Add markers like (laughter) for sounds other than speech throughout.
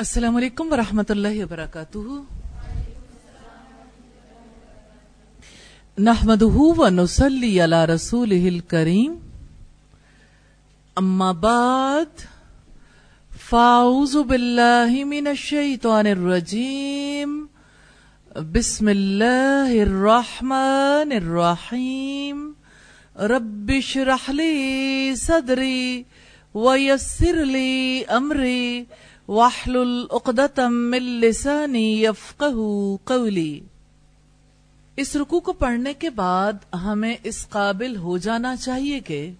السلام علیکم ورحمۃ اللہ وبرکاتہ۔ نحمده ونصلي على رسوله الكريم اما بعد، فاعوذ بالله من الشيطان الرجيم بسم الله الرحمن الرحيم رب اشرح لي صدري ويسر لي امري واحلل عقدة من لساني يفقهوا اس رکو کو پڑھنے کے بعد ہمیں اس قابل ہو جانا چاہیے کہ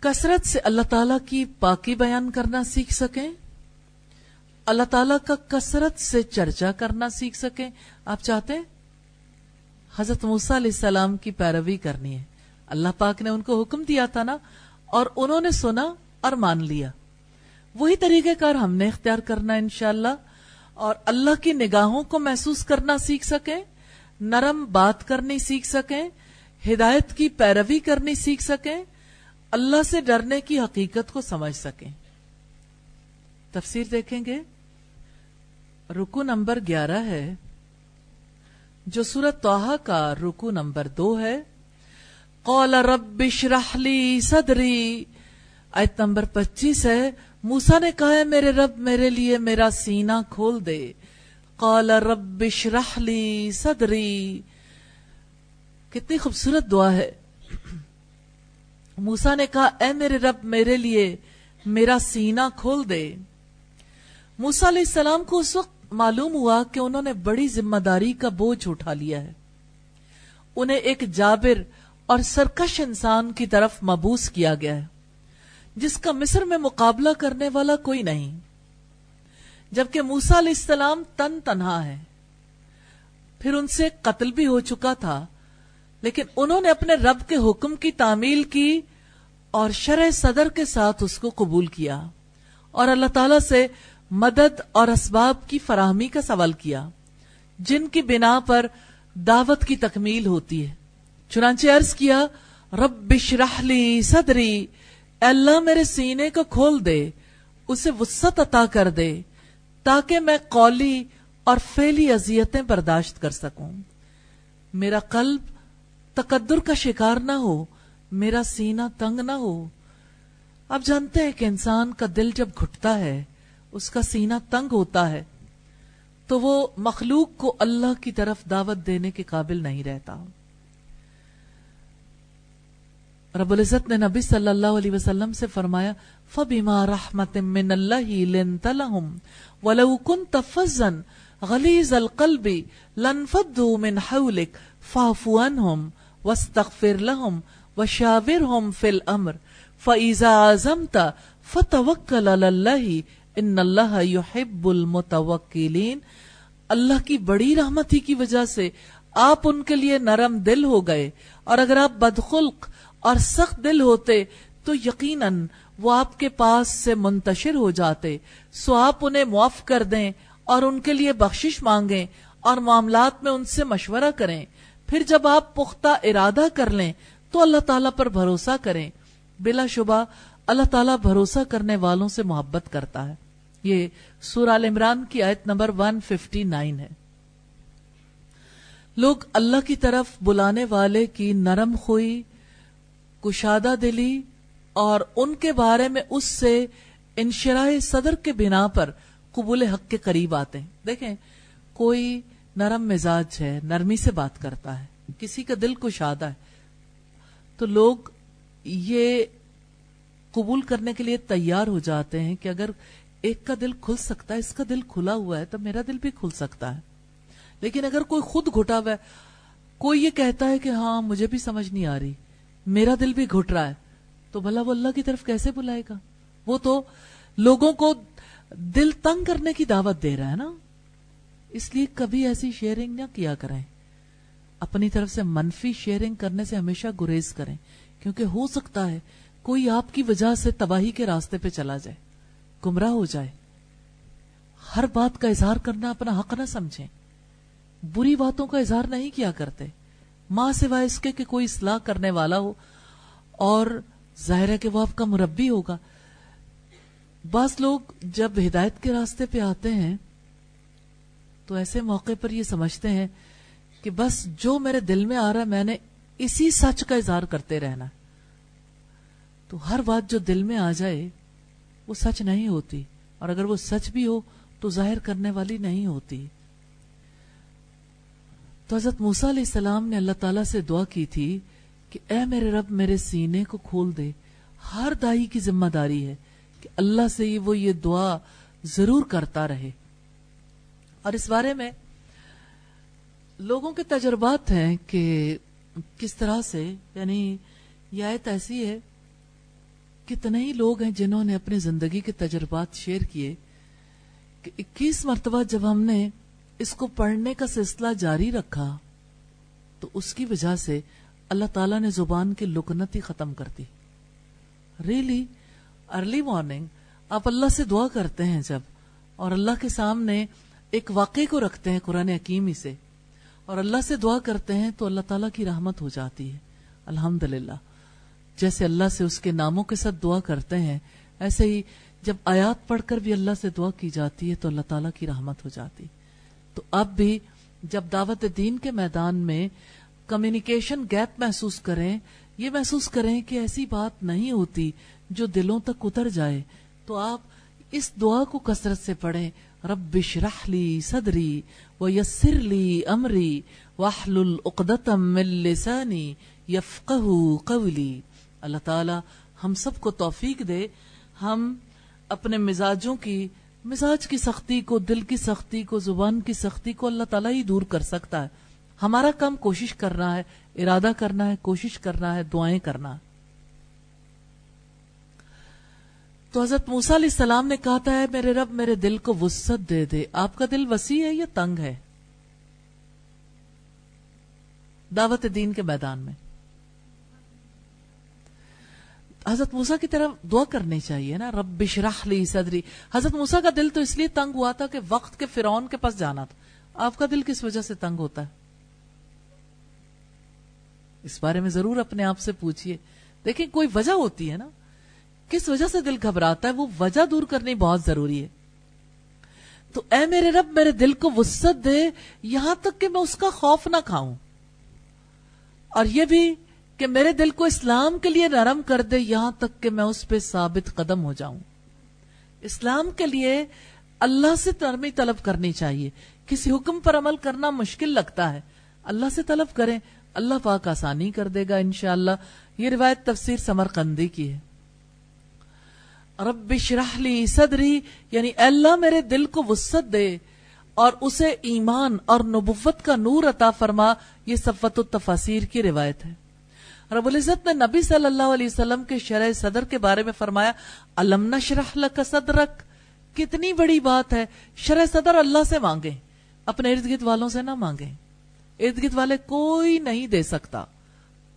کثرت سے اللہ تعالی کی پاکی بیان کرنا سیکھ سکیں۔ اللہ تعالیٰ کا کثرت سے چرچا کرنا سیکھ سکیں۔ آپ چاہتے ہیں؟ حضرت موسیٰ علیہ السلام کی پیروی کرنی ہے۔ اللہ پاک نے ان کو حکم دیا تھا نا اور انہوں نے سنا اور مان لیا۔ وہی طریقہ کار ہم نے اختیار کرنا انشاءاللہ اور اللہ کی نگاہوں کو محسوس کرنا سیکھ سکیں، نرم بات کرنی سیکھ سکیں، ہدایت کی پیروی کرنی سیکھ سکیں، اللہ سے ڈرنے کی حقیقت کو سمجھ سکیں۔ تفسیر دیکھیں گے۔ رکو نمبر گیارہ ہے۔ جو سورت توحا کا رکو نمبر دو ہے۔ قول رب اشرح لی صدری۔ آیت نمبر پچیس ہے۔ موسا نے کہا ہے، میرے رب میرے لیے میرا سینہ کھول دے۔ قال، رب اشرح لی صدری۔ کتنی خوبصورت دعا ہے۔ موسا نے کہا، اے میرے رب میرے لیے میرا سینہ کھول دے۔ موسا علیہ السلام کو اس وقت معلوم ہوا کہ انہوں نے بڑی ذمہ داری کا بوجھ اٹھا لیا ہے۔ انہیں ایک جابر اور سرکش انسان کی طرف مبوس کیا گیا ہے۔ جس کا مصر میں مقابلہ کرنے والا کوئی نہیں۔ جبکہ موسا علیہ السلام تن تنہا ہے۔ پھر ان سے قتل بھی ہو چکا تھا، لیکن انہوں نے اپنے رب کے حکم کی تعمیل کی اور شرح صدر کے ساتھ اس کو قبول کیا اور اللہ تعالی سے مدد اور اسباب کی فراہمی کا سوال کیا، جن کی بنا پر دعوت کی تکمیل ہوتی ہے۔ چنانچہ عرض کیا، رب اشرح لی صدری اللہ میرے سینے کو کھول دے، اسے وسط عطا کر دے تاکہ میں قولی اور فیلی اذیتیں برداشت کر سکوں۔ میرا قلب تقدر کا شکار نہ ہو، میرا سینہ تنگ نہ ہو۔ آپ جانتے ہیں کہ انسان کا دل جب گھٹتا ہے، اس کا سینہ تنگ ہوتا ہے، تو وہ مخلوق کو اللہ کی طرف دعوت دینے کے قابل نہیں رہتا۔ رب العزت نے نبی صلی اللہ علیہ وسلم سے فرمایا، فَبِمَا رَحْمَةٍ مِّنَ اللَّهِ لِنْتَ لَهُمْ، وَلَوْ كُنْتَ فَزًّا غَلِيزَ الْقَلْبِ لَنْفَدُّوا مِنْ حَوْلِكَ فَعْفُ عَنْهُمْ وَاسْتَغْفِرْ لَهُمْ وَشَاوِرْهُمْ فِي الْأَمْرِ، فَإِذَا عَزَمْتَ فَتَوَكَّلْ عَلَى اللَّهِ إِنَّ اللَّهَ يُحِبُّ الْمُتَوَكِّلِينَ۔ اللہ کی بڑی رحمت ہی کی وجہ سے آپ ان کے لیے نرم دل ہو گئے، اور اگر آپ بدخلق اور سخت دل ہوتے تو یقیناً وہ آپ کے پاس سے منتشر ہو جاتے۔ سو آپ انہیں معاف کر دیں اور ان کے لیے بخشش مانگیں اور معاملات میں ان سے مشورہ کریں۔ پھر جب آپ پختہ ارادہ کر لیں تو اللہ تعالیٰ پر بھروسہ کریں۔ بلا شبہ اللہ تعالیٰ بھروسہ کرنے والوں سے محبت کرتا ہے۔ یہ سورہ عمران کی آیت نمبر 159 ہے۔ لوگ اللہ کی طرف بلانے والے کی نرم خوئی کشادہ دلی اور ان کے بارے میں اس سے انشراح صدر کے بنا پر قبول حق کے قریب آتے ہیں۔ دیکھیں، کوئی نرم مزاج ہے، نرمی سے بات کرتا ہے، کسی کا دل کشادہ ہے۔ تو لوگ یہ قبول کرنے کے لیے تیار ہو جاتے ہیں کہ اگر ایک کا دل کھل سکتا ہے، اس کا دل کھلا ہوا ہے، تو میرا دل بھی کھل سکتا ہے۔ لیکن اگر کوئی خود گھٹا ہوا ہے، کوئی یہ کہتا ہے کہ ہاں مجھے بھی سمجھ نہیں آ رہی۔ میرا دل بھی گھٹ رہا ہے۔ تو بھلا وہ اللہ کی طرف کیسے بلائے گا؟ وہ تو لوگوں کو دل تنگ کرنے کی دعوت دے رہا ہے نا۔ اس لیے کبھی ایسی شیئرنگ نہ کیا کریں۔ اپنی طرف سے منفی شیئرنگ کرنے سے ہمیشہ گریز کریں۔ کیونکہ ہو سکتا ہے کوئی آپ کی وجہ سے تباہی کے راستے پہ چلا جائے، گمراہ ہو جائے۔ ہر بات کا اظہار کرنا اپنا حق نہ سمجھیں۔ بری باتوں کا اظہار نہیں کیا کرتے۔ ماں سوائے اس کے کہ کوئی اصلاح کرنے والا ہو، اور ظاہر ہے کہ وہ آپ کا مربی ہوگا۔ بعض لوگ جب ہدایت کے راستے پہ آتے ہیں، تو ایسے موقع پر یہ سمجھتے ہیں کہ بس جو میرے دل میں آ رہا ہے، میں نے اسی سچ کا اظہار کرتے رہنا۔ تو ہر بات جو دل میں آ جائے، وہ سچ نہیں ہوتی۔ اور اگر وہ سچ بھی ہو، تو ظاہر کرنے والی نہیں ہوتی۔ تو حضرت موسیٰ علیہ السلام نے اللہ تعالیٰ سے دعا کی تھی کہ اے میرے رب، میرے سینے کو کھول دے۔ ہر دائی کی ذمہ داری ہے کہ اللہ سے وہ یہ دعا ضرور کرتا رہے۔ اور اس بارے میں لوگوں کے تجربات ہیں کہ کس طرح سے یعنی یہ آیت ایسی ہے، کتنے ہی لوگ ہیں جنہوں نے اپنی زندگی کے تجربات شیئر کیے کہ اکیس مرتبہ جب ہم نے اس کو پڑھنے کا سلسلہ جاری رکھا تو اس کی وجہ سے اللہ تعالیٰ نے زبان کی لکنت ہی ختم کر دی۔ ریلی ارلی مارننگ آپ اللہ سے دعا کرتے ہیں جب اور اللہ کے سامنے ایک واقعے کو رکھتے ہیں قرآن حکیمی سے اور اللہ سے دعا کرتے ہیں تو اللہ تعالیٰ کی رحمت ہو جاتی ہے۔ الحمد جیسے اللہ سے اس کے ناموں کے ساتھ دعا کرتے ہیں، ایسے ہی جب آیات پڑھ کر بھی اللہ سے دعا کی جاتی ہے تو اللہ تعالیٰ کی رحمت ہو جاتی۔ تو اب بھی جب دعوت دین کے میدان میں کمیونیکیشن گیپ محسوس کریں، یہ محسوس کریں کہ ایسی بات نہیں ہوتی جو دلوں تک اتر جائے۔ تو آپ اس دعا کو کثرت سے پڑھیں۔ رب شرح لی صدری ویسر لی امری واحلل اقدتم من لسانی یفقہ قولی۔ اللہ تعالی ہم سب کو توفیق دے۔ ہم اپنے مزاجوں کی مزاج کی سختی کو، دل کی سختی کو، زبان کی سختی کو اللہ تعالیٰ ہی دور کر سکتا ہے۔ ہمارا کام کوشش کرنا ہے، ارادہ کرنا ہے، کوشش کرنا ہے، دعائیں کرنا۔ ہے تو حضرت موسیٰ علیہ السلام نے کہا تھا ہے میرے رب، میرے دل کو وسط دے دے۔ آپ کا دل وسیع ہے یا تنگ ہے؟ دعوت دین کے میدان میں۔ حضرت موسا کی طرف دعا کرنی چاہیے نا، رب شرح لی صدری۔ حضرت موسا کا دل تو اس لیے تنگ ہوا تھا کہ وقت کے فرعون کے پاس جانا تھا۔ آپ کا دل کس وجہ سے تنگ ہوتا ہے؟ اس بارے میں ضرور اپنے آپ سے پوچھئے۔ دیکھیں، کوئی وجہ ہوتی ہے نا۔ کس وجہ سے دل گھبراتا ہے؟ وہ وجہ دور کرنی بہت ضروری ہے۔ تو اے میرے رب، میرے دل کو وسط دے، یہاں تک کہ میں اس کا خوف نہ کھاؤں۔ اور یہ بھی کہ میرے دل کو اسلام کے لیے نرم کر دے یہاں تک کہ میں اس پہ ثابت قدم ہو جاؤں۔ اسلام کے لیے اللہ سے نرمی طلب کرنی چاہیے۔ کسی حکم پر عمل کرنا مشکل لگتا ہے۔ اللہ سے طلب کریں، اللہ پاک آسانی کر دے گا انشاءاللہ۔ یہ روایت تفسیر سمر قندی کی ہے۔ رب شرح لی صدری یعنی اللہ میرے دل کو وسط دے اور اسے ایمان اور نبوت کا نور عطا فرما۔ یہ صفت التفاسیر کی روایت ہے۔ رب العزت نے نبی صلی اللہ علیہ وسلم کے شرح صدر کے بارے میں فرمایا علم نشرح لک صدرک؟ کتنی بڑی بات ہے شرح صدر اللہ سے مانگیں، اپنے ارد گرد والوں سے نہ مانگیں۔ ارد گرد والے کوئی نہیں دے سکتا،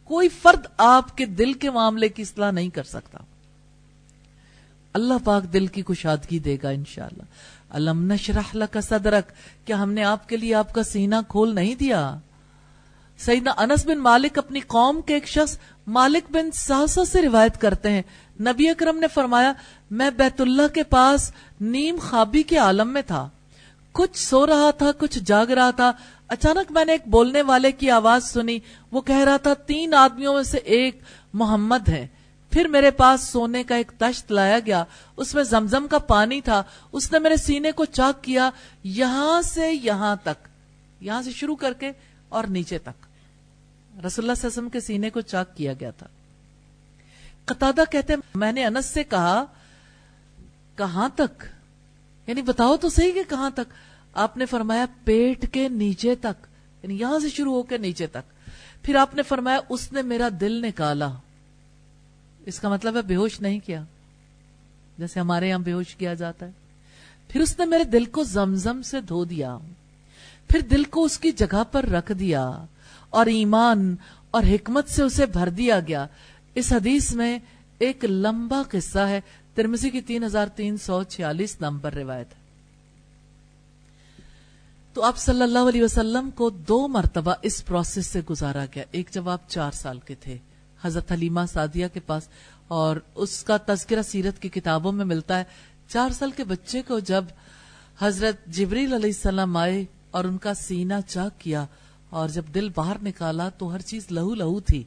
کوئی فرد آپ کے دل کے معاملے کی اصلاح نہیں کر سکتا۔ اللہ پاک دل کی کشادگی دے گا انشاءاللہ۔ علم نشرح لک صدرک؟ کیا ہم نے آپ کے لیے آپ کا سینہ کھول نہیں دیا؟ سیدنا انس بن مالک اپنی قوم کے ایک شخص مالک بن ساسا سے روایت کرتے ہیں۔ نبی اکرم نے فرمایا، میں بیت اللہ کے پاس نیم خوابی کے عالم میں تھا۔ کچھ سو رہا تھا، کچھ جاگ رہا تھا۔ اچانک میں نے ایک بولنے والے کی آواز سنی۔ وہ کہہ رہا تھا، تین آدمیوں میں سے ایک محمد ہے۔ پھر میرے پاس سونے کا ایک تشت لایا گیا۔ اس میں زمزم کا پانی تھا۔ اس نے میرے سینے کو چاک کیا۔ یہاں سے یہاں تک۔ یہاں سے شروع کر کے اور نیچے تک۔ رسول اللہ صلی اللہ علیہ وسلم کے سینے کو چاک کیا گیا تھا۔ قطادہ کہتے ہیں، میں نے انس سے کہا، کہاں تک؟ یعنی بتاؤ تو صحیح کہ کہاں تک؟ آپ نے فرمایا، پیٹ کے نیچے تک۔ یعنی یہاں سے شروع ہو کے نیچے تک۔ پھر آپ نے فرمایا، اس نے میرا دل نکالا۔ اس کا مطلب ہے بے ہوش نہیں کیا۔ جیسے ہمارے یہاں بے ہوش کیا جاتا ہے۔ پھر اس نے میرے دل کو زمزم سے دھو دیا۔ پھر دل کو اس کی جگہ پر رکھ دیا۔ اور ایمان اور حکمت سے اسے بھر دیا گیا۔ اس حدیث میں ایک لمبا قصہ ہے۔ ترمسی کی تین ہزار تین سو چھیالیس نمبر روایت ہے۔ تو آپ صلی اللہ علیہ وسلم کو دو مرتبہ اس پروسیس سے گزارا گیا۔ ایک جب آپ چار سال کے تھے۔ حضرت حلیمہ سعدیہ کے پاس اور اس کا تذکرہ سیرت کی کتابوں میں ملتا ہے۔ چار سال کے بچے کو جب حضرت جبریل علیہ السلام آئے اور ان کا سینہ چاک کیا اور جب دل باہر نکالا تو ہر چیز لہو لہو تھی۔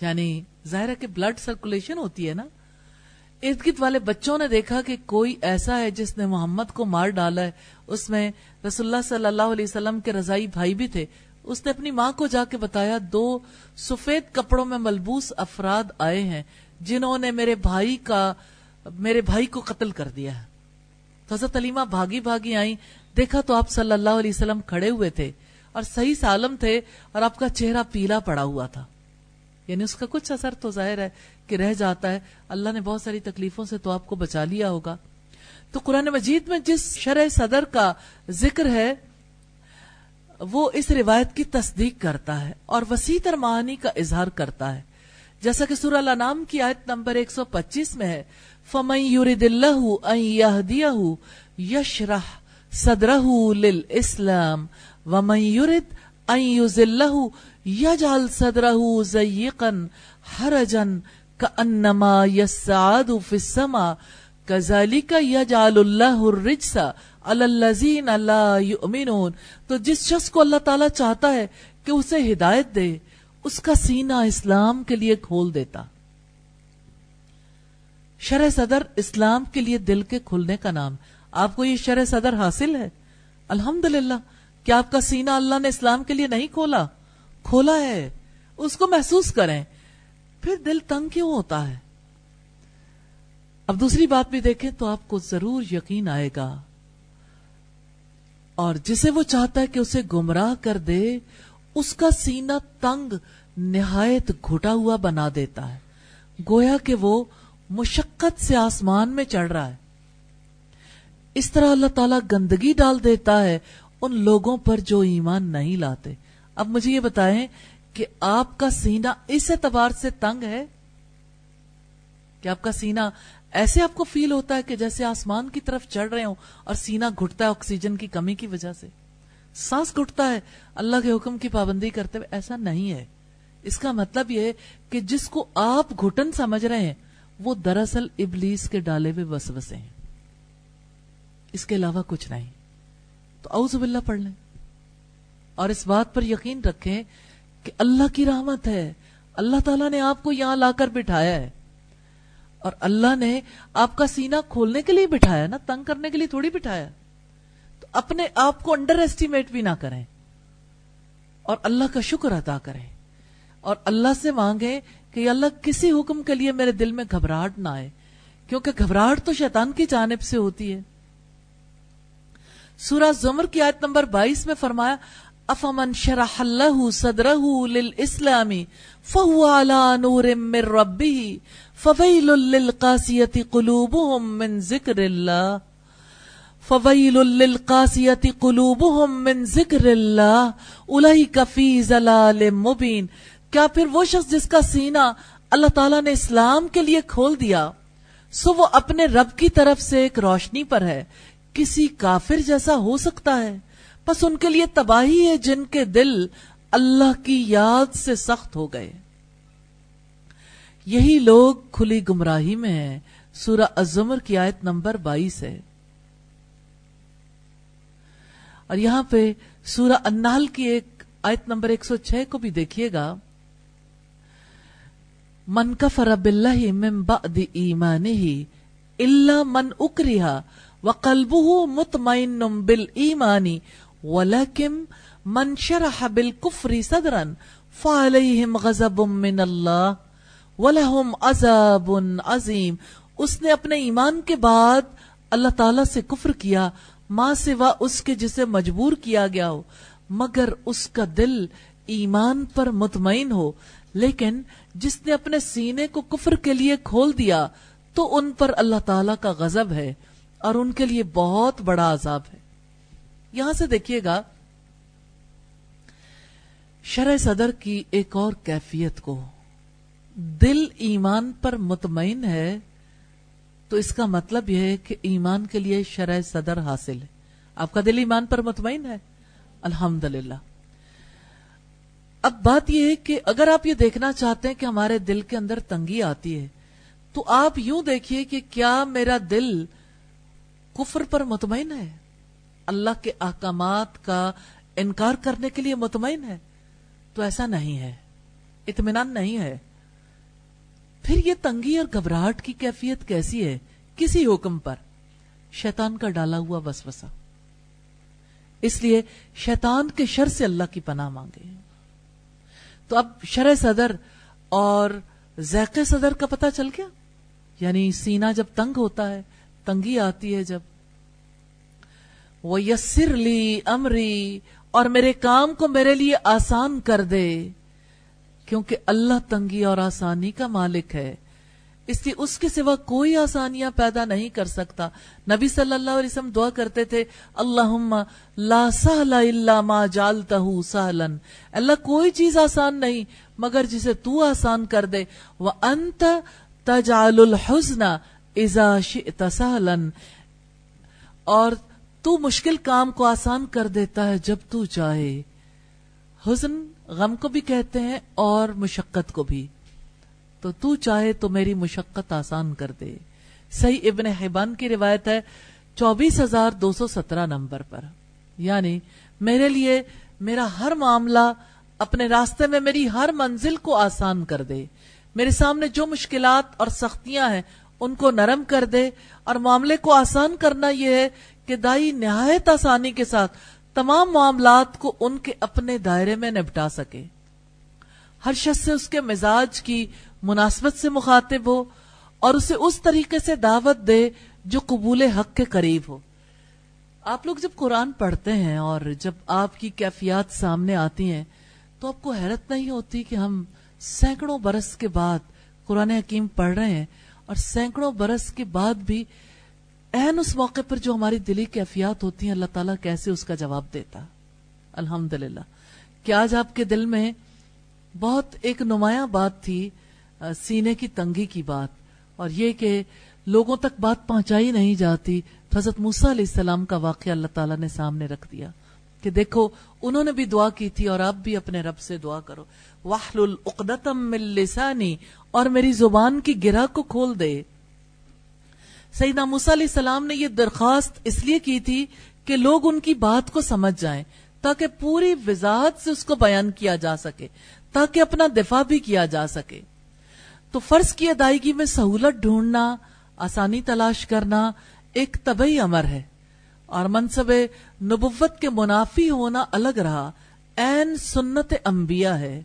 یعنی ظاہر ہے کہ بلڈ سرکولیشن ہوتی ہے نا۔ ارد گرد والے بچوں نے دیکھا کہ کوئی ایسا ہے جس نے محمد کو مار ڈالا ہے۔ اس میں رسول اللہ صلی اللہ علیہ وسلم کے رضائی بھائی بھی تھے۔ اس نے اپنی ماں کو جا کے بتایا، دو سفید کپڑوں میں ملبوس افراد آئے ہیں جنہوں نے میرے بھائی کا، میرے بھائی کو قتل کر دیا ہے۔ حضرت علیمہ بھاگی بھاگی آئیں۔ دیکھا تو آپ صلی اللہ علیہ وسلم کھڑے ہوئے تھے۔ اور صحیح سالم تھے اور آپ کا چہرہ پیلا پڑا ہوا تھا۔ یعنی اس کا کچھ اثر تو ظاہر ہے کہ رہ جاتا ہے۔ اللہ نے بہت ساری تکلیفوں سے تو آپ کو بچا لیا ہوگا۔ تو قرآن مجید میں جس شرح صدر کا ذکر ہے، وہ اس روایت کی تصدیق کرتا ہے اور وسیع تر معانی کا اظہار کرتا ہے۔ جیسا کہ سورہ الانام کی آیت نمبر 125 میں ہے، فَمَن يُرِدِ اللَّهُ أَن يَهْدِيَهُ يَشْرَحْ صَدْرَهُ لِلْإِسْلَامِ وَمَن يُرِدْ أَن يُزِلَّهُ یجعل صدرہ زیقا حرجا کأنما یسعاد فی السما کذالک یجعل اللہ الرجس علی اللذین لا یؤمنون تو جس شخص کو اللہ تعالیٰ چاہتا ہے کہ اسے ہدایت دے، اس کا سینہ اسلام کے لیے کھول دیتا۔ شرح صدر اسلام کے لیے دل کے کھلنے کا نام۔ آپ کو یہ شرح صدر حاصل ہے؟ الحمدللہ۔ کیا آپ کا سینہ اللہ نے اسلام کے لیے نہیں کھولا؟ کھولا ہے۔ اس کو محسوس کریں۔ پھر دل تنگ کیوں ہوتا ہے؟ اب دوسری بات بھی دیکھیں تو آپ کو ضرور یقین آئے گا۔ اور جسے وہ چاہتا ہے کہ اسے گمراہ کر دے، اس کا سینہ تنگ نہایت گھٹا ہوا بنا دیتا ہے۔ گویا کہ وہ مشقت سے آسمان میں چڑھ رہا ہے۔ اس طرح اللہ تعالیٰ گندگی ڈال دیتا ہے۔ ان لوگوں پر جو ایمان نہیں لاتے۔ اب مجھے یہ بتائیں کہ آپ کا سینہ اس اعتبار سے تنگ ہے؟ کہ آپ کا سینہ ایسے آپ کو فیل ہوتا ہے کہ جیسے آسمان کی طرف چڑھ رہے ہوں اور سینہ گھٹتا ہے آکسیجن کی کمی کی وجہ سے۔ سانس گھٹتا ہے اللہ کے حکم کی پابندی کرتے ہوئے، ایسا نہیں ہے۔ اس کا مطلب یہ کہ جس کو آپ گھٹن سمجھ رہے ہیں، وہ دراصل ابلیس کے ڈالے ہوئے وسوسے ہیں۔ اس کے علاوہ کچھ نہیں۔ تو اعوذ باللہ پڑھ لیں۔ اور اس بات پر یقین رکھیں کہ اللہ کی رحمت ہے۔ اللہ تعالیٰ نے آپ کو یہاں لا کر بٹھایا ہے۔ اور اللہ نے آپ کا سینہ کھولنے کے لیے بٹھایا نا، تنگ کرنے کے لیے تھوڑی بٹھایا تو اپنے آپ کو انڈر ایسٹیمیٹ بھی نہ کریں۔ اور اللہ کا شکر ادا کریں۔ اور اللہ سے مانگیں کہ اللہ کسی حکم کے لیے میرے دل میں گھبراہٹ نہ آئے۔ کیونکہ گھبراہٹ تو شیطان کی جانب سے ہوتی ہے۔ سورہ زمر کی آیت نمبر بائیس میں فرمایا، افمن شرح اللہ صدرہ للاسلام فهو على نور من ربه فویل للقاسیت قلوبهم من ذکر اللہ، فویل للقاسیت قلوبهم من ذکر اللہ اولئک فی ظلال مبین۔ کیا پھر وہ شخص جس کا سینہ اللہ تعالیٰ نے اسلام کے لیے کھول دیا، سو وہ اپنے رب کی طرف سے ایک روشنی پر ہے۔ کسی کافر جیسا ہو سکتا ہے۔ بس ان کے لیے تباہی ہے جن کے دل اللہ کی یاد سے سخت ہو گئے۔ یہی لوگ کھلی گمراہی میں ہیں۔ سورہ الزمر کی آیت نمبر بائیس ہے۔ اور یہاں پہ سورہ انال کی ایک آیت نمبر ایک سو چھ کو بھی دیکھیے گا۔ من کفر باللہ من بعد ایمانہ الا من اکریہ وقلبه مطمئن بالایمان ولكن من شرح بالكفر صدرا، فعليهم غضب من الله، ولهم عذاب عظیم اس نے اپنے ایمان کے بعد اللہ تعالی سے کفر کیا ماں سوا اس کے جسے مجبور کیا گیا ہو، مگر اس کا دل ایمان پر مطمئن ہو، لیکن جس نے اپنے سینے کو کفر کے لیے کھول دیا، تو ان پر اللہ تعالی کا غضب ہے۔ اور ان کے لیے بہت بڑا عذاب ہے۔ یہاں سے دیکھیے گا، شرح صدر کی ایک اور کیفیت کو۔ دل ایمان پر مطمئن ہے تو اس کا مطلب یہ ہے کہ ایمان کے لیے شرح صدر حاصل ہے۔ آپ کا دل ایمان پر مطمئن ہے؟ الحمد اب بات یہ ہے کہ اگر آپ یہ دیکھنا چاہتے ہیں کہ ہمارے دل کے اندر تنگی آتی ہے، تو آپ یوں دیکھیے کہ کیا میرا دل کفر پر مطمئن ہے۔ اللہ کے احکامات کا انکار کرنے کے لیے مطمئن ہے۔ تو ایسا نہیں ہے۔ اطمینان نہیں ہے۔ پھر یہ تنگی اور گھبراہٹ کی کیفیت کیسی ہے کسی حکم پر؟ شیطان کا ڈالا ہوا وسوسہ۔ اس لیے شیطان کے شر سے اللہ کی پناہ مانگے۔ تو اب شر صدر اور ذیق صدر کا پتہ چل گیا؟ یعنی سینہ جب تنگ ہوتا ہے تنگی آتی ہے جب۔ وہ یسر لی امری اور میرے کام کو میرے لیے آسان کر دے، کیونکہ اللہ تنگی اور آسانی کا مالک ہے۔ اس لیے اس کے سوا کوئی آسانیاں پیدا نہیں کر سکتا۔ نبی صلی اللہ علیہ وسلم دعا کرتے تھے، اللہم لا سہلا الا ما جالتہو سہلن اللہ کوئی چیز آسان نہیں، مگر جسے تو آسان کر دے۔ وَأَنْتَ تَجْعَلُ الْحُزْنَ اِذَا شِئْتَ سَهْلًا، اور تو مشکل کام کو آسان کر دیتا ہے جب تو چاہے۔ حزن غم کو بھی کہتے ہیں اور مشقت کو بھی۔ تو تو چاہے تو میری مشقت آسان کر دے۔ صحیح ابن حبان کی روایت ہے چوبیس ہزار دو سو سترہ نمبر پر۔ یعنی میرے لیے میرا ہر معاملہ اپنے راستے میں میری ہر منزل کو آسان کر دے۔ میرے سامنے جو مشکلات اور سختیاں ہیں ان کو نرم کر دے اور معاملے کو آسان کرنا یہ ہے کہ دائی نہایت آسانی کے ساتھ تمام معاملات کو ان کے اپنے دائرے میں نپٹا سکے۔ ہر شخص سے اس کے مزاج کی مناسبت سے مخاطب ہو اور اسے اس طریقے سے دعوت دے جو قبول حق کے قریب ہو۔ آپ لوگ جب قرآن پڑھتے ہیں اور جب آپ کی کیفیات سامنے آتی ہیں تو آپ کو حیرت نہیں ہوتی کہ ہم سینکڑوں برس کے بعد قرآن حکیم پڑھ رہے ہیں؟ اور سینکڑوں برس کے بعد بھی این اس موقع پر جو ہماری دلی کیفیات ہوتی ہیں، اللہ تعالیٰ کیسے اس کا جواب دیتا؟ الحمد للہ آج آپ کے دل میں بہت ایک نمایاں بات تھی سینے کی تنگی کی بات، اور یہ کہ لوگوں تک بات پہنچائی نہیں جاتی، حضرت موسیٰ علیہ السلام کا واقعہ اللہ تعالیٰ نے سامنے رکھ دیا کہ دیکھو، انہوں نے بھی دعا کی تھی اور آپ بھی اپنے رب سے دعا کرو۔ من لسانی اور میری زبان کی گرہ کو کھول دے۔ سیدنا موسیٰ علیہ السلام نے یہ درخواست اس لیے کی تھی کہ لوگ ان کی بات کو سمجھ جائیں تاکہ پوری وضاحت سے اس کو بیان کیا جا سکے، تاکہ اپنا دفاع بھی کیا جا سکے۔ تو فرض کی ادائیگی میں سہولت ڈھونڈنا، آسانی تلاش کرنا ایک طبعی امر ہے۔ اور منصب نبوت کے منافی ہونا الگ رہا این سنت انبیاء ہے۔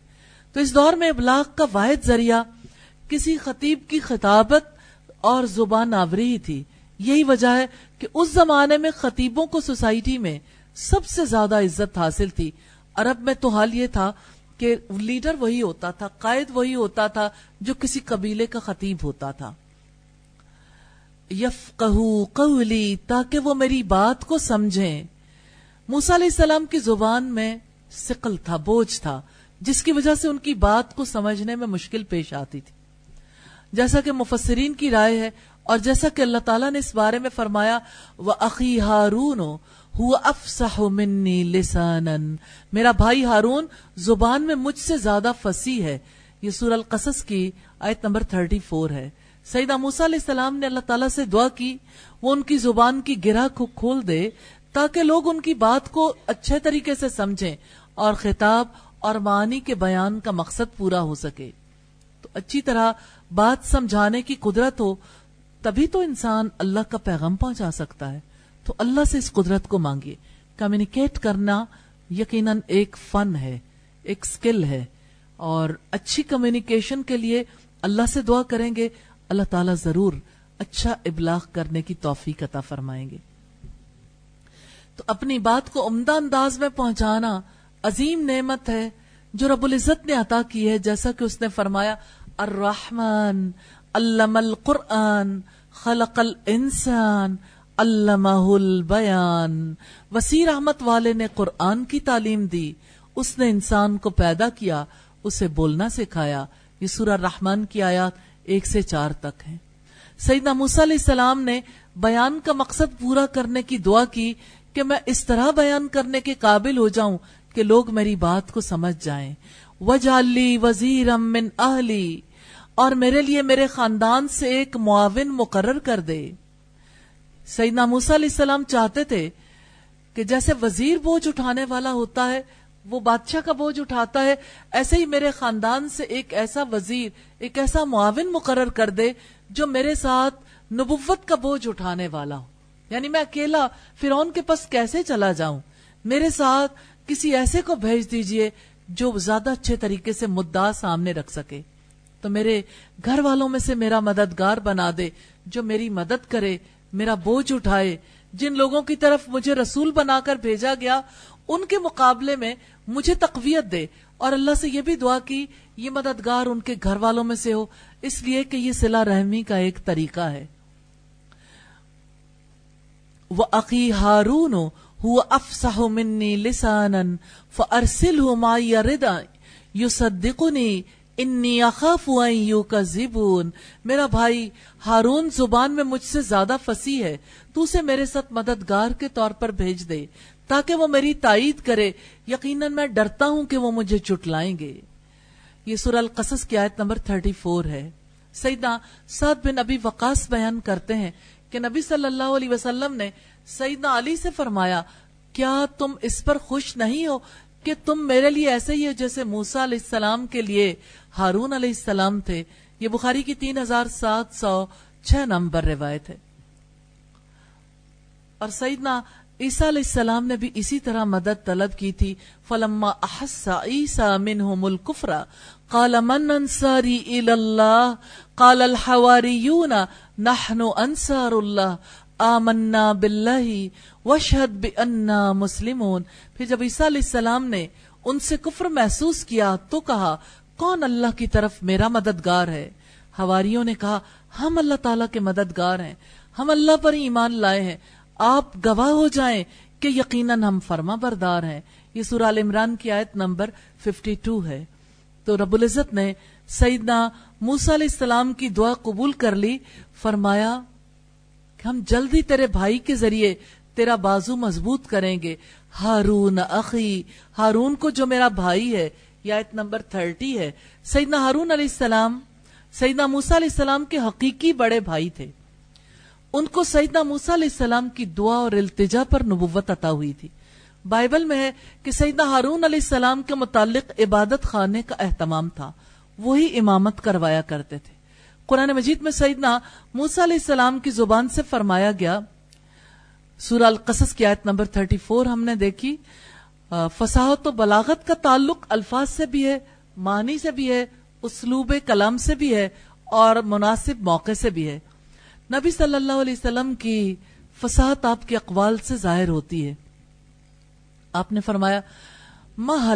تو اس دور میں ابلاغ کا واحد ذریعہ کسی خطیب کی خطابت اور زبان آوری ہی تھی۔ یہی وجہ ہے کہ اس زمانے میں خطیبوں کو سوسائٹی میں سب سے زیادہ عزت حاصل تھی۔ عرب میں تو حال یہ تھا کہ لیڈر وہی ہوتا تھا، قائد وہی ہوتا تھا جو کسی قبیلے کا خطیب ہوتا تھا۔ یف قولی، تاکہ وہ میری بات کو سمجھیں۔ موسیٰ علیہ السلام کی زبان میں سقل تھا، بوجھ تھا۔ جس کی وجہ سے ان کی بات کو سمجھنے میں مشکل پیش آتی تھی۔ جیسا کہ مفسرین کی رائے ہے اور جیسا کہ اللہ تعالیٰ نے اس بارے میں فرمایا وہ عقی ہارون افسح منی لسانا۔ میرا بھائی ہارون زبان میں مجھ سے زیادہ فسی ہے۔ یہ سور القصص کی آیت نمبر 34 ہے۔ سیدہ موسیٰ علیہ السلام نے اللہ تعالیٰ سے دعا کی، وہ ان کی زبان کی گرہ کو کھول دے تاکہ لوگ ان کی بات کو اچھے طریقے سے سمجھیں اور خطاب اور معنی کے بیان کا مقصد پورا ہو سکے۔ تو اچھی طرح بات سمجھانے کی قدرت ہو، تبھی تو انسان اللہ کا پیغام پہنچا سکتا ہے۔ تو اللہ سے اس قدرت کو مانگیے۔ کمیونیکیٹ کرنا یقیناً ایک فن ہے، ایک سکل ہے۔ اور اچھی کمیونیکیشن کے لیے اللہ سے دعا کریں گے، اللہ تعالیٰ ضرور اچھا ابلاغ کرنے کی توفیق عطا فرمائیں گے۔ تو اپنی بات کو عمدہ انداز میں پہنچانا عظیم نعمت ہے جو رب العزت نے عطا کی ہے، جیسا کہ اس نے فرمایا، الرحمن علم القرآن، خلق الانسان، علمہ البیان۔ وسیع رحمت والے نے قرآن کی تعلیم دی، اس نے انسان کو پیدا کیا، اسے بولنا سکھایا۔ یہ سورہ رحمان کی آیات ایک سے چار تک ہیں۔ سیدنا موسیٰ علیہ السلام نے بیان کا مقصد پورا کرنے کی دعا کی کہ میں اس طرح بیان کرنے کے قابل ہو جاؤں کہ لوگ میری بات کو سمجھ جائیں۔ وجالی وزیر من اہلی، اور میرے لیے میرے خاندان سے ایک معاون مقرر کر دے۔ سیدنا موسیٰ علیہ السلام چاہتے تھے کہ جیسے وزیر بوجھ اٹھانے والا ہوتا ہے، وہ بادشاہ کا بوجھ اٹھاتا ہے، ایسے ہی میرے خاندان سے ایک ایسا وزیر، ایک ایسا معاون مقرر کر دے جو میرے ساتھ نبوت کا بوجھ اٹھانے والا ہو۔ یعنی میں اکیلا فرون کے پاس کیسے چلا جاؤں؟ میرے ساتھ کسی ایسے کو بھیج دیجیے جو زیادہ اچھے طریقے سے مدعا سامنے رکھ سکے۔ تو میرے گھر والوں میں سے میرا مددگار بنا دے، جو میری مدد کرے، میرا بوجھ اٹھائے۔ جن لوگوں کی طرف مجھے رسول بنا کر بھیجا گیا، ان کے مقابلے میں مجھے تقویت دے۔ اور اللہ سے یہ بھی دعا کی، یہ مددگار ان کے گھر والوں میں سے ہو۔ اس لیے کہ یہ سلا رحمی کا ایک طریقہ ہے۔ وہ عقی ہارون ہو افسح منی لسانن فرسل ہو مائی ردا یو صدقنی انی اخاف یو کا زبون میرا بھائی، ہارون زبان میں مجھ سے زیادہ فسی ہے۔ تو اسے میرے ساتھ مددگار کے طور پر بھیج دے تاکہ وہ میری تائید کرے۔ یقیناً میں ڈرتا ہوں کہ وہ مجھے چٹلائیں گے۔ یہ سورہ القصص کی آیت نمبر 34 ہے۔ سیدنا سعد بن ابی وقاص بیان کرتے ہیں کہ نبی صلی اللہ علیہ وسلم نے سیدنا علی سے فرمایا، کیا تم اس پر خوش نہیں ہو کہ تم میرے لیے ایسے ہی ہو جیسے موسا علیہ السلام کے لیے ہارون علیہ السلام تھے؟ یہ بخاری کی تین ہزار سات سو چھ نمبر روایت ہے۔ اور سیدنا عیسیٰ علیہ السلام نے بھی اسی طرح مدد طلب کی تھی۔ فلما احسا عیسیٰ منہم الکفر قال من انصاری الاللہ قال الحواریون نحن انصار اللہ آمنا باللہ وشہد باننا مسلمون۔ پھر جب عیسیٰ علیہ السلام نے ان سے کفر محسوس کیا تو کہا، کون اللہ کی طرف میرا مددگار ہے؟ ہواریوں نے کہا، ہم اللہ تعالیٰ کے مددگار ہیں، ہم اللہ پر ہی ایمان لائے ہیں۔ آپ گواہ ہو جائیں کہ یقیناً ہم فرما بردار ہیں۔ یہ سورہ عمران کی آیت نمبر 52 ہے۔ تو رب العزت نے سیدنا موسیٰ علیہ السلام کی دعا قبول کر لی، فرمایا کہ ہم جلدی تیرے بھائی کے ذریعے تیرا بازو مضبوط کریں گے۔ ہارون اخی، ہارون کو جو میرا بھائی ہے، یہ آیت نمبر 30 ہے۔ سیدنا ہارون علیہ السلام، سیدنا موسیٰ علیہ السلام کے حقیقی بڑے بھائی تھے۔ ان کو سیدنا موسیٰ علیہ السلام کی دعا اور التجا پر نبوت عطا ہوئی تھی۔ بائبل میں ہے کہ سیدنا ہارون علیہ السلام کے متعلق عبادت خانے کا اہتمام تھا۔ وہی امامت کروایا کرتے تھے۔ قرآن مجید میں سیدنا موسیٰ علیہ السلام کی زبان سے فرمایا گیا۔ سورہ القصص کی آیت نمبر 34 ہم نے دیکھی۔ فصاحت و بلاغت کا تعلق الفاظ سے بھی ہے، معنی سے بھی ہے، اسلوب کلام سے بھی ہے اور مناسب موقع سے بھی ہے۔ نبی صلی اللہ علیہ وسلم کی فساحت آپ کے اقوال سے ظاہر ہوتی ہے۔ آپ نے فرمایا، مَا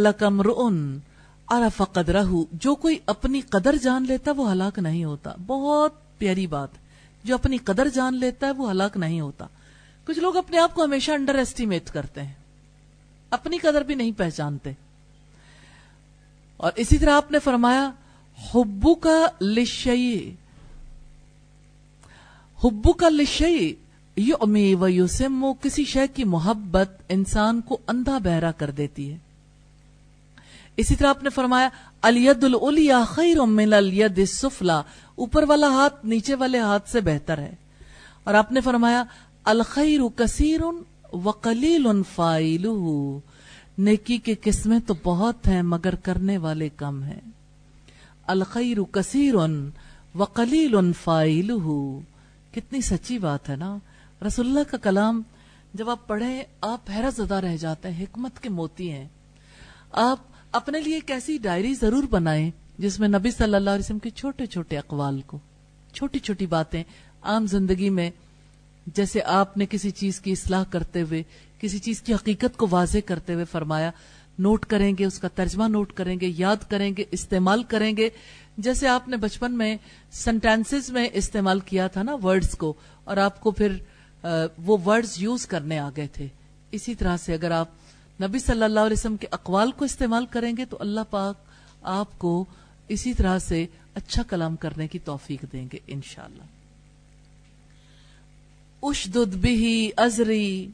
عرف قدرہ جو کوئی اپنی قدر جان لیتا وہ ہلاک نہیں ہوتا۔ بہت پیاری بات۔ جو اپنی قدر جان لیتا ہے وہ ہلاک نہیں ہوتا۔ کچھ لوگ اپنے آپ کو ہمیشہ انڈر ایسٹیمیٹ کرتے ہیں۔ اپنی قدر بھی نہیں پہچانتے۔ اور اسی طرح آپ نے فرمایا حبو کا لشئی حبو کا لشئی یو و یوسمو کسی شے کی محبت انسان کو اندھا بہرا کر دیتی ہے۔ اسی طرح آپ نے فرمایا، الید الیا خیر من الید السفلا، اوپر والا ہاتھ نیچے والے ہاتھ سے بہتر ہے۔ اور آپ نے فرمایا، الخیر کثیر وقلیل فائلہ، نیکی کے قسمیں تو بہت ہیں مگر کرنے والے کم ہیں۔ الخیر کثیر وقلیل فائلہ، کتنی سچی بات ہے نا۔ رسول اللہ کا کلام جب آپ پڑھیں، آپ حیرت زدہ رہ جاتے ہیں، حکمت کے موتی ہیں۔ آپ اپنے لیے ایک ایسی ڈائری ضرور بنائیں جس میں نبی صلی اللہ علیہ وسلم کے چھوٹے چھوٹے اقوال کو، چھوٹی چھوٹی باتیں عام زندگی میں، جیسے آپ نے کسی چیز کی اصلاح کرتے ہوئے، کسی چیز کی حقیقت کو واضح کرتے ہوئے فرمایا، نوٹ کریں گے، اس کا ترجمہ نوٹ کریں گے، یاد کریں گے، استعمال کریں گے۔ جیسے آپ نے بچپن میں سنٹینسز میں استعمال کیا تھا نا ورڈز کو، اور آپ کو پھر وہ ورڈز یوز کرنے آ گئے تھے۔ اسی طرح سے اگر آپ نبی صلی اللہ علیہ وسلم کے اقوال کو استعمال کریں گے تو اللہ پاک آپ کو اسی طرح سے اچھا کلام کرنے کی توفیق دیں گے انشاءاللہ۔ اشدد بھی ازری،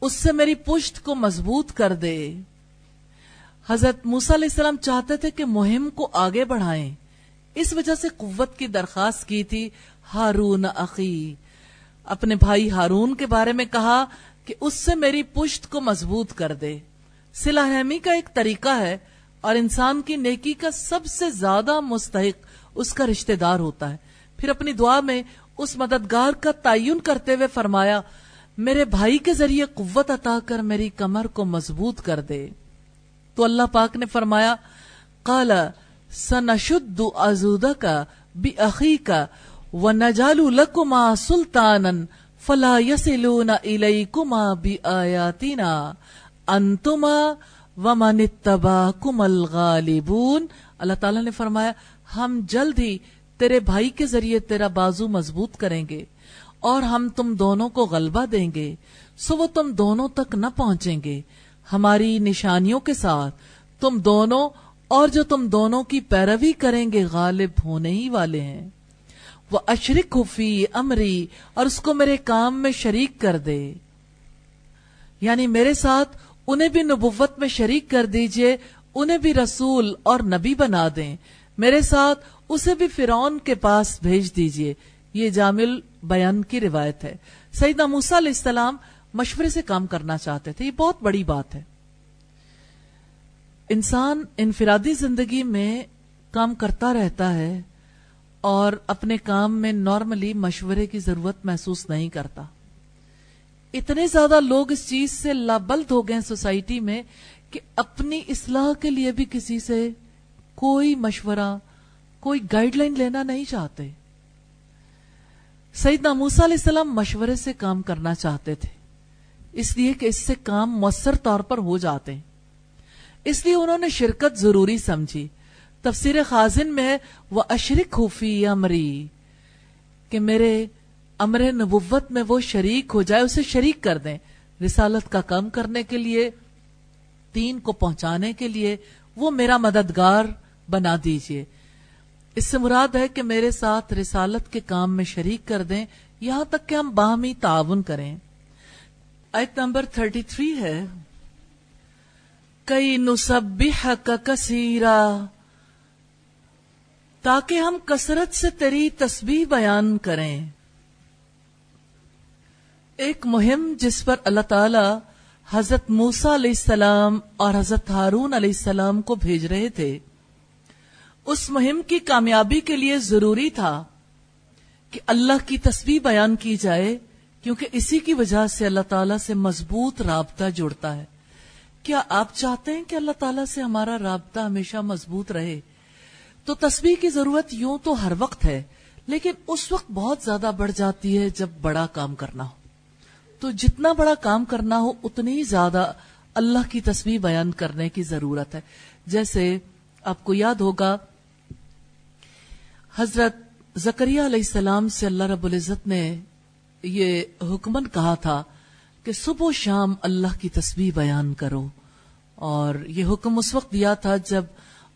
اس سے میری پشت کو مضبوط کر دے۔ حضرت موسیٰ علیہ السلام چاہتے تھے کہ مہم کو آگے بڑھائیں۔ اس وجہ سے قوت کی درخواست کی تھی ہارون عقی اپنے بھائی ہارون کے بارے میں کہا کہ اس سے میری پشت کو مضبوط کر دے۔ رحمی کا ایک طریقہ ہے اور انسان کی نیکی کا سب سے زیادہ مستحق اس کا رشتہ دار ہوتا ہے۔ پھر اپنی دعا میں اس مددگار کا تعین کرتے ہوئے فرمایا، میرے بھائی کے ذریعے قوت عطا کر میری کمر کو مضبوط کر دے۔ تو اللہ پاک نے فرمایا کالا سنشد ازودہ کا بھی عقی کا و نجالو لکما سلطان فلا یسلون الیکما بی آیاتنا انتما ومن اتباکم الغالبون۔ اللہ تعالیٰ نے فرمایا، ہم جلد ہی تیرے بھائی کے ذریعے تیرا بازو مضبوط کریں گے اور ہم تم دونوں کو غلبہ دیں گے، سو وہ تم دونوں تک نہ پہنچیں گے۔ ہماری نشانیوں کے ساتھ تم دونوں اور جو تم دونوں کی پیروی کریں گے غالب ہونے ہی والے ہیں۔ وہ اشرک فی امری اور اس کو میرے کام میں شریک کر دے۔ یعنی میرے ساتھ انہیں بھی نبوت میں شریک کر دیجیے، انہیں بھی رسول اور نبی بنا دیں۔ میرے ساتھ اسے بھی فرون کے پاس بھیج دیجیے۔ یہ جامل بیان کی روایت ہے۔ سیدنا موسا علیہ السلام مشورے سے کام کرنا چاہتے تھے۔ یہ بہت بڑی بات ہے۔ انسان انفرادی زندگی میں کام کرتا رہتا ہے۔ اور اپنے کام میں نارملی مشورے کی ضرورت محسوس نہیں کرتا۔ اتنے زیادہ لوگ اس چیز سے لابلد ہو گئے سوسائٹی میں کہ اپنی اصلاح کے لیے بھی کسی سے کوئی مشورہ، کوئی گائیڈ لائن لینا نہیں چاہتے۔ سعید ناموسا علیہ السلام مشورے سے کام کرنا چاہتے تھے، اس لیے کہ اس سے کام مؤثر طور پر ہو جاتے۔ ہیں اس لیے انہوں نے شرکت ضروری سمجھی۔ تفسیر خازن میں ہے، وہ اشرک خوفی امری. کہ میرے امر نبوت میں وہ شریک ہو جائے، اسے شریک کر دیں۔ رسالت کا کام کرنے کے لیے، تین کو پہنچانے کے لیے وہ میرا مددگار بنا دیجیے۔ اس سے مراد ہے کہ میرے ساتھ رسالت کے کام میں شریک کر دیں، یہاں تک کہ ہم باہمی تعاون کریں۔ ایت نمبر 33 ہے، کئی نصبح کا کثیرہ تاکہ ہم کثرت سے تیری تسبیح بیان کریں۔ ایک مہم جس پر اللہ تعالی حضرت موسا علیہ السلام اور حضرت ہارون علیہ السلام کو بھیج رہے تھے۔ اس مہم کی کامیابی کے لیے ضروری تھا کہ اللہ کی تسبیح بیان کی جائے، کیونکہ اسی کی وجہ سے اللہ تعالیٰ سے مضبوط رابطہ جڑتا ہے۔ کیا آپ چاہتے ہیں کہ اللہ تعالیٰ سے ہمارا رابطہ ہمیشہ مضبوط رہے؟ تو تسبیح کی ضرورت یوں تو ہر وقت ہے، لیکن اس وقت بہت زیادہ بڑھ جاتی ہے جب بڑا کام کرنا ہو۔ تو جتنا بڑا کام کرنا ہو، اتنی زیادہ اللہ کی تسبیح بیان کرنے کی ضرورت ہے۔ جیسے آپ کو یاد ہوگا، حضرت زکریہ علیہ السلام سے اللہ رب العزت نے یہ حکمن کہا تھا کہ صبح و شام اللہ کی تسبیح بیان کرو۔ اور یہ حکم اس وقت دیا تھا جب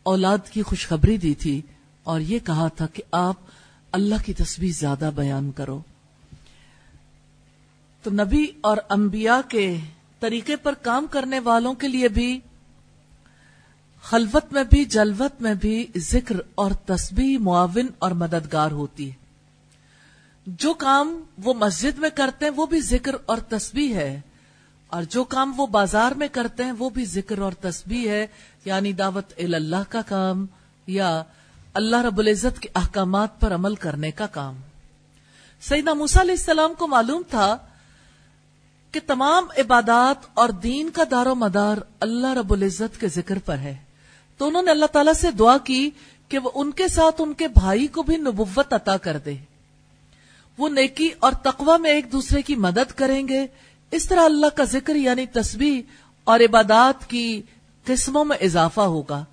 اولاد کی خوشخبری دی تھی اور یہ کہا تھا کہ آپ اللہ کی تسبیح زیادہ بیان کرو۔ تو نبی اور انبیاء کے طریقے پر کام کرنے والوں کے لیے بھی، خلوت میں بھی، جلوت میں بھی ذکر اور تسبیح معاون اور مددگار ہوتی۔ ہے جو کام وہ مسجد میں کرتے ہیں وہ بھی ذکر اور تسبیح ہے، اور جو کام وہ بازار میں کرتے ہیں وہ بھی ذکر اور تسبیح ہے۔ یعنی دعوت اللہ کا کام یا اللہ رب العزت کے احکامات پر عمل کرنے کا کام۔ سیدنا موسیٰ علیہ السلام کو معلوم تھا کہ تمام عبادات اور دین کا دار و مدار اللہ رب العزت کے ذکر پر ہے۔ تو انہوں نے اللہ تعالیٰ سے دعا کی کہ وہ ان کے ساتھ ان کے بھائی کو بھی نبوت عطا کر دے۔ وہ نیکی اور تقوی میں ایک دوسرے کی مدد کریں گے۔ اس طرح اللہ کا ذکر یعنی تسبیح اور عبادات کی قسموں میں اضافہ ہوگا۔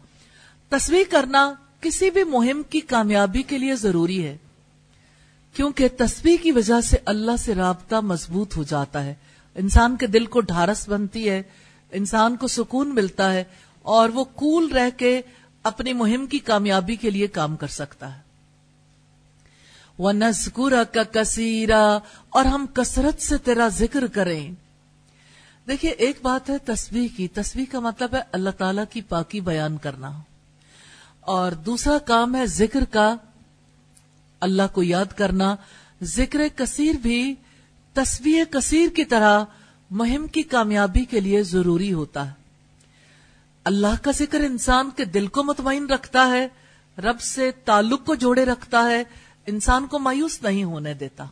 تصویر کرنا کسی بھی مہم کی کامیابی کے لیے ضروری ہے، کیونکہ تصویر کی وجہ سے اللہ سے رابطہ مضبوط ہو جاتا ہے۔ انسان کے دل کو ڈھارس بنتی ہے، انسان کو سکون ملتا ہے اور وہ کول رہ کے اپنی مہم کی کامیابی کے لیے کام کر سکتا ہے۔ وہ نسکور کا کثیرا اور ہم کثرت سے تیرا ذکر کریں۔ دیکھیے، ایک بات ہے تصویر کی۔ تصویر کا مطلب ہے اللہ تعالی کی پاکی بیان کرنا۔ اور دوسرا کام ہے ذکر کا اللہ کو یاد کرنا۔ ذکر کثیر بھی تصویر کثیر کی طرح مہم کی کامیابی کے لیے ضروری ہوتا ہے۔ اللہ کا ذکر انسان کے دل کو مطمئن رکھتا ہے، رب سے تعلق کو جوڑے رکھتا ہے، انسان کو مایوس نہیں ہونے دیتا۔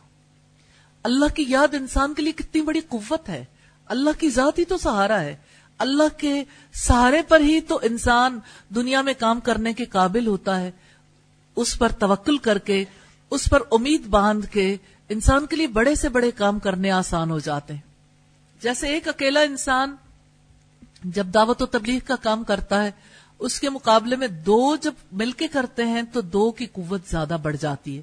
اللہ کی یاد انسان کے لیے کتنی بڑی قوت ہے۔ اللہ کی ذات ہی تو سہارا ہے۔ اللہ کے سہارے پر ہی تو انسان دنیا میں کام کرنے کے قابل ہوتا ہے۔ اس پر توکل کر کے، اس پر امید باندھ کے انسان کے لیے بڑے سے بڑے کام کرنے آسان ہو جاتے ہیں۔ جیسے ایک اکیلا انسان جب دعوت و تبلیغ کا کام کرتا ہے، اس کے مقابلے میں دو جب مل کے کرتے ہیں تو دو کی قوت زیادہ بڑھ جاتی ہے۔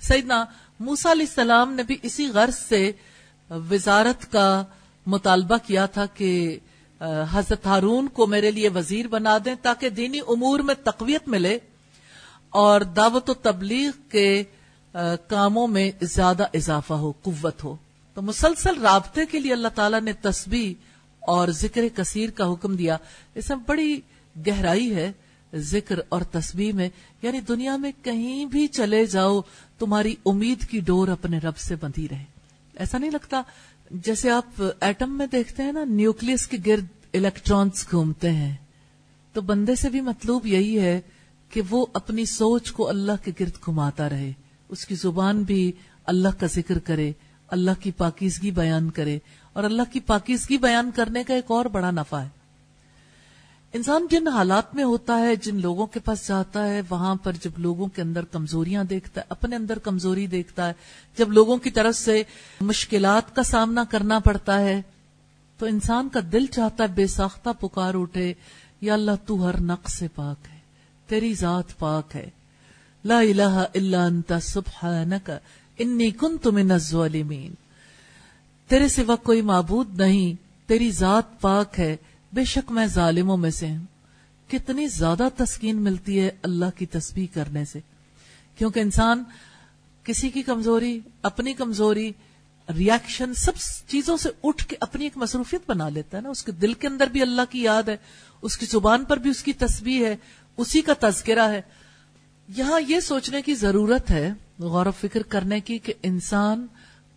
سیدنا موسا علیہ السلام نے بھی اسی غرض سے وزارت کا مطالبہ کیا تھا کہ حضرت ہارون کو میرے لیے وزیر بنا دیں تاکہ دینی امور میں تقویت ملے اور دعوت و تبلیغ کے کاموں میں زیادہ اضافہ ہو، قوت ہو۔ تو مسلسل رابطے کے لیے اللہ تعالیٰ نے تسبیح اور ذکر کثیر کا حکم دیا۔ اس میں بڑی گہرائی ہے ذکر اور تسبیح میں یعنی دنیا میں کہیں بھی چلے جاؤ، تمہاری امید کی ڈور اپنے رب سے بندھی رہے۔ ایسا نہیں لگتا جیسے آپ ایٹم میں دیکھتے ہیں نا نیوکلس کے گرد الیکٹرانس گھومتے ہیں۔ تو بندے سے بھی مطلوب یہی ہے کہ وہ اپنی سوچ کو اللہ کے گرد گھماتا رہے۔ اس کی زبان بھی اللہ کا ذکر کرے، اللہ کی پاکیزگی بیان کرے۔ اور اللہ کی پاکیزگی بیان کرنے کا ایک اور بڑا نفع ہے۔ انسان جن حالات میں ہوتا ہے، جن لوگوں کے پاس جاتا ہے، وہاں پر جب لوگوں کے اندر کمزوریاں دیکھتا ہے، اپنے اندر کمزوری دیکھتا ہے، جب لوگوں کی طرف سے مشکلات کا سامنا کرنا پڑتا ہے، تو انسان کا دل چاہتا ہے بے ساختہ پکار اٹھے، یا اللہ تو ہر نقص سے پاک ہے، تیری ذات پاک ہے۔ لا الہ الا انت سبحانک، انی کنت من الظالمین۔ تیرے سوا کوئی معبود نہیں، تیری ذات پاک ہے۔ بے شک میں ظالموں میں سے ہوں۔ کتنی زیادہ تسکین ملتی ہے اللہ کی تسبیح کرنے سے۔ کیونکہ انسان کسی کی کمزوری، اپنی کمزوری ریاکشن سب چیزوں سے اٹھ کے اپنی ایک مصروفیت بنا لیتا ہے نا۔ اس کے دل کے اندر بھی اللہ کی یاد ہے، اس کی زبان پر بھی اس کی تسبیح ہے، اسی کا تذکرہ ہے۔ یہاں یہ سوچنے کی ضرورت ہے، غور و فکر کرنے کی، کہ انسان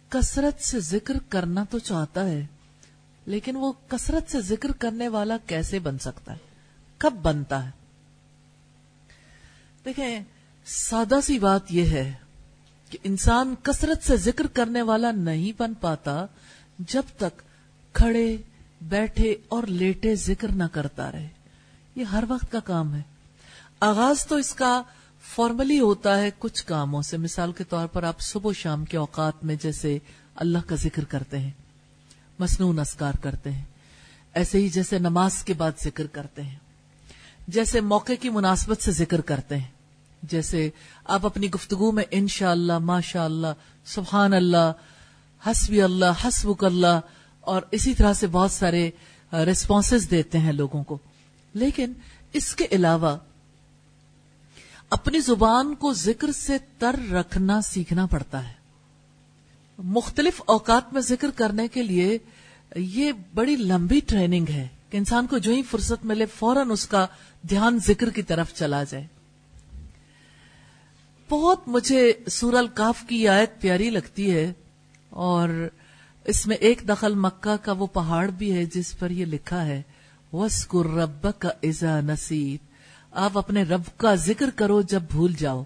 کثرت سے ذکر کرنا تو چاہتا ہے۔ لیکن وہ کثرت سے ذکر کرنے والا کیسے بن سکتا ہے؟ کب بنتا ہے؟ دیکھیں، سادہ سی بات یہ ہے کہ انسان کثرت سے ذکر کرنے والا نہیں بن پاتا جب تک کھڑے، بیٹھے اور لیٹے ذکر نہ کرتا رہے۔ یہ ہر وقت کا کام ہے۔ آغاز تو اس کا فارملی ہوتا ہے کچھ کاموں سے۔ مثال کے طور پر آپ صبح و شام کے اوقات میں جیسے اللہ کا ذکر کرتے ہیں۔ مصنون اسکار کرتے ہیں۔ ایسے ہی جیسے نماز کے بعد ذکر کرتے ہیں۔ جیسے موقع کی مناسبت سے ذکر کرتے ہیں۔ جیسے آپ اپنی گفتگو میں انشاء اللہ ماشاء اللہ سبحان اللہ حسبی اللہ حسبک اللہ اور اسی طرح سے بہت سارے ریسپانسز دیتے ہیں لوگوں کو۔ لیکن اس کے علاوہ اپنی زبان کو ذکر سے تر رکھنا سیکھنا پڑتا ہے۔ مختلف اوقات میں ذکر کرنے کے لیے یہ بڑی لمبی ٹریننگ ہے کہ انسان کو جو ہی فرصت ملے فوراً اس کا دھیان ذکر کی طرف چلا جائے۔ بہت مجھے سور القاف کی آیت پیاری لگتی ہے اور اس میں ایک دخل مکہ کا وہ پہاڑ بھی ہے جس پر یہ لکھا ہے وسکر رب کا ازا نصیر آپ اپنے رب کا ذکر کرو جب بھول جاؤ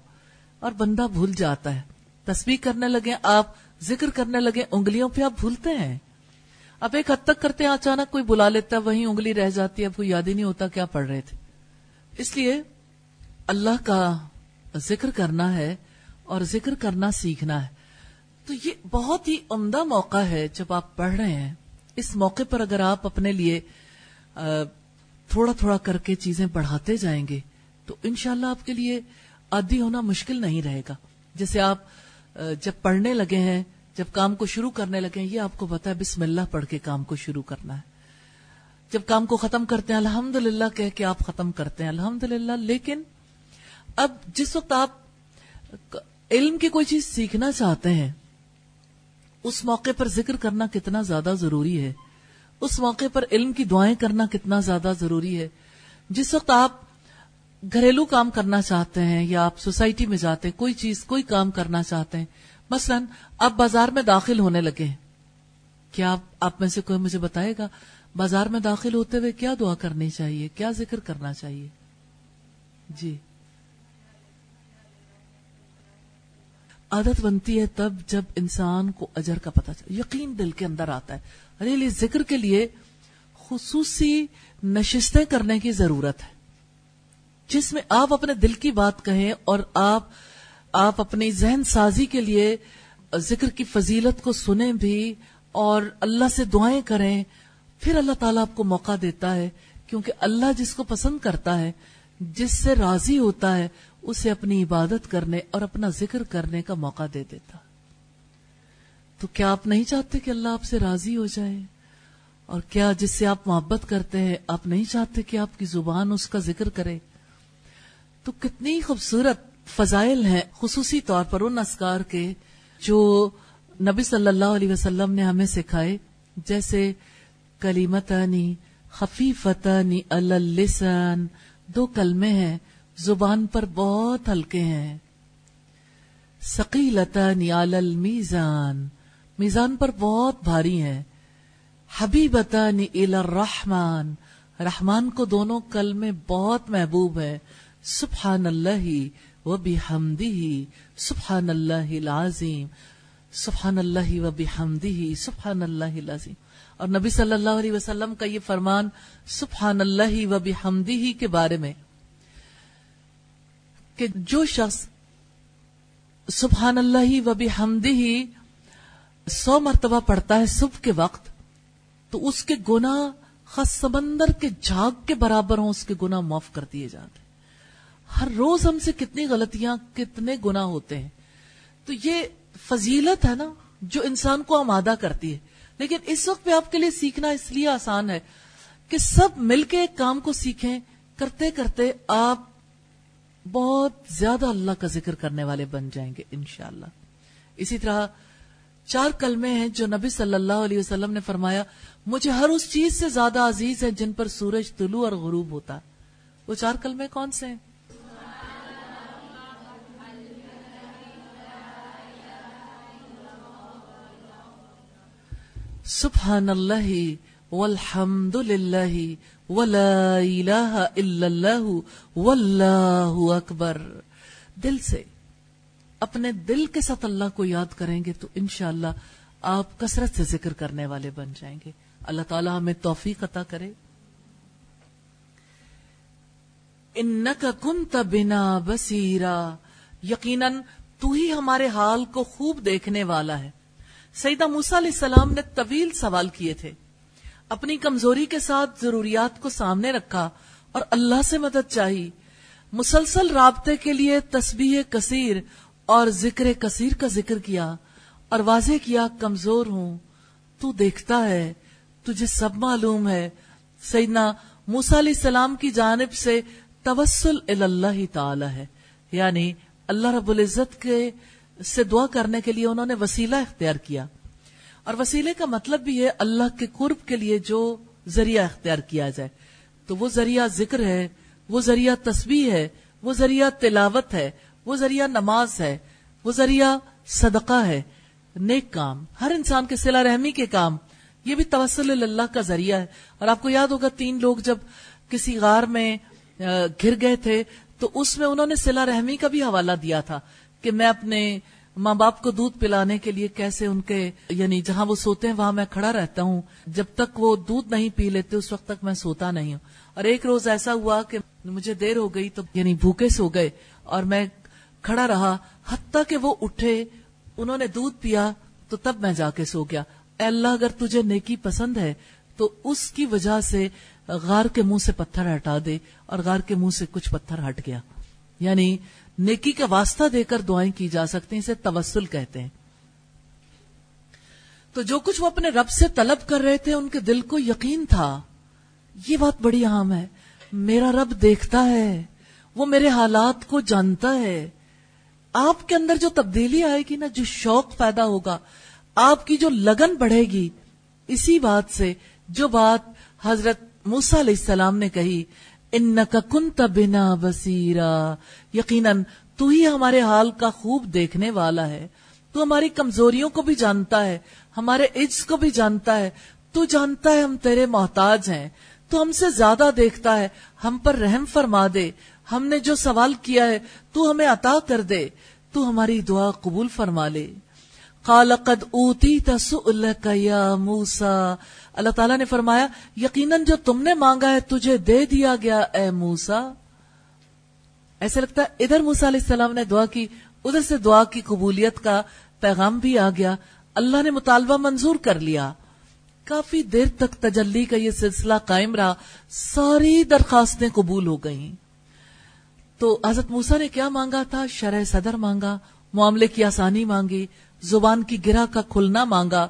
اور بندہ بھول جاتا ہے۔ تصویر کرنے لگے آپ ذکر کرنے لگے، انگلیوں پہ آپ بھولتے ہیں۔ اب ایک حد تک کرتے ہیں، اچانک کوئی بلا لیتا ہے، وہیں انگلی رہ جاتی ہے، اب کوئی یاد ہی نہیں ہوتا کیا پڑھ رہے تھے۔ اس لیے اللہ کا ذکر کرنا ہے اور ذکر کرنا سیکھنا ہے۔ تو یہ بہت ہی عمدہ موقع ہے جب آپ پڑھ رہے ہیں۔ اس موقع پر اگر آپ اپنے لیے تھوڑا تھوڑا کر کے چیزیں بڑھاتے جائیں گے، تو انشاءاللہ اللہ آپ کے لیے عادی ہونا مشکل نہیں رہے گا۔ جیسے آپ جب پڑھنے لگے ہیں، جب کام کو شروع کرنے لگے ہیں، یہ آپ کو پتا ہے، بسم اللہ پڑھ کے کام کو شروع کرنا ہے۔ جب کام کو ختم کرتے ہیں الحمد للہ کہہ کے آپ ختم کرتے ہیں الحمد للہ لیکن اب جس وقت آپ علم کی کوئی چیز سیکھنا چاہتے ہیں، اس موقع پر ذکر کرنا کتنا زیادہ ضروری ہے۔ اس موقع پر علم کی دعائیں کرنا کتنا زیادہ ضروری ہے۔ جس وقت آپ گھریلو کام کرنا چاہتے ہیں یا آپ سوسائٹی میں جاتے ہیں، کوئی چیز، کوئی کام کرنا چاہتے ہیں۔ مثلا آپ بازار میں داخل ہونے لگے ہیں۔ کیا آپ آپ میں سے کوئی مجھے بتائے گا، بازار میں داخل ہوتے ہوئے کیا دعا کرنی چاہیے؟ کیا ذکر کرنا چاہیے؟ جی۔ عادت بنتی ہے تب جب انسان کو اجر کا پتہ چلے۔ یقین دل کے اندر آتا ہے۔ ارے ذکر کے لیے خصوصی نشستیں کرنے کی ضرورت ہے۔ جس میں آپ اپنے دل کی بات کہیں اور آپ آپ اپنی ذہن سازی کے لیے ذکر کی فضیلت کو سنیں بھی اور اللہ سے دعائیں کریں، پھر اللہ تعالیٰ آپ کو موقع دیتا ہے، کیونکہ اللہ جس کو پسند کرتا ہے، جس سے راضی ہوتا ہے، اسے اپنی عبادت کرنے اور اپنا ذکر کرنے کا موقع دے دیتا۔ تو کیا آپ نہیں چاہتے کہ اللہ آپ سے راضی ہو جائے؟ اور کیا جس سے آپ محبت کرتے ہیں، آپ نہیں چاہتے کہ آپ کی زبان اس کا ذکر کرے؟ تو کتنی خوبصورت فضائل ہیں، خصوصی طور پر ان اسکار کے جو نبی صلی اللہ علیہ وسلم نے ہمیں سکھائے، جیسے کلیمتانی، خفیفتانی اللسان، دو کلمے ہیں، زبان پر بہت ہلکے ہیں۔ سقیلتانی علی المیزان، میزان پر بہت بھاری ہیں۔ حبیبتانی الی الرحمن، رحمان کو دونوں کلمے بہت محبوب ہیں۔ سبحان اللہ و بحمدہ سبحان اللہ العظیم سبحان اللہ و بحمدہ سبحان اللہ العظیم۔ اور نبی صلی اللہ علیہ وسلم کا یہ فرمان سبحان اللہ و بحمدہ کے بارے میں کہ جو شخص سبحان اللہ و بحمدہ سو مرتبہ پڑھتا ہے صبح کے وقت، تو اس کے گناہ خاص سمندر کے جھاگ کے برابر ہوں، اس کے گناہ معاف کر دیے جاتے ہیں۔ ہر روز ہم سے کتنی غلطیاں، کتنے گنا ہوتے ہیں۔ تو یہ فضیلت ہے نا، جو انسان کو آمادہ کرتی ہے۔ لیکن اس وقت پہ آپ کے لیے سیکھنا اس لیے آسان ہے کہ سب مل کے ایک کام کو سیکھیں۔ کرتے کرتے آپ بہت زیادہ اللہ کا ذکر کرنے والے بن جائیں گے انشاءاللہ۔ اسی طرح چار کلمے ہیں جو نبی صلی اللہ علیہ وسلم نے فرمایا، مجھے ہر اس چیز سے زیادہ عزیز ہے جن پر سورج طلوع اور غروب ہوتا۔ وہ چار کلمے کون سے ہیں؟ سبحان اللہ والحمد للہ ولا الہ الا اللہ واللہ اکبر۔ دل سے، اپنے دل کے ساتھ اللہ کو یاد کریں گے تو انشاءاللہ آپ کثرت سے ذکر کرنے والے بن جائیں گے۔ اللہ تعالی ہمیں توفیق عطا کرے۔ انکا کنت بنا بصیرا۔ یقیناً تو ہی ہمارے حال کو خوب دیکھنے والا ہے۔ سیدہ موسا علیہ السلام نے طویل سوال کیے تھے۔ اپنی کمزوری کے ساتھ ضروریات کو سامنے رکھا اور اللہ سے مدد چاہی۔ مسلسل رابطے کے لیے تسبیح کثیر اور ذکر کثیر کا ذکر کیا اور واضح کیا، کمزور ہوں، تو دیکھتا ہے، تجھے سب معلوم ہے۔ سیدنا موسا علیہ السلام کی جانب سے توسل اللہ تعالی ہے۔ یعنی اللہ رب العزت کے سے دعا کرنے کے لیے انہوں نے وسیلہ اختیار کیا۔ اور وسیلے کا مطلب بھی ہے اللہ کے قرب کے لیے جو ذریعہ اختیار کیا جائے۔ تو وہ ذریعہ ذکر ہے، وہ ذریعہ تسبیح ہے، وہ ذریعہ تلاوت ہے، وہ ذریعہ نماز ہے، وہ ذریعہ صدقہ ہے، نیک کام، ہر انسان کے سلا رحمی کے کام۔ یہ بھی توسل اللہ کا ذریعہ ہے۔ اور آپ کو یاد ہوگا تین لوگ جب کسی غار میں گر گئے تھے، تو اس میں انہوں نے سلا رحمی کا بھی حوالہ دیا تھا۔ کہ میں اپنے ماں باپ کو دودھ پلانے کے لیے کیسے ان کے یعنی جہاں وہ سوتے ہیں وہاں میں کھڑا رہتا ہوں۔ جب تک وہ دودھ نہیں پی لیتے اس وقت تک میں سوتا نہیں ہوں۔ اور ایک روز ایسا ہوا کہ مجھے دیر ہو گئی تو یعنی بھوکے سو گئے اور میں کھڑا رہا۔ حتیٰ کہ وہ اٹھے، انہوں نے دودھ پیا تو تب میں جا کے سو گیا۔ اے اللہ، اگر تجھے نیکی پسند ہے تو اس کی وجہ سے غار کے منہ سے پتھر ہٹا دے۔ اور غار کے منہ سے کچھ پتھر ہٹ گیا۔ یعنی نیکی کا واسطہ دے کر دعائیں کی جا سکتی ہیں، اسے توسل کہتے ہیں۔ تو جو کچھ وہ اپنے رب سے طلب کر رہے تھے، ان کے دل کو یقین تھا۔ یہ بات بڑی اہم ہے۔ میرا رب دیکھتا ہے، وہ میرے حالات کو جانتا ہے۔ آپ کے اندر جو تبدیلی آئے گی نا، جو شوق پیدا ہوگا، آپ کی جو لگن بڑھے گی، اسی بات سے جو بات حضرت موسا علیہ السلام نے کہی ان کا کنت بنا بصیرا۔ یقیناً تو ہی ہمارے حال کا خوب دیکھنے والا ہے۔ تو ہماری کمزوریوں کو بھی جانتا ہے، ہمارے عجز کو بھی جانتا ہے۔ تو جانتا ہے ہم تیرے محتاج ہیں۔ تو ہم سے زیادہ دیکھتا ہے، ہم پر رحم فرما دے۔ ہم نے جو سوال کیا ہے، تو ہمیں عطا کر دے۔ تو ہماری دعا قبول فرما لے۔ قال قد سؤلك یا موسا اللہ تعالیٰ نے فرمایا، یقیناً جو تم نے مانگا ہے تجھے دے دیا گیا، اے موسا ایسا لگتا ہے، ادھر موسا علیہ السلام نے دعا کی، ادھر سے دعا کی قبولیت کا پیغام بھی آ گیا۔ اللہ نے مطالبہ منظور کر لیا۔ کافی دیر تک تجلی کا یہ سلسلہ قائم رہا، ساری درخواستیں قبول ہو گئیں۔ تو حضرت موسا نے کیا مانگا تھا؟ شرح صدر مانگا، معاملے کی آسانی مانگی زبان کی گرہ کا کھلنا مانگا،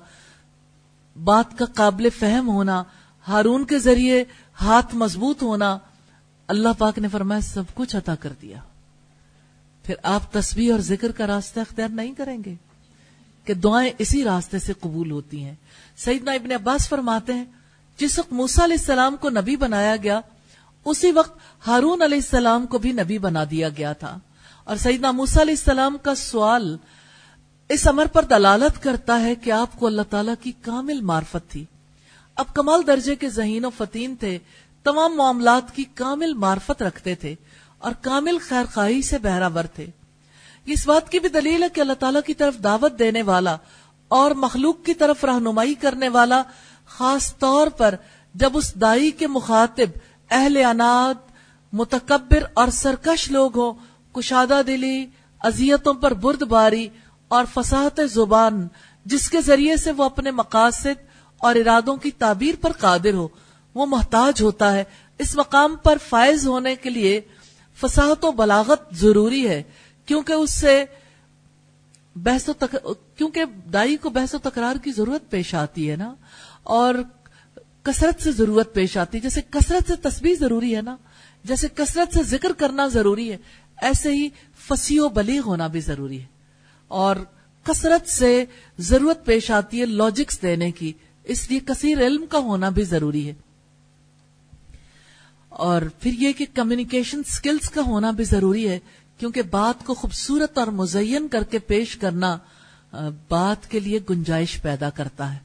بات کا قابل فہم ہونا، ہارون کے ذریعے ہاتھ مضبوط ہونا، اللہ پاک نے فرمایا سب کچھ عطا کر دیا۔ پھر آپ تصویر اور ذکر کا راستہ اختیار نہیں کریں گے کہ دعائیں اسی راستے سے قبول ہوتی ہیں۔ سیدنا ابن عباس فرماتے ہیں، جس وقت موسا علیہ السلام کو نبی بنایا گیا، اسی وقت ہارون علیہ السلام کو بھی نبی بنا دیا گیا تھا۔ اور سیدنا موسا علیہ السلام کا سوال اس امر پر دلالت کرتا ہے کہ آپ کو اللہ تعالیٰ کی کامل معرفت تھی۔ اب کمال درجے کے ذہین و فتین تھے، تمام معاملات کی کامل معرفت رکھتے تھے اور کامل خیر خواہی سے بہراور تھے۔ اس بات کی بھی دلیل ہے کہ اللہ تعالیٰ کی طرف دعوت دینے والا اور مخلوق کی طرف رہنمائی کرنے والا، خاص طور پر جب اس دائی کے مخاطب، اہل اناد متکبر اور سرکش لوگ ہوں، کشادہ دلی، اذیتوں پر برد باری اور فصاحت زبان جس کے ذریعے سے وہ اپنے مقاصد اور ارادوں کی تعبیر پر قادر ہو، وہ محتاج ہوتا ہے۔ اس مقام پر فائز ہونے کے لیے فصاحت و بلاغت ضروری ہے، کیونکہ اس سے بحث و تک... کیونکہ دائی کو بحث و تکرار کی ضرورت پیش آتی ہے نا، اور کثرت سے ضرورت پیش آتی ہے۔ جیسے کثرت سے تسبیح ضروری ہے نا، جیسے کثرت سے ذکر کرنا ضروری ہے، ایسے ہی فصیح و بلیغ ہونا بھی ضروری ہے۔ اور کثرت سے ضرورت پیش آتی ہے لاجکس دینے کی۔ اس لیے کثیر علم کا ہونا بھی ضروری ہے۔ اور پھر یہ کہ کمیونیکیشن سکلز کا ہونا بھی ضروری ہے، کیونکہ بات کو خوبصورت اور مزین کر کے پیش کرنا بات کے لیے گنجائش پیدا کرتا ہے۔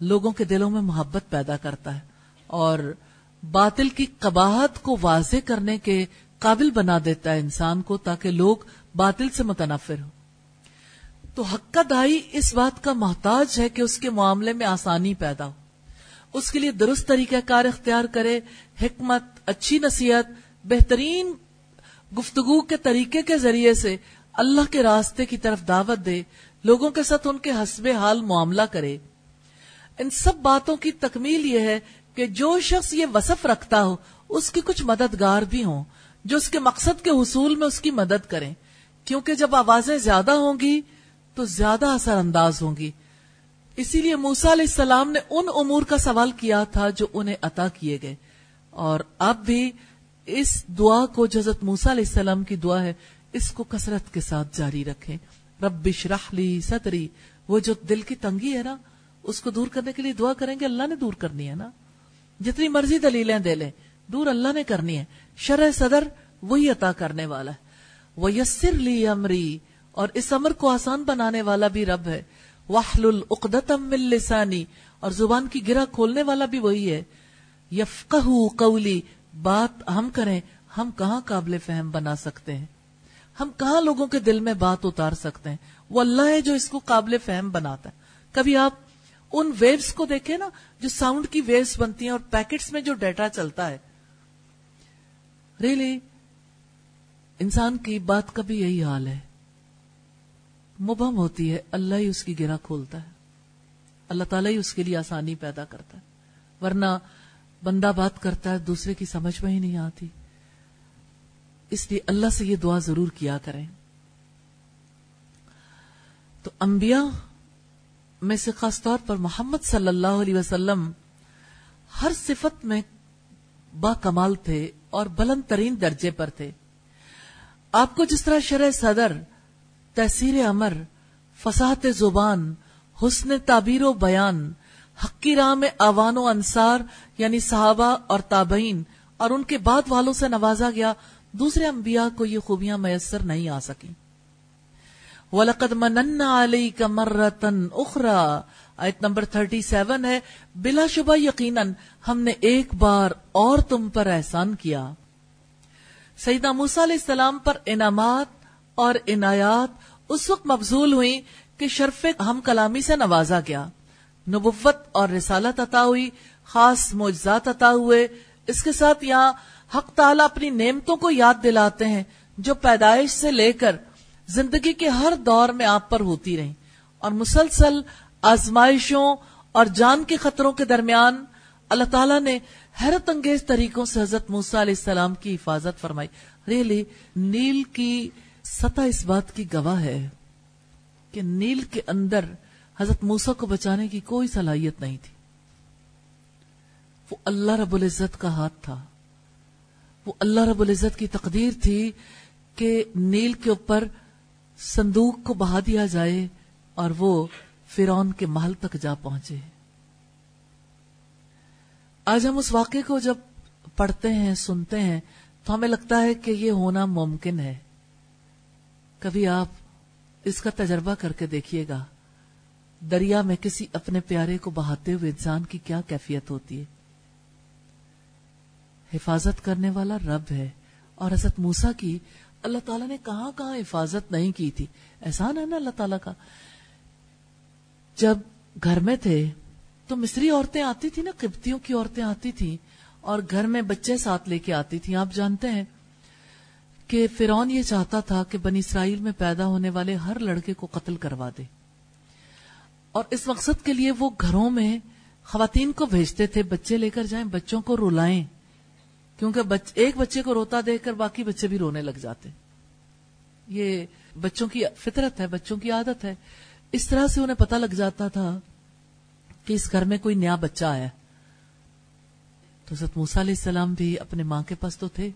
لوگوں کے دلوں میں محبت پیدا کرتا ہے۔ اور باطل کی قباہت کو واضح کرنے کے قابل بنا دیتا ہے انسان کو، تاکہ لوگ باطل سے متنفر ہوں۔ تو حق دائی اس بات کا محتاج ہے کہ اس کے معاملے میں آسانی پیدا ہو۔ اس کے لیے درست طریقہ کار اختیار کرے، حکمت، اچھی نصیحت، بہترین گفتگو کے طریقے کے ذریعے سے اللہ کے راستے کی طرف دعوت دے، لوگوں کے ساتھ ان کے حسب حال معاملہ کرے۔ ان سب باتوں کی تکمیل یہ ہے کہ جو شخص یہ وصف رکھتا ہو، اس کی کچھ مددگار بھی ہوں، جو اس کے مقصد کے حصول میں اس کی مدد کریں۔ کیونکہ جب آوازیں زیادہ ہوں گی تو زیادہ اثر انداز ہوں گی۔ اسی لیے موسا علیہ السلام نے ان امور کا سوال کیا تھا جو انہیں عطا کیے گئے۔ اور اب بھی اس دعا کو جو حضرت موسا علیہ السلام کی دعا ہے، اس کو کثرت کے ساتھ جاری رکھیں۔ رب شرح لی صدری، وہ جو دل کی تنگی ہے نا، اس کو دور کرنے کے لیے دعا کریں گے۔ اللہ نے دور کرنی ہے نا۔ جتنی مرضی دلیلیں دے لیں، دور اللہ نے کرنی ہے۔ شرح صدر وہی عطا کرنے والا ہے۔ وہ یسر لی امری اور اس امر کو آسان بنانے والا بھی رب ہے۔ واہل العقدم لسانی اور زبان کی گرہ کھولنے والا بھی وہی ہے۔ یفقہ قولی بات ہم کریں ہم کہاں قابل فہم بنا سکتے ہیں؟ ہم کہاں لوگوں کے دل میں بات اتار سکتے ہیں؟ وہ اللہ ہے جو اس کو قابل فہم بناتا ہے۔ کبھی آپ ان ویوز کو دیکھیں نا جو ساؤنڈ کی ویوز بنتی ہیں اور پیکٹس میں جو ڈیٹا چلتا ہے۔ ریلی really, انسان کی بات کا بھی یہی حال ہے۔ مبہم ہوتی ہے، اللہ ہی اس کی گرا کھولتا ہے۔ اللہ تعالیٰ ہی اس کے لیے آسانی پیدا کرتا ہے۔ ورنہ بندہ بات کرتا ہے، دوسرے کی سمجھ میں ہی نہیں آتی۔ اس لیے اللہ سے یہ دعا ضرور کیا کریں۔ تو انبیاء میں سے خاص طور پر محمد صلی اللہ علیہ وسلم ہر صفت میں با کمال تھے اور بلند ترین درجے پر تھے۔ آپ کو جس طرح شرح صدر تحصیر امر، فساحت زبان، حسن تعبیر و بیان، حقی راہ میں اوان و انصار یعنی صحابہ اور تابعین، اور ان کے بعد والوں سے نوازا گیا، دوسرے انبیاء کو یہ خوبیاں میسر نہیں آ سکی وَلَقَدْ مَنَنَّا عَلَيْكَ مَرَّةً اُخْرَى آیت نمبر 37 ہے، بلا شبہ یقیناً ہم نے ایک بار اور تم پر احسان کیا۔ سیدہ موسیٰ علیہ السلام پر انعامات اور عنایات اس وقت مبزول ہوئی کہ شرف ہم کلامی سے نوازا گیا۔ نبوت اور رسالت عطا ہوئی، خاص معجزات عطا ہوئے۔ اس کے ساتھ یہاں حق تعالیٰ اپنی نعمتوں کو یاد دلاتے ہیں، جو پیدائش سے لے کر زندگی کے ہر دور میں آپ پر ہوتی رہی اور مسلسل آزمائشوں اور جان کے خطروں کے درمیان اللہ تعالیٰ نے حیرت انگیز طریقوں سے حضرت موسیٰ علیہ السلام کی حفاظت فرمائی۔ ریلی نیل کی سطح اس بات کی گواہ ہے کہ نیل کے اندر حضرت موسیٰ کو بچانے کی کوئی صلاحیت نہیں تھی۔ وہ اللہ رب العزت کا ہاتھ تھا۔ وہ اللہ رب العزت کی تقدیر تھی کہ نیل کے اوپر صندوق کو بہا دیا جائے اور وہ فرون کے محل تک جا پہنچے۔ آج ہم اس واقعے کو جب پڑھتے ہیں، سنتے ہیں، تو ہمیں لگتا ہے کہ یہ ہونا ممکن ہے۔ کبھی آپ اس کا تجربہ کر کے دیکھیے گا، دریا میں کسی اپنے پیارے کو بہاتے ہوئے انسان کی کیا کیفیت ہوتی ہے۔ حفاظت کرنے والا رب ہے اور حضرت موسا کی اللہ تعالیٰ نے کہاں کہاں حفاظت نہیں کی تھی۔ احسان ہے نا اللہ تعالیٰ کا۔ جب گھر میں تھے تو مصری عورتیں آتی تھی نا، قبطیوں کی عورتیں آتی تھی اور گھر میں بچے ساتھ لے کے آتی تھی آپ جانتے ہیں کہ فرون یہ چاہتا تھا کہ بنی اسرائیل میں پیدا ہونے والے ہر لڑکے کو قتل کروا دے۔ اور اس مقصد کے لیے وہ گھروں میں خواتین کو بھیجتے تھے، بچے لے کر جائیں، بچوں کو رولائیں کیونکہ بچ، ایک بچے کو روتا دیکھ کر باقی بچے بھی رونے لگ جاتے۔ یہ بچوں کی فطرت ہے، بچوں کی عادت ہے۔ اس طرح سے انہیں پتا لگ جاتا تھا کہ اس گھر میں کوئی نیا بچہ آیا۔ تو حضرت موسا علیہ السلام بھی اپنے ماں کے پاس تو تھے۔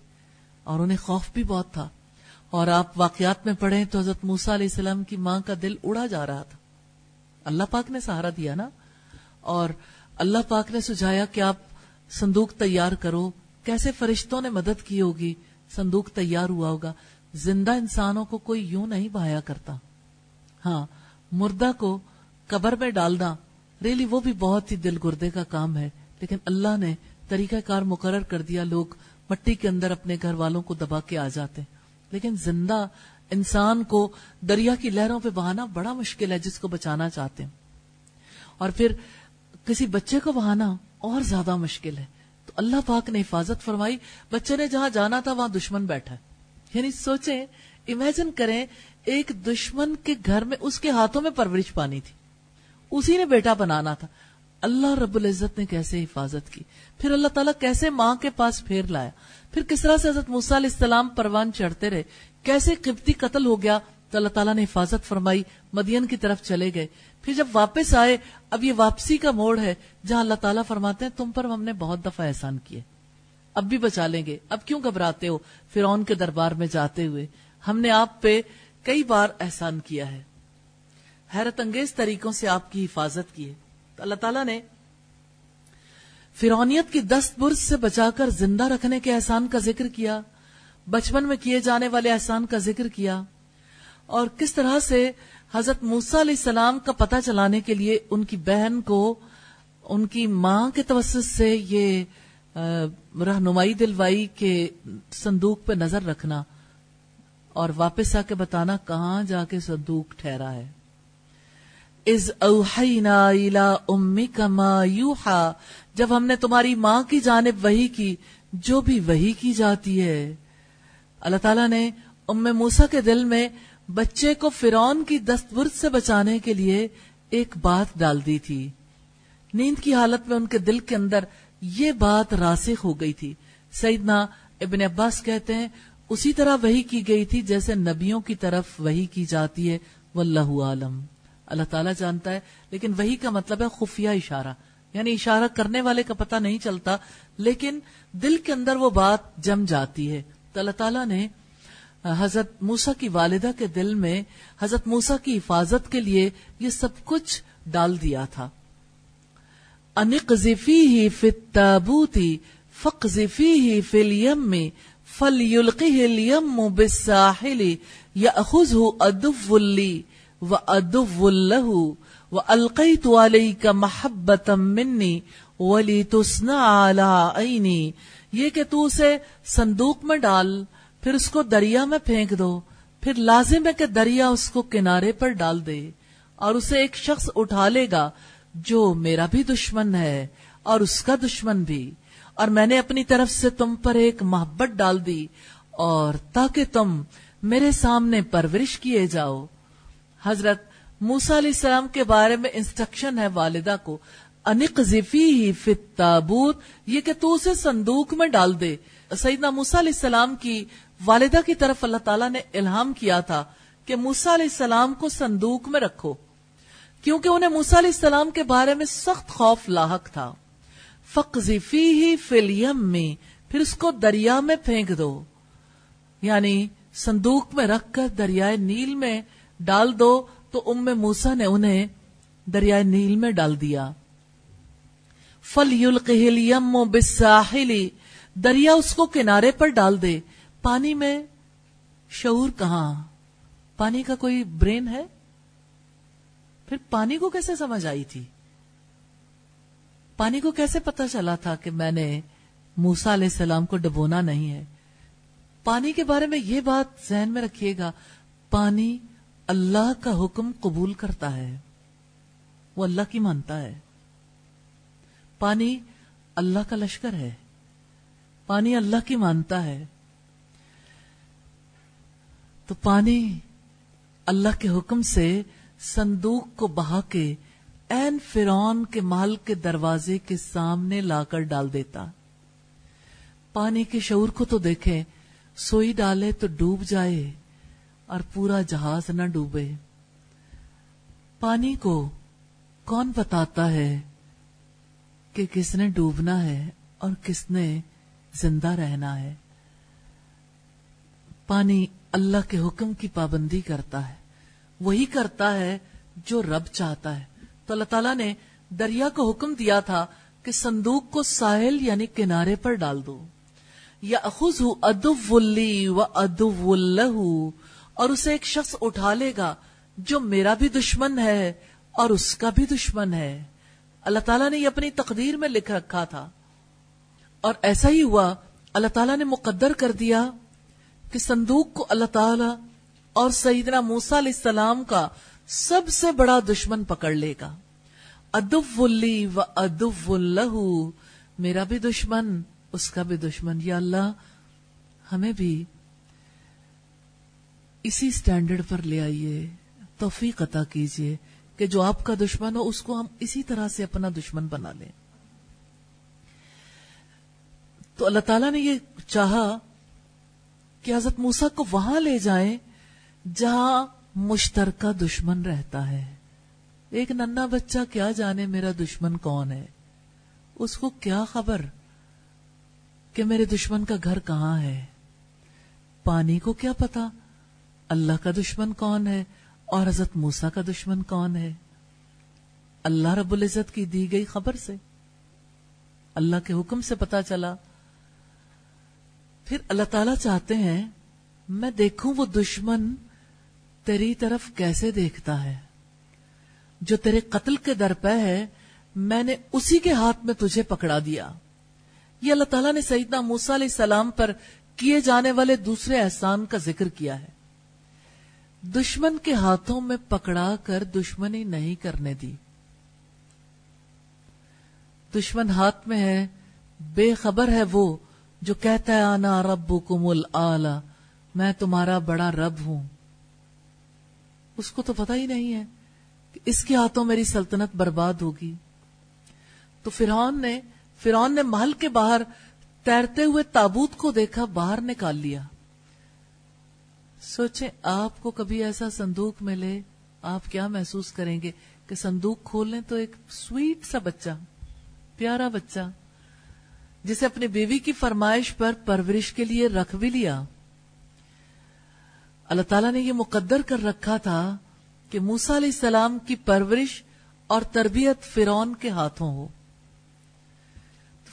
اور انہیں خوف بھی بہت تھا۔ اور آپ واقعات میں پڑھیں تو حضرت موسا علیہ السلام کی ماں کا دل اڑا جا رہا تھا۔ اللہ پاک نے سہارا دیا نا؟ اور اللہ پاک نے سجایا کہ آپ صندوق تیار کرو۔ کیسے فرشتوں نے مدد کی ہوگی؟ صندوق تیار ہوا ہوگا۔ زندہ انسانوں کو کوئی یوں نہیں بہایا کرتا۔ ہاں مردہ کو قبر میں ڈالنا ریلی وہ بھی بہت ہی دل گردے کا کام ہے۔ لیکن اللہ نے طریقہ کار مقرر کر دیا۔ لوگ مٹی کے اندر اپنے گھر والوں کو دبا کے آ جاتے لیکن زندہ انسان کو دریا کی لہروں پہ بہانا بڑا مشکل ہے جس کو بچانا چاہتے ہیں۔ اور پھر کسی بچے کو بہانا اور زیادہ مشکل ہے۔ تو اللہ پاک نے حفاظت فرمائی بچے نے جہاں جانا تھا وہاں دشمن بیٹھا یعنی سوچیں امیجن کریں، ایک دشمن کے گھر میں اس کے ہاتھوں میں پرورش پانی تھی۔ اسی نے بیٹا بنانا تھا۔ اللہ رب العزت نے کیسے حفاظت کی؟ پھر اللہ تعالیٰ کیسے ماں کے پاس پھیر لایا؟ پھر کس طرح سے حضرت موسیٰ علیہ السلام پروان چڑھتے رہے؟ کیسے قبطی قتل ہو گیا؟ تو اللہ تعالیٰ نے حفاظت فرمائی، مدین کی طرف چلے گئے۔ پھر جب واپس آئے، اب یہ واپسی کا موڑ ہے، جہاں اللہ تعالیٰ فرماتے ہیں، تم پر ہم نے بہت دفعہ احسان کیے اب بھی بچا لیں گے۔ اب کیوں گھبراتے ہو؟ فرعون کے دربار میں جاتے ہوئے۔ ہم نے آپ پہ کئی بار احسان کیا ہے۔ حیرت انگیز طریقوں سے آپ کی حفاظت کی ہے۔ تو اللہ تعالیٰ نے فرونیت کی دست برس سے بچا کر زندہ رکھنے کے احسان کا ذکر کیا، بچپن میں کیے جانے والے احسان کا ذکر کیا، اور کس طرح سے حضرت موسا علیہ السلام کا پتہ چلانے کے لیے ان کی بہن کو، ان کی ماں کے توسط سے یہ رہنمائی دلوائی کے صندوق پہ نظر رکھنا اور واپس آ کے بتانا کہاں جا کے صندوق ٹھہرا ہے۔ از اوحینا امک ما یوحا، جب ہم نے تمہاری ماں کی جانب وہی کی، جو بھی وہی کی جاتی ہے۔ اللہ تعالیٰ نے ام موسا کے دل میں بچے کو فرون کی دستبرد سے بچانے کے لیے ایک بات ڈال دی تھی۔ نیند کی حالت میں ان کے دل کے اندر یہ بات راسخ ہو گئی تھی۔ سیدنا ابن عباس کہتے ہیں، اسی طرح وہی کی گئی تھی جیسے نبیوں کی طرف وہی کی جاتی ہے، واللہ عالم۔ اللہ تعالیٰ جانتا ہے، لیکن وہی کا مطلب ہے خفیہ اشارہ۔ یعنی اشارہ کرنے والے کا پتہ نہیں چلتا، لیکن دل کے اندر وہ بات جم جاتی ہے۔ تو اللہ تعالیٰ نے حضرت موسا کی والدہ کے دل میں حضرت موسا کی حفاظت کے لیے یہ سب کچھ ڈال دیا تھا۔ انقذفی ہی فتابوتی فقذفیہ فی الیم فلیلقہ الیم بالساحل یأخذہ ادو لی۔ و ادو لہو وَأَلْقَيْتُ عَلَيْكَ مَحَبَّةً مِّنِّي وَلِتُسْنَعَ عَلَىٰ عَيْنِي۔ یہ کہ تو اسے صندوق میں ڈال، پھر اس کو دریا میں پھینک دو، پھر لازم ہے کہ دریا اس کو کنارے پر ڈال دے، اور اسے ایک شخص اٹھا لے گا جو میرا بھی دشمن ہے اور اس کا دشمن بھی۔ اور میں نے اپنی طرف سے تم پر ایک محبت ڈال دی، اور تاکہ تم میرے سامنے پرورش کیے جاؤ۔ حضرت موسا علیہ السلام کے بارے میں انسٹرکشن ہے والدہ کو انک ہی فت تابوت یہ کہ تو اسے صندوق میں ڈال دے۔ سیدنا موسا علیہ السلام کی والدہ کی طرف اللہ تعالیٰ نے الہام کیا تھا کہ موسا علیہ السلام کو صندوق میں رکھو، کیونکہ انہیں موسا علیہ السلام کے بارے میں سخت خوف لاحق تھا۔ فقزفی ہی فلیم میں پھر اس کو دریا میں پھینک دو۔ یعنی صندوق میں رکھ کر دریائے نیل میں ڈال دو تو ام موسا نے انہیں دریائے نیل میں ڈال دیا۔ فل یم بساحلی دریا اس کو کنارے پر ڈال دے۔ پانی میں شعور کہاں؟ پانی کا کوئی برین ہے؟ پھر پانی کو کیسے سمجھ آئی تھی؟ پانی کو کیسے پتا چلا تھا کہ میں نے موسا علیہ السلام کو ڈبونا نہیں ہے؟ پانی کے بارے میں یہ بات ذہن میں رکھیے گا۔ پانی اللہ کا حکم قبول کرتا ہے، وہ اللہ کی مانتا ہے۔ پانی اللہ کا لشکر ہے، پانی اللہ کی مانتا ہے۔ تو پانی اللہ کے حکم سے صندوق کو بہا کے این فرون کے مال کے دروازے کے سامنے لا کر ڈال دیتا۔ پانی کے شعور کو تو دیکھیں، سوئی ڈالے تو ڈوب جائے۔ اور پورا جہاز نہ ڈوبے۔ پانی کو کون بتاتا ہے کہ کس نے ڈوبنا ہے اور کس نے زندہ رہنا ہے؟ پانی اللہ کے حکم کی پابندی کرتا ہے۔ وہی کرتا ہے جو رب چاہتا ہے۔ تو اللہ تعالیٰ نے دریا کو حکم دیا تھا کہ صندوق کو ساحل یعنی کنارے پر ڈال دو۔ یا اخذ ادب و ادب الہو اور اسے ایک شخص اٹھا لے گا جو میرا بھی دشمن ہے اور اس کا بھی دشمن ہے۔ اللہ تعالیٰ نے یہ اپنی تقدیر میں لکھ رکھا تھا۔ اور ایسا ہی ہوا، اللہ تعالیٰ نے مقدر کر دیا کہ صندوق کو اللہ تعالیٰ اور سیدنا موسا علیہ السلام کا سب سے بڑا دشمن پکڑ لے گا۔ ادب ولی و ادب اللہ میرا بھی دشمن، اس کا بھی دشمن۔ یا اللہ، ہمیں بھی اسی سٹینڈرڈ پر لے آئیے، توفیق عطا کیجیے کہ جو آپ کا دشمن ہو، اس کو ہم اسی طرح سے اپنا دشمن بنا لیں۔ تو اللہ تعالیٰ نے یہ چاہا کہ حضرت موسا کو وہاں لے جائیں جہاں مشترکہ دشمن رہتا ہے۔ ایک ننا بچہ کیا جانے میرا دشمن کون ہے؟ اس کو کیا خبر کہ میرے دشمن کا گھر کہاں ہے؟ پانی کو کیا پتا؟ اللہ کا دشمن کون ہے اور حضرت موسا کا دشمن کون ہے؟ اللہ رب العزت کی دی گئی خبر سے۔ اللہ کے حکم سے پتا چلا۔ پھر اللہ تعالی چاہتے ہیں، میں دیکھوں وہ دشمن تیری طرف کیسے دیکھتا ہے؟ جو تیرے قتل کے در پہ ہے، میں نے اسی کے ہاتھ میں تجھے پکڑا دیا۔ یہ اللہ تعالیٰ نے سیدنا موسا علیہ السلام پر کیے جانے والے دوسرے احسان کا ذکر کیا ہے۔ دشمن کے ہاتھوں میں پکڑا کر دشمنی نہیں کرنے دی۔ دشمن ہاتھ میں ہے، بے خبر ہے وہ جو کہتا ہے، آنا رب کمل میں تمہارا بڑا رب ہوں۔ اس کو تو پتا ہی نہیں ہے کہ اس کے ہاتھوں میری سلطنت برباد ہوگی۔ تو فرعون نے فرعون نے محل کے باہر تیرتے ہوئے تابوت کو دیکھا، باہر نکال لیا۔ سوچیں آپ کو کبھی ایسا صندوق ملے، آپ کیا محسوس کریں گے کہ صندوق کھول لیں تو ایک سویٹ سا بچہ، پیارا بچہ، جسے اپنی بیوی کی فرمائش پر پرورش کے لیے رکھ بھی لیا۔ اللہ تعالیٰ نے یہ مقدر کر رکھا تھا کہ موسا علیہ السلام کی پرورش اور تربیت فرون کے ہاتھوں ہو۔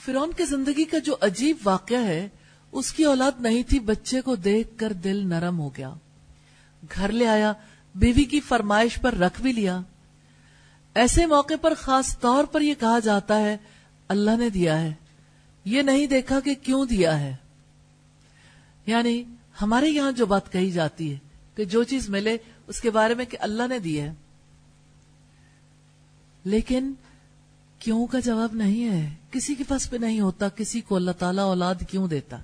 فرون کی زندگی کا جو عجیب واقعہ ہے اس کی اولاد نہیں تھی، بچے کو دیکھ کر دل نرم ہو گیا۔ گھر لے آیا، بیوی کی فرمائش پر رکھ بھی لیا۔ ایسے موقع پر خاص طور پر یہ کہا جاتا ہے، اللہ نے دیا ہے۔ یہ نہیں دیکھا کہ کیوں دیا ہے۔ یعنی ہمارے یہاں جو بات کہی جاتی ہے کہ جو چیز ملے، اس کے بارے میں کہ اللہ نے دی ہے۔ لیکن، کیوں کا جواب نہیں ہے؟ کسی کے پاس پہ نہیں ہوتا، کسی کو اللہ تعالیٰ اولاد کیوں دیتا؟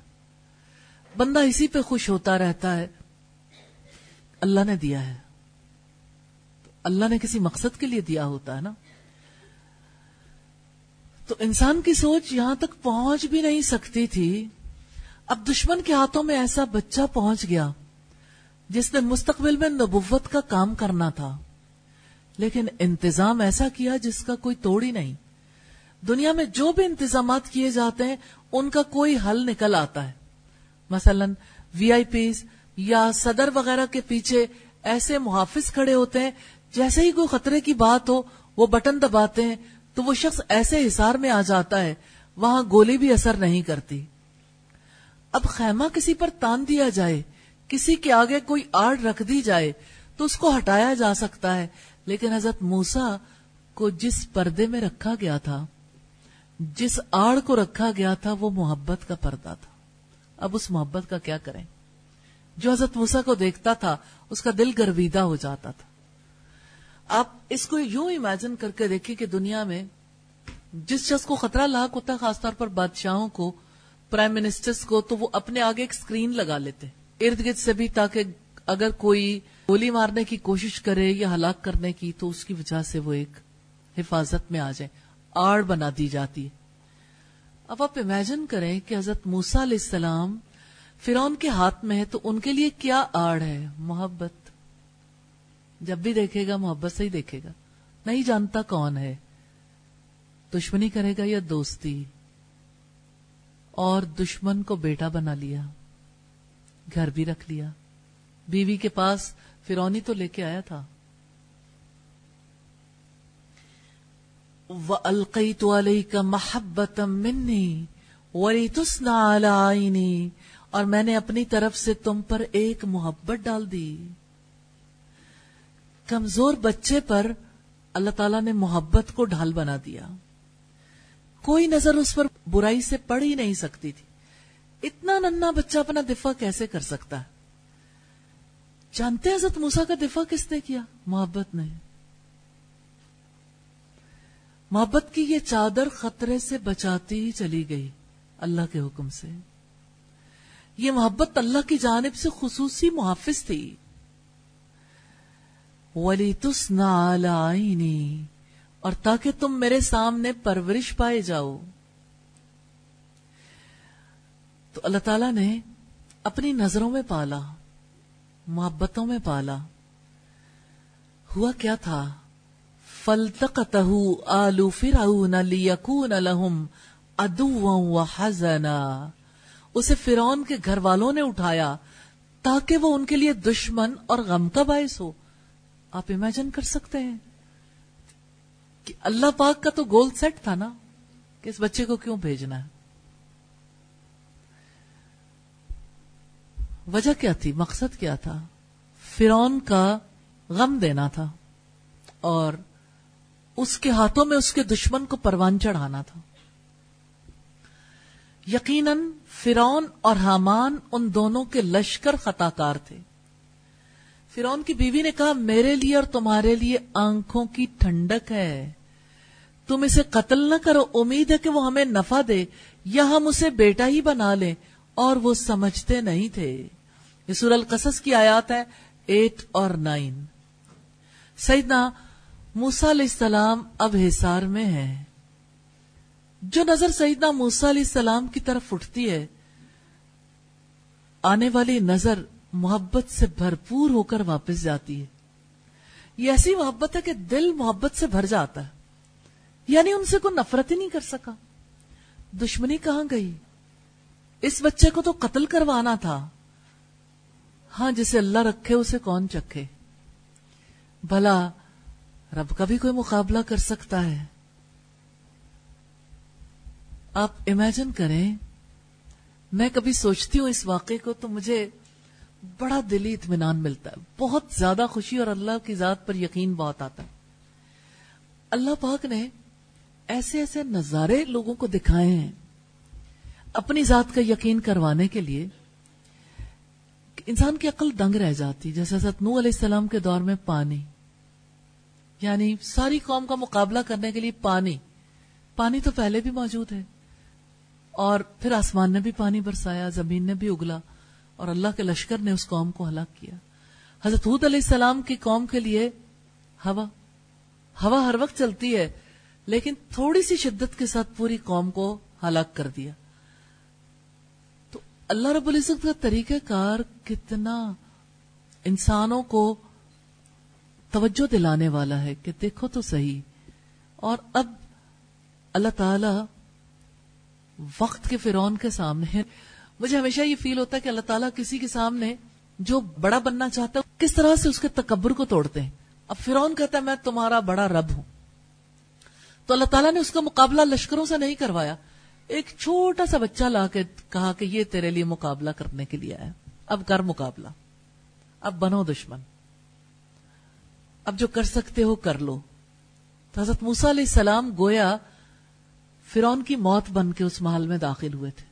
بندہ اسی پہ خوش ہوتا رہتا ہے۔ اللہ نے دیا ہے۔ اللہ نے کسی مقصد کے لیے دیا ہوتا ہے نا۔ تو انسان کی سوچ یہاں تک پہنچ بھی نہیں سکتی تھی۔ اب دشمن کے ہاتھوں میں ایسا بچہ پہنچ گیا جس نے مستقبل میں نبوت کا کام کرنا تھا۔ لیکن انتظام ایسا کیا جس کا کوئی توڑ ہی نہیں۔ دنیا میں جو بھی انتظامات کیے جاتے ہیں، ان کا کوئی حل نکل آتا ہے۔ مثلا وی آئی پیز یا صدر وغیرہ کے پیچھے ایسے محافظ کھڑے ہوتے ہیں، جیسے ہی کوئی خطرے کی بات ہو، وہ بٹن دباتے ہیں، تو وہ شخص ایسے حصار میں آ جاتا ہے، وہاں گولی بھی اثر نہیں کرتی۔ اب خیمہ کسی پر تان دیا جائے، کسی کے آگے کوئی آڑ رکھ دی جائے، تو اس کو ہٹایا جا سکتا ہے۔ لیکن حضرت موسا کو جس پردے میں رکھا گیا تھا، جس آڑ کو رکھا گیا تھا، وہ محبت کا پردہ تھا۔ اب اس محبت کا کیا کریں؟ جو حضرت موسا کو دیکھتا تھا، اس کا دل گرویدہ ہو جاتا تھا۔ آپ اس کو یوں امیجن کر کے دیکھیں کہ دنیا میں جس شخص کو خطرہ لاحق ہوتا ہے، خاص طور پر بادشاہوں کو پرائم منسٹرز کو، تو وہ اپنے آگے ایک سکرین لگا لیتے۔ ارد گرد سے بھی تاکہ اگر کوئی گولی مارنے کی کوشش کرے یا ہلاک کرنے کی، تو اس کی وجہ سے وہ ایک حفاظت میں آ جائے، آڑ بنا دی جاتی ہے۔ اب آپ امیجن کریں کہ حضرت موسا علیہ السلام فرون کے ہاتھ میں ہے تو ان کے لیے کیا آڑ ہے؟ محبت۔ جب بھی دیکھے گا، محبت سے ہی دیکھے گا۔ نہیں جانتا کون ہے۔ دشمنی کرے گا یا دوستی؟ اور دشمن کو بیٹا بنا لیا۔ گھر بھی رکھ لیا۔ بیوی کے پاس فرونی تو لے کے آیا تھا۔ القی تو علیہ کا محبت منی ولی تسنا عینی اور میں نے اپنی طرف سے تم پر ایک محبت ڈال دی۔ کمزور بچے پر اللہ تعالیٰ نے محبت کو ڈھال بنا دیا۔ کوئی نظر اس پر برائی سے پڑ ہی نہیں سکتی تھی۔ اتنا ننا بچہ اپنا دفاع کیسے کر سکتا ہے؟ جانتے حضرت موسا کا دفاع کس نے کیا؟ محبت نے۔ محبت کی یہ چادر خطرے سے بچاتی ہی چلی گئی اللہ کے حکم سے۔ یہ محبت اللہ کی جانب سے خصوصی محافظ تھی۔ ولی تس اور تاکہ تم میرے سامنے پرورش پائے جاؤ۔ تو اللہ تعالی نے اپنی نظروں میں پالا، محبتوں میں پالا۔ ہوا کیا تھا؟ فلتقته آل فرعون ليكون لهم عدوا وحزنا۔ اسے فرعون کے گھر والوں نے اٹھایا تاکہ وہ ان کے لیے دشمن اور غم کا باعث ہو۔ آپ امیجن کر سکتے ہیں کہ اللہ پاک کا تو گول سیٹ تھا نا کہ اس بچے کو کیوں بھیجنا ہے۔ وجہ کیا تھی؟ مقصد کیا تھا؟ فرون کا غم دینا تھا اور اس کے ہاتھوں میں اس کے دشمن کو پروان چڑھانا تھا۔ یقیناً فرون اور حامان ان دونوں کے لشکر خطا کار تھے۔ فرون کی بیوی نے کہا، میرے لیے اور تمہارے لیے آنکھوں کی ٹھنڈک ہے۔ تم اسے قتل نہ کرو۔ امید ہے کہ وہ ہمیں نفع دے یا ہم اسے بیٹا ہی بنا لیں۔ اور وہ سمجھتے نہیں تھے۔ یہ سور القصص کی آیات ہے ایٹ اور نائن۔ سیدنا موسا علیہ السلام اب حصار میں ہے۔ جو نظر سیدنا موسا علیہ السلام کی طرف اٹھتی ہے، آنے والی نظر محبت سے بھرپور ہو کر واپس جاتی ہے۔ یہ ایسی محبت ہے کہ دل محبت سے بھر جاتا ہے۔ یعنی ان سے کوئی نفرت ہی نہیں کر سکا۔ دشمنی کہاں گئی؟ اس بچے کو تو قتل کروانا تھا۔ ہاں جسے اللہ رکھے، اسے کون چکھے؟ بھلا رب کا بھی کوئی مقابلہ کر سکتا ہے۔ آپ امیجن کریں، میں کبھی سوچتی ہوں اس واقعے کو تو مجھے بڑا دلی اطمینان ملتا ہے۔ بہت زیادہ خوشی اور اللہ کی ذات پر یقین بہت آتا ہے۔ اللہ پاک نے ایسے ایسے نظارے لوگوں کو دکھائے ہیں اپنی ذات کا یقین کروانے کے لیے۔ انسان کی عقل دنگ رہ جاتی، جیسے حضرت نو علیہ السلام کے دور میں پانی۔ یعنی ساری قوم کا مقابلہ کرنے کے لیے پانی پانی تو پہلے بھی موجود ہے۔ اور پھر آسمان نے بھی پانی برسایا، زمین نے بھی اگلا، اور اللہ کے لشکر نے اس قوم کو ہلاک کیا۔ حضرت حود علیہ السلام کی قوم کے لیے ہوا ہوا ہر وقت چلتی ہے، لیکن تھوڑی سی شدت کے ساتھ پوری قوم کو ہلاک کر دیا۔ تو اللہ رب العزت کا طریقہ کار کتنا انسانوں کو توجہ دلانے والا ہے کہ دیکھو تو صحیح۔ اور اب اللہ تعالی وقت کے فرون کے سامنے مجھے ہمیشہ یہ فیل ہوتا ہے کہ اللہ تعالیٰ کسی کے سامنے جو بڑا بننا چاہتا ہے، کس طرح سے اس کے تکبر کو توڑتے ہیں۔ اب فرون کہتا ہے، میں تمہارا بڑا رب ہوں۔ تو اللہ تعالیٰ نے اس کا مقابلہ لشکروں سے نہیں کروایا۔ ایک چھوٹا سا بچہ لا کے کہا کہ یہ تیرے لیے مقابلہ کرنے کے لیے آیا اب کر مقابلہ۔ اب بنو دشمن۔ اب جو کر سکتے ہو کر لو۔ تو حضرت موسا علیہ السلام گویا فرون کی موت بن کے اس محل میں داخل ہوئے تھے۔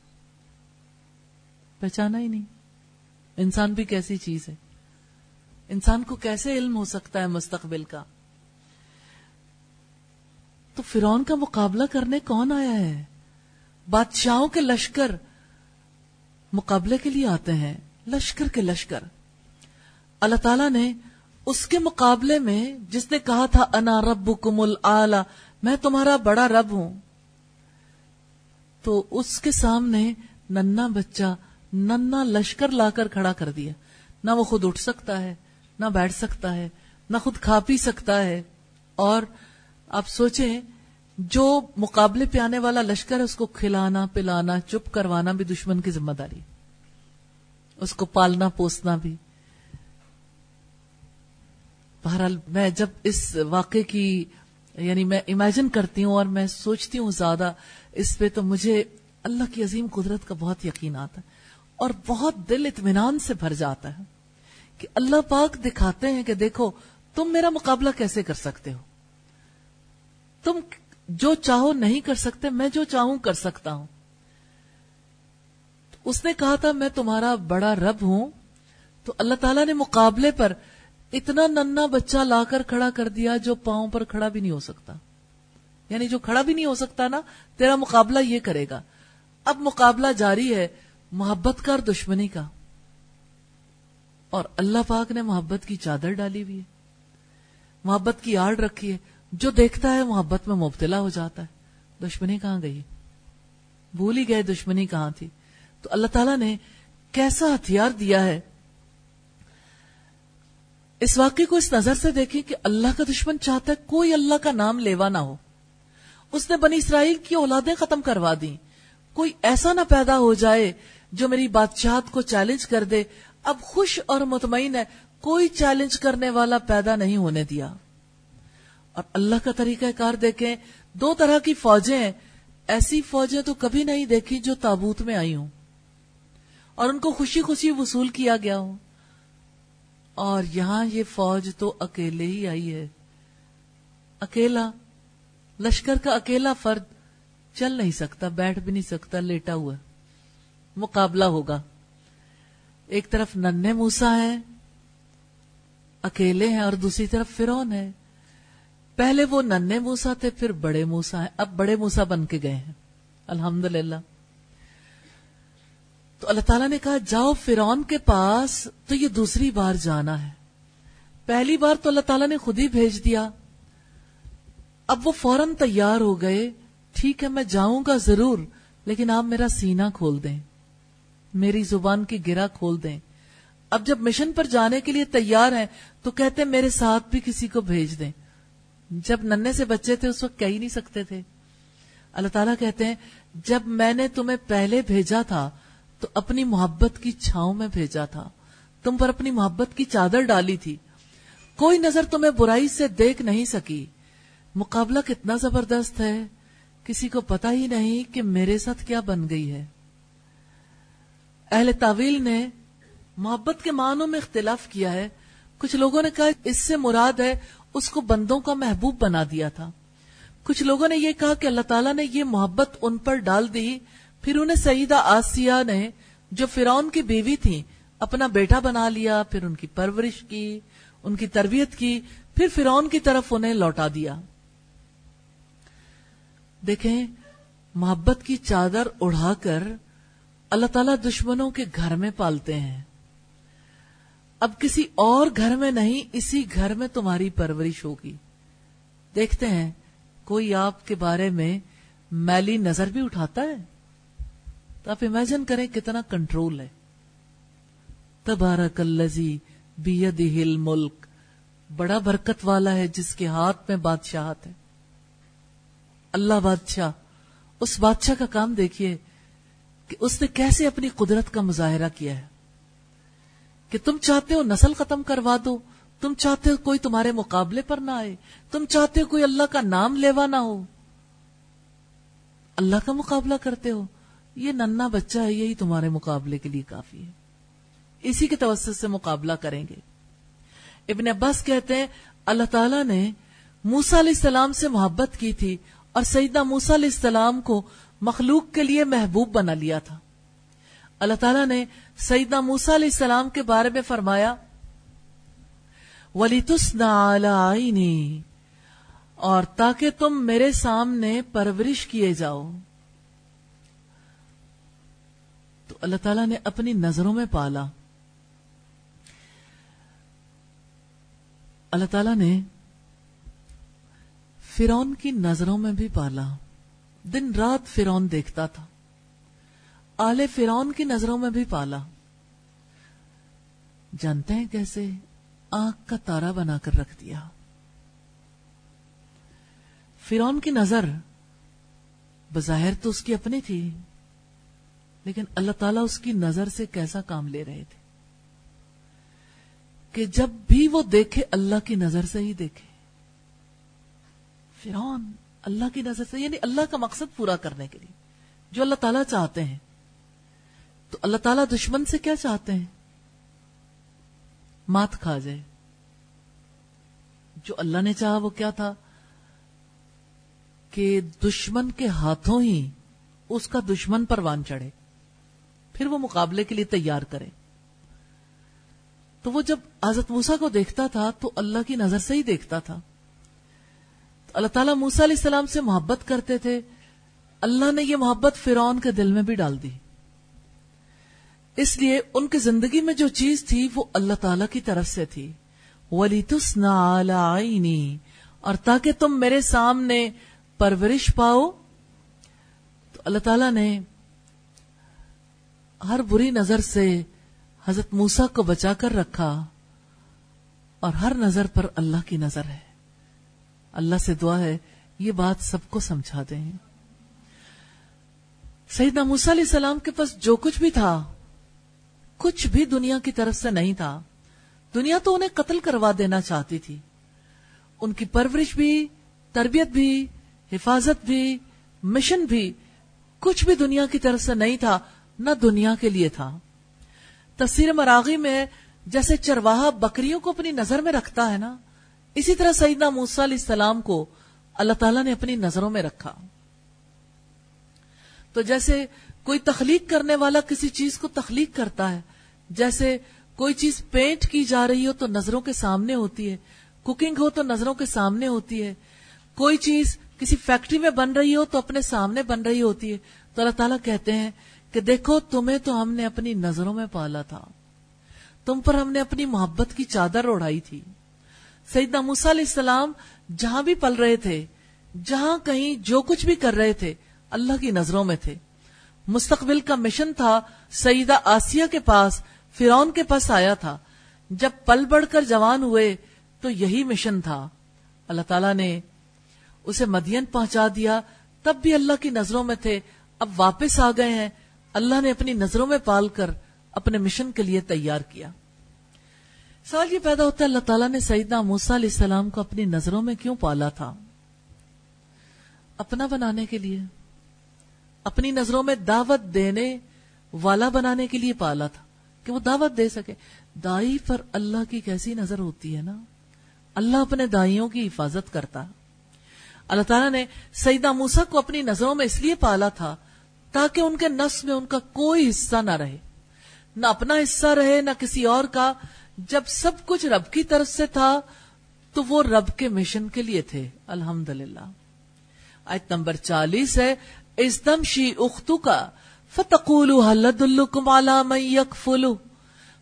پہچانا ہی نہیں۔ انسان بھی کیسی چیز ہے۔ انسان کو کیسے علم ہو سکتا ہے مستقبل کا؟ تو فرون کا مقابلہ کرنے کون آیا ہے؟ بادشاہوں کے لشکر مقابلے کے لیے آتے ہیں۔ لشکر کے لشکر۔ اللہ تعالی نے اس کے مقابلے میں جس نے کہا تھا، انا رب کم میں تمہارا بڑا رب ہوں۔ تو اس کے سامنے ننا بچہ ننا لشکر لا کر کھڑا کر دیا۔ نہ وہ خود اٹھ سکتا ہے، نہ بیٹھ سکتا ہے، نہ خود کھا پی سکتا ہے۔ اور آپ سوچیں، جو مقابلے پہ آنے والا لشکر ہے، اس کو کھلانا، پلانا، چپ کروانا بھی دشمن کی ذمہ داری۔ اس کو پالنا، پوسنا بھی۔ بہرحال میں جب اس واقعے کی یعنی میں امیجن کرتی ہوں اور میں سوچتی ہوں زیادہ اس پہ، تو مجھے اللہ کی عظیم قدرت کا بہت یقین آتا ہے اور بہت دل اطمینان سے بھر جاتا ہے کہ اللہ پاک دکھاتے ہیں کہ دیکھو، تم میرا مقابلہ کیسے کر سکتے ہو؟ تم جو چاہو نہیں کر سکتے، میں جو چاہوں کر سکتا ہوں۔ اس نے کہا تھا، میں تمہارا بڑا رب ہوں۔ تو اللہ تعالیٰ نے مقابلے پر اتنا ننا بچہ لا کر کھڑا کر دیا جو پاؤں پر کھڑا بھی نہیں ہو سکتا۔ یعنی جو کھڑا بھی نہیں ہو سکتا نا، تیرا مقابلہ یہ کرے گا۔ اب مقابلہ جاری ہے محبت کا اور دشمنی کا۔ اور اللہ پاک نے محبت کی چادر ڈالی ہوئی ہے۔ محبت کی آڑ رکھی ہے۔ جو دیکھتا ہے محبت میں مبتلا ہو جاتا ہے۔ دشمنی کہاں گئی؟ بھول ہی گئے دشمنی کہاں تھی۔ تو اللہ تعالیٰ نے کیسا ہتھیار دیا ہے اس واقعے کو اس نظر سے دیکھیں کہ اللہ کا دشمن چاہتا ہے کوئی اللہ کا نام لیوا نہ ہو۔ اس نے بنی اسرائیل کی اولادیں ختم کروا دی کوئی ایسا نہ پیدا ہو جائے جو میری بادشاہت کو چیلنج کر دے۔ اب خوش اور مطمئن ہے، کوئی چیلنج کرنے والا پیدا نہیں ہونے دیا۔ اور اللہ کا طریقہ کار دیکھیں، دو طرح کی فوجیں ہیں۔ ایسی فوجیں تو کبھی نہیں دیکھی جو تابوت میں آئی ہوں۔ اور ان کو خوشی خوشی وصول کیا گیا ہوں اور یہاں یہ فوج تو اکیلے ہی آئی ہے۔ اکیلا، لشکر کا اکیلا فرد چل نہیں سکتا، بیٹھ بھی نہیں سکتا، لیٹا ہوا۔ مقابلہ ہوگا۔ ایک طرف ننے موسا ہے اکیلے ہیں، اور دوسری طرف فرون ہے پہلے وہ ننے موسا تھے، پھر بڑے موسا ہیں۔ اب بڑے موسا بن کے گئے ہیں۔ الحمد تو اللہ تعالیٰ نے کہا، جاؤ فرون کے پاس، تو یہ دوسری بار جانا ہے۔ پہلی بار تو اللہ تعالیٰ نے خود ہی بھیج دیا۔ اب وہ فوراً تیار ہو گئے، ٹھیک ہے، میں جاؤں گا ضرور، لیکن آپ میرا سینہ کھول دیں۔ میری زبان کی گرا کھول دیں۔ اب جب مشن پر جانے کے لیے تیار ہیں، تو کہتے میرے ساتھ بھی کسی کو بھیج دیں۔ جب ننے سے بچے تھے، اس وقت کہہ ہی نہیں سکتے تھے۔ اللہ تعالیٰ کہتے ہیں، جب میں نے تمہیں پہلے بھیجا تھا تو اپنی محبت کی چھاؤں میں بھیجا تھا۔ تم پر اپنی محبت کی چادر ڈالی تھی۔ کوئی نظر تمہیں برائی سے دیکھ نہیں سکی۔ مقابلہ کتنا زبردست ہے۔ کسی کو پتا ہی نہیں کہ میرے ساتھ کیا بن گئی ہے۔ اہل تعویل نے محبت کے معنوں میں اختلاف کیا ہے۔ کچھ لوگوں نے کہا اس سے مراد ہے اس کو بندوں کا محبوب بنا دیا تھا۔ کچھ لوگوں نے یہ کہا کہ اللہ تعالیٰ نے یہ محبت ان پر ڈال دی پھر انہیں سعیدہ آسیہ نے جو فرعون کی بیوی تھی، اپنا بیٹا بنا لیا، پھر ان کی پرورش کی، ان کی تربیت کی، پھر فرعون کی طرف انہیں لوٹا دیا۔ دیکھیں، محبت کی چادر اڑا کر اللہ تعالیٰ دشمنوں کے گھر میں پالتے ہیں۔ اب کسی اور گھر میں نہیں، اسی گھر میں تمہاری پرورش ہوگی۔ دیکھتے ہیں، کوئی آپ کے بارے میں میلی نظر بھی اٹھاتا ہے؟ تو آپ امیجن کریں کتنا کنٹرول ہے۔ تبارک الزی ہل ملک بڑا برکت والا ہے جس کے ہاتھ میں بادشاہت ہے۔ اللہ بادشاہ، اس بادشاہ کا کام دیکھیے کہ اس نے کیسے اپنی قدرت کا مظاہرہ کیا ہے۔ کہ تم چاہتے ہو نسل ختم کروا دو، تم چاہتے ہو کوئی تمہارے مقابلے پر نہ آئے، تم چاہتے ہو کوئی اللہ کا نام لیوا نہ ہو۔ اللہ کا مقابلہ کرتے ہو۔ یہ ننا بچہ ہے، یہی تمہارے مقابلے کے لیے کافی ہے۔ اسی کے توسط سے مقابلہ کریں گے۔ ابن عباس کہتے ہیں، اللہ تعالیٰ نے موسا علیہ السلام سے محبت کی تھی اور سیدہ موسا علیہ السلام کو مخلوق کے لیے محبوب بنا لیا تھا۔ اللہ تعالیٰ نے سیدہ موسا علیہ السلام کے بارے میں فرمایا ولی آئینی اور تاکہ تم میرے سامنے پرورش کیے جاؤ تو اللہ تعالیٰ نے اپنی نظروں میں پالا۔ اللہ تعالیٰ نے فرون کی نظروں میں بھی پالا۔ دن رات فرون دیکھتا تھا۔ آلے فرون کی نظروں میں بھی پالا۔ جانتے ہیں کیسے آنکھ کا تارا بنا کر رکھ دیا۔ فرون کی نظر بظاہر تو اس کی اپنی تھی۔ لیکن اللہ تعالیٰ اس کی نظر سے کیسا کام لے رہے تھے؟ کہ جب بھی وہ دیکھے، اللہ کی نظر سے ہی دیکھے۔ فرعون اللہ کی نظر سے یعنی اللہ کا مقصد پورا کرنے کے لیے، جو اللہ تعالیٰ چاہتے ہیں۔ تو اللہ تعالیٰ دشمن سے کیا چاہتے ہیں؟ مات کھا جائے۔ جو اللہ نے چاہا وہ کیا تھا؟ کہ دشمن کے ہاتھوں ہی اس کا دشمن پروان چڑھے۔ پھر وہ مقابلے کے لیے تیار کرے تو وہ جب حضرت موسا کو دیکھتا تھا تو اللہ کی نظر سے ہی دیکھتا تھا۔ تو اللہ تعالیٰ موسا علیہ السلام سے محبت کرتے تھے۔ اللہ نے یہ محبت فرعون کے دل میں بھی ڈال دی۔ اس لیے ان کی زندگی میں جو چیز تھی وہ اللہ تعالی کی طرف سے تھی۔ ولی تسنا اور تاکہ تم میرے سامنے پرورش پاؤ۔ تو اللہ تعالی نے ہر بری نظر سے حضرت موسا کو بچا کر رکھا اور ہر نظر پر اللہ کی نظر ہے۔ اللہ سے دعا ہے، یہ بات سب کو سمجھا دیں۔ سیدنا موسا علیہ السلام کے پاس جو کچھ بھی تھا، کچھ بھی دنیا کی طرف سے نہیں تھا۔ دنیا تو انہیں قتل کروا دینا چاہتی تھی۔ ان کی پرورش بھی، تربیت بھی، حفاظت بھی، مشن بھی، کچھ بھی دنیا کی طرف سے نہیں تھا۔ نہ دنیا کے لیے تھا۔ تصویر مراغی میں جیسے چرواہا بکریوں کو اپنی نظر میں رکھتا ہے نا، اسی طرح سیدنا موسا علیہ السلام کو اللہ تعالیٰ نے اپنی نظروں میں رکھا۔ تو جیسے کوئی تخلیق کرنے والا کسی چیز کو تخلیق کرتا ہے، جیسے کوئی چیز پینٹ کی جا رہی ہو تو نظروں کے سامنے ہوتی ہے کوکنگ ہو تو نظروں کے سامنے ہوتی ہے، کوئی چیز کسی فیکٹری میں بن رہی ہو تو اپنے سامنے بن رہی ہوتی ہے، تو اللہ تعالیٰ کہتے ہیں کہ دیکھو تمہیں تو ہم نے اپنی نظروں میں پالا تھا۔ تم پر ہم نے اپنی محبت کی چادر اڑائی تھی۔ سیدنا موسا علیہ السلام جہاں بھی پل رہے تھے، جہاں کہیں جو کچھ بھی کر رہے تھے، اللہ کی نظروں میں تھے۔ مستقبل کا مشن تھا، سیدہ آسیہ کے پاس فرون کے پاس آیا تھا۔ جب پل بڑھ کر جوان ہوئے تو یہی مشن تھا۔ اللہ تعالیٰ نے اسے مدین پہنچا دیا۔ تب بھی اللہ کی نظروں میں تھے۔ اب واپس آ گئے ہیں۔ اللہ نے اپنی نظروں میں پال کر اپنے مشن کے لیے تیار کیا۔ سوال یہ پیدا ہوتا ہے، اللہ تعالیٰ نے سیدنا موسا علیہ السلام کو اپنی نظروں میں کیوں پالا تھا؟ اپنا بنانے کے لیے، اپنی نظروں میں دعوت دینے والا بنانے کے لیے پالا تھا کہ وہ دعوت دے سکے۔ دائی پر اللہ کی کیسی نظر ہوتی ہے نا؟ اللہ اپنے دائیوں کی حفاظت کرتا۔ اللہ تعالیٰ نے سیدہ موسا کو اپنی نظروں میں اس لیے پالا تھا تاکہ ان کے نس میں ان کا کوئی حصہ نہ رہے۔ نہ اپنا حصہ رہے، نہ کسی اور کا۔ جب سب کچھ رب کی طرف سے تھا، تو وہ رب کے مشن کے لیے تھے۔ الحمد للہ آیت نمبر چالیس ہے اس دم شی اختو کا فتقولو حلد الکم علا من یکفلو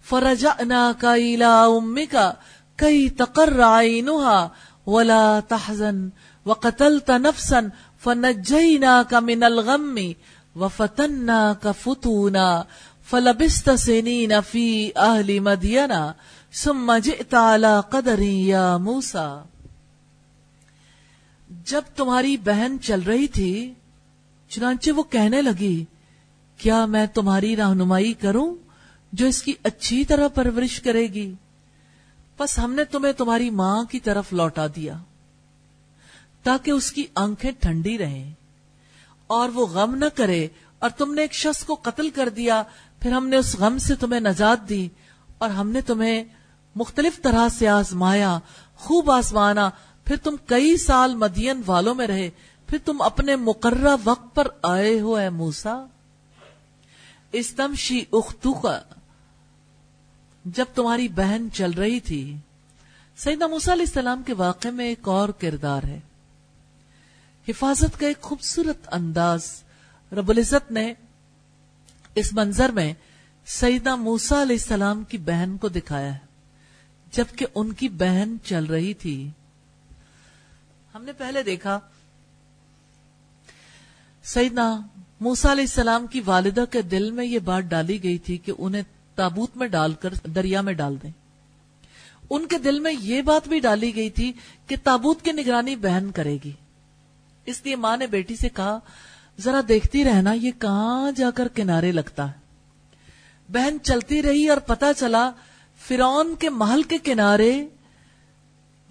فرجعناکا الى کئی تقر عینوها ولا تحزن وقتلت نفسا فنجیناکا من الغم وفتناکا فتونا فلبست سنین فی اہل مدینہ ثم جئت على قدر یا موسیٰ جب تمہاری بہن چل رہی تھی، چنانچہ وہ کہنے لگی، کیا میں تمہاری رہنمائی کروں جو اس کی اچھی طرح پرورش کرے گی؟ بس ہم نے تمہیں تمہاری ماں کی طرف لوٹا دیا، تاکہ اس کی آنکھیں ٹھنڈی رہیں۔ اور وہ غم نہ کرے اور تم نے ایک شخص کو قتل کر دیا، پھر ہم نے اس غم سے تمہیں نجات دی اور ہم نے تمہیں مختلف طرح سے آزمایا، خوب آزمانا، پھر تم کئی سال مدین والوں میں رہے، پھر تم اپنے مقررہ وقت پر آئے ہو اے موسا استمشی اختو کا جب تمہاری بہن چل رہی تھی۔ سیدہ موسیٰ علیہ السلام کے واقعے میں ایک اور کردار ہے۔ حفاظت کا ایک خوبصورت انداز رب العزت نے اس منظر میں سیدہ موسیٰ علیہ السلام کی بہن کو دکھایا ہے۔ جبکہ ان کی بہن چل رہی تھی۔ ہم نے پہلے دیکھا سیدنا موسا علیہ السلام کی والدہ کے دل میں یہ بات ڈالی گئی تھی کہ انہیں تابوت میں ڈال کر دریا میں ڈال دیں۔ ان کے دل میں یہ بات بھی ڈالی گئی تھی کہ تابوت کی نگرانی بہن کرے گی۔ اس لیے ماں نے بیٹی سے کہا، ذرا دیکھتی رہنا یہ کہاں جا کر کنارے لگتا ہے۔ بہن چلتی رہی اور پتا چلا فرون کے محل کے کنارے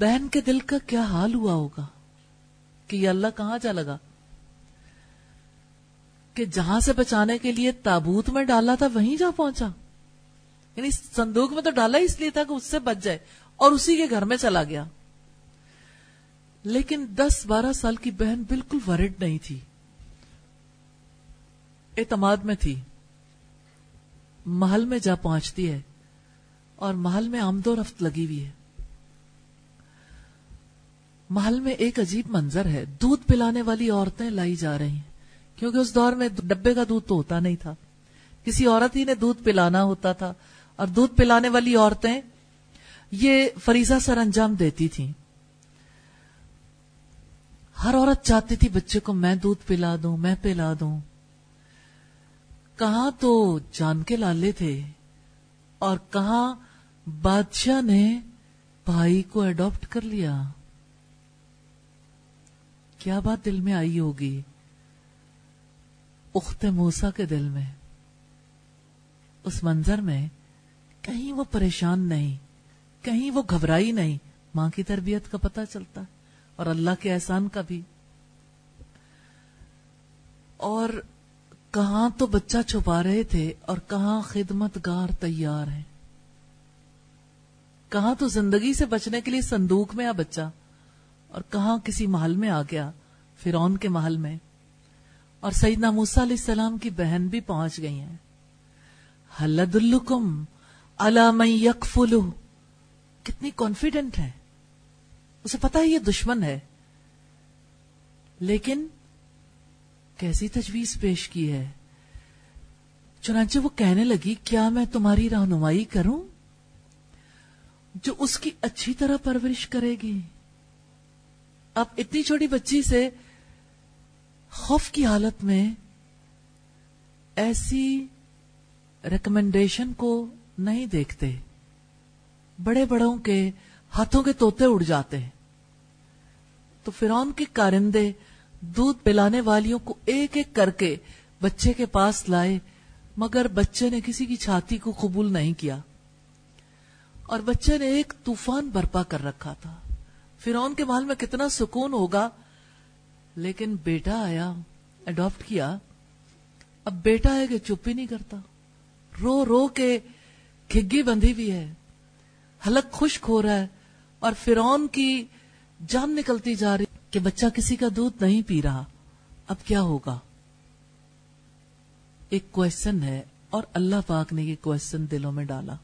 بہن کے دل کا کیا حال ہوا ہوگا کہ یہ اللہ کہاں جا لگا۔ کہ جہاں سے بچانے کے لیے تابوت میں ڈالا تھا وہیں جا پہنچا۔ یعنی صندوق میں تو ڈالا اس لیے تھا کہ اس سے بچ جائے اور اسی کے گھر میں چلا گیا۔ لیکن دس بارہ سال کی بہن بالکل ورڈ نہیں تھی۔ اعتماد میں تھی۔ محل میں جا پہنچتی ہے اور محل میں آمد و رفت لگی ہوئی ہے۔ محل میں ایک عجیب منظر ہے۔ دودھ پلانے والی عورتیں لائی جا رہی ہیں۔ کیونکہ اس دور میں ڈبے کا دودھ تو ہوتا نہیں تھا۔ کسی عورت ہی نے دودھ پلانا ہوتا تھا اور دودھ پلانے والی عورتیں یہ فریضہ سر انجام دیتی تھیں۔ ہر عورت چاہتی تھی بچے کو میں دودھ پلا دوں، میں پلا دوں۔ کہاں تو جان کے لالے تھے اور کہاں بادشاہ نے بھائی کو اڈاپٹ کر لیا۔ کیا بات دل میں آئی ہوگی اخت موسا کے دل میں؟ اس منظر میں کہیں وہ پریشان نہیں، کہیں وہ گھبرائی نہیں، ماں کی تربیت کا پتہ چلتا۔ اور اللہ کے احسان کا بھی۔ اور کہاں تو بچہ چھپا رہے تھے اور کہاں خدمت گار تیار ہے کہاں تو زندگی سے بچنے کے لیے صندوق میں آ بچہ اور کہاں کسی محل میں آ گیا فرون کے محل میں۔ اور سیدنا موسا علیہ السلام کی بہن بھی پہنچ گئی ہیں۔ حلد الکم علام یکفلو کتنی کانفیڈنٹ ہے اسے پتا ہے یہ دشمن ہے۔ لیکن کیسی تجویز پیش کی ہے؟ چنانچہ وہ کہنے لگی، کیا میں تمہاری رہنمائی کروں؟ جو اس کی اچھی طرح پرورش کرے گی۔ اب اتنی چھوٹی بچی سے خوف کی حالت میں ایسی ریکمنڈیشن کو نہیں دیکھتے۔ بڑے بڑوں کے ہاتھوں کے توتے اڑ جاتے ہیں۔ تو فرون کے کارندے دودھ پلانے والیوں کو ایک ایک کر کے بچے کے پاس لائے، مگر بچے نے کسی کی چھاتی کو قبول نہیں کیا۔ اور بچے نے ایک طوفان برپا کر رکھا تھا۔ فرون کے محل میں کتنا سکون ہوگا۔ لیکن بیٹا آیا اڈاپٹ کیا۔ اب بیٹا ہے کہ چپ ہی نہیں کرتا۔ رو رو کے کھگی بندھی بھی ہے۔ حلق خشک ہو رہا ہے۔ اور فرون کی جان نکلتی جا رہی کہ بچہ کسی کا دودھ نہیں پی رہا۔ اب کیا ہوگا؟ ایک کوشچن ہے اور اللہ پاک نے یہ کوشچن دلوں میں ڈالا۔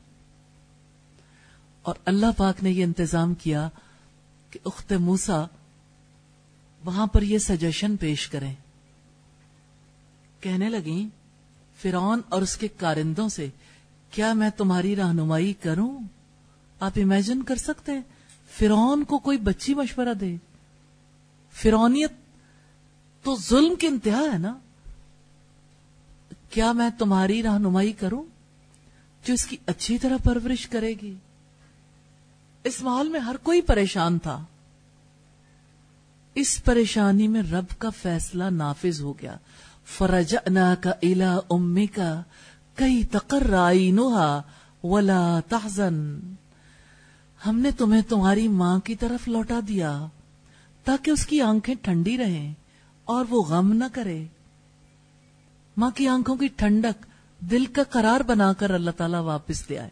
اور اللہ پاک نے یہ انتظام کیا کہ اخت موسا وہاں پر یہ سجیشن پیش کریں۔ کہنے لگیں فرون اور اس کے کارندوں سے کیا میں تمہاری رہنمائی کروں؟ آپ امیجن کر سکتے ہیں۔ فرون کو کوئی بچی مشورہ دے۔ فرونیت تو ظلم کی انتہا ہے نا۔ کیا میں تمہاری رہنمائی کروں جو اس کی اچھی طرح پرورش کرے گی؟ اس ماحول میں ہر کوئی پریشان تھا۔ اس پریشانی میں رب کا فیصلہ نافذ ہو گیا۔ فرجعنا کا الا امی کا کئی تقررائی نوہا ولا تحزن۔ ہم نے تمہیں تمہاری ماں کی طرف لوٹا دیا تاکہ اس کی آنکھیں ٹھنڈی رہیں اور وہ غم نہ کرے۔ ماں کی آنکھوں کی ٹھنڈک دل کا قرار بنا کر اللہ تعالی واپس لے آئے۔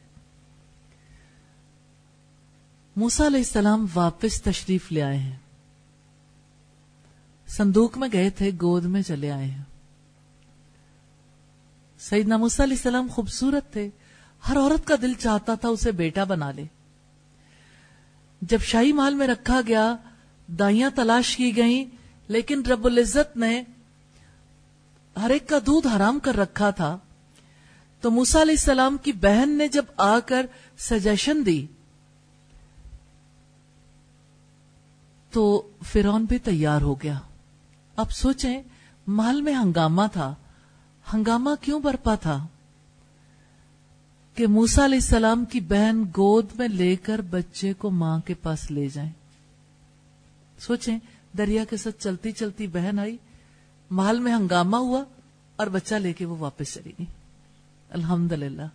موسا علیہ السلام واپس تشریف لے آئے ہیں۔ صندوق میں گئے تھے، گود میں چلے آئے ہیں۔ سیدنا موسا علیہ السلام خوبصورت تھے۔ ہر عورت کا دل چاہتا تھا اسے بیٹا بنا لے۔ جب شاہی محل میں رکھا گیا، دائیاں تلاش کی گئیں، لیکن رب العزت نے ہر ایک کا دودھ حرام کر رکھا تھا۔ تو موسا علیہ السلام کی بہن نے جب آ کر سجیشن دی، تو فرون بھی تیار ہو گیا۔ اب سوچیں محل میں ہنگامہ تھا۔ ہنگامہ کیوں برپا تھا؟ کہ موسا علیہ السلام کی بہن گود میں لے کر بچے کو ماں کے پاس لے جائیں۔ سوچیں، دریا کے ساتھ چلتی چلتی بہن آئی، محل میں ہنگامہ ہوا اور بچہ لے کے وہ واپس چلی گئی۔ الحمد للہ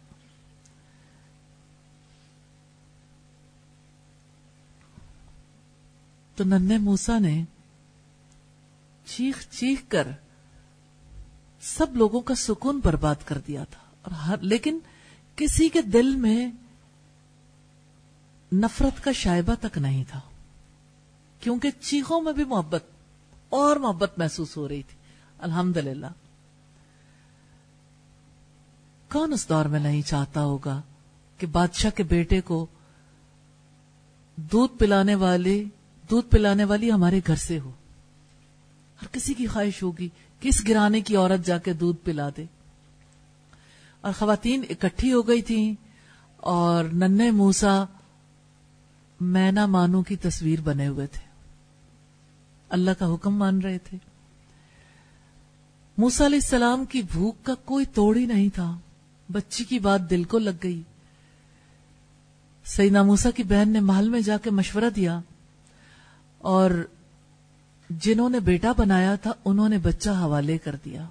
تو ننے موسا نے چیخ چیخ کر سب لوگوں کا سکون برباد کر دیا تھا اور ہر، لیکن کسی کے دل میں نفرت کا شائبہ تک نہیں تھا، کیونکہ چیخوں میں بھی محبت، اور محبت محسوس ہو رہی تھی۔ الحمد للہ کون اس دور میں نہیں چاہتا ہوگا کہ بادشاہ کے بیٹے کو دودھ پلانے والے دودھ پلانے والی ہمارے گھر سے ہو؟ ہر کسی کی خواہش ہوگی کس گرانے کی عورت جا کے دودھ پلا دے۔ اور خواتین اکٹھی ہو گئی تھیں اور ننے موسا مینا مانو کی تصویر بنے ہوئے تھے۔ اللہ کا حکم مان رہے تھے۔ موسا علیہ السلام کی بھوک کا کوئی توڑ ہی نہیں تھا۔ بچی کی بات دل کو لگ گئی۔ سینا موسا کی بہن نے محل میں جا کے مشورہ دیا اور جنہوں نے بیٹا بنایا تھا، انہوں نے بچہ حوالے کر دیا۔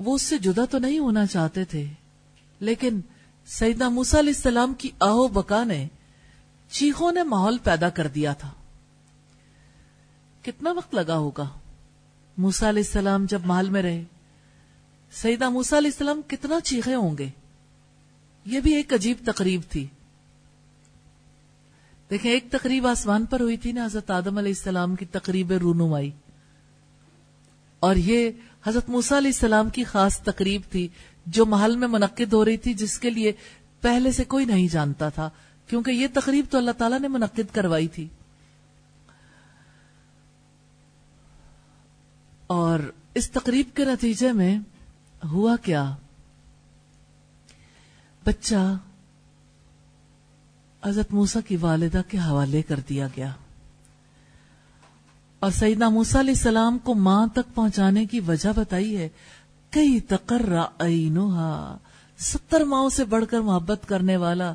وہ اس سے جدا تو نہیں ہونا چاہتے تھے۔ لیکن سیدنا موسا علیہ السلام کی آہو بکا نے چیخوں نے ماحول پیدا کر دیا تھا۔ کتنا وقت لگا ہوگا؟ موسا علیہ السلام جب محل میں رہے۔ سیدہ موسا علیہ السلام کتنا چیخے ہوں گے؟ یہ بھی ایک عجیب تقریب تھی۔ دیکھیں، ایک تقریب آسمان پر ہوئی تھی نا، حضرت آدم علیہ السلام کی تقریب رونمائی۔ اور یہ حضرت موسا علیہ السلام کی خاص تقریب تھی جو محل میں منعقد ہو رہی تھی، جس کے لیے پہلے سے کوئی نہیں جانتا تھا، کیونکہ یہ تقریب تو اللہ تعالیٰ نے منعقد کروائی تھی۔ اور اس تقریب کے نتیجے میں ہوا کیا؟ بچہ حضرت موسا کی والدہ کے حوالے کر دیا گیا۔ اور سیدنا موسا علیہ السلام کو ماں تک پہنچانے کی وجہ بتائی ہے، کئی تقرر ستر ماؤں سے بڑھ کر محبت کرنے والا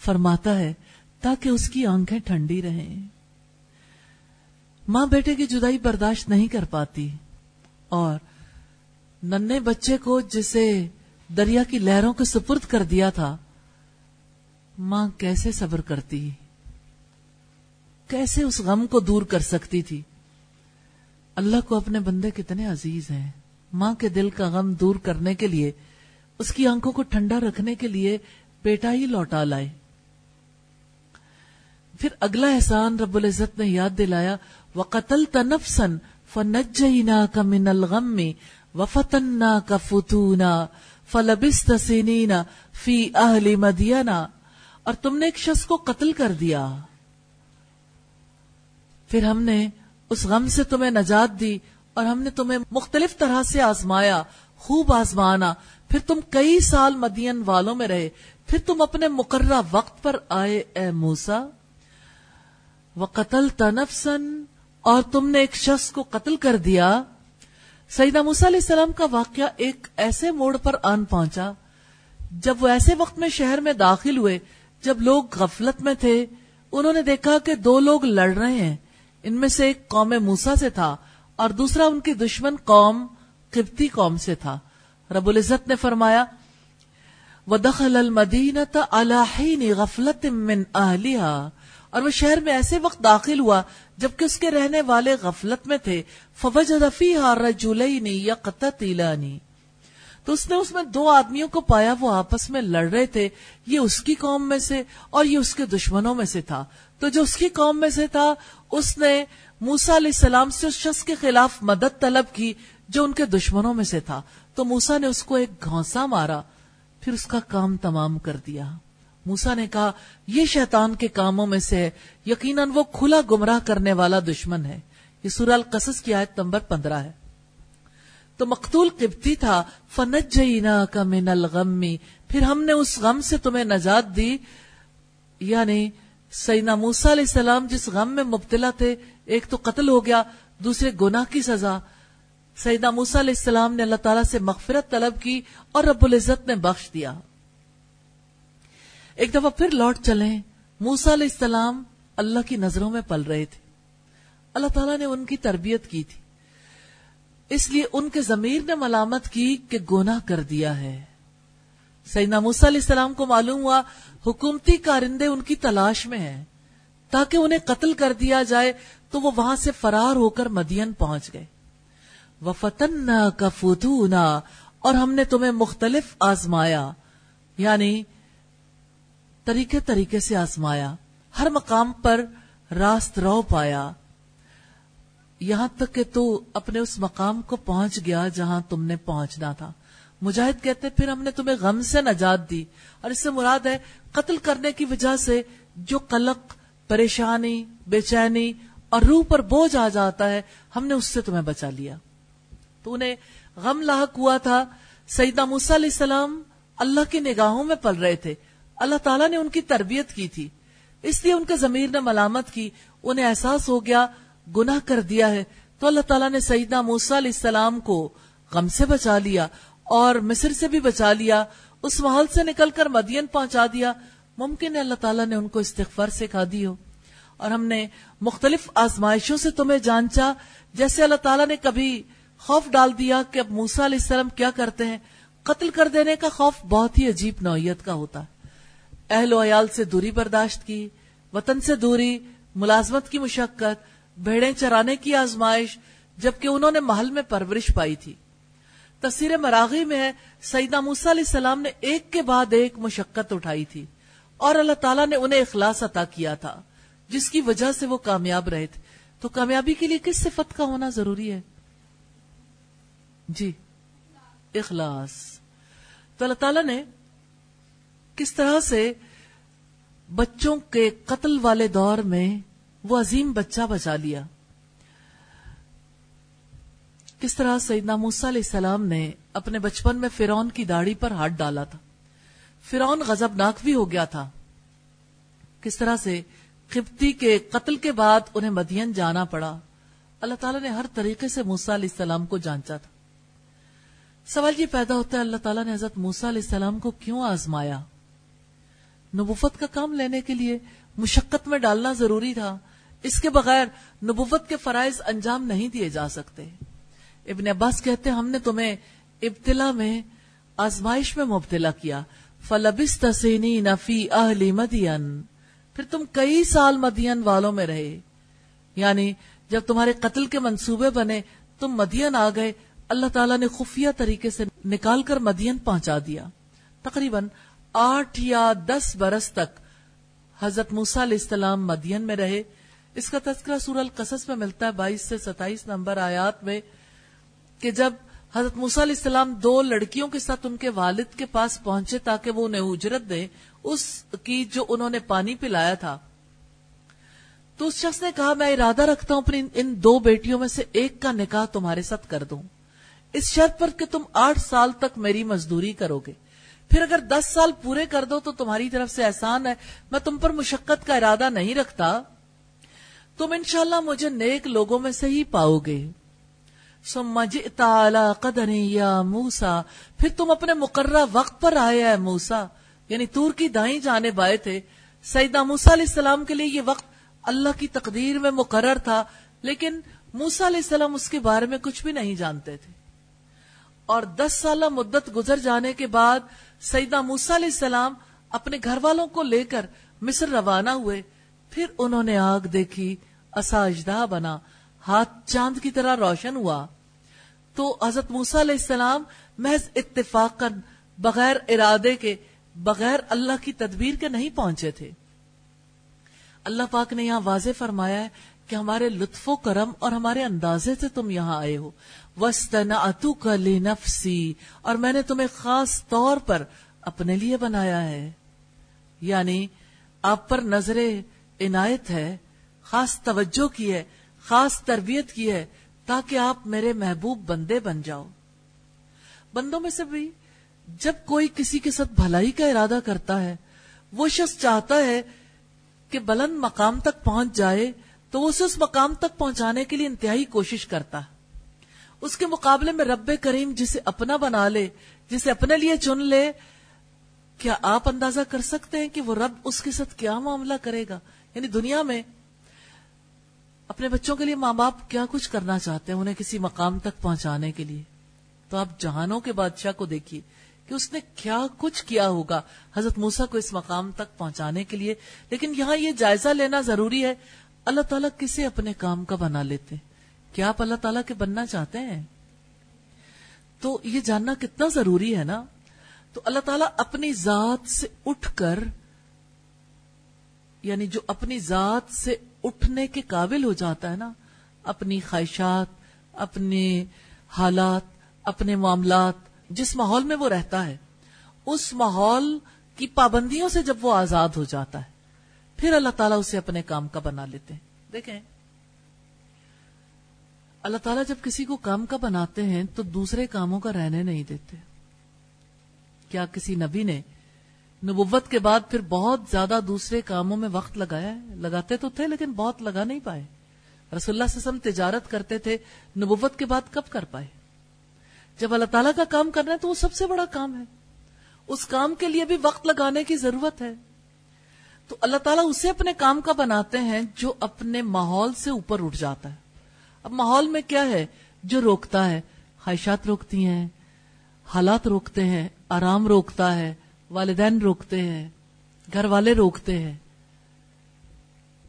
فرماتا ہے تاکہ اس کی آنکھیں ٹھنڈی رہیں۔ ماں بیٹے کی جدائی برداشت نہیں کر پاتی اور ننے بچے کو جسے دریا کی لہروں کے سپرد کر دیا تھا، ماں کیسے صبر کرتی؟ کیسے اس غم کو دور کر سکتی تھی؟ اللہ کو اپنے بندے کتنے عزیز ہیں۔ ماں کے دل کا غم دور کرنے کے لیے، اس کی آنکھوں کو ٹھنڈا رکھنے کے لیے بیٹا ہی لوٹا لائے۔ پھر اگلا احسان رب العزت نے یاد دلایا وہ قتل تنفسن فنجینا کا من الغم وفتنا کا فتونا فلبست سینینا فی اہل مدینہ اور تم نے ایک شخص کو قتل کر دیا۔ پھر ہم نے اس غم سے تمہیں نجات دی اور ہم نے تمہیں مختلف طرح سے آزمایا، خوب آزمانا۔ پھر تم کئی سال مدین والوں میں رہے۔ پھر تم اپنے مقررہ وقت پر آئے، اے موسا وہ قتل تنفسن اور تم نے ایک شخص کو قتل کر دیا۔ سیدہ موسا علیہ السلام کا واقعہ ایک ایسے موڑ پر آن پہنچا، جب وہ ایسے وقت میں شہر میں داخل ہوئے، جب لوگ غفلت میں تھے۔ انہوں نے دیکھا کہ دو لوگ لڑ رہے ہیں۔ ان میں سے ایک قوم موسا سے تھا اور دوسرا ان کی دشمن قوم قبطی قوم سے تھا۔ رب العزت نے فرمایا، وَدَخَلَ الْمَدِينَةَ عَلَى حِينِ غَفْلَةٍ مِّنْ أَهْلِهَا۔ اور وہ شہر میں ایسے وقت داخل ہوا جبکہ اس کے رہنے والے غفلت میں تھے۔ فَوَجَدَ فِيهَا رَجُلَيْنِ يَقْتَتِلَانِ۔ تو اس نے اس میں دو آدمیوں کو پایا، وہ آپس میں لڑ رہے تھے۔ یہ اس کی قوم میں سے اور یہ اس کے دشمنوں میں سے تھا۔ تو جو اس کی قوم میں سے تھا، اس نے موسا علیہ السلام سے اس شخص کے خلاف مدد طلب کی جو ان کے دشمنوں میں سے تھا۔ تو موسا نے اس کو ایک گھونسا مارا، پھر اس کا کام تمام کر دیا۔ موسا نے کہا، یہ شیطان کے کاموں میں سے یقیناً وہ کھلا گمراہ کرنے والا دشمن ہے۔ یہ سورہ القصص کی آیت نمبر پندرہ ہے۔ تو مقتول قبطی تھا فنج جینا کا من الغمی پھر ہم نے اس غم سے تمہیں نجات دی یعنی سینا موسا علیہ السلام جس غم میں مبتلا تھے، ایک تو قتل ہو گیا، دوسرے گناہ کی سزا۔ سیدہ موسا علیہ السلام نے اللہ تعالیٰ سے مغفرت طلب کی اور رب العزت نے بخش دیا۔ ایک دفعہ پھر لوٹ چلیں موسا علیہ السلام اللہ کی نظروں میں پل رہے تھے۔ اللہ تعالیٰ نے ان کی تربیت کی تھی۔ اس لیے ان کے ضمیر نے ملامت کی کہ گناہ کر دیا ہے۔ سیدنا موسا علیہ السلام کو معلوم ہوا حکومتی کارندے ان کی تلاش میں ہیں۔ تاکہ انہیں قتل کر دیا جائے، تو وہ وہاں سے فرار ہو کر مدین پہنچ گئے۔ وہ فتن کا فتونا، اور ہم نے تمہیں مختلف آزمایا یعنی طریقے طریقے سے آزمایا۔ ہر مقام پر راست رو پایا۔ یہاں تک کہ تو اپنے اس مقام کو پہنچ گیا جہاں تم نے پہنچنا تھا۔ مجاہد کہتے پھر ہم نے تمہیں غم سے نجات دی۔ اور اس سے مراد ہے، قتل کرنے کی وجہ سے جو قلق، پریشانی، بے چینی اور روح پر بوجھ آ جاتا ہے، ہم نے اس سے تمہیں بچا لیا۔ تو انہیں غم لاحق ہوا تھا۔ سیدہ موسیٰ علیہ السلام اللہ کی نگاہوں میں پل رہے تھے۔ اللہ تعالیٰ نے ان کی تربیت کی تھی۔ اس لیے ان کے ضمیر نے ملامت کی۔ انہیں احساس ہو گیا، گناہ کر دیا ہے۔ تو اللہ تعالیٰ نے سیدہ موسیٰ علیہ السلام کو غم سے بچا لیا۔ اور مصر سے بھی بچا لیا، اس محل سے نکل کر مدین پہنچا دیا۔ ممکن ہے اللہ تعالیٰ نے ان کو استغفار سکھا دی ہو۔ اور ہم نے مختلف آزمائشوں سے تمہیں جانچا، جیسے اللہ تعالیٰ نے کبھی خوف ڈال دیا کہ اب موسا علیہ السلام کیا کرتے ہیں۔ قتل کر دینے کا خوف بہت ہی عجیب نوعیت کا ہوتا۔ ہے اہل و عیال سے دوری برداشت کی، وطن سے دوری، ملازمت کی مشقت، بھیڑیں چرانے کی آزمائش، جبکہ انہوں نے محل میں پرورش پائی تھی۔ تصویر مراغی میں ہے سیدہ موسا علیہ السلام نے ایک کے بعد ایک مشقت اٹھائی تھی اور اللہ تعالیٰ نے انہیں اخلاص عطا کیا تھا، جس کی وجہ سے وہ کامیاب رہے تھے۔ تو کامیابی کے لیے کس صفت کا ہونا ضروری ہے؟ جی اخلاص۔ تو اللہ تعالیٰ نے کس طرح سے بچوں کے قتل والے دور میں وہ عظیم بچہ بچا لیا۔ کس طرح سیدنا موسا علیہ السلام نے اپنے بچپن میں فرون کی داڑھی پر ہاتھ ڈالا تھا؟ فرون غزبناک بھی ہو گیا تھا۔ کس طرح سے قبطی کے قتل کے بعد انہیں مدین جانا پڑا؟ اللہ تعالیٰ نے ہر طریقے سے موسا علیہ السلام کو جانچا تھا۔ سوال یہ پیدا ہوتا ہے، اللہ تعالیٰ نے حضرت موسا علیہ السلام کو کیوں آزمایا؟ نبوت کا کام لینے کے لیے مشقت میں ڈالنا ضروری تھا۔ اس کے بغیر نبوت کے فرائض انجام نہیں دیے جا سکتے۔ ابن عباس کہتے ہم نے تمہیں ابتلا میں آزمائش میں مبتلا کیا۔ فلبس تسینی نفی اہلی مدین پھر تم کئی سال مدین والوں میں رہے۔ یعنی جب تمہارے قتل کے منصوبے بنے، تم مدین آ گئے۔ اللہ تعالیٰ نے خفیہ طریقے سے نکال کر مدین پہنچا دیا۔ تقریباً آٹھ یا دس برس تک حضرت موسا علیہ السلام مدین میں رہے۔ اس کا تذکرہ سور القصص میں ملتا ہے، بائیس سے ستائیس نمبر آیات میں کہ جب حضرت موسا علیہ السلام دو لڑکیوں کے ساتھ ان کے والد کے پاس پہنچے تاکہ وہ انہیں اجرت دیں، اس کی جو انہوں نے پانی پلایا تھا، تو اس شخص نے کہا، میں ارادہ رکھتا ہوں اپنی ان دو بیٹیوں میں سے ایک کا نکاح تمہارے ساتھ کر دوں۔ اس شرط پر کہ تم آٹھ سال تک میری مزدوری کرو گے۔ پھر اگر دس سال پورے کر دو تو تمہاری طرف سے احسان ہے۔ میں تم پر مشقت کا ارادہ نہیں رکھتا۔ تم انشاءاللہ مجھے نیک لوگوں میں سے ہی پاؤ گے۔ قدر یا موسا پھر تم اپنے مقررہ وقت پر آئے ہے موسا یعنی تور کی دائیں جانے بائے تھے. سیدہ موسا علیہ السلام کے لیے یہ وقت اللہ کی تقدیر میں مقرر تھا، لیکن موسا علیہ السلام اس کے بارے میں کچھ بھی نہیں جانتے تھے۔ اور دس سالہ مدت گزر جانے کے بعد سیدہ موسا علیہ السلام اپنے گھر والوں کو لے کر مصر روانہ ہوئے۔ پھر انہوں نے آگ دیکھی اجدہ بنا، ہاتھ چاند کی طرح روشن ہوا۔ تو حضرت موسا علیہ السلام محض اتفاق بغیر ارادے کے، بغیر اللہ کی تدبیر کے نہیں پہنچے تھے۔ اللہ پاک نے یہاں واضح فرمایا ہے کہ ہمارے لطف و کرم اور ہمارے اندازے سے تم یہاں آئے ہو۔ وسطنعتو کا نفسی اور میں نے تمہیں خاص طور پر اپنے لیے بنایا ہے۔ یعنی آپ پر نظر عنایت ہے، خاص توجہ کی ہے، خاص تربیت کی ہے تاکہ آپ میرے محبوب بندے بن جاؤ۔ بندوں میں سے بھی جب کوئی کسی کے ساتھ بھلائی کا ارادہ کرتا ہے، وہ شخص چاہتا ہے کہ بلند مقام تک پہنچ جائے، تو وہ اسے اس مقام تک پہنچانے کے لیے انتہائی کوشش کرتا۔ ہے اس کے مقابلے میں رب کریم جسے اپنا بنا لے، جسے اپنے لیے چن لے، کیا آپ اندازہ کر سکتے ہیں کہ وہ رب اس کے ساتھ کیا معاملہ کرے گا؟ یعنی دنیا میں اپنے بچوں کے لیے ماں باپ کیا کچھ کرنا چاہتے ہیں انہیں کسی مقام تک پہنچانے کے لیے؟ تو آپ جہانوں کے بادشاہ کو دیکھیے کہ اس نے کیا کچھ کیا ہوگا حضرت موسا کو اس مقام تک پہنچانے کے لیے۔ لیکن یہاں یہ جائزہ لینا ضروری ہے۔ اللہ تعالیٰ کسے اپنے کام کا بنا لیتے کیا آپ اللہ تعالیٰ کے بننا چاہتے ہیں؟ تو یہ جاننا کتنا ضروری ہے نا؟ تو اللہ تعالیٰ اپنی ذات سے اٹھ کر یعنی جو اپنی ذات سے اٹھنے کے قابل ہو جاتا ہے نا۔ اپنی خواہشات، اپنے حالات، اپنے معاملات، جس ماحول میں وہ رہتا ہے، اس ماحول کی پابندیوں سے جب وہ آزاد ہو جاتا ہے، پھر اللہ تعالیٰ اسے اپنے کام کا بنا لیتے ہیں۔ دیکھیں، اللہ تعالیٰ جب کسی کو کام کا بناتے ہیں تو دوسرے کاموں کا رہنے نہیں دیتے۔ کیا کسی نبی نے نبوت کے بعد پھر بہت زیادہ دوسرے کاموں میں وقت لگایا ہے۔ لگاتے تو تھے لیکن بہت لگا نہیں پائے۔ رسول اللہ سے سم تجارت کرتے تھے، نبوت کے بعد کب کر پائے؟ جب اللہ تعالیٰ کا کام کرنا ہے تو وہ سب سے بڑا کام ہے۔ اس کام کے لیے بھی وقت لگانے کی ضرورت ہے۔ تو اللہ تعالیٰ اسے اپنے کام کا بناتے ہیں جو اپنے ماحول سے اوپر اٹھ جاتا ہے۔ اب ماحول میں کیا ہے؟ جو روکتا ہے، خواہشات روکتی ہیں، حالات روکتے ہیں، آرام روکتا ہے والدین روکتے ہیں، گھر والے روکتے ہیں۔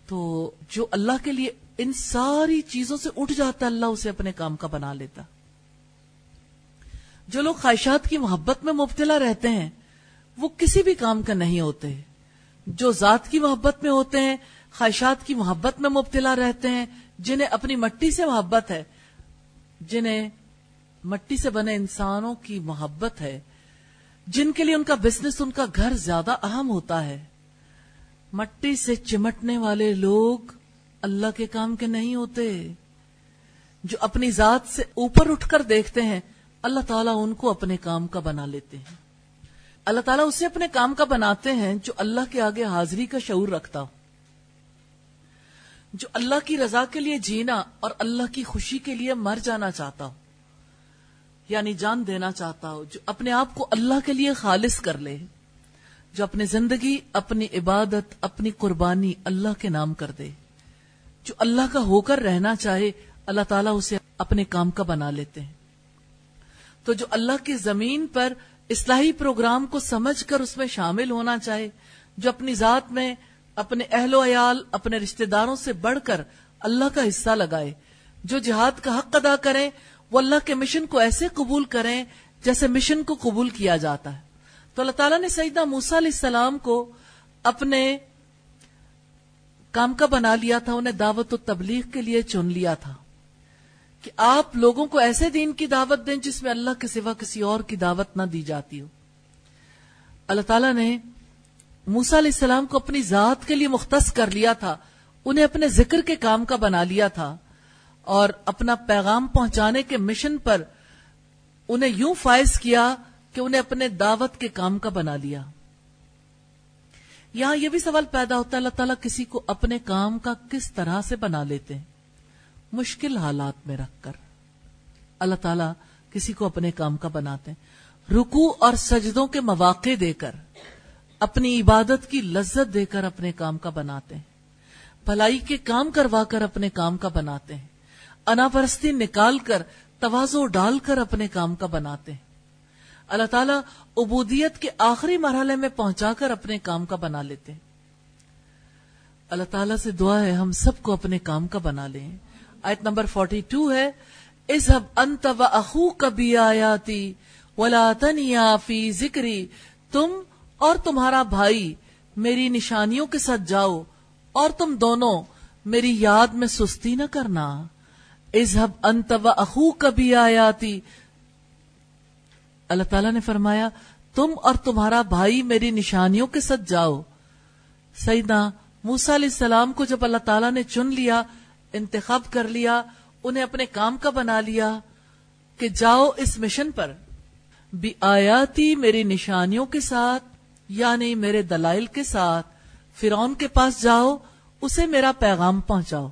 تو جو اللہ کے لیے ان ساری چیزوں سے اٹھ جاتا ہے، اللہ اسے اپنے کام کا بنا لیتا۔ جو لوگ خواہشات کی محبت میں مبتلا رہتے ہیں، وہ کسی بھی کام کا نہیں ہوتے۔ جو ذات کی محبت میں ہوتے ہیں، خواہشات کی محبت میں مبتلا رہتے ہیں، جنہیں اپنی مٹی سے محبت ہے، جنہیں مٹی سے بنے انسانوں کی محبت ہے جن کے لیے ان کا بزنس ان کا گھر زیادہ اہم ہوتا ہے۔ مٹی سے چمٹنے والے لوگ اللہ کے کام کے نہیں ہوتے۔ جو اپنی ذات سے اوپر اٹھ کر دیکھتے ہیں، اللہ تعالیٰ ان کو اپنے کام کا بنا لیتے ہیں۔ اللہ تعالیٰ اسے اپنے کام کا بناتے ہیں جو اللہ کے آگے حاضری کا شعور رکھتا ہو۔ جو اللہ کی رضا کے لیے جینا اور اللہ کی خوشی کے لیے مر جانا چاہتا ہو۔ یعنی جان دینا چاہتا ہو، جو اپنے آپ کو اللہ کے لیے خالص کر لے، جو اپنی زندگی، اپنی عبادت، اپنی قربانی اللہ کے نام کر دے۔ جو اللہ کا ہو کر رہنا چاہے، اللہ تعالیٰ اسے اپنے کام کا بنا لیتے ہیں۔ تو جو اللہ کی زمین پر اصلاحی پروگرام کو سمجھ کر اس میں شامل ہونا چاہے، جو اپنی ذات میں اپنے اہل و عیال، اپنے رشتہ داروں سے بڑھ کر اللہ کا حصہ لگائے، جو جہاد کا حق ادا کریں وہ اللہ کے مشن کو ایسے قبول کریں جیسے مشن کو قبول کیا جاتا ہے۔ تو اللہ تعالیٰ نے سیدہ موسا علیہ السلام کو اپنے کام کا بنا لیا تھا، انہیں دعوت و تبلیغ کے لیے چن لیا تھا۔ کہ آپ لوگوں کو ایسے دین کی دعوت دیں جس میں اللہ کے سوا کسی اور کی دعوت نہ دی جاتی ہو۔ اللہ تعالیٰ نے موسا علیہ السلام کو اپنی ذات کے لیے مختص کر لیا تھا، انہیں اپنے ذکر کے کام کا بنا لیا تھا۔ اور اپنا پیغام پہنچانے کے مشن پر انہیں یوں فائز کیا کہ انہیں اپنے دعوت کے کام کا بنا لیا۔ یہاں یہ بھی سوال پیدا ہوتا ہے، اللہ تعالیٰ کسی کو اپنے کام کا کس طرح سے بنا لیتے ہیں؟ مشکل حالات میں رکھ کر۔ اللہ تعالیٰ کسی کو اپنے کام کا بناتے ہیں۔ رکو اور سجدوں کے مواقع دے کر، اپنی عبادت کی لذت دے کر اپنے کام کا بناتے ہیں۔ بھلائی کے کام کروا کر اپنے کام کا بناتے ہیں۔ انا پرستی نکال کر توازو ڈال کر اپنے کام کا بناتے ہیں۔ اللہ تعالیٰ عبودیت کے آخری مرحلے میں پہنچا کر اپنے کام کا بنا لیتے ہیں۔ اللہ تعالیٰ سے دعا ہے ہم سب کو اپنے کام کا بنا لیں۔ آیت نمبر 42 ہے، اذهب انت واخوك بیااتی ولا تنیا فی ذکری، تم اور تمہارا بھائی میری نشانیوں کے ساتھ جاؤ اور تم دونوں میری یاد میں سستی نہ کرنا۔ اذهب انت واخوك بیااتی اللہ تعالیٰ نے فرمایا، تم اور تمہارا بھائی میری نشانیوں کے ساتھ جاؤ۔ سیدنا موسا علیہ السلام کو جب اللہ تعالیٰ نے چن لیا، انتخاب کر لیا، انہیں اپنے کام کا بنا لیا کہ جاؤ اس مشن پر۔ بھی آیاتی میری نشانیوں کے ساتھ یعنی میرے دلائل کے ساتھ فرون کے پاس جاؤ، اسے میرا پیغام پہنچاؤ۔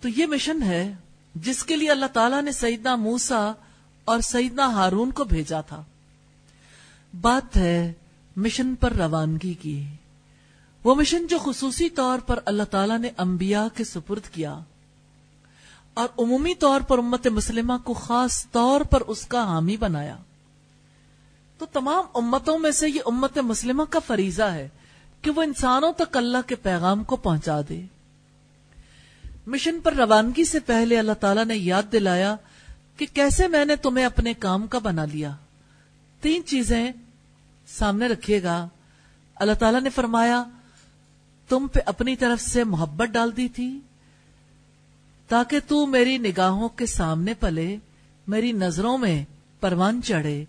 تو یہ مشن ہے۔ جس کے لیے اللہ تعالیٰ نے سیدنا موسا اور سیدنا ہارون کو بھیجا تھا۔ بات ہے مشن پر روانگی کی۔ وہ مشن جو خصوصی طور پر اللہ تعالیٰ نے انبیاء کے سپرد کیا اور عمومی طور پر امت مسلمہ کو خاص طور پر اس کا حامی بنایا۔ تو تمام امتوں میں سے یہ امت مسلمہ کا فریضہ ہے کہ وہ انسانوں تک اللہ کے پیغام کو پہنچا دے۔ مشن پر روانگی سے پہلے اللہ تعالیٰ نے یاد دلایا کہ کیسے میں نے تمہیں اپنے کام کا بنا لیا۔ تین چیزیں سامنے رکھیے گا۔ اللہ تعالیٰ نے فرمایا، تم پہ اپنی طرف سے محبت ڈال دی تھی، تاکہ تو میری نگاہوں کے سامنے پلے، میری نظروں میں پروان چڑھے،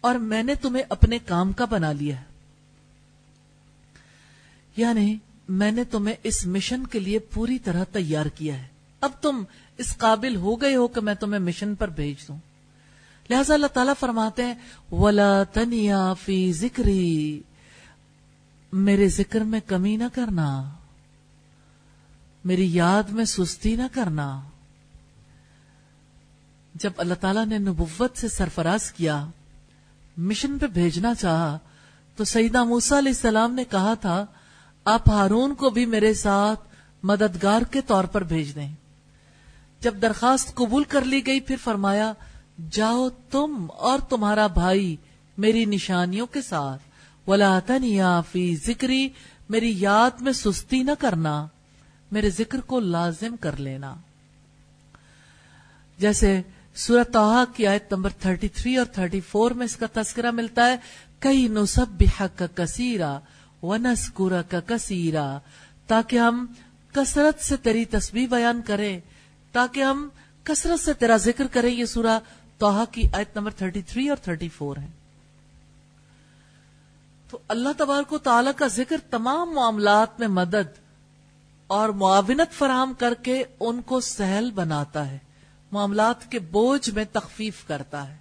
اور میں نے تمہیں اپنے کام کا بنا لیا۔ یعنی میں نے تمہیں اس مشن کے لیے پوری طرح تیار کیا ہے۔ اب تم اس قابل ہو گئے ہو کہ میں تمہیں مشن پر بھیج دوں۔ لہذا اللہ تعالیٰ فرماتے ہیں، ولا تنیا فی ذکری میرے ذکر میں کمی نہ کرنا۔ میری یاد میں سستی نہ کرنا۔ جب اللہ تعالیٰ نے نبوت سے سرفراز کیا، مشن پہ بھیجنا چاہا، تو سیدہ موسا علیہ السلام نے کہا تھا آپ ہارون کو بھی میرے ساتھ مددگار کے طور پر بھیج دیں۔ جب درخواست قبول کر لی گئی، پھر فرمایا، جاؤ تم اور تمہارا بھائی میری نشانیوں کے ساتھ۔ ولا تنیا فی ذکری میری یاد میں سستی نہ کرنا، میرے ذکر کو لازم کر لینا۔ جیسے سورت توحا کی آیت نمبر 33 اور 34 میں اس کا تذکرہ ملتا ہے کئی نصب کا کثیرا و نسکورا کا کثیرا، تاکہ ہم کثرت سے تیری تسبیح بیان کریں، تاکہ ہم کثرت سے تیرا ذکر کریں، یہ سورہ توحا کی آیت نمبر 33 اور 34 ہے۔ تو اللہ تبارک و تعالی کا ذکر تمام معاملات میں مدد اور معاونت فراہم کر کے ان کو سہل بناتا ہے، معاملات کے بوجھ میں تخفیف کرتا ہے۔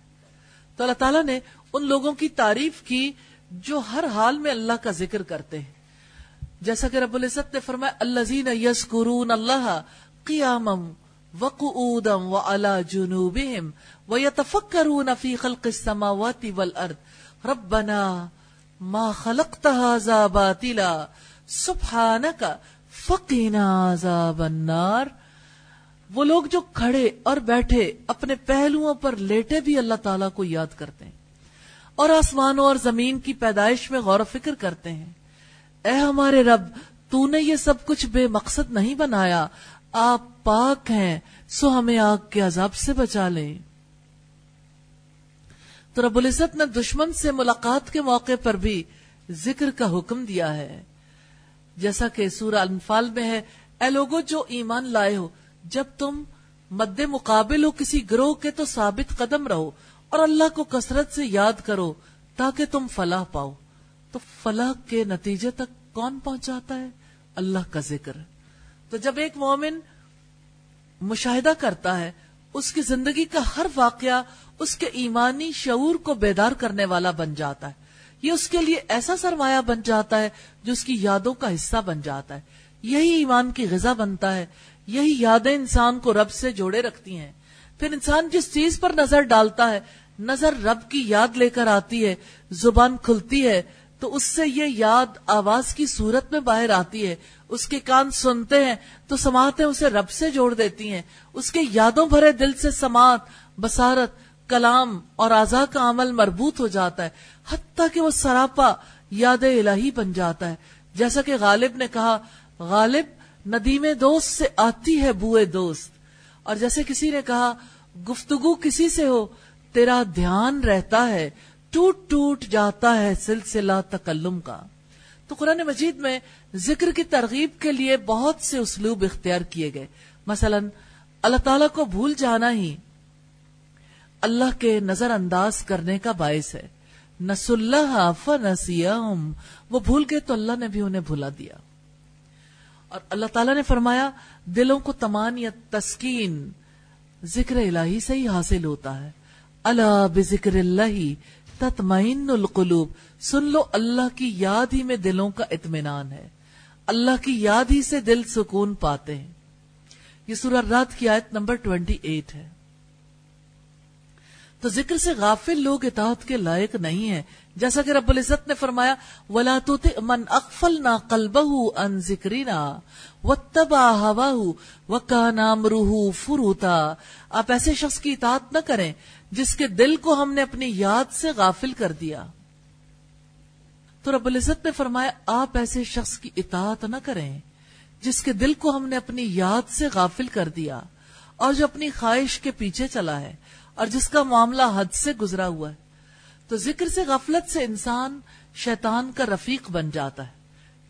تو اللہ تعالیٰ نے ان لوگوں کی تعریف کی جو ہر حال میں اللہ کا ذکر کرتے ہیں۔ جیسا کہ رب العزت نے فرمایا الزین یس قرون اللہ قیام وقعودم و اللہ جنوبہم ویتفکرون فی خلق السماوات والارض۔ ربنا ما هذا باطلا سبحانك فقنا عذاب النار۔ وہ لوگ جو کھڑے اور بیٹھے اپنے پہلوؤں پر لیٹے بھی اللہ تعالیٰ کو یاد کرتے ہیں۔ اور آسمانوں اور زمین کی پیدائش میں غور و فکر کرتے ہیں۔ اے ہمارے رب تو نے یہ سب کچھ بے مقصد نہیں بنایا۔ آپ پاک ہیں، سو ہمیں آگ کے عذاب سے بچا لیں۔ تو رب العزت نے دشمن سے ملاقات کے موقع پر بھی ذکر کا حکم دیا ہے۔ جیسا کہ سورہ انفال میں ہے، اے لوگو، جو ایمان لائے ہو، جب تم مد مقابل ہو کسی گروہ کے تو ثابت قدم رہو۔ اور اللہ کو کثرت سے یاد کرو تاکہ تم فلاح پاؤ۔ تو فلاح کے نتیجے تک کون پہنچاتا ہے؟ اللہ کا ذکر۔ تو جب ایک مومن مشاہدہ کرتا ہے، اس کی زندگی کا ہر واقعہ اس کے ایمانی شعور کو بیدار کرنے والا بن جاتا ہے۔ یہ اس کے لیے ایسا سرمایہ بن جاتا ہے جو اس کی یادوں کا حصہ بن جاتا ہے۔ یہی ایمان کی غذا بنتا ہے۔ یہی یادیں انسان کو رب سے جوڑے رکھتی ہیں۔ پھر انسان جس چیز پر نظر ڈالتا ہے نظر رب کی یاد لے کر آتی ہے، زبان کھلتی ہے، تو اس سے یہ یاد آواز کی صورت میں باہر آتی ہے۔ اس کے کان سنتے ہیں، تو سماعتیں اسے رب سے جوڑ دیتی ہیں۔ اس کے یادوں بھرے دل سے سماعت بسارت کلام اور آزا کا عمل مربوط ہو جاتا ہے۔ حتیٰ کہ وہ سراپا یاد الہی بن جاتا ہے۔ جیسا کہ غالب نے کہا، غالب ندیم دوست سے آتی ہے بوئے دوست۔ اور جیسے کسی نے کہا، گفتگو کسی سے ہو تیرا دھیان رہتا ہے، ٹوٹ ٹوٹ جاتا ہے سلسلہ تکلم کا۔ تو قرآن مجید میں ذکر کی ترغیب کے لیے بہت سے اسلوب اختیار کیے گئے۔ مثلا، اللہ تعالیٰ کو بھول جانا ہی اللہ کے نظر انداز کرنے کا باعث ہے۔ نس اللہ فنسیہم، وہ بھول گئے تو اللہ نے بھی انہیں بھولا دیا۔ اور اللہ تعالیٰ نے فرمایا، دلوں کو تمان یا تسکین ذکر الہی سے ہی حاصل ہوتا ہے۔ اللہ بذکر اللہ تطمئن القلوب۔ سن لو اللہ کی یاد ہی میں دلوں کا اطمینان ہے۔ اللہ کی یاد ہی سے دل سکون پاتے ہیں۔ یہ سورہ رات کی آیت نمبر ٹوینٹی ایٹ ہے۔ تو ذکر سے غافل لوگ اطاعت کے لائق نہیں ہیں۔ جیسا کہ رب العزت نے فرمایا، ولا من اغفلنا قلبه عن ذکرنا واتبع هواه وكان امره فروتا۔ آپ ایسے شخص کی اطاعت نہ کریں جس کے دل کو ہم نے اپنی یاد سے غافل کر دیا۔ تو رب العزت نے فرمایا، آپ ایسے شخص کی اطاعت نہ کریں جس کے دل کو ہم نے اپنی یاد سے غافل کر دیا اور جو اپنی خواہش کے پیچھے چلا ہے اور جس کا معاملہ حد سے گزرا ہوا ہے۔ تو ذکر سے غفلت سے انسان شیطان کا رفیق بن جاتا ہے۔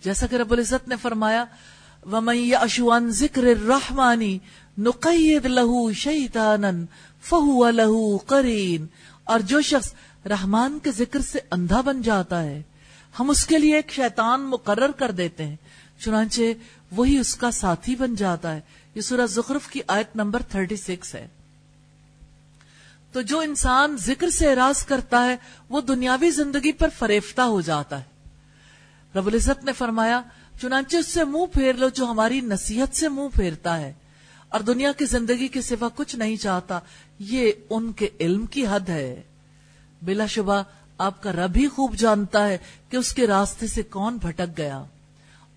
جیسا کہ رب العزت نے فرمایا، وَمَن اشوان ذکر الرحمانی نقید لہو فہو لہو قرین۔ اور جو شخص رحمان کے ذکر سے اندھا بن جاتا ہے، ہم اس کے لیے ایک شیطان مقرر کر دیتے ہیں۔ چنانچہ وہی اس کا ساتھی بن جاتا ہے۔ یہ سورہ زخرف کی آیت نمبر 36 ہے۔ تو جو انسان ذکر سے اراض کرتا ہے، وہ دنیاوی زندگی پر فریفتہ ہو جاتا ہے۔ رب العزت نے فرمایا، چنانچہ اس سے منہ پھیر لو جو ہماری نصیحت سے منہ پھیرتا ہے۔ اور دنیا کی زندگی کے سوا کچھ نہیں چاہتا۔ یہ ان کے علم کی حد ہے۔ بلا شبہ آپ کا رب ہی خوب جانتا ہے کہ اس کے راستے سے کون بھٹک گیا۔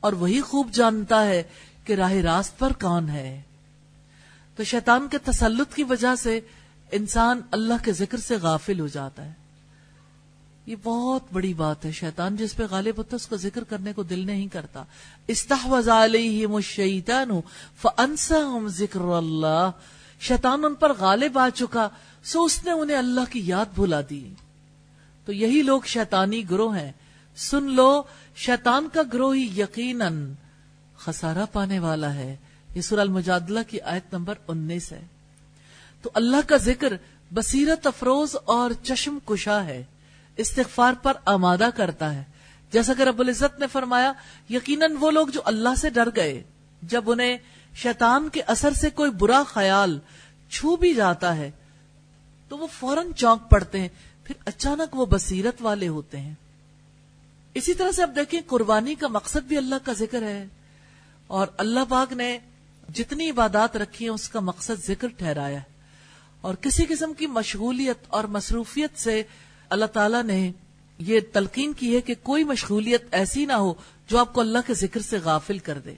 اور وہی خوب جانتا ہے کہ راہ راست پر کون ہے۔ تو شیطان کے تسلط کی وجہ سے انسان اللہ کے ذکر سے غافل ہو جاتا ہے۔ یہ بہت بڑی بات ہے شیطان، جس پہ غالب ہوتا ہے اس کا ذکر کرنے کو دل نہیں کرتا۔ استحوذ علیہم الشیطان فانساہم ذکر اللہ شیطان ان پر غالب آ چکا، سو اس نے انہیں اللہ کی یاد بھلا دی۔ تو یہی لوگ شیطانی گروہ ہیں۔ سن لو، شیطان کا گروہ ہی یقیناً خسارہ پانے والا ہے۔ یہ سورہ المجادلہ کی آیت نمبر انیس ہے۔ تو اللہ کا ذکر بصیرت افروز اور چشم کشا ہے۔ استغفار پر آمادہ کرتا ہے۔ جیسا کہ رب العزت نے فرمایا، یقیناً وہ لوگ جو اللہ سے ڈر گئے، جب انہیں شیطان کے اثر سے کوئی برا خیال چھو بھی جاتا ہے تو وہ فوراً چونک پڑتے ہیں، پھر اچانک وہ بصیرت والے ہوتے ہیں۔ اسی طرح سے اب دیکھیں، قربانی کا مقصد بھی اللہ کا ذکر ہے۔ اور اللہ پاک نے جتنی عبادات رکھی ہیں، اس کا مقصد ذکر ٹھہرایا ہے۔ اور کسی قسم کی مشغولیت اور مصروفیت سے اللہ تعالیٰ نے یہ تلقین کی ہے کہ کوئی مشغولیت ایسی نہ ہو جو آپ کو اللہ کے ذکر سے غافل کر دے۔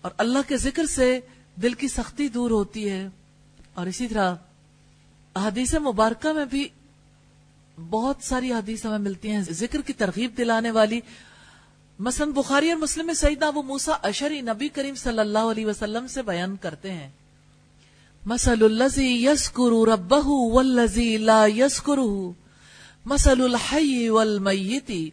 اور اللہ کے ذکر سے دل کی سختی دور ہوتی ہے۔ اور اسی طرح حدیث مبارکہ میں بھی بہت ساری حدیث ہمیں ملتی ہیں ذکر کی ترغیب دلانے والی۔ مثلا بخاری اور مسلم میں سیدنا ابو موسا اشری نبی کریم صلی اللہ علیہ وسلم سے بیان کرتے ہیں۔ مسل الزی یسکر ربہ والذی لا یسکر مسل الحی والمیتی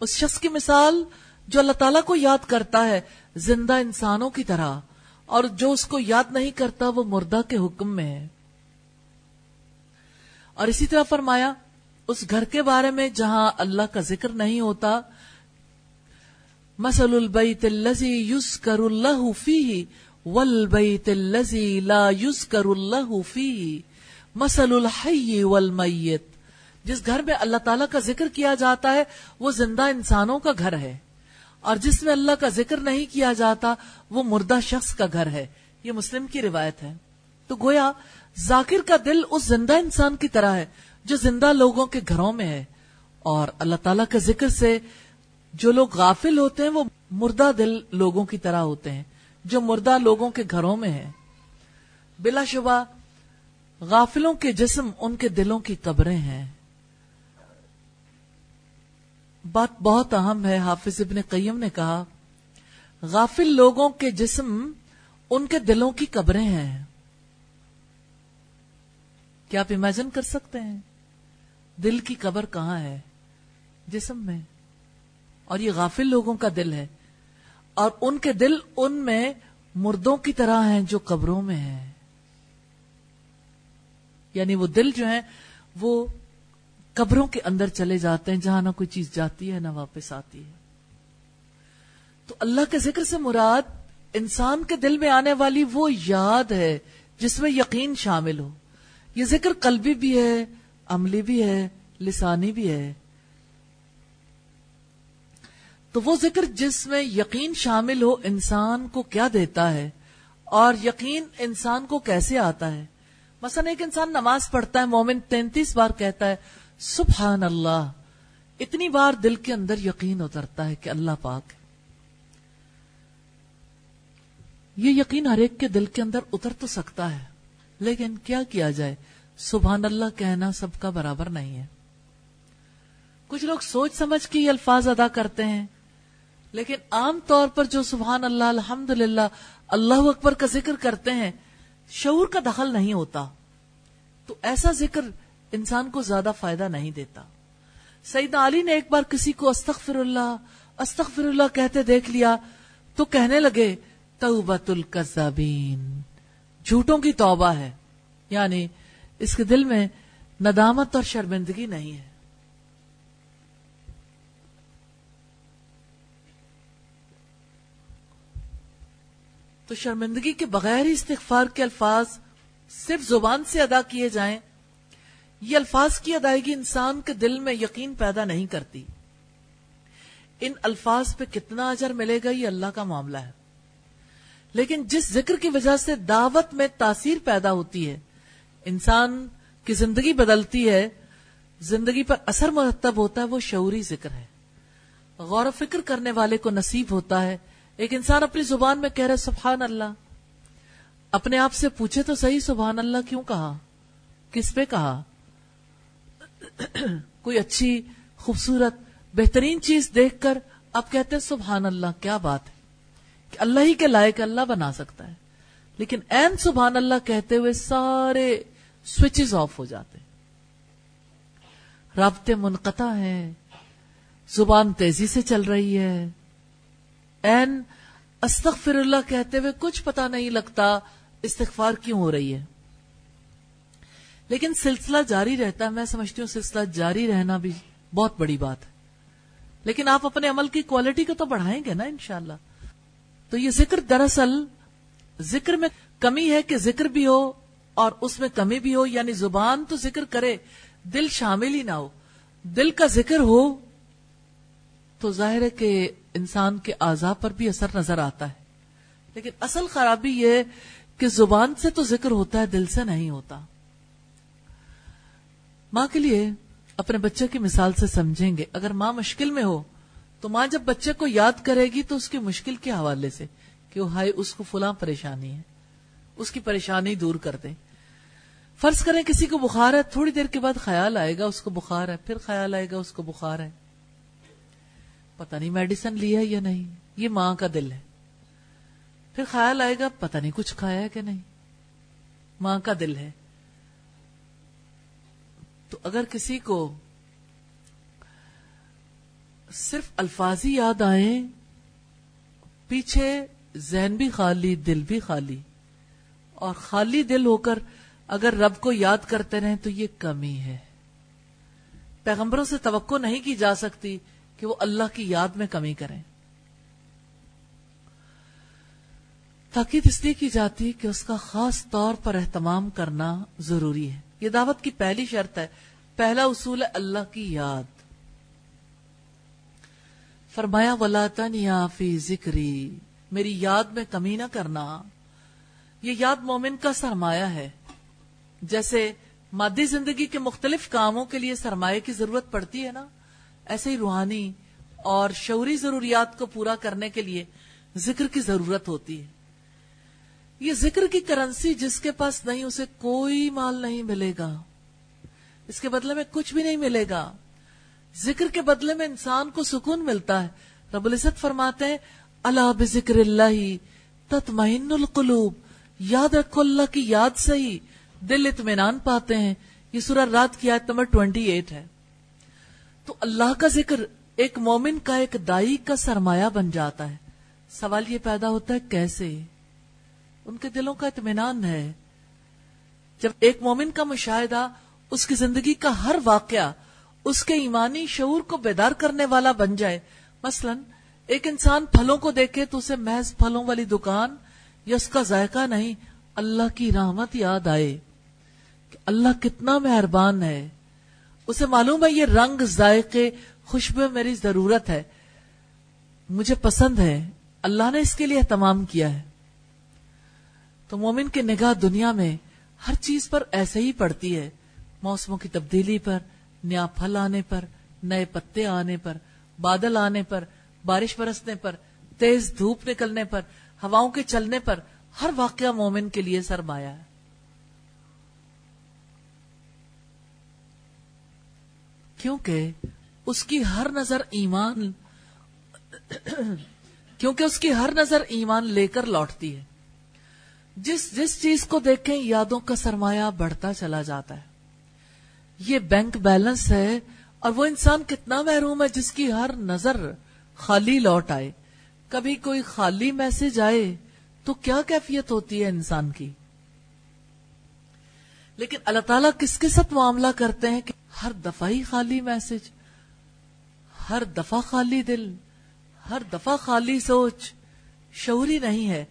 اس شخص کی مثال جو اللہ تعالیٰ کو یاد کرتا ہے۔ زندہ انسانوں کی طرح، اور جو اس کو یاد نہیں کرتا وہ مردہ کے حکم میں ہے۔ اور اسی طرح فرمایا، اس گھر کے بارے میں جہاں اللہ کا ذکر نہیں ہوتا مسل البیت الذی یذکر اللہ فیہ، والبیت الذی لا یذکر اللہ فیہ مسل الحی والمیت۔ جس گھر میں اللہ تعالیٰ کا ذکر کیا جاتا ہے، وہ زندہ انسانوں کا گھر ہے۔ اور جس میں اللہ کا ذکر نہیں کیا جاتا، وہ مردہ شخص کا گھر ہے۔ یہ مسلم کی روایت ہے۔ تو گویا، ذاکر کا دل اس زندہ انسان کی طرح ہے جو زندہ لوگوں کے گھروں میں ہے۔ اور اللہ تعالیٰ کے ذکر سے جو لوگ غافل ہوتے ہیں، وہ مردہ دل لوگوں کی طرح ہوتے ہیں، جو مردہ لوگوں کے گھروں میں ہے بلا شبہ، غافلوں کے جسم ان کے دلوں کی قبریں ہیں۔ بات بہت اہم ہے، حافظ ابن قیم نے کہا، غافل لوگوں کے جسم ان کے دلوں کی قبریں ہیں۔ کیا آپ امیجن کر سکتے ہیں؟ دل کی قبر کہاں ہے؟ جسم میں۔ اور یہ غافل لوگوں کا دل ہے۔ اور ان کے دل ان میں مردوں کی طرح ہیں جو قبروں میں ہیں۔ یعنی وہ دل جو ہیں، وہ قبروں کے اندر چلے جاتے ہیں، جہاں نہ کوئی چیز جاتی ہے، نہ واپس آتی ہے۔ تو اللہ کے ذکر سے مراد انسان کے دل میں آنے والی وہ یاد ہے جس میں یقین شامل ہو۔ یہ ذکر قلبی بھی ہے، عملی بھی ہے، لسانی بھی ہے۔ تو وہ ذکر جس میں یقین شامل ہو انسان کو کیا دیتا ہے اور یقین انسان کو کیسے آتا ہے۔ مثلا ایک انسان نماز پڑھتا ہے، مومن تینتیس بار کہتا ہے سبحان اللہ، اتنی بار دل کے اندر یقین اترتا ہے کہ اللہ پاک یہ یقین ہر ایک کے دل کے اندر اتر تو سکتا ہے، لیکن کیا کیا جائے؟ سبحان اللہ کہنا سب کا برابر نہیں ہے۔ کچھ لوگ سوچ سمجھ کے یہ الفاظ ادا کرتے ہیں، لیکن عام طور پر جو سبحان اللہ الحمد للہ اللہ اکبر کا ذکر کرتے ہیں، شعور کا دخل نہیں ہوتا۔ تو ایسا ذکر انسان کو زیادہ فائدہ نہیں دیتا۔ سیدنا علی نے ایک بار کسی کو استغفر اللہ استغفر اللہ کہتے دیکھ لیا، تو کہنے لگے توبت القذابین جھوٹوں کی توبہ ہے۔ یعنی اس کے دل میں ندامت اور شرمندگی نہیں ہے۔ تو شرمندگی کے بغیر ہی استغفار کے الفاظ صرف زبان سے ادا کیے جائیں یہ الفاظ کی ادائیگی انسان کے دل میں یقین پیدا نہیں کرتی۔ ان الفاظ پہ کتنا اجر ملے گا یہ اللہ کا معاملہ ہے۔ لیکن جس ذکر کی وجہ سے دعوت میں تاثیر پیدا ہوتی ہے، انسان کی زندگی بدلتی ہے، زندگی پر اثر مرتب ہوتا ہے، وہ شعوری ذکر ہے۔ غور و فکر کرنے والے کو نصیب ہوتا ہے۔ ایک انسان اپنی زبان میں کہہ رہے سبحان اللہ۔ اپنے آپ سے پوچھے تو صحیح سبحان اللہ کیوں کہا؟ کس پہ کہا؟ کوئی اچھی، خوبصورت، بہترین چیز دیکھ کر اب کہتے ہیں، سبحان اللہ، کیا بات ہے؟ کہ اللہ ہی کے لائق اللہ بنا سکتا ہے۔ لیکن این سبحان اللہ کہتے ہوئے سارے سوئچز آف ہو جاتے ہیں۔ رابطے منقطع ہیں، زبان تیزی سے چل رہی ہے۔ این استغفر اللہ کہتے ہوئے کچھ پتا نہیں لگتا استغفار کیوں ہو رہی ہے۔ لیکن سلسلہ جاری رہتا ہے، میں سمجھتی ہوں سلسلہ جاری رہنا بھی بہت بڑی بات ہے۔ لیکن آپ اپنے عمل کی کوالٹی کو تو بڑھائیں گے نا انشاءاللہ۔ تو یہ ذکر دراصل ذکر میں کمی ہے کہ ذکر بھی ہو اور اس میں کمی بھی ہو یعنی زبان تو ذکر کرے، دل شامل ہی نہ ہو۔ دل کا ذکر ہو تو ظاہر ہے کہ انسان کے اعضاء پر بھی اثر نظر آتا ہے۔ لیکن اصل خرابی یہ کہ زبان سے تو ذکر ہوتا ہے، دل سے نہیں ہوتا۔ ماں کے لیے اپنے بچے کی مثال سے سمجھیں گے۔ اگر ماں مشکل میں ہو، تو ماں جب بچے کو یاد کرے گی تو اس کی مشکل کے حوالے سے کہ وہ ہائے، اس کو فلاں پریشانی ہے، اس کی پریشانی دور کر دیں۔ فرض کریں کسی کو بخار ہے، تھوڑی دیر کے بعد خیال آئے گا، اس کو بخار ہے، پھر خیال آئے گا، اس کو بخار ہے۔ پتہ نہیں میڈیسن لی ہے یا نہیں، یہ ماں کا دل ہے۔ پھر خیال آئے گا، پتہ نہیں کچھ کھایا ہے کہ نہیں۔ ماں کا دل ہے۔ تو اگر کسی کو صرف الفاظی یاد آئے پیچھے ذہن بھی خالی، دل بھی خالی، اور خالی دل ہو کر اگر رب کو یاد کرتے رہیں تو یہ کمی ہے۔ پیغمبروں سے توقع نہیں کی جا سکتی کہ وہ اللہ کی یاد میں کمی کریں۔ تاکید اس لیے کی جاتی کہ اس کا خاص طور پر اہتمام کرنا ضروری ہے۔ یہ دعوت کی پہلی شرط ہے، پہلا اصول ہے اللہ کی یاد۔ فرمایا ولاطن یا فی ذکری میری یاد میں کمی نہ کرنا۔ یہ یاد مومن کا سرمایہ ہے۔ جیسے مادی زندگی کے مختلف کاموں کے لیے سرمایہ کی ضرورت پڑتی ہے نا، ایسے ہی روحانی اور شعوری ضروریات کو پورا کرنے کے لیے ذکر کی ضرورت ہوتی ہے۔ یہ ذکر کی کرنسی جس کے پاس نہیں، اسے کوئی مال نہیں ملے گا۔ اس کے بدلے میں کچھ بھی نہیں ملے گا۔ ذکر کے بدلے میں انسان کو سکون ملتا ہے۔ رب العزت فرماتے ہیں اللہ بذکر اللہ تطمئن القلوب یاد رکھو اللہ کی یاد سے ہی دل اطمینان پاتے ہیں۔ یہ سورہ رات کی آیت نمبر ٹوینٹی ایٹ ہے۔ تو اللہ کا ذکر ایک مومن کا ایک دائی کا سرمایہ بن جاتا ہے۔ سوال یہ پیدا ہوتا ہے، کیسے؟ ان کے دلوں کا اطمینان ہے۔ جب ایک مومن کا مشاہدہ، اس کی زندگی کا ہر واقعہ، اس کے ایمانی شعور کو بیدار کرنے والا بن جائے، مثلا ایک انسان پھلوں کو دیکھے تو اسے محض پھلوں والی دکان یا اس کا ذائقہ نہیں، اللہ کی رحمت یاد آئے کہ اللہ کتنا مہربان ہے۔ اسے معلوم ہے یہ رنگ، ذائقے، خوشبو میری ضرورت ہے۔ مجھے پسند ہے۔ اللہ نے اس کے لیے اہتمام کیا ہے۔ تو مومن کی نگاہ دنیا میں ہر چیز پر ایسے ہی پڑتی ہے۔ موسموں کی تبدیلی پر، نیا پھل آنے پر، نئے پتے آنے پر، بادل آنے پر، بارش برسنے پر، تیز دھوپ نکلنے پر، ہواؤں کے چلنے پر ہر واقعہ مومن کے لیے سرمایہ ہے۔ کیونکہ اس کی ہر نظر ایمان، کیونکہ اس کی ہر نظر ایمان لے کر لوٹتی ہے۔ جس جس چیز کو دیکھیں یادوں کا سرمایہ بڑھتا چلا جاتا ہے۔ یہ بینک بیلنس ہے اور وہ انسان کتنا محروم ہے جس کی ہر نظر خالی لوٹ آئے۔ کبھی کوئی خالی میسج آئے تو کیا کیفیت ہوتی ہے انسان کی؟ لیکن اللہ تعالیٰ کس کے ساتھ معاملہ کرتے ہیں کہ ہر دفعہ ہی خالی میسج، ہر دفعہ خالی دل، ہر دفعہ خالی سوچ شعوری نہیں ہے۔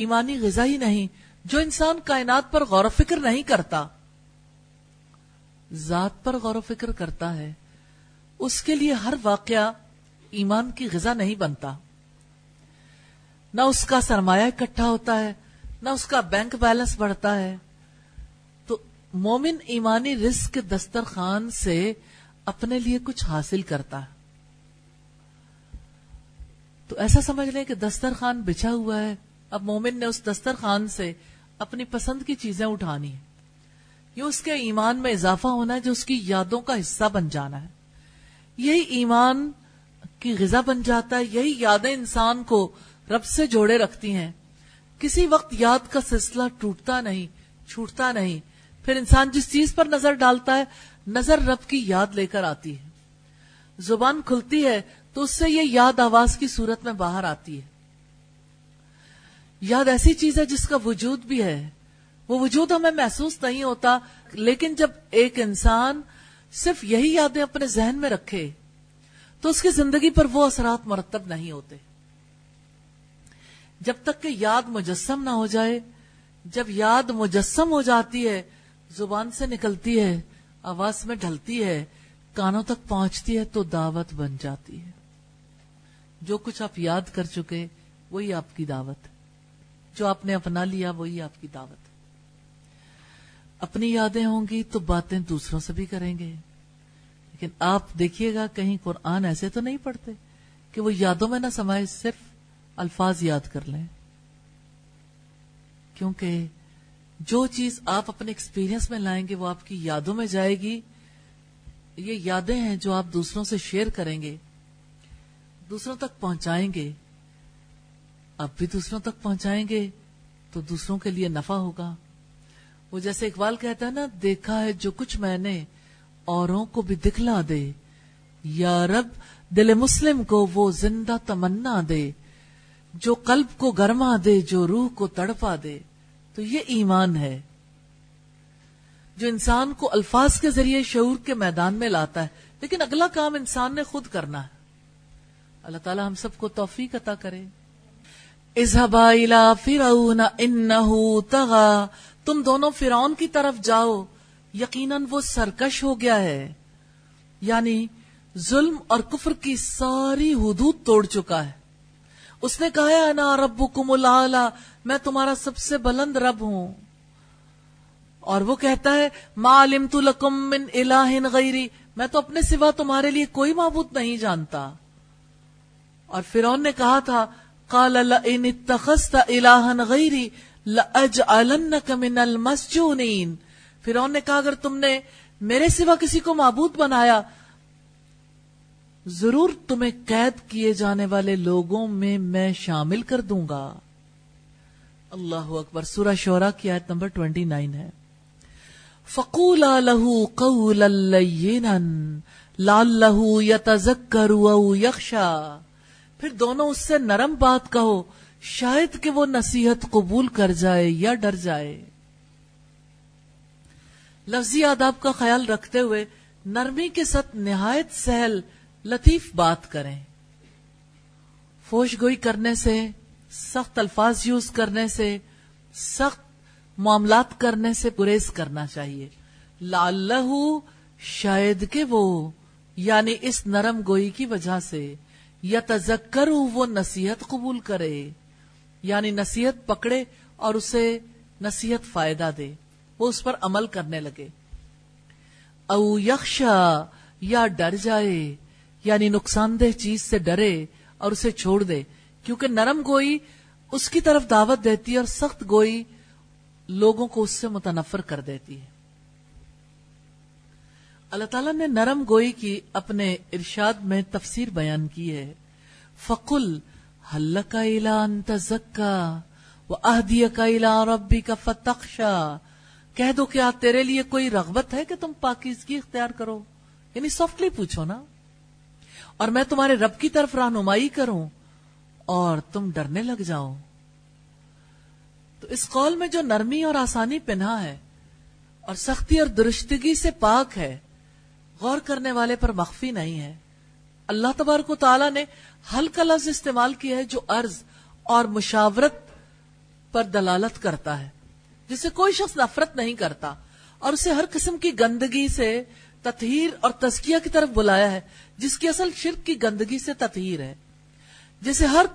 ایمانی غذا ہی نہیں، جو انسان کائنات پر غور و فکر نہیں کرتا۔ ذات پر غور و فکر کرتا ہے، اس کے لیے ہر واقعہ ایمان کی غذا نہیں بنتا۔ نہ اس کا سرمایہ اکٹھا ہوتا ہے، نہ اس کا بینک بیلنس بڑھتا ہے۔ تو مومن ایمانی رزق دسترخوان سے اپنے لیے کچھ حاصل کرتا ہے۔ تو ایسا سمجھ لیں کہ دسترخوان بچھا ہوا ہے اب مومن نے اس دسترخوان سے اپنی پسند کی چیزیں اٹھانی ہیں۔ یہ اس کے ایمان میں اضافہ ہونا ہے جو اس کی یادوں کا حصہ بن جانا ہے۔ یہی ایمان کی غذا بن جاتا ہے، یہی یادیں انسان کو رب سے جوڑے رکھتی ہیں۔ کسی وقت یاد کا سلسلہ ٹوٹتا نہیں، چھوٹتا نہیں۔ پھر انسان جس چیز پر نظر ڈالتا ہے، نظر رب کی یاد لے کر آتی ہے۔ زبان کھلتی ہے تو اس سے یہ یاد آواز کی صورت میں باہر آتی ہے۔ یاد ایسی چیز ہے جس کا وجود بھی ہے۔ وہ وجود ہمیں محسوس نہیں ہوتا، لیکن جب ایک انسان صرف یہی یادیں اپنے ذہن میں رکھے، تو اس کی زندگی پر وہ اثرات مرتب نہیں ہوتے۔ جب تک کہ یاد مجسم نہ ہو جائے، جب یاد مجسم ہو جاتی ہے، زبان سے نکلتی ہے، آواز میں ڈھلتی ہے، کانوں تک پہنچتی ہے، تو دعوت بن جاتی ہے۔ جو کچھ آپ یاد کر چکے، وہی آپ کی دعوت ہے۔ جو آپ نے اپنا لیا، وہی آپ کی دعوت اپنی یادیں ہوں گی تو باتیں دوسروں سے بھی کریں گے۔ لیکن آپ دیکھیے گا، کہیں قرآن ایسے تو نہیں پڑھتے کہ وہ یادوں میں نہ سمائے، صرف الفاظ یاد کر لیں۔ کیونکہ جو چیز آپ اپنے ایکسپیرینس میں لائیں گے، وہ آپ کی یادوں میں جائے گی۔ یہ یادیں ہیں جو آپ دوسروں سے شیئر کریں گے، دوسروں تک پہنچائیں گے۔ اب بھی دوسروں تک پہنچائیں گے تو دوسروں کے لیے نفع ہوگا۔ وہ جیسے اقبال کہتا ہے نا، دیکھا ہے جو کچھ میں نے، اوروں کو بھی دکھلا دے۔ یا رب، دل مسلم کو وہ زندہ تمنا دے۔ جو قلب کو گرما دے، جو روح کو تڑپا دے۔ تو یہ ایمان ہے۔ جو انسان کو الفاظ کے ذریعے شعور کے میدان میں لاتا ہے۔ لیکن اگلا کام انسان نے خود کرنا ہے۔ اللہ تعالی ہم سب کو توفیق عطا کرے۔ فرعون انہو تغا تم دونوں فرعون کی طرف جاؤ، یقیناً وہ سرکش ہو گیا ہے۔ یعنی ظلم اور کفر کی ساری حدود توڑ چکا ہے۔ اس نے کہا انا ربکم العالی میں تمہارا سب سے بلند رب ہوں۔ اور وہ کہتا ہے، ما علمت لکم من الہ غیری، میں تو اپنے سوا تمہارے لیے کوئی معبود نہیں جانتا۔ اور فرعون نے کہا تھا قال لئن اتخذت الہا غیری لأجعلنک من المسجونین۔ فرعون نے کہا، اگر تم نے میرے سوا کسی کو معبود بنایا، ضرور تمہیں قید کیے جانے والے لوگوں میں میں شامل کر دوں گا۔ اللہ اکبر، سورہ شورا کی آیت نمبر 29 ہے۔ فقولا له قولا لینا لعله يتذكر او يخشى پھر دونوں اس سے نرم بات کہو، شاید کہ وہ نصیحت قبول کر جائے یا ڈر جائے۔ لفظی آداب کا خیال رکھتے ہوئے نرمی کے ساتھ نہایت سہل، لطیف بات کریں۔ فوش گوئی کرنے سے، سخت الفاظ یوز کرنے سے، سخت معاملات کرنے سے گریز کرنا چاہیے۔ لالہ شاید کہ وہ یعنی اس نرم گوئی کی وجہ سے۔ یا تذکر وہ نصیحت قبول کرے۔ یعنی نصیحت پکڑے اور اسے نصیحت فائدہ دے۔ وہ اس پر عمل کرنے لگے۔ او یخشا، یا ڈر جائے۔ یعنی نقصان دہ چیز سے ڈرے اور اسے چھوڑ دے۔ کیونکہ نرم گوئی اس کی طرف دعوت دیتی ہے اور سخت گوئی لوگوں کو اس سے متنفر کر دیتی ہے۔ اللہ تعالیٰ نے نرم گوئی کی اپنے ارشاد میں تفسیر بیان کی ہے۔ فقل حل کا اعلان تزکا وہ اہدی کا اعلان ربی کا فتخشا کہہ دو کیا تیرے لیے کوئی رغبت ہے کہ تم پاکیزگی اختیار کرو۔ یعنی سافٹلی پوچھو نا۔ اور میں تمہارے رب کی طرف رہنمائی کروں اور تم ڈرنے لگ جاؤ۔ تو اس قول میں جو نرمی اور آسانی پنہا ہے اور سختی اور درستگی سے پاک ہے غور کرنے والے پر مخفی نہیں ہے۔ اللہ تبارک و تعالی نے حل کا لفظ استعمال کیا ہے جو عرض اور مشاورت پر دلالت کرتا ہے، جسے کوئی شخص نفرت نہیں کرتا اور اسے ہر قسم کی گندگی سے تطہیر اور تزکیہ کی طرف بلایا ہے، جس کی اصل شرک کی گندگی سے تطہیر ہے۔ جسے ہر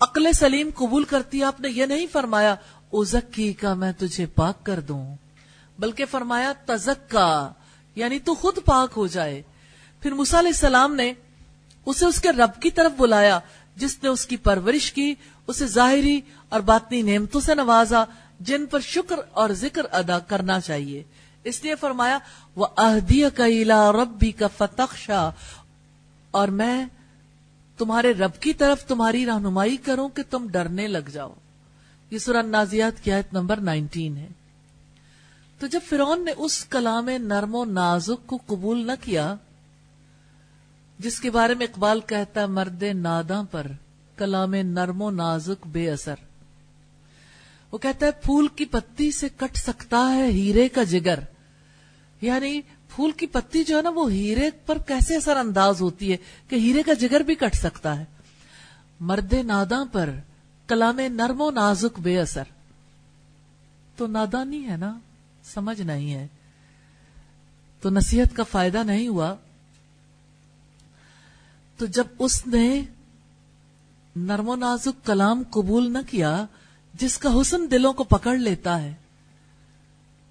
عقل سلیم قبول کرتی ہے، آپ نے یہ نہیں فرمایا ازکی کا میں تجھے پاک کر دوں بلکہ فرمایا، تزکا یعنی تو خود پاک ہو جائے۔ پھر علیہ السلام نے اسے اس کے رب کی طرف بلایا، جس نے اس کی پرورش کی، اسے ظاہری اور باطنی نعمتوں سے نوازا، جن پر شکر اور ذکر ادا کرنا چاہیے۔ اس لیے فرمایا وہ اہدی کا ربی کا فتخ اور میں تمہارے رب کی طرف تمہاری رہنمائی کروں کہ تم ڈرنے لگ جاؤ۔ یہ سورہ نازیات کی آیت نمبر نائنٹین ہے۔ تو جب فرعون نے اس کلام نرم و نازک کو قبول نہ کیا، جس کے بارے میں اقبال کہتا مرد ناداں پر کلام نرم و نازک بے اثر۔ وہ کہتا ہے، پھول کی پتی سے کٹ سکتا ہے ہیرے کا جگر۔ یعنی پھول کی پتی جو ہے نا، وہ ہیرے پر کیسے اثر انداز ہوتی ہے کہ ہیرے کا جگر بھی کٹ سکتا ہے۔ مرد ناداں پر کلام نرم و نازک بے اثر۔ تو نادانی ہے نا۔ سمجھ نہیں ہے۔ تو نصیحت کا فائدہ نہیں ہوا۔ تو جب اس نے نرم و نازک کلام قبول نہ کیا، جس کا حسن دلوں کو پکڑ لیتا ہے،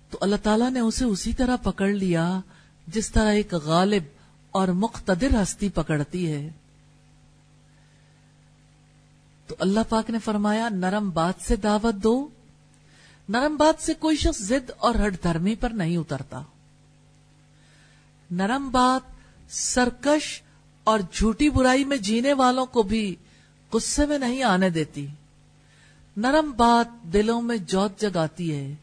تو اللہ تعالیٰ نے اسے اسی طرح پکڑ لیا، جس طرح ایک غالب اور مقتدر ہستی پکڑتی ہے۔ تو اللہ پاک نے فرمایا، نرم بات سے دعوت دو۔ نرم بات سے کوئی شخص زد اور ہٹ دھرمی پر نہیں اترتا۔ نرم بات سرکش اور جھوٹی برائی میں جینے والوں کو بھی غصے میں نہیں آنے دیتی۔ نرم بات دلوں میں جوت جگاتی ہے۔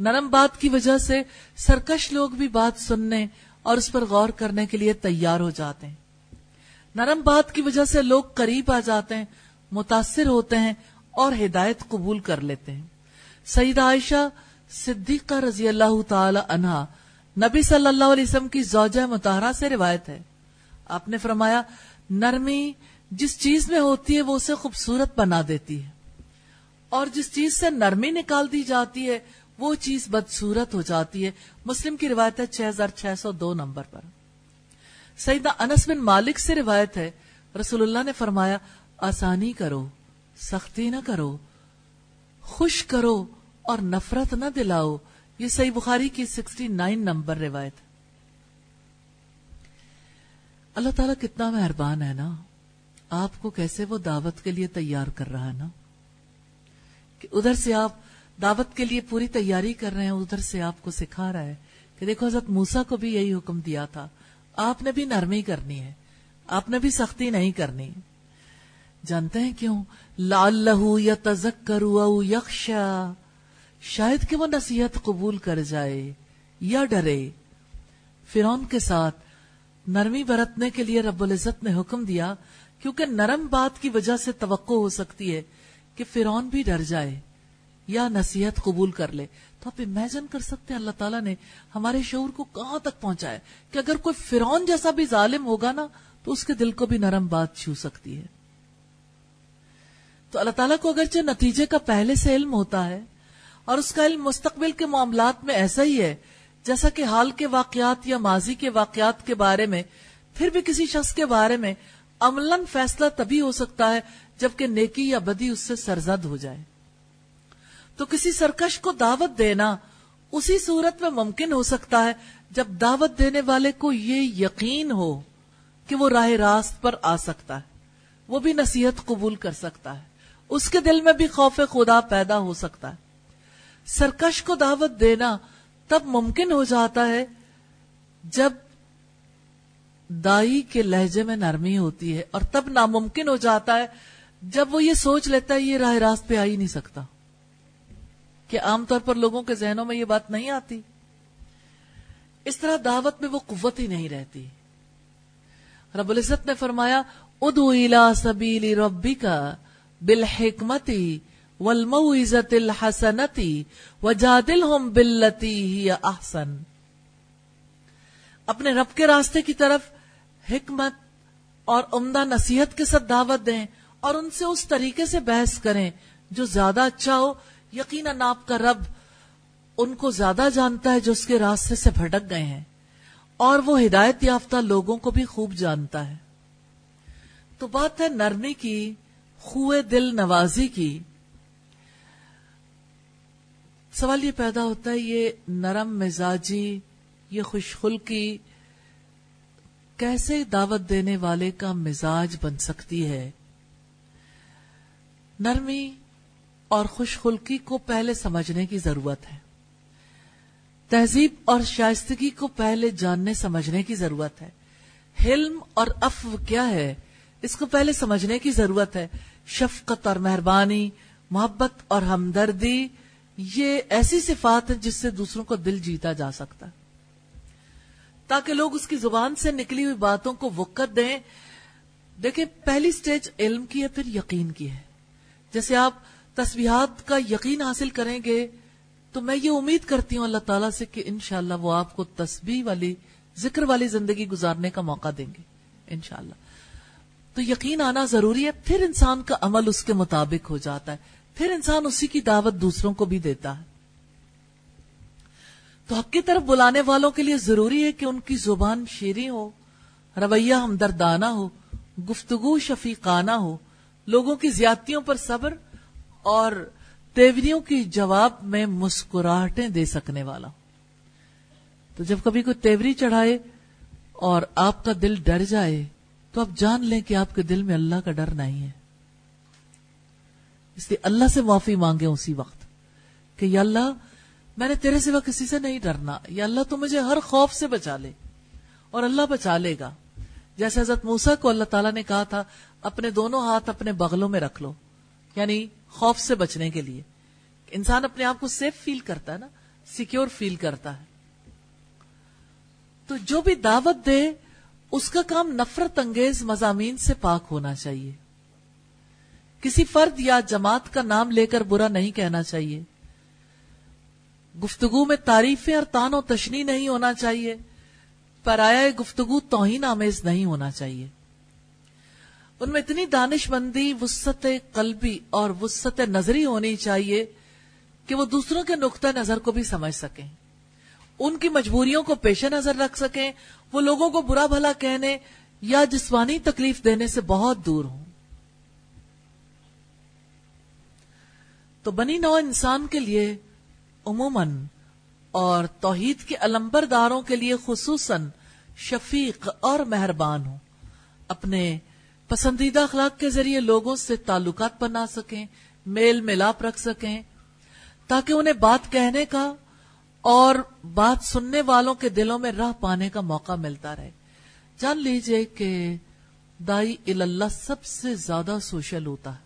نرم بات کی وجہ سے سرکش لوگ بھی بات سننے اور اس پر غور کرنے کے لیے تیار ہو جاتے ہیں۔ نرم بات کی وجہ سے لوگ قریب آ جاتے ہیں، متاثر ہوتے ہیں اور ہدایت قبول کر لیتے ہیں۔ سیدہ عائشہ صدیقہ رضی اللہ تعالی عنہا نبی صلی اللہ علیہ وسلم کی زوجہ متحرہ سے روایت ہے۔ آپ نے فرمایا، نرمی جس چیز میں ہوتی ہے وہ اسے خوبصورت بنا دیتی ہے۔ اور جس چیز سے نرمی نکال دی جاتی ہے، وہ چیز بدصورت ہو جاتی ہے۔ مسلم کی روایت ہے چھ ہزار چھ سو دو نمبر پر۔ سیدہ انس بن مالک سے روایت ہے، رسول اللہ نے فرمایا، آسانی کرو، سختی نہ کرو، خوش کرو اور نفرت نہ دلاؤ، یہ صحیح بخاری کی سکسٹی نائن نمبر روایت اللہ تعالیٰ کتنا مہربان ہے نا، آپ کو کیسے وہ دعوت کے لیے تیار کر رہا ہے نا؟ کہ ادھر سے آپ دعوت کے لیے پوری تیاری کر رہے ہیں، ادھر سے آپ کو سکھا رہا ہے کہ دیکھو حضرت موسا کو بھی یہی حکم دیا تھا۔ آپ نے بھی نرمی کرنی ہے، آپ نے بھی سختی نہیں کرنی۔ جانتے ہیں کیوں؟ لال لہو یا تزک کرو یکشا شاید کہ وہ نصیحت قبول کر جائے یا ڈرے۔ فرون کے ساتھ نرمی برتنے کے لیے رب العزت نے حکم دیا، کیونکہ نرم بات کی وجہ سے توقع ہو سکتی ہے کہ فرون بھی ڈر جائے یا نصیحت قبول کر لے۔ تو آپ امیجن کر سکتے ہیں، اللہ تعالیٰ نے ہمارے شعور کو کہاں تک پہنچا ہے؟ کہ اگر کوئی فرون جیسا بھی ظالم ہوگا نا، تو اس کے دل کو بھی نرم بات چھو سکتی ہے۔ تو اللہ تعالیٰ کو اگرچہ نتیجے کا پہلے سے علم ہوتا ہے اور اس کا علم مستقبل کے معاملات میں ایسا ہی ہے، جیسا کہ حال کے واقعات یا ماضی کے واقعات کے بارے میں، پھر بھی کسی شخص کے بارے میں عملاً فیصلہ تبھی ہو سکتا ہے جبکہ نیکی یا بدی اس سے سرزد ہو جائے۔ تو کسی سرکش کو دعوت دینا اسی صورت میں ممکن ہو سکتا ہے جب دعوت دینے والے کو یہ یقین ہو کہ وہ راہ راست پر آ سکتا ہے، وہ بھی نصیحت قبول کر سکتا ہے۔ اس کے دل میں بھی خوف خدا پیدا ہو سکتا ہے۔ سرکش کو دعوت دینا تب ممکن ہو جاتا ہے جب دائی کے لہجے میں نرمی ہوتی ہے اور تب ناممکن ہو جاتا ہے جب وہ یہ سوچ لیتا ہے یہ راہ راست پہ آ ہی نہیں سکتا۔ کہ عام طور پر لوگوں کے ذہنوں میں یہ بات نہیں آتی۔ اس طرح دعوت میں وہ قوت ہی نہیں رہتی۔ رب العزت نے فرمایا ادو الا سبیلی ربی کا بالحکمتی والموعظت الحسنتی وجادلہم باللتی ہی احسن اپنے رب کے راستے کی طرف حکمت اور عمدہ نصیحت کے ساتھ دعوت دیں اور ان سے اس طریقے سے بحث کریں جو زیادہ اچھا ہو۔ یقیناً آپ کا رب ان کو زیادہ جانتا ہے جو اس کے راستے سے بھٹک گئے ہیں۔ اور وہ ہدایت یافتہ لوگوں کو بھی خوب جانتا ہے۔ تو بات ہے نرمی کی خوئے دل نوازی کی۔ سوال یہ پیدا ہوتا ہے، یہ نرم مزاجی، یہ خوش خلقی کیسے دعوت دینے والے کا مزاج بن سکتی ہے؟ نرمی اور خوش خلقی کو پہلے سمجھنے کی ضرورت ہے۔ تہذیب اور شائستگی کو پہلے جاننے، سمجھنے کی ضرورت ہے۔ حلم اور افو کیا ہے؟ اس کو پہلے سمجھنے کی ضرورت ہے۔ شفقت اور مہربانی، محبت اور ہمدردی یہ ایسی صفات ہے جس سے دوسروں کو دل جیتا جا سکتا ہے۔ تاکہ لوگ اس کی زبان سے نکلی ہوئی باتوں کو وقت دیں۔ دیکھیں، پہلی سٹیج علم کی ہے، پھر یقین کی ہے۔ جیسے آپ تصویحات کا یقین حاصل کریں گے، تو میں یہ امید کرتی ہوں اللہ تعالیٰ سے کہ انشاءاللہ وہ آپ کو تسبیح والی، ذکر والی زندگی گزارنے کا موقع دیں گے۔ انشاءاللہ۔ تو یقین آنا ضروری ہے، پھر انسان کا عمل اس کے مطابق ہو جاتا ہے۔ پھر انسان اسی کی دعوت دوسروں کو بھی دیتا ہے۔ تو حق کی طرف بلانے والوں کے لیے ضروری ہے کہ ان کی زبان شیریں ہو، رویہ ہمدردانہ ہو، گفتگو شفیقانہ ہو، لوگوں کی زیادتیوں پر صبر اور تیوریوں کی جواب میں مسکراہٹیں دے سکنے والا۔ تو جب کبھی کوئی تیوری چڑھائے اور آپ کا دل ڈر جائے، تو آپ جان لیں کہ آپ کے دل میں اللہ کا ڈر نہیں ہے۔ اس لیے اللہ سے معافی مانگے اسی وقت کہ یا اللہ، میں نے تیرے سوا کسی سے نہیں ڈرنا، یا اللہ تو مجھے ہر خوف سے بچا لے اور اللہ بچا لے گا۔ جیسے حضرت موسا کو اللہ تعالیٰ نے کہا تھا، اپنے دونوں ہاتھ اپنے بغلوں میں رکھ لو یعنی خوف سے بچنے کے لیے۔ انسان اپنے آپ کو سیف فیل کرتا ہے نا سیکیور فیل کرتا ہے۔ تو جو بھی دعوت دے، اس کا کام نفرت انگیز مضامین سے پاک ہونا چاہیے۔ کسی فرد یا جماعت کا نام لے کر برا نہیں کہنا چاہیے۔ گفتگو میں تعریفیں اور تان و تشنی نہیں ہونا چاہیے۔ پرایا گفتگو توہین آمیز نہیں ہونا چاہیے۔ ان میں اتنی دانش مندی وسط قلبی اور وسط نظری ہونی چاہیے کہ وہ دوسروں کے نقطۂ نظر کو بھی سمجھ سکیں۔ ان کی مجبوریوں کو پیش نظر رکھ سکیں۔ وہ لوگوں کو برا بھلا کہنے یا جسمانی تکلیف دینے سے بہت دور ہوں۔ تو بنی نو انسان کے لیے عموماً اور توحید کے علمبرداروں کے لیے خصوصاً شفیق اور مہربان ہوں۔ اپنے پسندیدہ اخلاق کے ذریعے لوگوں سے تعلقات بنا سکیں، میل ملاپ رکھ سکیں، تاکہ انہیں بات کہنے کا اور بات سننے والوں کے دلوں میں راہ پانے کا موقع ملتا رہے۔ جان لیجیے کہ دائی اللہ سب سے زیادہ سوشل ہوتا ہے۔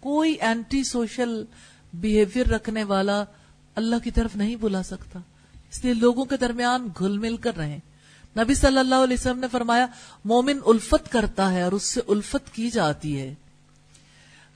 کوئی اینٹی سوشل بیہیویئر رکھنے والا اللہ کی طرف نہیں بلا سکتا۔ اس لیے لوگوں کے درمیان گھل مل کر رہے نبی صلی اللہ علیہ وسلم نے فرمایا، مومن الفت کرتا ہے اور اس سے الفت کی جاتی ہے۔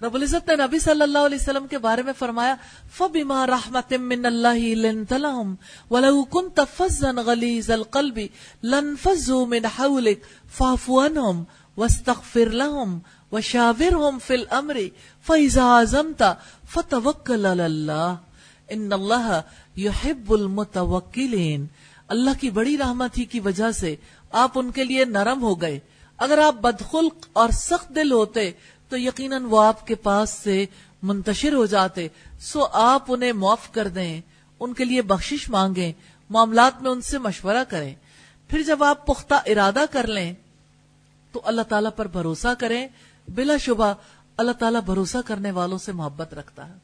رب العزت نے نبی صلی اللہ علیہ وسلم کے بارے میں فرمایا، فَبِمَا رَحْمَةٍ مِّنَ اللَّهِ لِنْتَ لَهُمْ وَلَوْ كُنْتَ فَزًّا غَلِيظَ الْقَلْبِ لَنْفَزُّوا مِنْ حَوْلِكَ فَاعْفُ عَنْهُمْ وَاسْتَغْفِرْ لَهُمْ وَشَاوِرْهُمْ فِي الْأَمْرِ فَإِذَا عَزَمْتَ فَتَوَكَّلْ عَلَى اللَّهِ إِنَّ اللَّهَ يُحِبُّ الْمُتَوَكِّلِينَ۔ اللہ کی بڑی رحمت ہی کی وجہ سے آپ ان کے لیے نرم ہو گئے۔ اگر آپ بدخلق اور سخت دل ہوتے تو یقیناً وہ آپ کے پاس سے منتشر ہو جاتے۔ سو آپ انہیں معاف کر دیں، ان کے لیے بخشش مانگیں، معاملات میں ان سے مشورہ کریں۔ پھر جب آپ پختہ ارادہ کر لیں تو اللہ تعالیٰ پر بھروسہ کریں۔ بلا شبہ اللہ تعالیٰ بھروسہ کرنے والوں سے محبت رکھتا ہے۔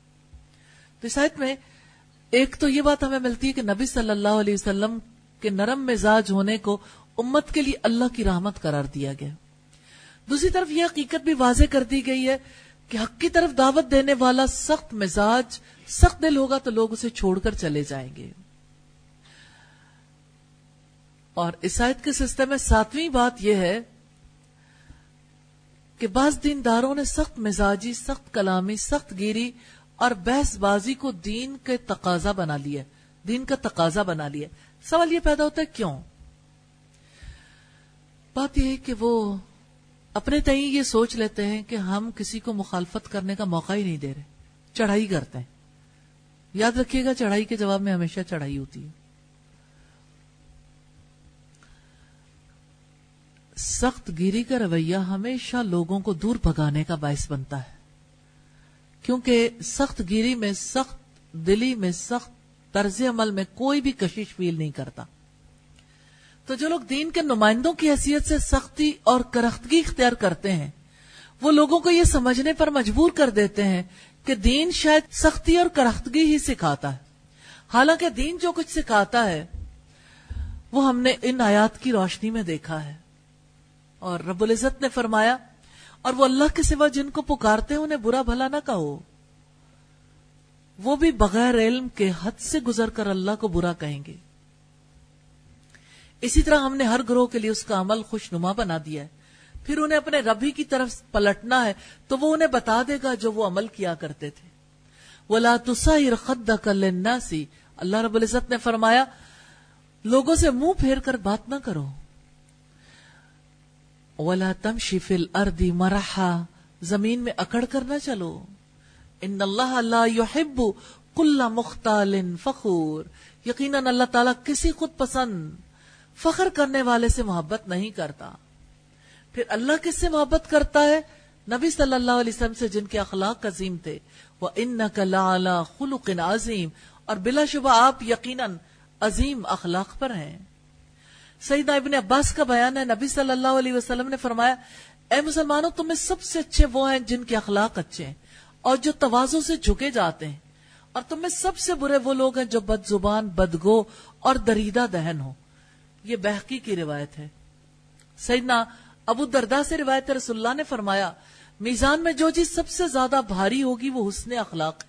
تو اس آیت میں ایک تو یہ بات ہمیں ملتی ہے کہ نبی صلی اللہ علیہ وسلم کے نرم مزاج ہونے کو امت کے لیے اللہ کی رحمت قرار دیا گیا۔ دوسری طرف یہ حقیقت بھی واضح کر دی گئی ہے کہ حق کی طرف دعوت دینے والا سخت مزاج، سخت دل ہوگا تو لوگ اسے چھوڑ کر چلے جائیں گے۔ اور عیسائیت کے سسٹم میں ساتویں بات یہ ہے کہ بعض دینداروں نے سخت مزاجی، سخت کلامی، سخت گیری اور بحث بازی کو دین کے تقاضا بنا لیا دین کا تقاضا بنا لیا سوال یہ پیدا ہوتا ہے کیوں؟ بات یہ ہے کہ وہ اپنے تئیں یہ سوچ لیتے ہیں کہ ہم کسی کو مخالفت کرنے کا موقع ہی نہیں دے رہے۔ چڑھائی کرتے ہیں۔ یاد رکھیے گا، چڑھائی کے جواب میں ہمیشہ چڑھائی ہوتی ہے۔ سخت گیری کا رویہ ہمیشہ لوگوں کو دور بھگانے کا باعث بنتا ہے۔ کیونکہ سخت گیری میں سخت دلی میں سخت طرز عمل میں کوئی بھی کشش فیل نہیں کرتا۔ تو جو لوگ دین کے نمائندوں کی حیثیت سے سختی اور کرختگی اختیار کرتے ہیں، وہ لوگوں کو یہ سمجھنے پر مجبور کر دیتے ہیں کہ دین شاید سختی اور کرختگی ہی سکھاتا ہے۔ حالانکہ دین جو کچھ سکھاتا ہے، وہ ہم نے ان آیات کی روشنی میں دیکھا ہے۔ اور رب العزت نے فرمایا، اور وہ اللہ کے سوا جن کو پکارتے ہیں، انہیں برا بھلا نہ کہو۔ وہ بھی بغیر علم کے حد سے گزر کر اللہ کو برا کہیں گے۔ اسی طرح ہم نے ہر گروہ کے لیے اس کا عمل خوش نما بنا دیا ہے۔ پھر انہیں اپنے ربی کی طرف پلٹنا ہے، تو وہ انہیں بتا دے گا جو وہ عمل کیا کرتے تھے۔ ولا تسائر خدك للناس۔ اللہ رب العزت نے فرمایا، لوگوں سے منہ پھیر کر بات نہ کرو۔ ولا تمشي في الارض مرحا۔ زمین میں اکڑ کر نہ چلو۔ ان اللہ لا يحب كل مختال فخور۔ یقینا اللہ تعالی کسی خود پسند، فخر کرنے والے سے محبت نہیں کرتا۔ پھر اللہ کس سے محبت کرتا ہے؟ نبی صلی اللہ علیہ وسلم سے جن کے اخلاق عظیم تھے۔ وہ ان نقلا خلق عظیم اور بلا شبہ آپ یقیناً عظیم اخلاق پر ہیں۔ سیدنا ابن عباس کا بیان ہے، نبی صلی اللہ علیہ وسلم نے فرمایا، اے مسلمانوں تمہیں سب سے اچھے وہ ہیں جن کے اخلاق اچھے ہیں اور جو توازوں سے جھکے جاتے ہیں۔ اور تمہیں سب سے برے وہ لوگ ہیں جو بد زبان بدگو اور دریدہ دہن ہو یہ بحقی کی روایت ہے۔ سیدنا ابو دردا سے روایت رسول اللہ نے فرمایا، میزان میں جو چیز سب سے زیادہ بھاری ہوگی وہ حسن اخلاق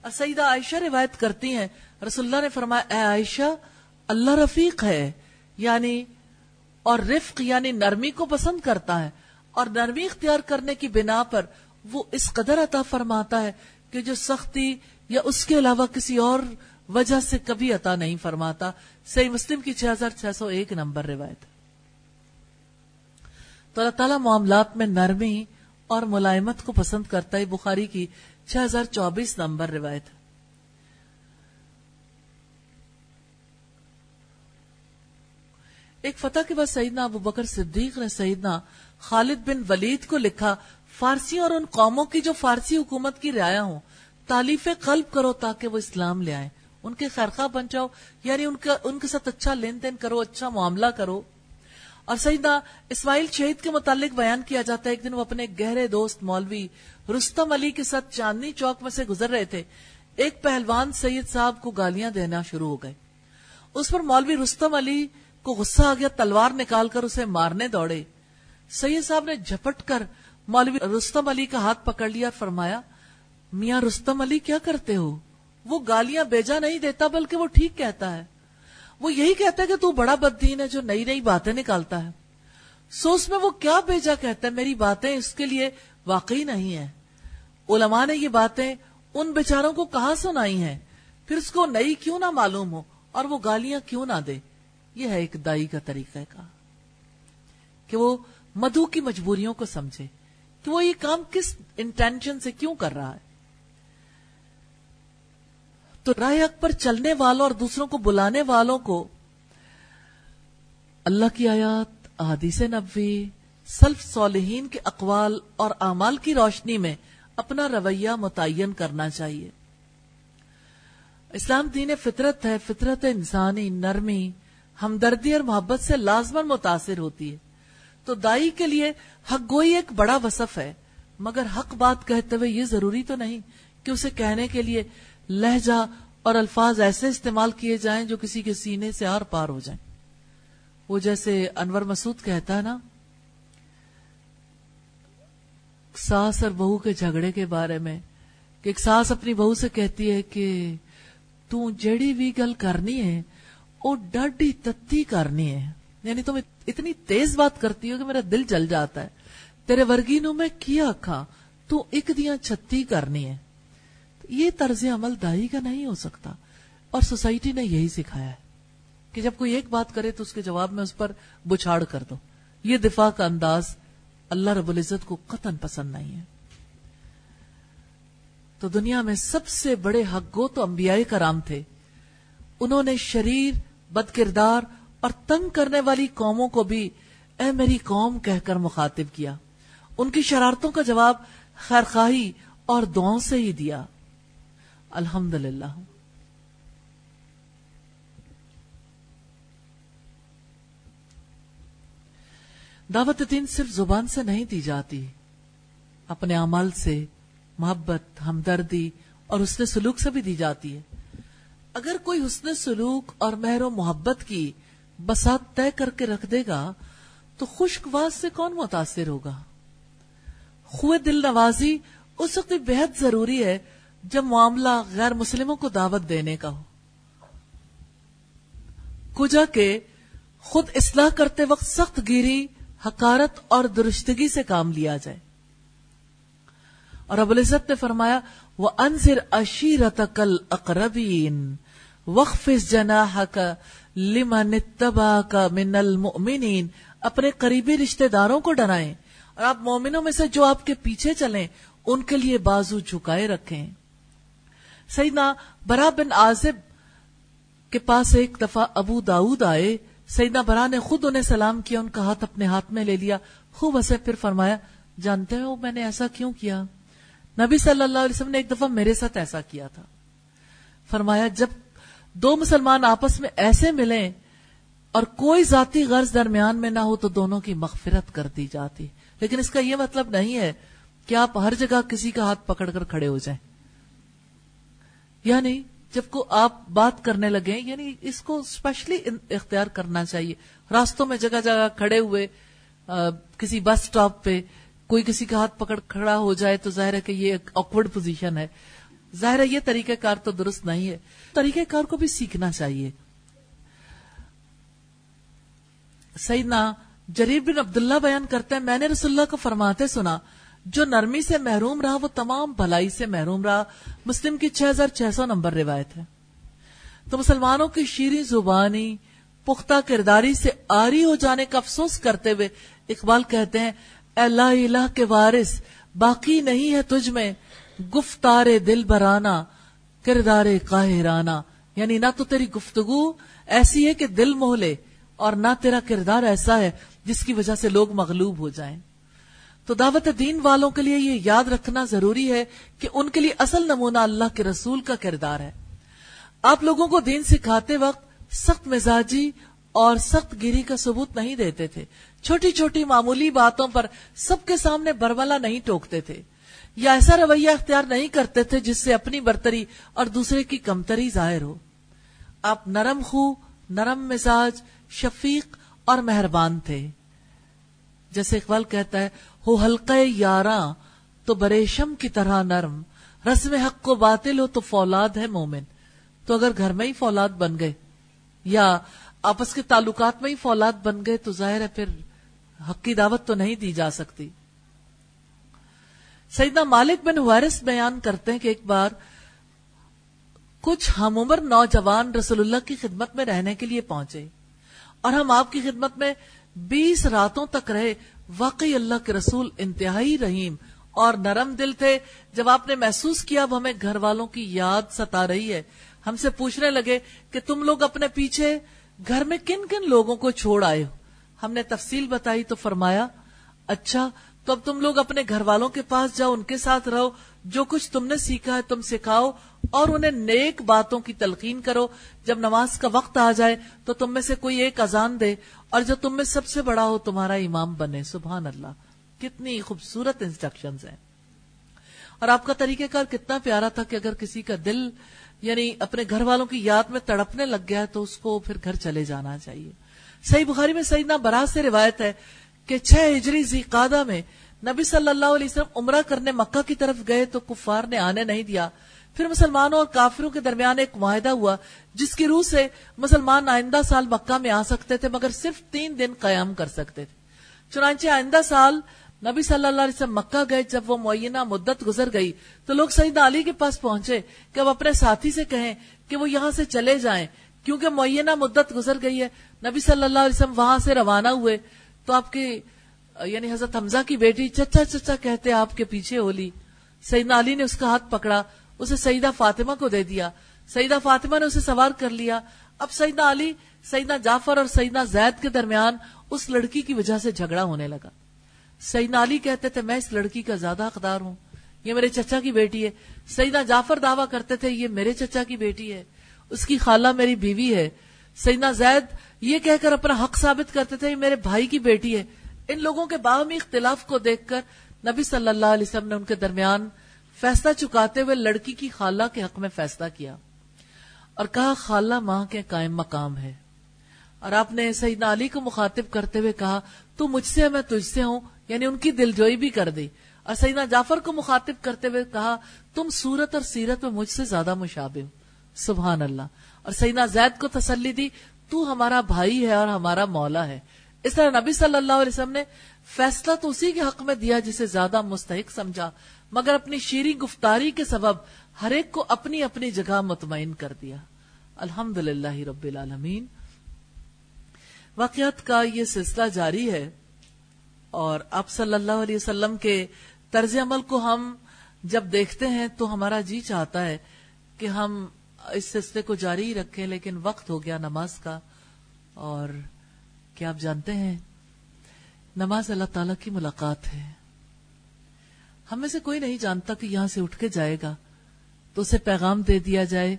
اور سیدہ عائشہ روایت کرتی ہیں، رسول اللہ نے فرمایا، اے عائشہ، اللہ رفیق ہے۔ یعنی اور رفق یعنی نرمی کو پسند کرتا ہے اور نرمی اختیار کرنے کی بنا پر وہ اس قدر عطا فرماتا ہے کہ جو سختی یا اس کے علاوہ کسی اور وجہ سے کبھی عطا نہیں فرماتا۔ صحیح مسلم کی چھ ہزار چھ سو ایک نمبر روایت۔ تو اللہ تعالیٰ معاملات میں نرمی اور ملائمت کو پسند کرتا ہے۔ بخاری کی چھ ہزار چوبیس نمبر روایت۔ ایک فتح کے بعد سیدنا ابو بکر صدیق نے سیدنا خالد بن ولید کو لکھا، فارسی اور ان قوموں کی جو فارسی حکومت کی رعایا ہوں، تالیف قلب کرو تاکہ وہ اسلام لے آئیں۔ ان کے خیرخواہ بن جاؤ یعنی ان کا، ان کے ساتھ اچھا لین دین کرو اچھا معاملہ کرو۔ اور سیدنا اسماعیل شہید کے متعلق بیان کیا جاتا ہے، ایک دن وہ اپنے گہرے دوست مولوی رستم علی کے ساتھ چاندنی چوک میں سے گزر رہے تھے۔ ایک پہلوان سید صاحب کو گالیاں دینا شروع ہو گئے۔ اس پر مولوی رستم علی کو غصہ آ گیا، تلوار نکال کر اسے مارنے دوڑے۔ سید صاحب نے جھپٹ کر مولوی رستم علی کا ہاتھ پکڑ لیا فرمایا، میاں رستم علی کیا کرتے ہو؟ وہ گالیاں بیجا نہیں دیتا، بلکہ وہ ٹھیک کہتا ہے۔ وہ یہی کہتا ہے کہ تو بڑا بددین ہے جو نئی نئی باتیں نکالتا ہے۔ سو اس میں وہ کیا بیجا کہتا ہے؟ میری باتیں اس کے لیے واقعی نہیں ہے علماء نے یہ باتیں ان بیچاروں کو کہاں سنائی ہیں؟ پھر اس کو نئی کیوں نہ معلوم ہو اور وہ گالیاں کیوں نہ دے؟ یہ ہے ایک دائی کا طریقہ کا کہ وہ مدھو کی مجبوریوں کو سمجھے کہ وہ یہ کام کس انٹینشن سے کیوں کر رہا ہے۔ تو رائے حق پر چلنے والوں اور دوسروں کو بلانے والوں کو اللہ کی آیات، احادیث نبوی سلف صالحین کے اقوال اور اعمال کی روشنی میں اپنا رویہ متعین کرنا چاہیے۔ اسلام دین فطرت ہے، فطرت انسانی، نرمی ہمدردی اور محبت سے لازمن متاثر ہوتی ہے۔ تو دائی کے لیے حق گوئی ایک بڑا وصف ہے، مگر حق بات کہتے ہوئے یہ ضروری تو نہیں کہ اسے کہنے کے لیے لہجہ اور الفاظ ایسے استعمال کیے جائیں جو کسی کے سینے سے آر پار ہو جائیں۔ وہ جیسے انور مسعود کہتا ہے نا، ساس اور بہو کے جھگڑے کے بارے میں، کہ ایک ساس اپنی بہو سے کہتی ہے کہ تو جڑی بھی گل کرنی ہے وہ ڈاڈی تتی کرنی ہے۔ یعنی تم اتنی تیز بات کرتی ہو کہ میرا دل جل جاتا ہے۔ تیرے ورگینوں میں کیا کھا؟ تو ایک دیا چھتی کرنی ہے۔ یہ طرز عمل دائی کا نہیں ہو سکتا۔ اور سوسائٹی نے یہی سکھایا ہے کہ جب کوئی ایک بات کرے تو اس کے جواب میں اس پر بچھاڑ کر دو۔ یہ دفاع کا انداز اللہ رب العزت کو قطن پسند نہیں ہے۔ تو دنیا میں سب سے بڑے حق گو تو انبیاء کرام تھے۔ انہوں نے شریر بد کردار اور تنگ کرنے والی قوموں کو بھی اے میری قوم کہہ کر مخاطب کیا۔ ان کی شرارتوں کا جواب خیرخواہی اور دعاؤں سے ہی دیا۔ الحمد للہ دعوت دین صرف زبان سے نہیں دی جاتی، اپنے عمل سے محبت، ہمدردی اور حسن سلوک سے بھی دی جاتی ہے۔ اگر کوئی حسن سلوک اور مہر و محبت کی بسات طے کر کے رکھ دے گا، تو خشک واز سے کون متاثر ہوگا؟ خوے دل نوازی اس وقت بےحد ضروری ہے جب معاملہ غیر مسلموں کو دعوت دینے کا ہو۔ کجا کے خود اصلاح کرتے وقت سخت گیری حکارت اور درستگی سے کام لیا جائے۔ اور ابو العزت نے فرمایا وہ انضر اشیرت کل اقربین وقف جناح کا لمن تبا کا من المؤمنین اپنے قریبی رشتہ داروں کو ڈرائیں اور آپ مومنوں میں سے جو آپ کے پیچھے چلیں، ان کے لیے بازو جھکائے رکھیں۔ سیدنا برا بن آزب کے پاس ایک دفعہ ابو داود آئے۔ سیدنا برا نے خود انہیں سلام کیا، ان کا ہاتھ اپنے ہاتھ میں لے لیا۔ خوب اسے پھر فرمایا، جانتے ہو میں نے ایسا کیوں کیا؟ نبی صلی اللہ علیہ وسلم نے ایک دفعہ میرے ساتھ ایسا کیا تھا۔ فرمایا، جب دو مسلمان آپس میں ایسے ملیں اور کوئی ذاتی غرض درمیان میں نہ ہو تو دونوں کی مغفرت کر دی جاتی۔ لیکن اس کا یہ مطلب نہیں ہے کہ آپ ہر جگہ کسی کا ہاتھ پکڑ کر کھڑے ہو جائیں۔ یعنی جب کو آپ بات کرنے لگے یعنی اس کو اسپیشلی اختیار کرنا چاہیے۔ راستوں میں جگہ جگہ کھڑے ہوئے کسی بس سٹاپ پہ کوئی کسی کا ہاتھ پکڑ کھڑا ہو جائے تو ظاہر ہے کہ یہ ایک آکورڈ پوزیشن ہے۔ ظاہر ہے یہ طریقہ کار تو درست نہیں ہے۔ طریقہ کار کو بھی سیکھنا چاہیے۔ سیدنا جریر بن عبداللہ بیان کرتے ہیں، میں نے رسول اللہ کو فرماتے سنا، جو نرمی سے محروم رہا، وہ تمام بھلائی سے محروم رہا۔ مسلم کی چھ ہزار چھ سو نمبر روایت ہے۔ تو مسلمانوں کی شیریں زبانی، پختہ کرداری سے آری ہو جانے کا افسوس کرتے ہوئے اقبال کہتے ہیں اے لا الہ کے وارث، باقی نہیں ہے تجھ میں گفتار دل برانا، کردار قاہرانہ۔ یعنی نہ تو تیری گفتگو ایسی ہے کہ دل مہلے اور نہ تیرا کردار ایسا ہے جس کی وجہ سے لوگ مغلوب ہو جائیں۔ تو دعوت دین والوں کے لیے یہ یاد رکھنا ضروری ہے کہ ان کے لیے اصل نمونہ اللہ کے رسول کا کردار ہے۔ آپ لوگوں کو دین سکھاتے وقت سخت مزاجی اور سخت گیری کا ثبوت نہیں دیتے تھے۔ چھوٹی چھوٹی معمولی باتوں پر سب کے سامنے برملا نہیں ٹوکتے تھے۔ یا ایسا رویہ اختیار نہیں کرتے تھے جس سے اپنی برتری اور دوسرے کی کمتری ظاہر ہو۔ آپ نرم خو، نرم مزاج، شفیق اور مہربان تھے۔ جیسے اقبال کہتا ہے، ہو حلقے یاراں تو بریشم کی طرح نرم، رسم حق کو باطل ہو تو فولاد ہے مومن۔ تو اگر گھر میں ہی فولاد بن گئے، یا آپس کے تعلقات میں ہی فولاد بن گئے تو ظاہر ہے پھر حق کی دعوت تو نہیں دی جا سکتی۔ سیدنا مالک بن وائرس بیان کرتے ہیں کہ ایک بار کچھ ہم عمر نوجوان رسول اللہ کی خدمت میں رہنے کے لیے پہنچے اور ہم آپ کی خدمت میں بیس راتوں تک رہے۔ واقعی اللہ کے رسول انتہائی رحیم اور نرم دل تھے۔ جب آپ نے محسوس کیا اب ہمیں گھر والوں کی یاد ستا رہی ہے۔ ہم سے پوچھنے لگے کہ تم لوگ اپنے پیچھے گھر میں کن کن لوگوں کو چھوڑ آئے ہو؟ ہم نے تفصیل بتائی تو فرمایا اچھا تو اب تم لوگ اپنے گھر والوں کے پاس جاؤ، ان کے ساتھ رہو، جو کچھ تم نے سیکھا ہے تم سکھاؤ، اور انہیں نیک باتوں کی تلقین کرو۔ جب نماز کا وقت آ جائے تو تم میں سے کوئی ایک اذان دے، اور جو تم میں سب سے بڑا ہو تمہارا امام بنے۔ سبحان اللہ، کتنی خوبصورت انسٹرکشن ہیں۔ اور آپ کا طریقہ کار کتنا پیارا تھا کہ اگر کسی کا دل یعنی اپنے گھر والوں کی یاد میں تڑپنے لگ گیا تو اس کو پھر گھر چلے جانا چاہیے۔ صحیح بخاری میں سیدنا برا سے روایت ہے کہ چھ ہجری زی قادہ میں نبی صلی اللہ علیہ وسلم عمرہ کرنے مکہ کی طرف گئے تو کفار نے آنے نہیں دیا۔ پھر مسلمانوں اور کافروں کے درمیان ایک معاہدہ ہوا جس کی روح سے مسلمان آئندہ سال مکہ میں آ سکتے تھے مگر صرف تین دن قیام کر سکتے تھے۔ چنانچہ آئندہ سال نبی صلی اللہ علیہ وسلم مکہ گئے، جب وہ معینہ مدت گزر گئی، تو لوگ سعید علی کے پاس پہنچے کہ وہ اپنے ساتھی سے کہیں کہ وہ یہاں سے چلے جائیں۔ کیونکہ معینہ مدت گزر گئی ہے، نبی صلی اللہ علیہ وسلم وہاں سے روانہ ہوئے۔ تو آپ کے یعنی حضرت حمزہ کی بیٹی چچا چچا کہتے آپ کے پیچھے ہولی سیدنا علی نے اس کا ہاتھ پکڑا، اسے سیدہ فاطمہ کو دے دیا۔ سیدہ فاطمہ نے اسے سوار کر لیا۔ اب سیدنا علی، سیدنا جعفر اور سیدنا زید کے درمیان اس لڑکی کی وجہ سے جھگڑا ہونے لگا۔ سیدنا علی کہتے تھے، میں اس لڑکی کا زیادہ حقدار ہوں، یہ میرے چچا کی بیٹی ہے۔ سیدنا جعفر دعویٰ کرتے تھے، یہ میرے چچا کی بیٹی ہے، اس کی خالہ میری بیوی ہے۔ سیدنا زید یہ کہہ کر اپنا حق ثابت کرتے تھے، یہ میرے بھائی کی بیٹی ہے۔ ان لوگوں کے باہمی اختلاف کو دیکھ کر نبی صلی اللہ علیہ وسلم نے ان کے درمیان فیصلہ چکاتے ہوئے لڑکی کی خالہ کے حق میں فیصلہ کیا۔ اور کہا، خالہ ماں کے قائم مقام ہے۔ اور آپ نے سیدنا علی کو مخاطب کرتے ہوئے کہا، تو مجھ سے میں تجھ سے ہوں یعنی ان کی دل جوئی بھی کر دی۔ اور سیدنا جعفر کو مخاطب کرتے ہوئے کہا، تم صورت اور سیرت میں مجھ سے زیادہ مشابہ سبحان اللہ۔ اور سیدنا زید کو تسلی دی، تو ہمارا بھائی ہے اور ہمارا مولا ہے۔ اس طرح نبی صلی اللہ علیہ وسلم نے فیصلہ تو اسی کے حق میں دیا جسے زیادہ مستحق سمجھا، مگر اپنی شیریں گفتاری کے سبب ہر ایک کو اپنی اپنی جگہ مطمئن کر دیا۔ الحمد للہ رب العالمین۔ واقعات کا یہ سلسلہ جاری ہے۔ اور اب صلی اللہ علیہ وسلم کے طرز عمل کو ہم جب دیکھتے ہیں تو ہمارا جی چاہتا ہے کہ ہم اس سلسلے کو جاری ہی رکھیں، لیکن وقت ہو گیا نماز کا۔ اور کیا آپ جانتے ہیں، نماز اللہ تعالی کی ملاقات ہے۔ ہم میں سے کوئی نہیں جانتا کہ یہاں سے اٹھ کے جائے گا۔ تو اسے پیغام دے دیا جائے،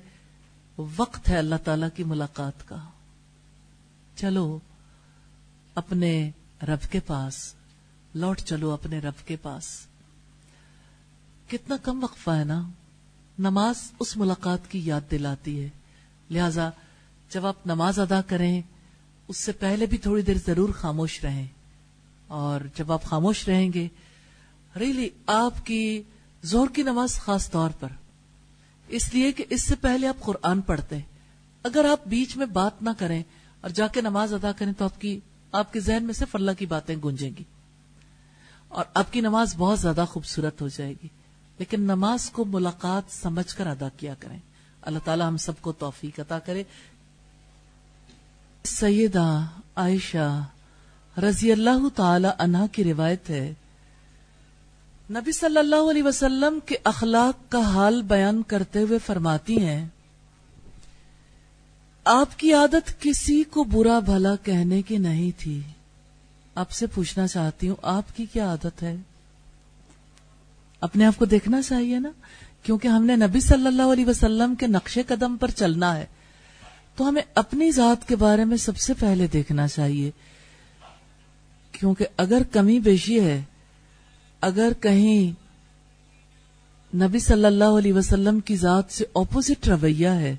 وقت ہے اللہ تعالی کی ملاقات کا۔ چلو، اپنے رب کے پاس۔ لوٹ چلو اپنے رب کے پاس۔ کتنا کم وقفہ ہے نا۔ نماز اس ملاقات کی یاد دلاتی ہے۔ لہذا جب آپ نماز ادا کریں، اس سے پہلے بھی تھوڑی دیر ضرور خاموش رہیں۔ اور جب آپ خاموش رہیں گے، ریلی آپ کی زور کی نماز خاص طور پر۔ اس لیے کہ اس سے پہلے آپ قرآن پڑھتے ہیں۔ اگر آپ بیچ میں بات نہ کریں اور جا کے نماز ادا کریں، تو آپ کی، آپ کے ذہن میں صرف اللہ کی باتیں گونجیں گی۔ اور آپ کی نماز بہت زیادہ خوبصورت ہو جائے گی۔ لیکن نماز کو ملاقات سمجھ کر ادا کیا کریں۔ اللہ تعالی ہم سب کو توفیق عطا کرے۔ سیدہ عائشہ رضی اللہ تعالی عنہ کی روایت ہے۔ نبی صلی اللہ علیہ وسلم کے اخلاق کا حال بیان کرتے ہوئے فرماتی ہیں، آپ کی عادت کسی کو برا بھلا کہنے کی نہیں تھی۔ آپ سے پوچھنا چاہتی ہوں، آپ کی کیا عادت ہے؟ اپنے آپ کو دیکھنا چاہیے نا، کیونکہ ہم نے نبی صلی اللہ علیہ وسلم کے نقش قدم پر چلنا ہے۔ تو ہمیں اپنی ذات کے بارے میں سب سے پہلے دیکھنا چاہیے۔ کیونکہ اگر کمی بیشی ہے، اگر کہیں نبی صلی اللہ علیہ وسلم کی ذات سے اپوزٹ رویہ ہے،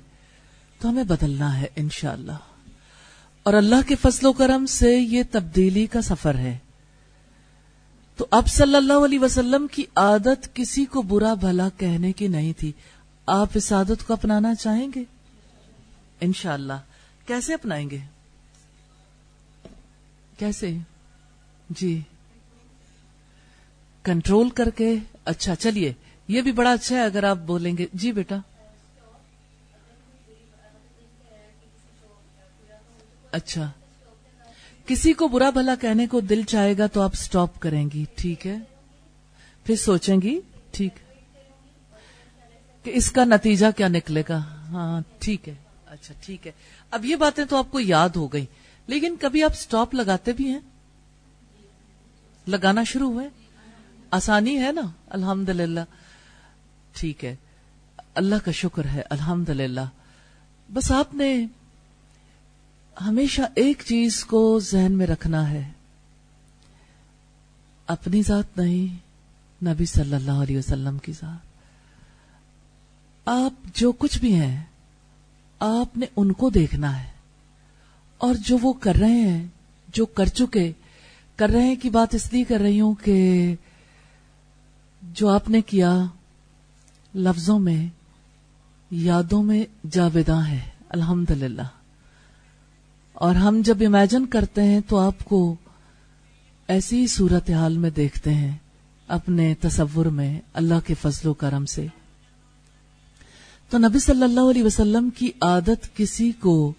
تو ہمیں بدلنا ہے انشاءاللہ۔ اور اللہ کے فضل و کرم سے یہ تبدیلی کا سفر ہے۔ تو اب صلی اللہ علیہ وسلم کی عادت کسی کو برا بھلا کہنے کی نہیں تھی۔ آپ اس عادت کو اپنانا چاہیں گے؟ انشاءاللہ۔ کیسے اپنائیں گے؟ کیسے؟ جی۔ کنٹرول کر کے۔ اچھا چلیے، یہ بھی بڑا اچھا ہے اگر آپ بولیں گے۔ جی بیٹا۔ اچھا۔ کسی کو برا بھلا کہنے کو دل چاہے گا تو آپ سٹاپ کریں گی، ٹھیک ہے؟ پھر سوچیں گی، ٹھیک۔ کہ اس کا نتیجہ کیا نکلے گا؟ ہاں ٹھیک ہے۔ اچھا ٹھیک ہے۔ اب یہ باتیں تو آپ کو یاد ہو گئی لیکن کبھی آپ سٹاپ لگاتے بھی ہیں؟ لگانا شروع ہوئے؟ آسانی ہے نا؟ الحمد ٹھیک ہے۔ اللہ کا شکر ہے الحمد بس آپ نے ہمیشہ ایک چیز کو ذہن میں رکھنا ہے۔ اپنی ذات نہیں، نبی صلی اللہ علیہ وسلم کی ذات۔ آپ جو کچھ بھی ہیں، آپ نے ان کو دیکھنا ہے۔ اور جو وہ کر رہے ہیں، جو کر چکے، کر رہے ہیں کی بات اس لیے کر رہی ہوں کہ جو آپ نے کیا، لفظوں میں، یادوں میں جاویداں ہے الحمد للہ اور ہم جب امیجن کرتے ہیں تو آپ کو ایسی صورت حال میں دیکھتے ہیں اپنے تصور میں اللہ کے فضل و کرم سے۔ تو نبی صلی اللہ علیہ وسلم کی عادت کسی کو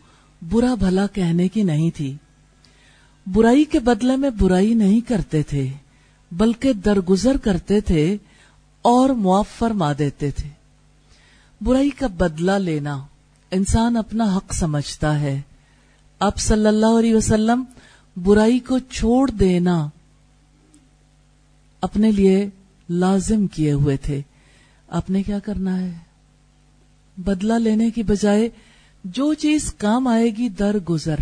برا بھلا کہنے کی نہیں تھی۔ برائی کے بدلے میں برائی نہیں کرتے تھے، بلکہ درگزر کرتے تھے اور معاف فرما دیتے تھے۔ برائی کا بدلہ لینا انسان اپنا حق سمجھتا ہے۔ اب صلی اللہ علیہ وسلم برائی کو چھوڑ دینا اپنے لیے لازم کیے ہوئے تھے۔ آپ نے کیا کرنا ہے؟ بدلہ لینے کی بجائے جو چیز کام آئے گی در گزر۔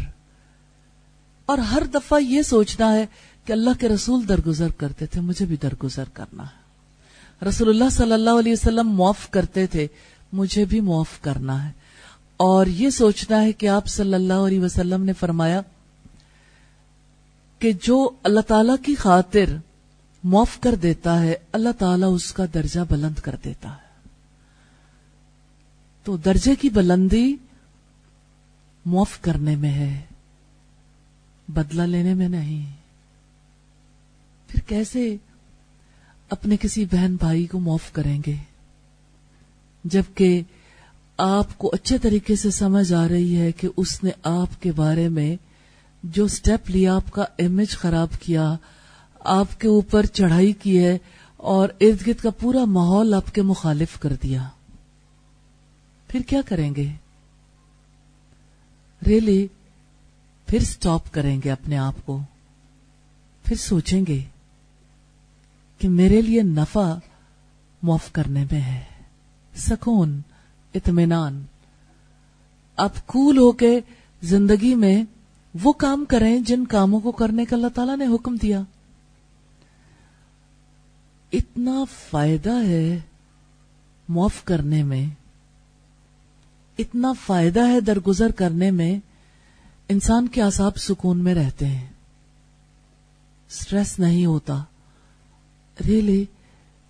اور ہر دفعہ یہ سوچنا ہے کہ اللہ کے رسول درگزر کرتے تھے، مجھے بھی درگزر کرنا ہے۔ رسول اللہ صلی اللہ علیہ وسلم معاف کرتے تھے، مجھے بھی معاف کرنا ہے۔ اور یہ سوچنا ہے کہ آپ صلی اللہ علیہ وسلم نے فرمایا کہ جو اللہ تعالی کی خاطر معاف کر دیتا ہے، اللہ تعالیٰ اس کا درجہ بلند کر دیتا ہے۔ تو درجے کی بلندی معاف کرنے میں ہے، بدلہ لینے میں نہیں۔ پھر کیسے اپنے کسی بہن بھائی کو معاف کریں گے؟ جبکہ آپ کو اچھے طریقے سے سمجھ آ رہی ہے کہ اس نے آپ کے بارے میں جو سٹیپ لیا، آپ کا امیج خراب کیا، آپ کے اوپر چڑھائی کی ہے اور ارد گرد کا پورا ماحول آپ کے مخالف کر دیا۔ پھر کیا کریں گے؟ ریلی پھر سٹاپ کریں گے اپنے آپ کو۔ پھر سوچیں گے کہ میرے لیے نفع معاف کرنے میں ہے۔ سکون۔ اطمینان۔ اب کول ہو کے زندگی میں وہ کام کریں جن کاموں کو کرنے کا اللہ تعالیٰ نے حکم دیا۔ اتنا فائدہ ہے معاف کرنے میں۔ اتنا فائدہ ہے درگزر کرنے میں انسان کے آساب سکون میں رہتے ہیں۔ اسٹریس نہیں ہوتا۔ ریئلی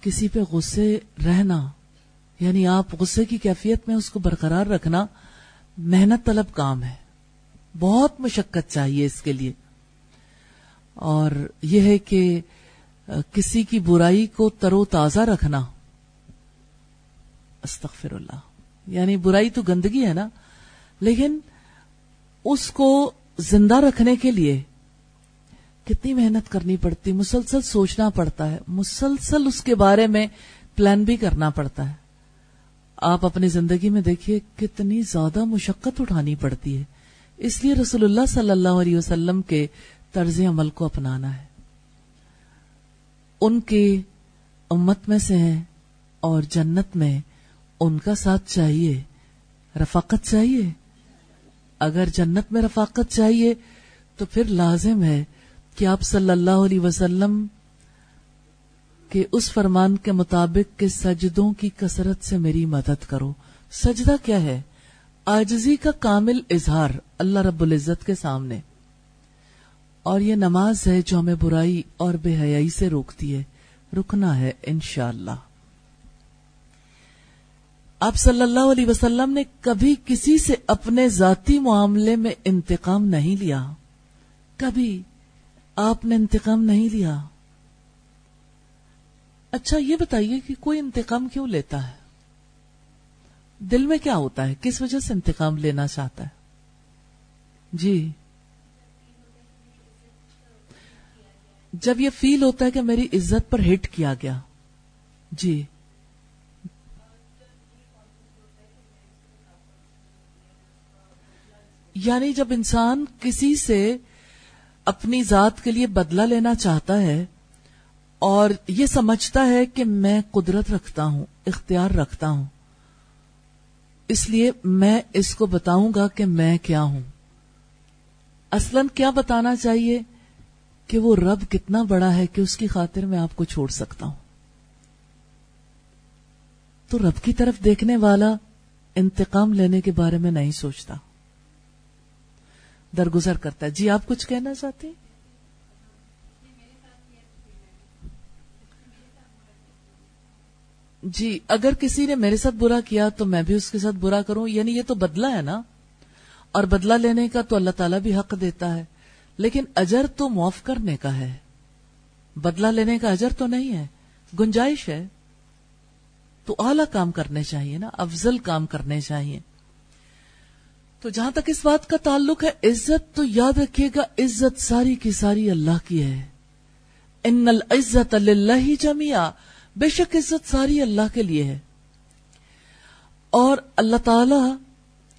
کسی پہ غصے رہنا۔ یعنی آپ غصے کی کیفیت میں اس کو برقرار رکھنا محنت طلب کام ہے۔ بہت مشقت چاہیے اس کے لیے۔ اور یہ ہے کہ کسی کی برائی کو ترو تازہ رکھنا۔ استغفر اللہ۔ یعنی برائی تو گندگی ہے نا، لیکن اس کو زندہ رکھنے کے لیے کتنی محنت کرنی پڑتی، مسلسل سوچنا پڑتا ہے، مسلسل اس کے بارے میں پلان بھی کرنا پڑتا ہے۔ آپ اپنی زندگی میں دیکھیے کتنی زیادہ مشقت اٹھانی پڑتی ہے۔ اس لیے رسول اللہ صلی اللہ علیہ وسلم کے طرز عمل کو اپنانا ہے۔ ان کے امت میں سے ہیں اور جنت میں ان کا ساتھ چاہیے۔ رفاقت چاہیے۔ اگر جنت میں رفاقت چاہیے تو پھر لازم ہے کہ آپ صلی اللہ علیہ وسلم کہ اس فرمان کے مطابق کہ سجدوں کی کثرت سے میری مدد کرو۔ سجدہ کیا ہے؟ آجزی کا کامل اظہار اللہ رب العزت کے سامنے۔ اور یہ نماز ہے جو ہمیں برائی اور بے حیائی سے روکتی ہے۔ رکنا ہے انشاءاللہ۔ اللہ آپ صلی اللہ علیہ وسلم نے کبھی کسی سے اپنے ذاتی معاملے میں انتقام نہیں لیا۔ کبھی آپ نے انتقام نہیں لیا۔ اچھا یہ بتائیے کہ کوئی انتقام کیوں لیتا ہے؟ دل میں کیا ہوتا ہے؟ کس وجہ سے انتقام لینا چاہتا ہے؟ جی۔ جب یہ فیل ہوتا ہے کہ میری عزت پر ہٹ کیا گیا۔ جی۔ یعنی جب انسان کسی سے اپنی ذات کے لیے بدلہ لینا چاہتا ہے اور یہ سمجھتا ہے کہ میں قدرت رکھتا ہوں، اختیار رکھتا ہوں۔ اس لیے میں اس کو بتاؤں گا کہ میں کیا ہوں۔ اصلا کیا بتانا چاہیے کہ وہ رب کتنا بڑا ہے کہ اس کی خاطر میں آپ کو چھوڑ سکتا ہوں۔ تو رب کی طرف دیکھنے والا انتقام لینے کے بارے میں نہیں سوچتا۔ درگزر کرتا ہے۔ جی آپ کچھ کہنا چاہتے ہیں؟ جی اگر کسی نے میرے ساتھ برا کیا تو میں بھی اس کے ساتھ برا کروں یعنی یہ تو بدلہ ہے نا؟ اور بدلہ لینے کا تو اللہ تعالیٰ بھی حق دیتا ہے، لیکن اجر تو معاف کرنے کا ہے۔ بدلہ لینے کا اجر تو نہیں ہے، گنجائش ہے۔ تو اعلی کام کرنے چاہیے نا، افضل کام کرنے چاہیے۔ تو جہاں تک اس بات کا تعلق ہے، عزت تو یاد رکھیے گا، عزت ساری کی ساری اللہ کی ہے۔ ان العزت اللہ جمیا بے شک عزت ساری اللہ کے لیے ہے۔ اور اللہ تعالی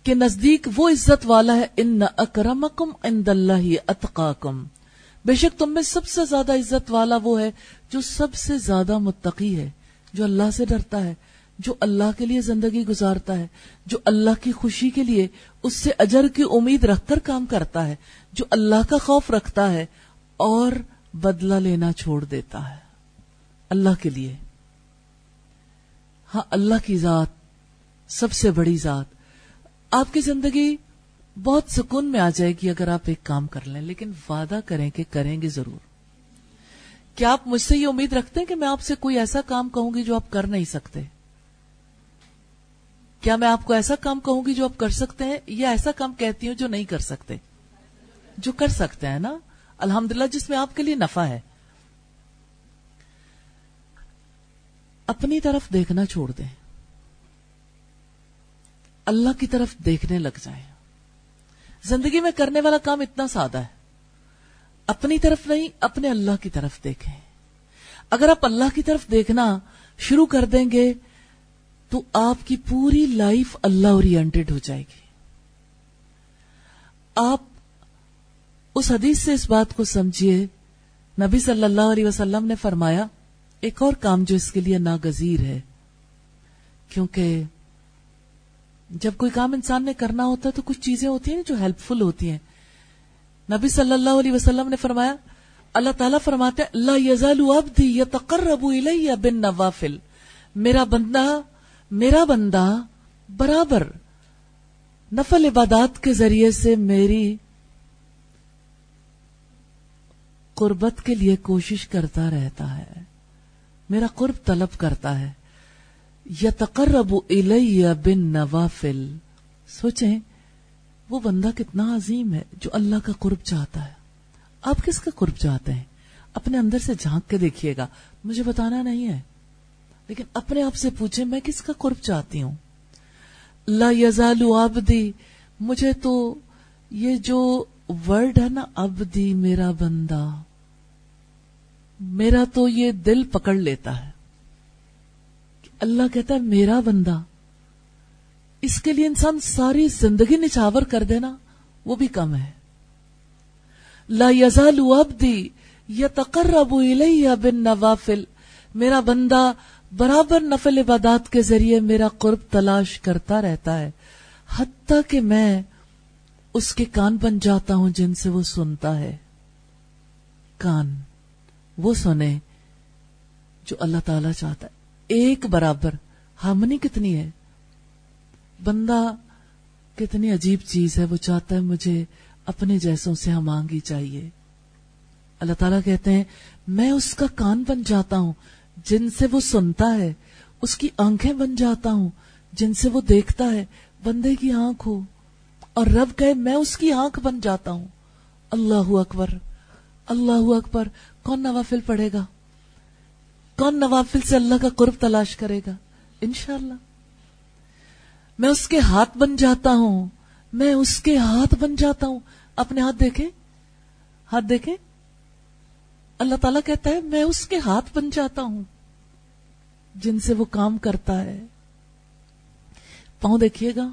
کے نزدیک وہ عزت والا ہے، ان اکرمکم عند اللہ اتقاکم۔ بے شک تم میں سب سے زیادہ عزت والا وہ ہے جو سب سے زیادہ متقی ہے، جو اللہ سے ڈرتا ہے، جو اللہ کے لیے زندگی گزارتا ہے، جو اللہ کی خوشی کے لیے اس سے اجر کی امید رکھ کر کام کرتا ہے، جو اللہ کا خوف رکھتا ہے اور بدلہ لینا چھوڑ دیتا ہے۔ اللہ کے لیے۔ ہاں اللہ کی ذات سب سے بڑی ذات۔ آپ کی زندگی بہت سکون میں آ جائے گی اگر آپ ایک کام کر لیں، لیکن وعدہ کریں کہ کریں گے ضرور۔ کیا آپ مجھ سے یہ امید رکھتے ہیں کہ میں آپ سے کوئی ایسا کام کہوں گی جو آپ کر نہیں سکتے؟ کیا میں آپ کو ایسا کام کہوں گی جو آپ کر سکتے ہیں؟ یا ایسا کام کہتی ہوں جو نہیں کر سکتے؟ جو کر سکتے ہیں نا؟ الحمدللہ، جس میں آپ کے لیے نفع ہے۔ اپنی طرف دیکھنا چھوڑ دیں۔ اللہ کی طرف دیکھنے لگ جائیں۔ زندگی میں کرنے والا کام اتنا سادہ ہے۔ اپنی طرف نہیں، اپنے اللہ کی طرف دیکھیں۔ اگر آپ اللہ کی طرف دیکھنا شروع کر دیں گے، تو آپ کی پوری لائف اللہ اورینٹڈ ہو جائے گی۔ آپ اس حدیث سے اس بات کو سمجھیے۔ نبی صلی اللہ علیہ وسلم نے فرمایا ایک اور کام جو اس کے لیے ناگزیر ہے، کیونکہ جب کوئی کام انسان نے کرنا ہوتا ہے تو کچھ چیزیں ہوتی ہیں جو ہیلپ فل ہوتی ہیں۔ نبی صلی اللہ علیہ وسلم نے فرمایا، اللہ تعالیٰ فرماتے ہیں اللہ یزال عبدی یا تقرب الیہ بن نوافل میرا بندہ میرا بندہ برابر نفل عبادات کے ذریعے سے میری قربت کے لیے کوشش کرتا رہتا ہے۔ میرا قرب طلب کرتا ہے۔ یا تقرب الیہ بن نوافل سوچیں، وہ بندہ کتنا عظیم ہے جو اللہ کا قرب چاہتا ہے۔ آپ کس کا قرب چاہتے ہیں؟ اپنے اندر سے جھانک کے دیکھیے گا۔ مجھے بتانا نہیں ہے۔ لیکن اپنے آپ سے پوچھیں، میں کس کا قرب چاہتی ہوں؟ لا یزال عبدی، مجھے تو یہ جو ورڈ ہے نا، عبدی میرا بندہ۔ میرا تو یہ دل پکڑ لیتا ہے اللہ کہتا ہے میرا بندہ، اس کے لیے انسان ساری زندگی نچاور کر دینا وہ بھی کم ہے۔ لا یزال عبدی یتقرب الیہ بن نوافل میرا بندہ برابر نفل عبادات کے ذریعے میرا قرب تلاش کرتا رہتا ہے، حتیٰ کہ میں اس کے کان بن جاتا ہوں جن سے وہ سنتا ہے۔ کان۔ وہ سنے جو اللہ تعالی چاہتا ہے۔ ایک برابر ہمنی کتنی ہے۔ بندہ کتنی عجیب چیز ہے، وہ چاہتا ہے مجھے اپنے جیسوں سے ہم ہمانگی چاہیے۔ اللہ تعالیٰ کہتے ہیں، میں اس کا کان بن جاتا ہوں، جن سے وہ سنتا ہے، اس کی آنکھیں بن جاتا ہوں، جن سے وہ دیکھتا ہے، بندے کی آنکھ ہو۔ اور رب کہے، میں اس کی آنکھ بن جاتا ہوں۔ اللہ اکبر اللہ اکبر کون نوافل پڑھے گا؟ کون نوافل سے اللہ کا قرب تلاش کرے گا؟ انشاءاللہ۔ میں اس کے ہاتھ بن جاتا ہوں۔ میں اس کے ہاتھ بن جاتا ہوں۔ اپنے ہاتھ دیکھیں۔ ہاتھ دیکھیں۔ اللہ تعالیٰ کہتا ہے، میں اس کے ہاتھ بن جاتا ہوں۔ جن سے وہ کام کرتا ہے۔ پاؤں دیکھیے گا۔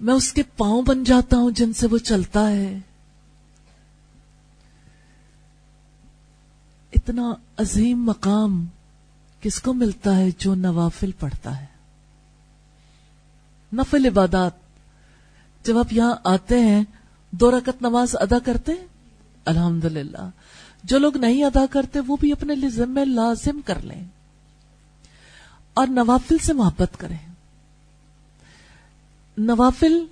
میں اس کے پاؤں بن جاتا ہوں جن سے وہ چلتا ہے۔ اتنا عظیم مقام کس کو ملتا ہے جو نوافل پڑھتا ہے؟ نفل عبادات، جب آپ یہاں آتے ہیں، دو رکت نماز ادا کرتے ہیں؟ الحمد جو لوگ نہیں ادا کرتے، وہ بھی اپنے لیے ذمہ لازم کر لیں۔ اور نوافل سے محبت کریں۔ نوافل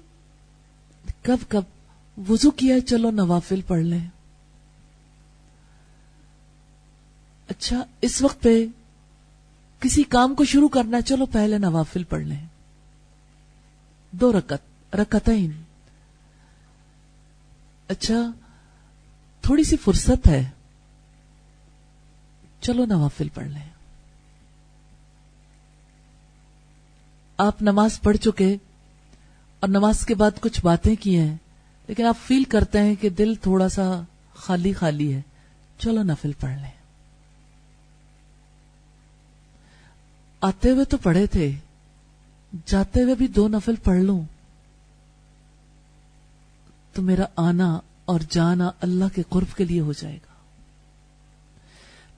کب کب وضو کیا ہے، چلو نوافل پڑھ لیں۔ اچھا اس وقت پہ کسی کام کو شروع کرنا، چلو پہلے نوافل پڑھ لیں۔ دو رکت رکتین اچھا تھوڑی سی فرصت ہے۔ چلو نوافل پڑھ لیں۔ آپ نماز پڑھ چکے اور نماز کے بعد کچھ باتیں کی ہیں، لیکن آپ فیل کرتے ہیں کہ دل تھوڑا سا خالی خالی ہے۔ چلو نفل پڑھ لیں۔ آتے ہوئے تو پڑھے تھے۔ جاتے ہوئے بھی دو نفل پڑھ لوں۔ تو میرا آنا اور جانا اللہ کے قرب کے لیے ہو جائے گا۔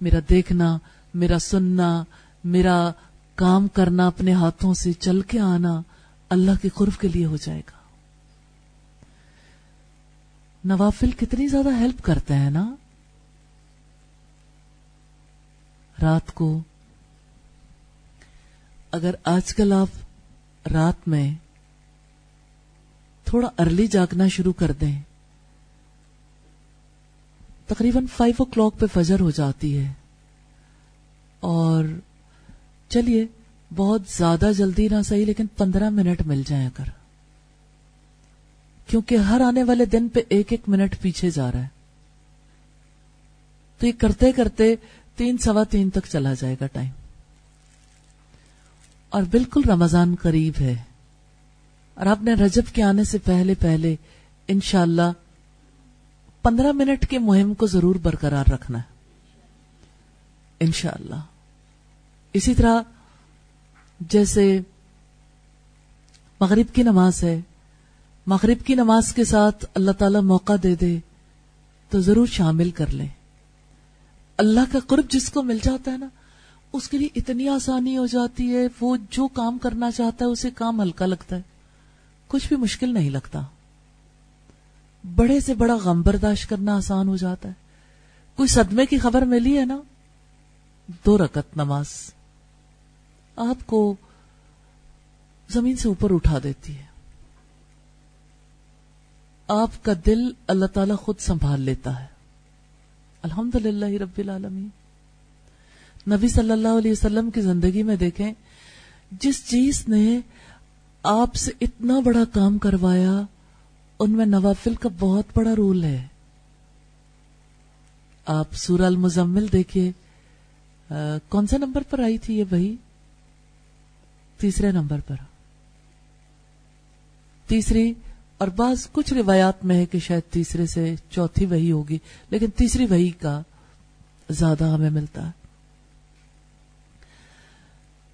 میرا دیکھنا، میرا سننا، میرا کام کرنا اپنے ہاتھوں سے چل کے آنا اللہ کے قرب کے لیے ہو جائے گا۔ نوافل کتنی زیادہ ہیلپ کرتے ہیں نا؟ رات کو اگر آج کل آپ رات میں تھوڑا ارلی جاگنا شروع کر دیں، تقریباً فائیو او کلاک پہ فجر ہو جاتی ہے۔ اور چلیے، بہت زیادہ جلدی نہ صحیح، لیکن پندرہ منٹ مل جائیں اگر۔ کیونکہ ہر آنے والے دن پہ ایک ایک منٹ پیچھے جا رہا ہے۔ تو یہ کرتے کرتے تین سوا تین تک چلا جائے گا ٹائم۔ اور بالکل رمضان قریب ہے۔ اور آپ نے رجب کے آنے سے پہلے پہلے انشاءاللہ اللہ پندرہ منٹ کے مہم کو ضرور برقرار رکھنا ہے۔ انشاءاللہ۔ اسی طرح جیسے مغرب کی نماز ہے، مغرب کی نماز کے ساتھ اللہ تعالی موقع دے دے تو ضرور شامل کر لیں۔ اللہ کا قرب جس کو مل جاتا ہے نا اس کے لیے اتنی آسانی ہو جاتی ہے، وہ جو کام کرنا چاہتا ہے، اسے کام ہلکا لگتا ہے۔ کچھ بھی مشکل نہیں لگتا۔ بڑے سے بڑا غم برداشت کرنا آسان ہو جاتا ہے۔ کوئی صدمے کی خبر ملی ہے نا؟ دو رکت نماز۔ آپ کو زمین سے اوپر اٹھا دیتی ہے۔ آپ کا دل اللہ تعالیٰ خود سنبھال لیتا ہے۔ الحمد للہ رب العالمین۔ نبی صلی اللہ علیہ وسلم کی زندگی میں دیکھیں، جس چیز نے آپ سے اتنا بڑا کام کروایا، ان میں نوافل کا بہت بڑا رول ہے۔ آپ سورہ المزمل دیکھیے کون سے نمبر پر آئی تھی یہ وہی؟ تیسرے نمبر پر۔ تیسری، اور بعض کچھ روایات میں ہے کہ شاید تیسرے سے چوتھی وہی ہوگی، لیکن تیسری وہی کا زیادہ ہمیں ملتا ہے۔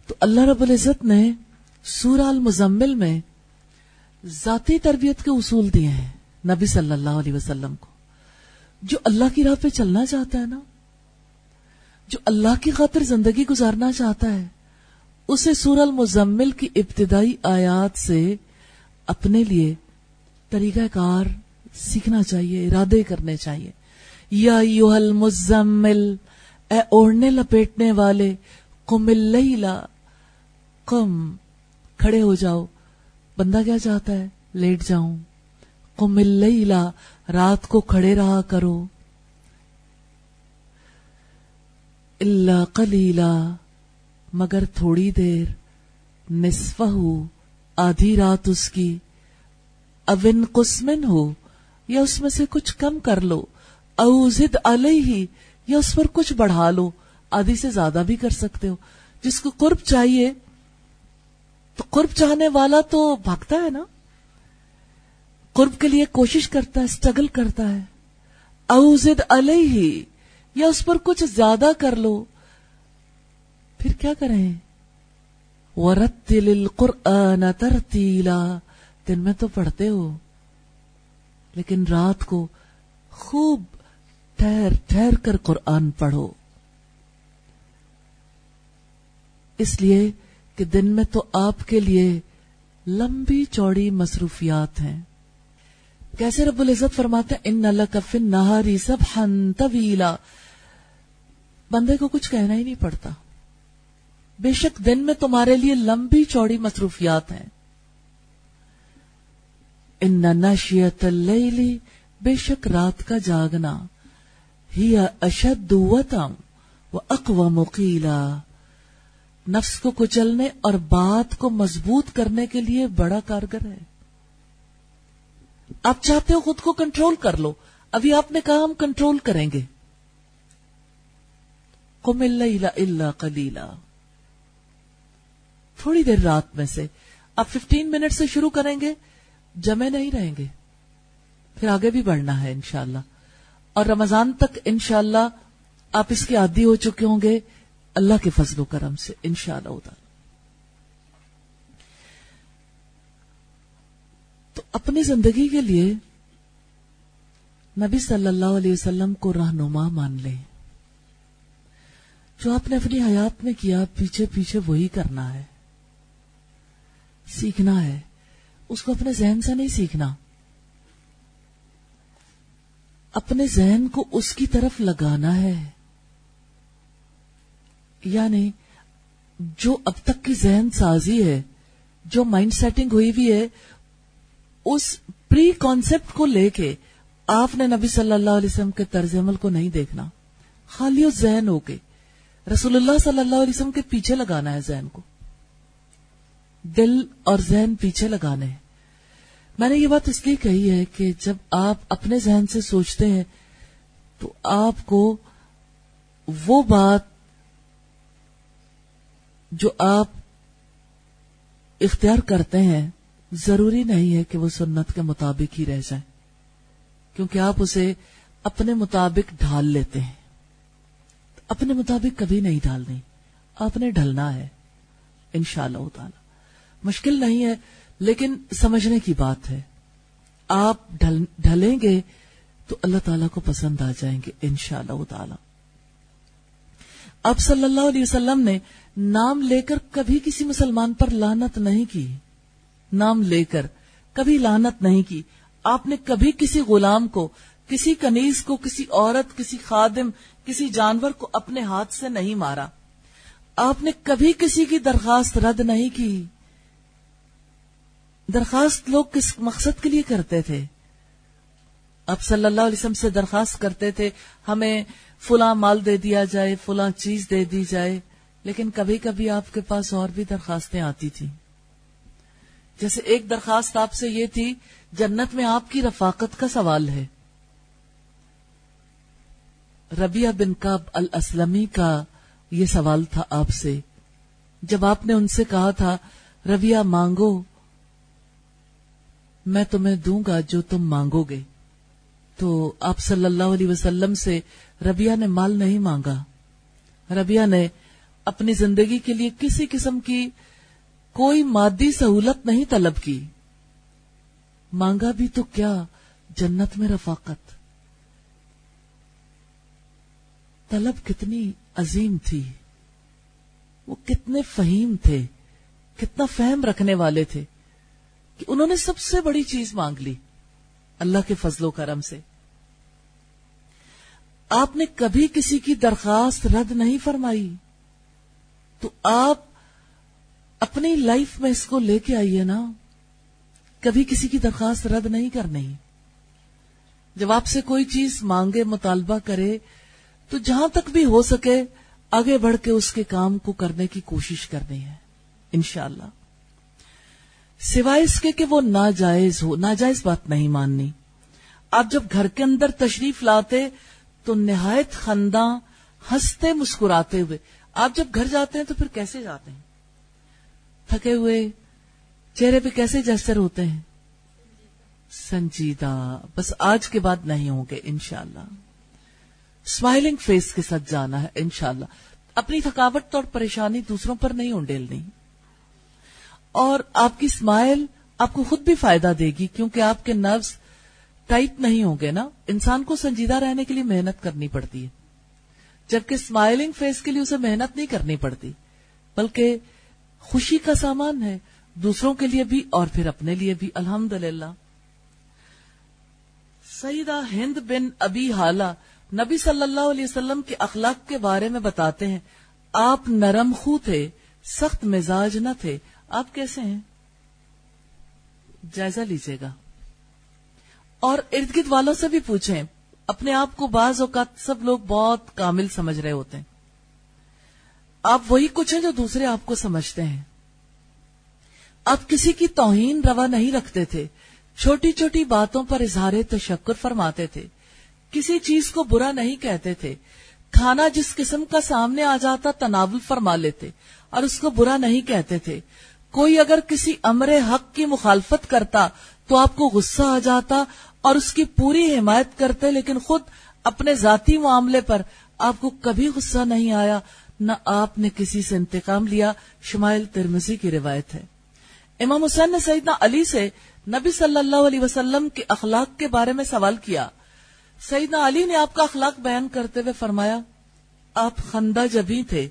تو اللہ رب العزت نے سورہ المزمل میں ذاتی تربیت کے اصول دیے ہیں نبی صلی اللہ علیہ وسلم کو۔ جو اللہ کی راہ پہ چلنا چاہتا ہے نا، جو اللہ کی خاطر زندگی گزارنا چاہتا ہے، اسے سور المزمل کی ابتدائی آیات سے اپنے لیے طریقہ کار سیکھنا چاہیے، ارادے کرنے چاہیے۔ یا یو المزمل، اے اوڑھنے لپیٹنے والے کم کم کھڑے ہو جاؤ۔ بندہ کیا چاہتا ہے؟ لیٹ جاؤں۔ کم رات کو کھڑے رہا کرو۔ اللہ کلیلہ مگر تھوڑی دیر۔ نصف ہو آدھی رات اس کی۔ اوین قسمن ہو، یا اس میں سے کچھ کم کر لو۔ اوزد علیہ، یا اس پر کچھ بڑھا لو۔ آدھی سے زیادہ بھی کر سکتے ہو۔ جس کو قرب چاہیے تو قرب چاہنے والا تو بھاگتا ہے نا۔ قرب کے لیے کوشش کرتا ہے اسٹرگل کرتا ہے۔ اوزد علیہ، یا اس پر کچھ زیادہ کر لو۔ پھر کیا کریں؟ ورتل القرآن ترتیلا دن میں تو پڑھتے ہو، لیکن رات کو خوب ٹھہر ٹھہر کر قرآن پڑھو۔ اس لیے کہ دن میں تو آپ کے لیے لمبی چوڑی مصروفیات ہیں۔ کیسے رب العزت فرماتے ان اللہ کفن نہاری سب ہن طویلا بندے کو کچھ کہنا ہی نہیں پڑتا۔ بے شک دن میں تمہارے لیے لمبی چوڑی مصروفیات ہیں۔ ان نشیت اللیلی بے شک رات کا جاگنا۔ ہی اشد وطم و اقوام مقیلا نفس کو کچلنے اور بات کو مضبوط کرنے کے لیے بڑا کارگر ہے۔ آپ چاہتے ہو خود کو کنٹرول کر لو۔ ابھی آپ نے کہا ہم کنٹرول کریں گے۔ کم اللہ کلیلا تھوڑی دیر رات میں سے۔ آپ ففٹین منٹ سے شروع کریں گے۔ جمے نہیں رہیں گے۔ پھر آگے بھی بڑھنا ہے انشاءاللہ۔ اور رمضان تک انشاءاللہ آپ اس کے عادی ہو چکے ہوں گے۔ اللہ کے فضل و کرم سے انشاءاللہ شاء اللہ تو اپنی زندگی کے لیے نبی صلی اللہ علیہ وسلم کو رہنما مان لیں۔ جو آپ نے اپنی حیات میں کیا، پیچھے پیچھے وہی کرنا ہے۔ سیکھنا ہے۔ اس کو اپنے ذہن سے نہیں سیکھنا۔ اپنے ذہن کو اس کی طرف لگانا ہے۔ یعنی جو اب تک کی ذہن سازی ہے، جو مائنڈ سیٹنگ ہوئی بھی ہے، اس پری کانسیپٹ کو لے کے آپ نے نبی صلی اللہ علیہ وسلم کے طرز عمل کو نہیں دیکھنا۔ خالی اس ذہن ہو کے۔ رسول اللہ صلی اللہ علیہ وسلم کے پیچھے لگانا ہے ذہن کو۔ دل اور ذہن پیچھے لگانے ہیں۔ میں نے یہ بات اس لیے کہی ہے کہ جب آپ اپنے ذہن سے سوچتے ہیں تو آپ کو وہ بات جو آپ اختیار کرتے ہیں، ضروری نہیں ہے کہ وہ سنت کے مطابق ہی رہ جائے کیونکہ آپ اسے اپنے مطابق ڈھال لیتے ہیں۔ اپنے مطابق کبھی نہیں ڈالنی آپ نے ڈھلنا ہے۔ ان شاء اللہ تعالی۔ مشکل نہیں ہے، لیکن سمجھنے کی بات ہے۔ آپ ڈھلیں گے تو اللہ تعالیٰ کو پسند آ جائیں گے ان شاء اللہ تعالی۔ اب صلی اللہ علیہ وسلم نے نام لے کر کبھی کسی مسلمان پر لانت نہیں کی۔ نام لے کر کبھی لانت نہیں کی۔ آپ نے کبھی کسی غلام کو، کسی کنیز کو، کسی عورت، کسی خادم، کسی جانور کو اپنے ہاتھ سے نہیں مارا۔ آپ نے کبھی کسی کی درخواست رد نہیں کی۔ درخواست لوگ کس مقصد کے لیے کرتے تھے؟ آپ صلی اللہ علیہ وسلم سے درخواست کرتے تھے، ہمیں فلاں مال دے دیا جائے، فلاں چیز دے دی جائے۔ لیکن کبھی کبھی آپ کے پاس اور بھی درخواستیں آتی تھیں۔ جیسے ایک درخواست آپ سے یہ تھی، جنت میں آپ کی رفاقت کا سوال ہے۔ ربیہ بن کاب الاسلمی کا یہ سوال تھا آپ سے۔ جب آپ نے ان سے کہا تھا ربیہ مانگو، میں تمہیں دوں گا جو تم مانگو گے۔ تو آپ صلی اللہ علیہ وسلم سے ربیہ نے مال نہیں مانگا۔ ربیہ نے اپنی زندگی کے لیے کسی قسم کی کوئی مادی سہولت نہیں طلب کی۔ مانگا بھی تو کیا جنت میں رفاقت۔ طلب کتنی عظیم تھی۔ وہ کتنے فہیم تھے، کتنا فہم رکھنے والے تھے کہ انہوں نے سب سے بڑی چیز مانگ لی۔ اللہ کے فضل و کرم سے۔ آپ نے کبھی کسی کی درخواست رد نہیں فرمائی۔ تو آپ اپنی لائف میں اس کو لے کے آئیے نا۔ کبھی کسی کی درخواست رد نہیں کرنی۔ جب آپ سے کوئی چیز مانگے، مطالبہ کرے، تو جہاں تک بھی ہو سکے، آگے بڑھ کے اس کے کام کو کرنے کی کوشش کرنی ہے، انشاءاللہ۔ سوائے اس کے کہ وہ ناجائز ہو، ناجائز بات نہیں ماننی۔ آپ جب گھر کے اندر تشریف لاتے تو نہایت خنداں، ہنستے مسکراتے ہوئے۔ آپ جب گھر جاتے ہیں تو پھر کیسے جاتے ہیں؟ تھکے ہوئے، چہرے پہ کیسے جسر ہوتے ہیں؟ سنجیدہ، بس آج کے بعد نہیں ہوں گے، انشاءاللہ۔ اسمائلنگ فیس کے ساتھ جانا ہے، انشاءاللہ۔ اپنی تھکاوٹ اور پریشانی دوسروں پر نہیں انڈیلنی اور آپ کی اسمائل آپ کو خود بھی فائدہ دے گی، کیونکہ آپ کے نروس ٹائٹ نہیں ہوں گے نا۔ انسان کو سنجیدہ رہنے کے لیے محنت کرنی پڑتی ہے۔ جبکہ اسمائلنگ فیس کے لیے اسے محنت نہیں کرنی پڑتی، بلکہ خوشی کا سامان ہے۔ دوسروں کے لیے بھی اور پھر اپنے لیے بھی۔ الحمد للہ سیدہ ہند بن ابی حالہ نبی صلی اللہ علیہ وسلم کے اخلاق کے بارے میں بتاتے ہیں، آپ نرم خو تھے، سخت مزاج نہ تھے۔ آپ کیسے ہیں؟ جائزہ لیجیے گا۔ اور ارد گرد والوں سے بھی پوچھیں۔ اپنے آپ کو بعض اوقات سب لوگ بہت کامل سمجھ رہے ہوتے ہیں۔ آپ وہی کچھ ہیں جو دوسرے آپ کو سمجھتے ہیں۔ آپ کسی کی توہین روا نہیں رکھتے تھے۔ چھوٹی چھوٹی باتوں پر اظہار تشکر فرماتے تھے۔ کسی چیز کو برا نہیں کہتے تھے۔ کھانا جس قسم کا سامنے آ جاتا تناول فرما لیتے اور اس کو برا نہیں کہتے تھے۔ کوئی اگر کسی امر حق کی مخالفت کرتا تو آپ کو غصہ آ جاتا اور اس کی پوری حمایت کرتے لیکن خود اپنے ذاتی معاملے پر آپ کو کبھی غصہ نہیں آیا، نہ آپ نے کسی سے انتقام لیا۔ شمائل ترمزی کی روایت ہے۔ امام حسین نے سیدنا علی سے نبی صلی اللہ علیہ وسلم کے اخلاق کے بارے میں سوال کیا۔ سیدنا علی نے آپ کا اخلاق بیان کرتے ہوئے فرمایا، آپ خندہ جبھی تھے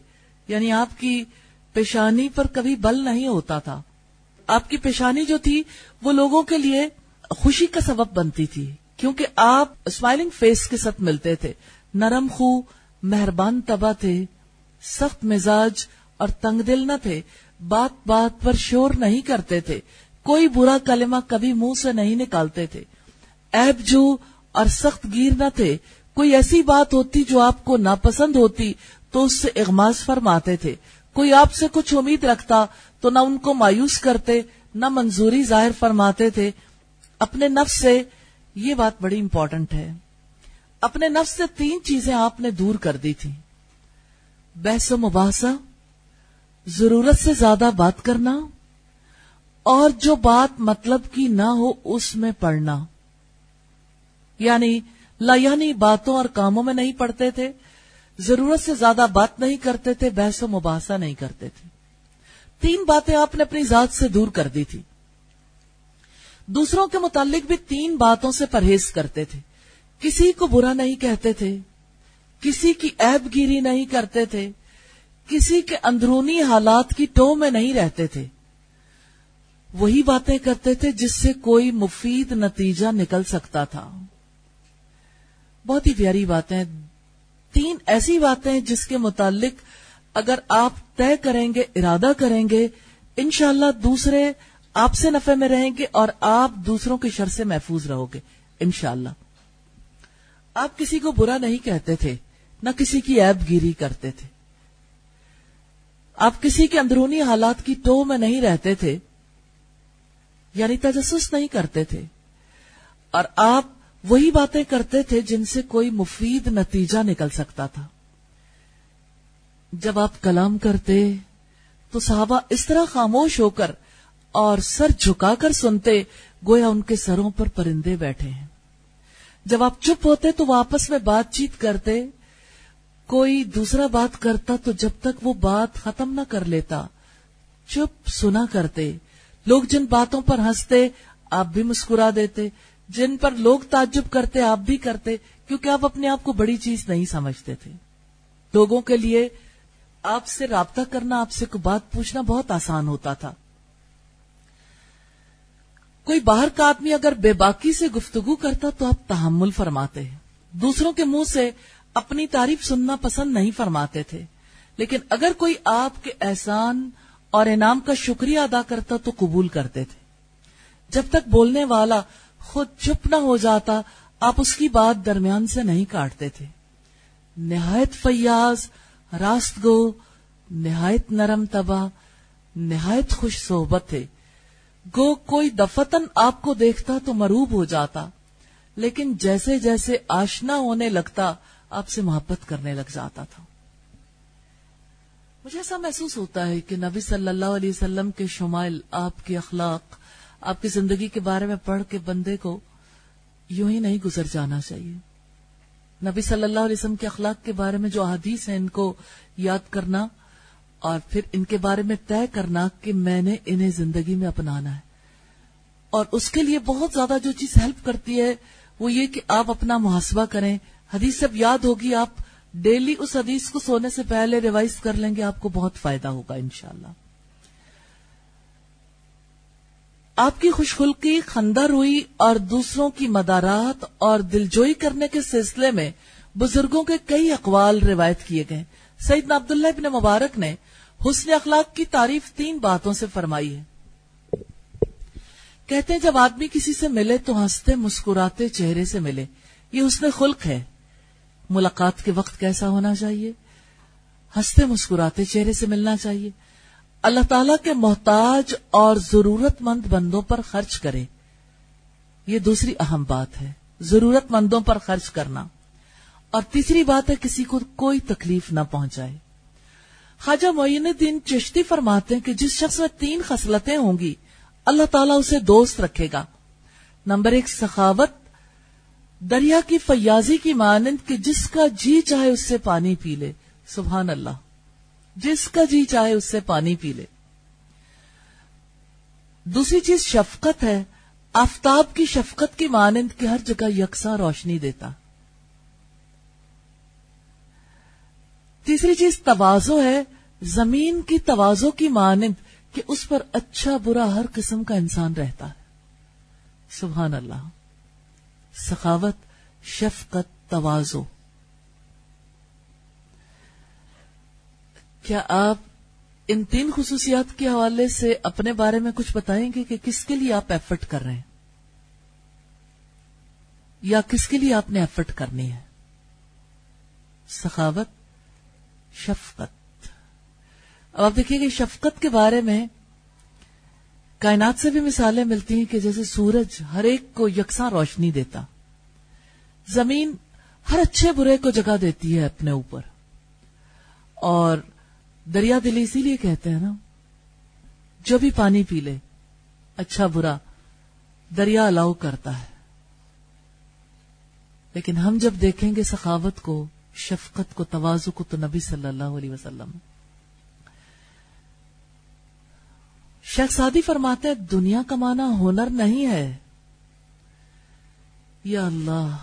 یعنی آپ کی پیشانی پر کبھی بل نہیں ہوتا تھا۔ آپ کی پیشانی جو تھی، وہ لوگوں کے لیے خوشی کا سبب بنتی تھی، کیونکہ آپ اسمائلنگ فیس کے ساتھ ملتے تھے۔ نرم خو، مہربان تبا تھے، سخت مزاج اور تنگ دل نہ تھے۔ بات بات پر شور نہیں کرتے تھے۔ کوئی برا کلمہ کبھی منہ سے نہیں نکالتے تھے۔ ایب جو اور سخت گیر نہ تھے۔ کوئی ایسی بات ہوتی جو آپ کو ناپسند ہوتی تو اس سے اغماز فرماتے تھے۔ کوئی آپ سے کچھ امید رکھتا تو نہ ان کو مایوس کرتے، نہ منظوری ظاہر فرماتے تھے۔ اپنے نفس سے یہ بات بڑی امپورٹنٹ ہے۔ اپنے نفس سے تین چیزیں آپ نے دور کر دی تھی بحث و مباحثہ، ضرورت سے زیادہ بات کرنا، اور جو بات مطلب کی نہ ہو اس میں پڑھنا۔ یعنی یعنی باتوں اور کاموں میں نہیں پڑھتے تھے ضرورت سے زیادہ بات نہیں کرتے تھے، بحث و مباحثہ نہیں کرتے تھے۔ تین باتیں آپ نے اپنی ذات سے دور کر دی تھی۔ دوسروں کے متعلق بھی تین باتوں سے پرہیز کرتے تھے۔ کسی کو برا نہیں کہتے تھے، کسی کی عیب گیری نہیں کرتے تھے، کسی کے اندرونی حالات کی ٹو میں نہیں رہتے تھے۔ وہی باتیں کرتے تھے جس سے کوئی مفید نتیجہ نکل سکتا تھا۔ بہت ہی پیاری باتیں تین ایسی باتیں جس کے متعلق اگر آپ طے کریں گے، ارادہ کریں گے، انشاءاللہ دوسرے آپ سے نفع میں رہیں گے اور آپ دوسروں کے شر سے محفوظ رہو گے، انشاءاللہ۔ آپ کسی کو برا نہیں کہتے تھے، نہ کسی کی ایب گیری کرتے تھے۔ آپ کسی کے اندرونی حالات کی ٹو میں نہیں رہتے تھے یعنی تجسس نہیں کرتے تھے۔ اور آپ وہی باتیں کرتے تھے جن سے کوئی مفید نتیجہ نکل سکتا تھا۔ جب آپ کلام کرتے تو صحابہ اس طرح خاموش ہو کر اور سر جھکا کر سنتے، گویا ان کے سروں پر پرندے بیٹھے ہیں۔ جب آپ چپ ہوتے تو وہ آپس میں بات چیت کرتے، کوئی دوسرا بات کرتا تو جب تک وہ بات ختم نہ کر لیتا، چپ سنا کرتے۔ لوگ جن باتوں پر ہنستے، آپ بھی مسکرا دیتے۔ جن پر لوگ تعجب کرتے، آپ بھی کرتے، کیونکہ آپ اپنے آپ کو بڑی چیز نہیں سمجھتے تھے۔ لوگوں کے لیے آپ سے رابطہ کرنا، آپ سے کوئی بات پوچھنا بہت آسان ہوتا تھا۔ کوئی باہر کا آدمی اگر بے باکی سے گفتگو کرتا تو آپ تحمل فرماتے۔ ہیں دوسروں کے منہ سے اپنی تعریف سننا پسند نہیں فرماتے تھے۔ لیکن اگر کوئی آپ کے احسان اور انعام کا شکریہ ادا کرتا تو قبول کرتے تھے۔ جب تک بولنے والا خود چپ نہ ہو جاتا، آپ اس کی بات درمیان سے نہیں کاٹتے تھے۔ نہایت فیاض راست گو نہایت نرم تباہ، نہایت خوش صحبت تھے۔ گو کوئی دفتن آپ کو دیکھتا تو مروب ہو جاتا، لیکن جیسے جیسے آشنا ہونے لگتا، آپ سے محبت کرنے لگ جاتا تھا۔ مجھے ایسا محسوس ہوتا ہے کہ نبی صلی اللہ علیہ وسلم کے شمائل آپ کے اخلاق آپ کی زندگی کے بارے میں پڑھ کے بندے کو یوں ہی نہیں گزر جانا چاہیے۔ نبی صلی اللہ علیہ وسلم کے اخلاق کے بارے میں جو احادیث ہیں، ان کو یاد کرنا اور پھر ان کے بارے میں طے کرنا کہ میں نے انہیں زندگی میں اپنانا ہے۔ اور اس کے لیے بہت زیادہ جو چیز ہیلپ کرتی ہے، وہ یہ کہ آپ اپنا محاسبہ کریں۔ حدیث سب یاد ہوگی، آپ ڈیلی اس حدیث کو سونے سے پہلے ریوائز کر لیں گے، آپ کو بہت فائدہ ہوگا انشاءاللہ۔ آپ کی خوشخلقی خندہ روئی اور دوسروں کی مدارات اور دلجوئی کرنے کے سلسلے میں بزرگوں کے کئی اقوال روایت کیے گئے۔ سعید عبداللہ ابن مبارک نے حسن اخلاق کی تعریف تین باتوں سے فرمائی ہے۔ کہتے ہیں، جب آدمی کسی سے ملے تو ہنستے، مسکراتے چہرے سے ملے۔ یہ حسن خلق ہے۔ ملاقات کے وقت کیسا ہونا چاہیے؟ ہنستے، مسکراتے چہرے سے ملنا چاہیے۔ اللہ تعالیٰ کے محتاج اور ضرورت مند بندوں پر خرچ کرے۔ یہ دوسری اہم بات ہے ضرورت مندوں پر خرچ کرنا۔ اور تیسری بات ہے، کسی کو کوئی تکلیف نہ پہنچائے۔ خواجہ معین الدین چشتی فرماتے ہیں کہ جس شخص میں تین خصلتیں ہوں گی، اللہ تعالیٰ اسے دوست رکھے گا۔ نمبر ایک، سخاوت۔ دریا کی فیاضی کی مانند کہ جس کا جی چاہے اس سے پانی پی لے۔ سبحان اللہ۔ جس کا جی چاہے اس سے پانی پی لے۔ دوسری چیز شفقت ہے۔ آفتاب کی شفقت کی مانند کی ہر جگہ یکساں روشنی دیتا۔ تیسری چیز توازو ہے۔ زمین کی توازو کی مانند کہ اس پر اچھا برا ہر قسم کا انسان رہتا ہے۔ سبحان اللہ۔ سخاوت، شفقت، توازو۔ کیا آپ ان تین خصوصیات کے حوالے سے اپنے بارے میں کچھ بتائیں گے کہ کس کے لیے آپ ایفرٹ کر رہے ہیں؟ یا کس کے لیے آپ نے ایفرٹ کرنی ہے؟ سخاوت، شفقت۔ اب آپ دیکھیے کہ شفقت کے بارے میں کائنات سے بھی مثالیں ملتی ہیں کہ جیسے سورج ہر ایک کو یکساں روشنی دیتا، زمین ہر اچھے برے کو جگہ دیتی ہے اپنے اوپر، اور دریا دلی اسی لیے کہتے ہیں نا، جو بھی پانی پی لے اچھا برا دریا الاؤ کرتا ہے۔ لیکن ہم جب دیکھیں گے سخاوت کو، شفقت کو توازو کو، تو نبی صلی اللہ علیہ وسلم۔ شخص شادی فرماتے دنیا کمانا ہنر نہیں ہے۔ یا اللہ،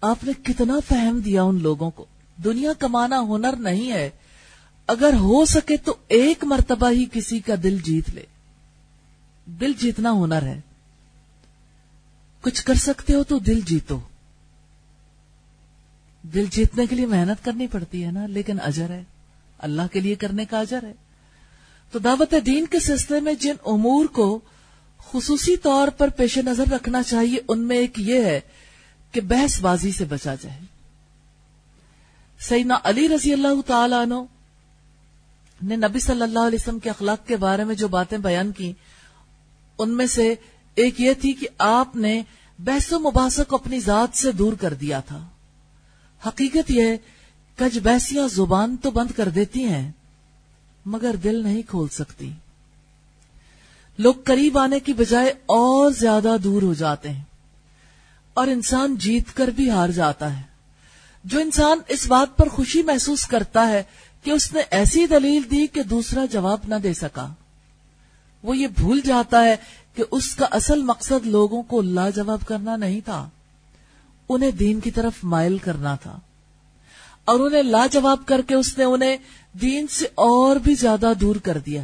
آپ نے کتنا فہم دیا ان لوگوں کو۔ دنیا کمانا ہنر نہیں ہے۔ اگر ہو سکے تو ایک مرتبہ ہی کسی کا دل جیت لے۔ دل جیتنا ہنر ہے۔ کچھ کر سکتے ہو تو دل جیتو۔ دل جیتنے کے لیے محنت کرنی پڑتی ہے نا، لیکن اجر ہے۔ اللہ کے لیے کرنے کا اجر ہے۔ تو دعوت دین کے سلسلے میں جن امور کو خصوصی طور پر پیش نظر رکھنا چاہیے، ان میں ایک یہ ہے کہ بحث بازی سے بچا جائے۔ سیدنا علی رضی اللہ تعالی عنہ نے نبی صلی اللہ علیہ وسلم کے اخلاق کے بارے میں جو باتیں بیان کی، ان میں سے ایک یہ تھی کہ آپ نے بحث و مباحثہ کو اپنی ذات سے دور کر دیا تھا۔ حقیقت یہ کج بحثیاں زبان تو بند کر دیتی ہیں، مگر دل نہیں کھول سکتی۔ لوگ قریب آنے کی بجائے اور زیادہ دور ہو جاتے ہیں، اور انسان جیت کر بھی ہار جاتا ہے۔ جو انسان اس بات پر خوشی محسوس کرتا ہے کہ اس نے ایسی دلیل دی کہ دوسرا جواب نہ دے سکا۔ وہ یہ بھول جاتا ہے کہ اس کا اصل مقصد لوگوں کو لاجواب کرنا نہیں تھا۔ انہیں دین کی طرف مائل کرنا تھا۔ اور انہیں لاجواب کر کے اس نے انہیں دین سے اور بھی زیادہ دور کر دیا۔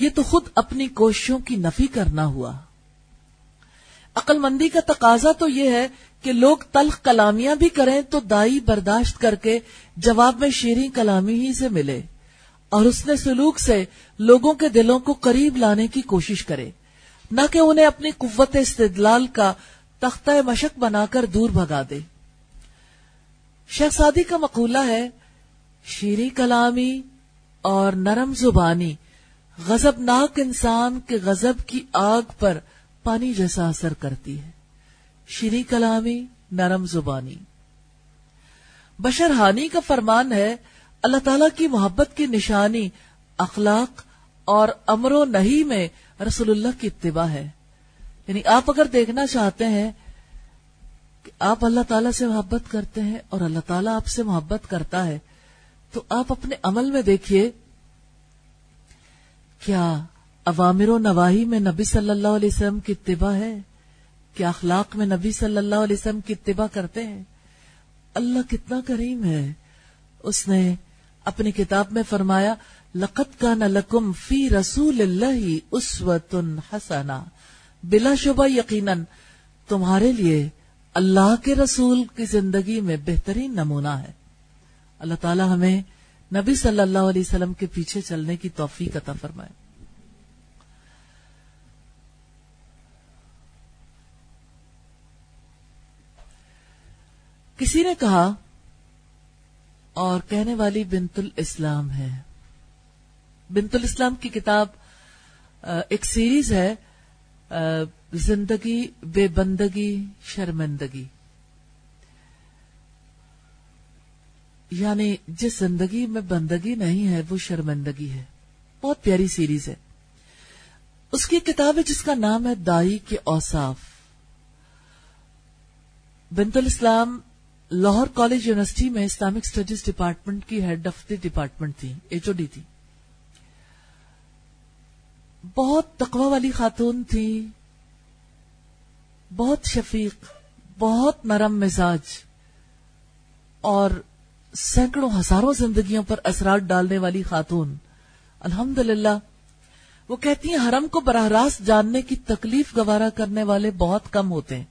یہ تو خود اپنی کوششوں کی نفی کرنا ہوا۔ عقل مندی کا تقاضا تو یہ ہے کہ لوگ تلخ کلامیاں بھی کریں تو دائی برداشت کر کے جواب میں شیریں کلامی ہی سے ملے اور اس نے سلوک سے لوگوں کے دلوں کو قریب لانے کی کوشش کرے۔ نہ کہ انہیں اپنی قوت استدلال کا تختہ مشق بنا کر دور بھگا دے۔ شہزادی کا مقولہ ہے، شیریں کلامی اور نرم زبانی غزب ناک انسان کے غزب کی آگ پر پانی جیسا اثر کرتی ہے۔ شری کلامی، نرم زبانی۔ بشر ہانی کا فرمان ہے، اللہ تعالی کی محبت کی نشانی، اخلاق اور امر و نہیں میں رسول اللہ کی اتباع ہے۔ یعنی آپ اگر دیکھنا چاہتے ہیں کہ آپ اللہ تعالیٰ سے محبت کرتے ہیں اور اللہ تعالیٰ آپ سے محبت کرتا ہے، تو آپ اپنے عمل میں دیکھیے، کیا عوامر و نواحی میں نبی صلی اللہ علیہ وسلم کی اتباع ہے؟ کیا اخلاق میں نبی صلی اللہ علیہ وسلم کی اتباع کرتے ہیں؟ اللہ کتنا کریم ہے۔ اس نے اپنی کتاب میں فرمایا لقت کا نلکم فی رسول اللہ اسوت حسنا۔ بلا شبہ یقیناً تمہارے لیے اللہ کے رسول کی زندگی میں بہترین نمونہ ہے۔ اللہ تعالی ہمیں نبی صلی اللہ علیہ وسلم کے پیچھے چلنے کی توفیق عطا فرمائے۔ کسی نے کہا، اور کہنے والی بنت الاسلام ہے۔ بنت الاسلام کی کتاب ایک سیریز ہے زندگی، بے بندگی، شرمندگی۔ یعنی جس زندگی میں بندگی نہیں ہے، وہ شرمندگی ہے۔ بہت پیاری سیریز ہے۔ اس کی کتاب ہے، جس کا نام ہے دائی کے اوصاف۔ بنت الاسلام لاہور کالج یونیورسٹی میں اسلامک اسٹڈیز ڈپارٹمنٹ کی ہیڈ آف دی ڈپارٹمنٹ تھی ایچ او ڈی تھی۔ بہت تقوی والی خاتون تھی، بہت شفیق، بہت نرم مزاج، اور سینکڑوں ہزاروں زندگیوں پر اثرات ڈالنے والی خاتون۔ الحمد وہ کہتی ہیں، حرم کو براہ راست جاننے کی تکلیف گوارا کرنے والے بہت کم ہوتے ہیں۔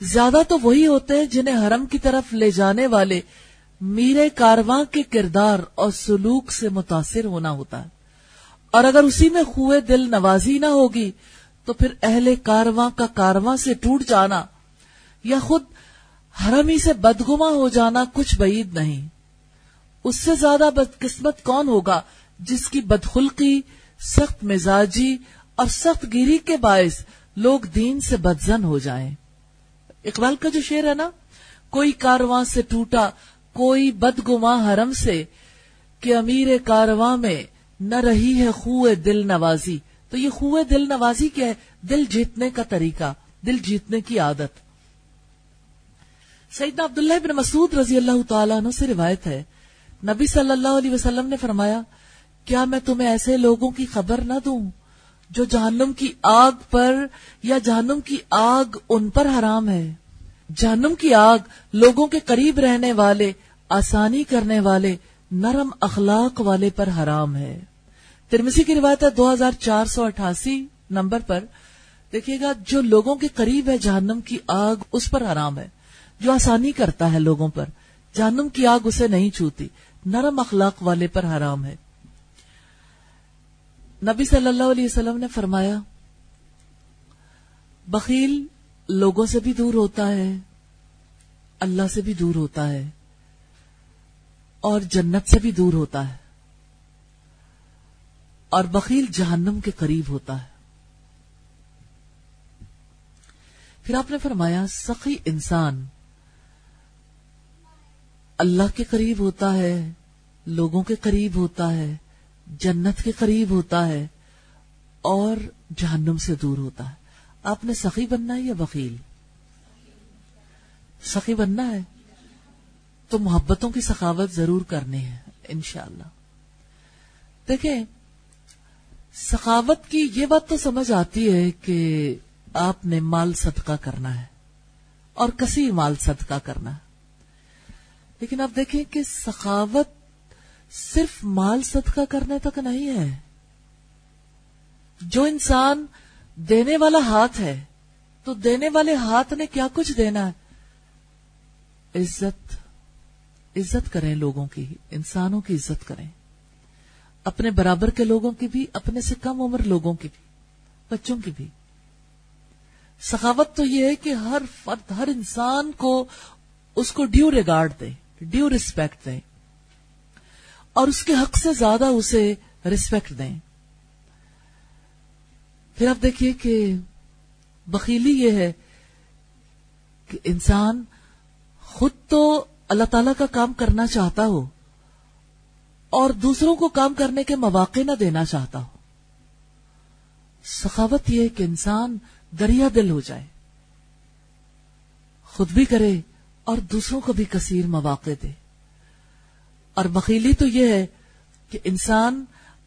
زیادہ تو وہی ہوتے ہیں جنہیں حرم کی طرف لے جانے والے میرے کارواں کے کردار اور سلوک سے متاثر ہونا ہوتا ہے۔ اور اگر اسی میں خوئے دل نوازی نہ ہوگی، تو پھر اہل کارواں کا کارواں سے ٹوٹ جانا یا خود حرمی سے بدگما ہو جانا کچھ بعید نہیں۔ اس سے زیادہ بدقسمت کون ہوگا جس کی بدخلقی، سخت مزاجی اور سخت گیری کے باعث لوگ دین سے بدزن ہو جائیں۔ اقبال کا جو شعر ہے نا، کوئی کارواں سے ٹوٹا، کوئی بدگما حرم سے، کہ امیر کارواں میں نہ رہی ہے خوئے دل نوازی۔ تو یہ خوئے دل نوازی کیا ہے؟ دل جیتنے کا طریقہ، دل جیتنے کی عادت۔ سیدنا عبداللہ بن مسعود رضی اللہ تعالیٰ عنہ سے روایت ہے۔ نبی صلی اللہ علیہ وسلم نے فرمایا، کیا میں تمہیں ایسے لوگوں کی خبر نہ دوں؟ جو جہنم کی آگ پر یا جہنم کی آگ ان پر حرام ہے۔ جہنم کی آگ لوگوں کے قریب رہنے والے، آسانی کرنے والے، نرم اخلاق والے پر حرام ہے۔ ترمسی کی روایت ہے دو ہزار چار سو اٹھاسی نمبر پر۔ دیکھیے گا، جو لوگوں کے قریب ہے، جہنم کی آگ اس پر حرام ہے۔ جو آسانی کرتا ہے لوگوں پر، جہنم کی آگ اسے نہیں چھوتی، نرم اخلاق والے پر حرام ہے۔ نبی صلی اللہ علیہ وسلم نے فرمایا، بخیل لوگوں سے بھی دور ہوتا ہے، اللہ سے بھی دور ہوتا ہے، اور جنت سے بھی دور ہوتا ہے، اور بخیل جہنم کے قریب ہوتا ہے۔ پھر آپ نے فرمایا، سخی انسان اللہ کے قریب ہوتا ہے، لوگوں کے قریب ہوتا ہے جنت کے قریب ہوتا ہے اور جہنم سے دور ہوتا ہے۔ آپ نے سخی بننا ہے یا وکیل سخی بننا ہے۔ تو محبتوں کی سخاوت ضرور کرنی ہے، انشاءاللہ۔ دیکھیں، سخاوت کی یہ بات تو سمجھ آتی ہے کہ آپ نے مال صدقہ کرنا ہے اور کسی مال صدقہ کرنا ہے۔ لیکن آپ دیکھیں کہ سخاوت صرف مال صدقہ کرنے تک نہیں ہے۔ جو انسان دینے والا ہاتھ ہے، تو دینے والے ہاتھ نے کیا کچھ دینا؟ ہے عزت عزت کریں لوگوں کی، انسانوں کی عزت کریں۔ اپنے برابر کے لوگوں کی بھی، اپنے سے کم عمر لوگوں کی بھی، بچوں کی بھی۔ سخاوت تو یہ ہے کہ ہر فرد، ہر انسان کو اس کو ڈیو ریگارڈ دے ڈیو ریسپیکٹ دیں۔ اور اس کے حق سے زیادہ اسے ریسپیکٹ دیں۔ پھر آپ دیکھیے کہ بخیلی یہ ہے کہ انسان خود تو اللہ تعالی کا کام کرنا چاہتا ہو اور دوسروں کو کام کرنے کے مواقع نہ دینا چاہتا ہو۔ سخاوت یہ کہ انسان دریا دل ہو جائے، خود بھی کرے اور دوسروں کو بھی کثیر مواقع دے۔ اور بخیلی تو یہ ہے کہ انسان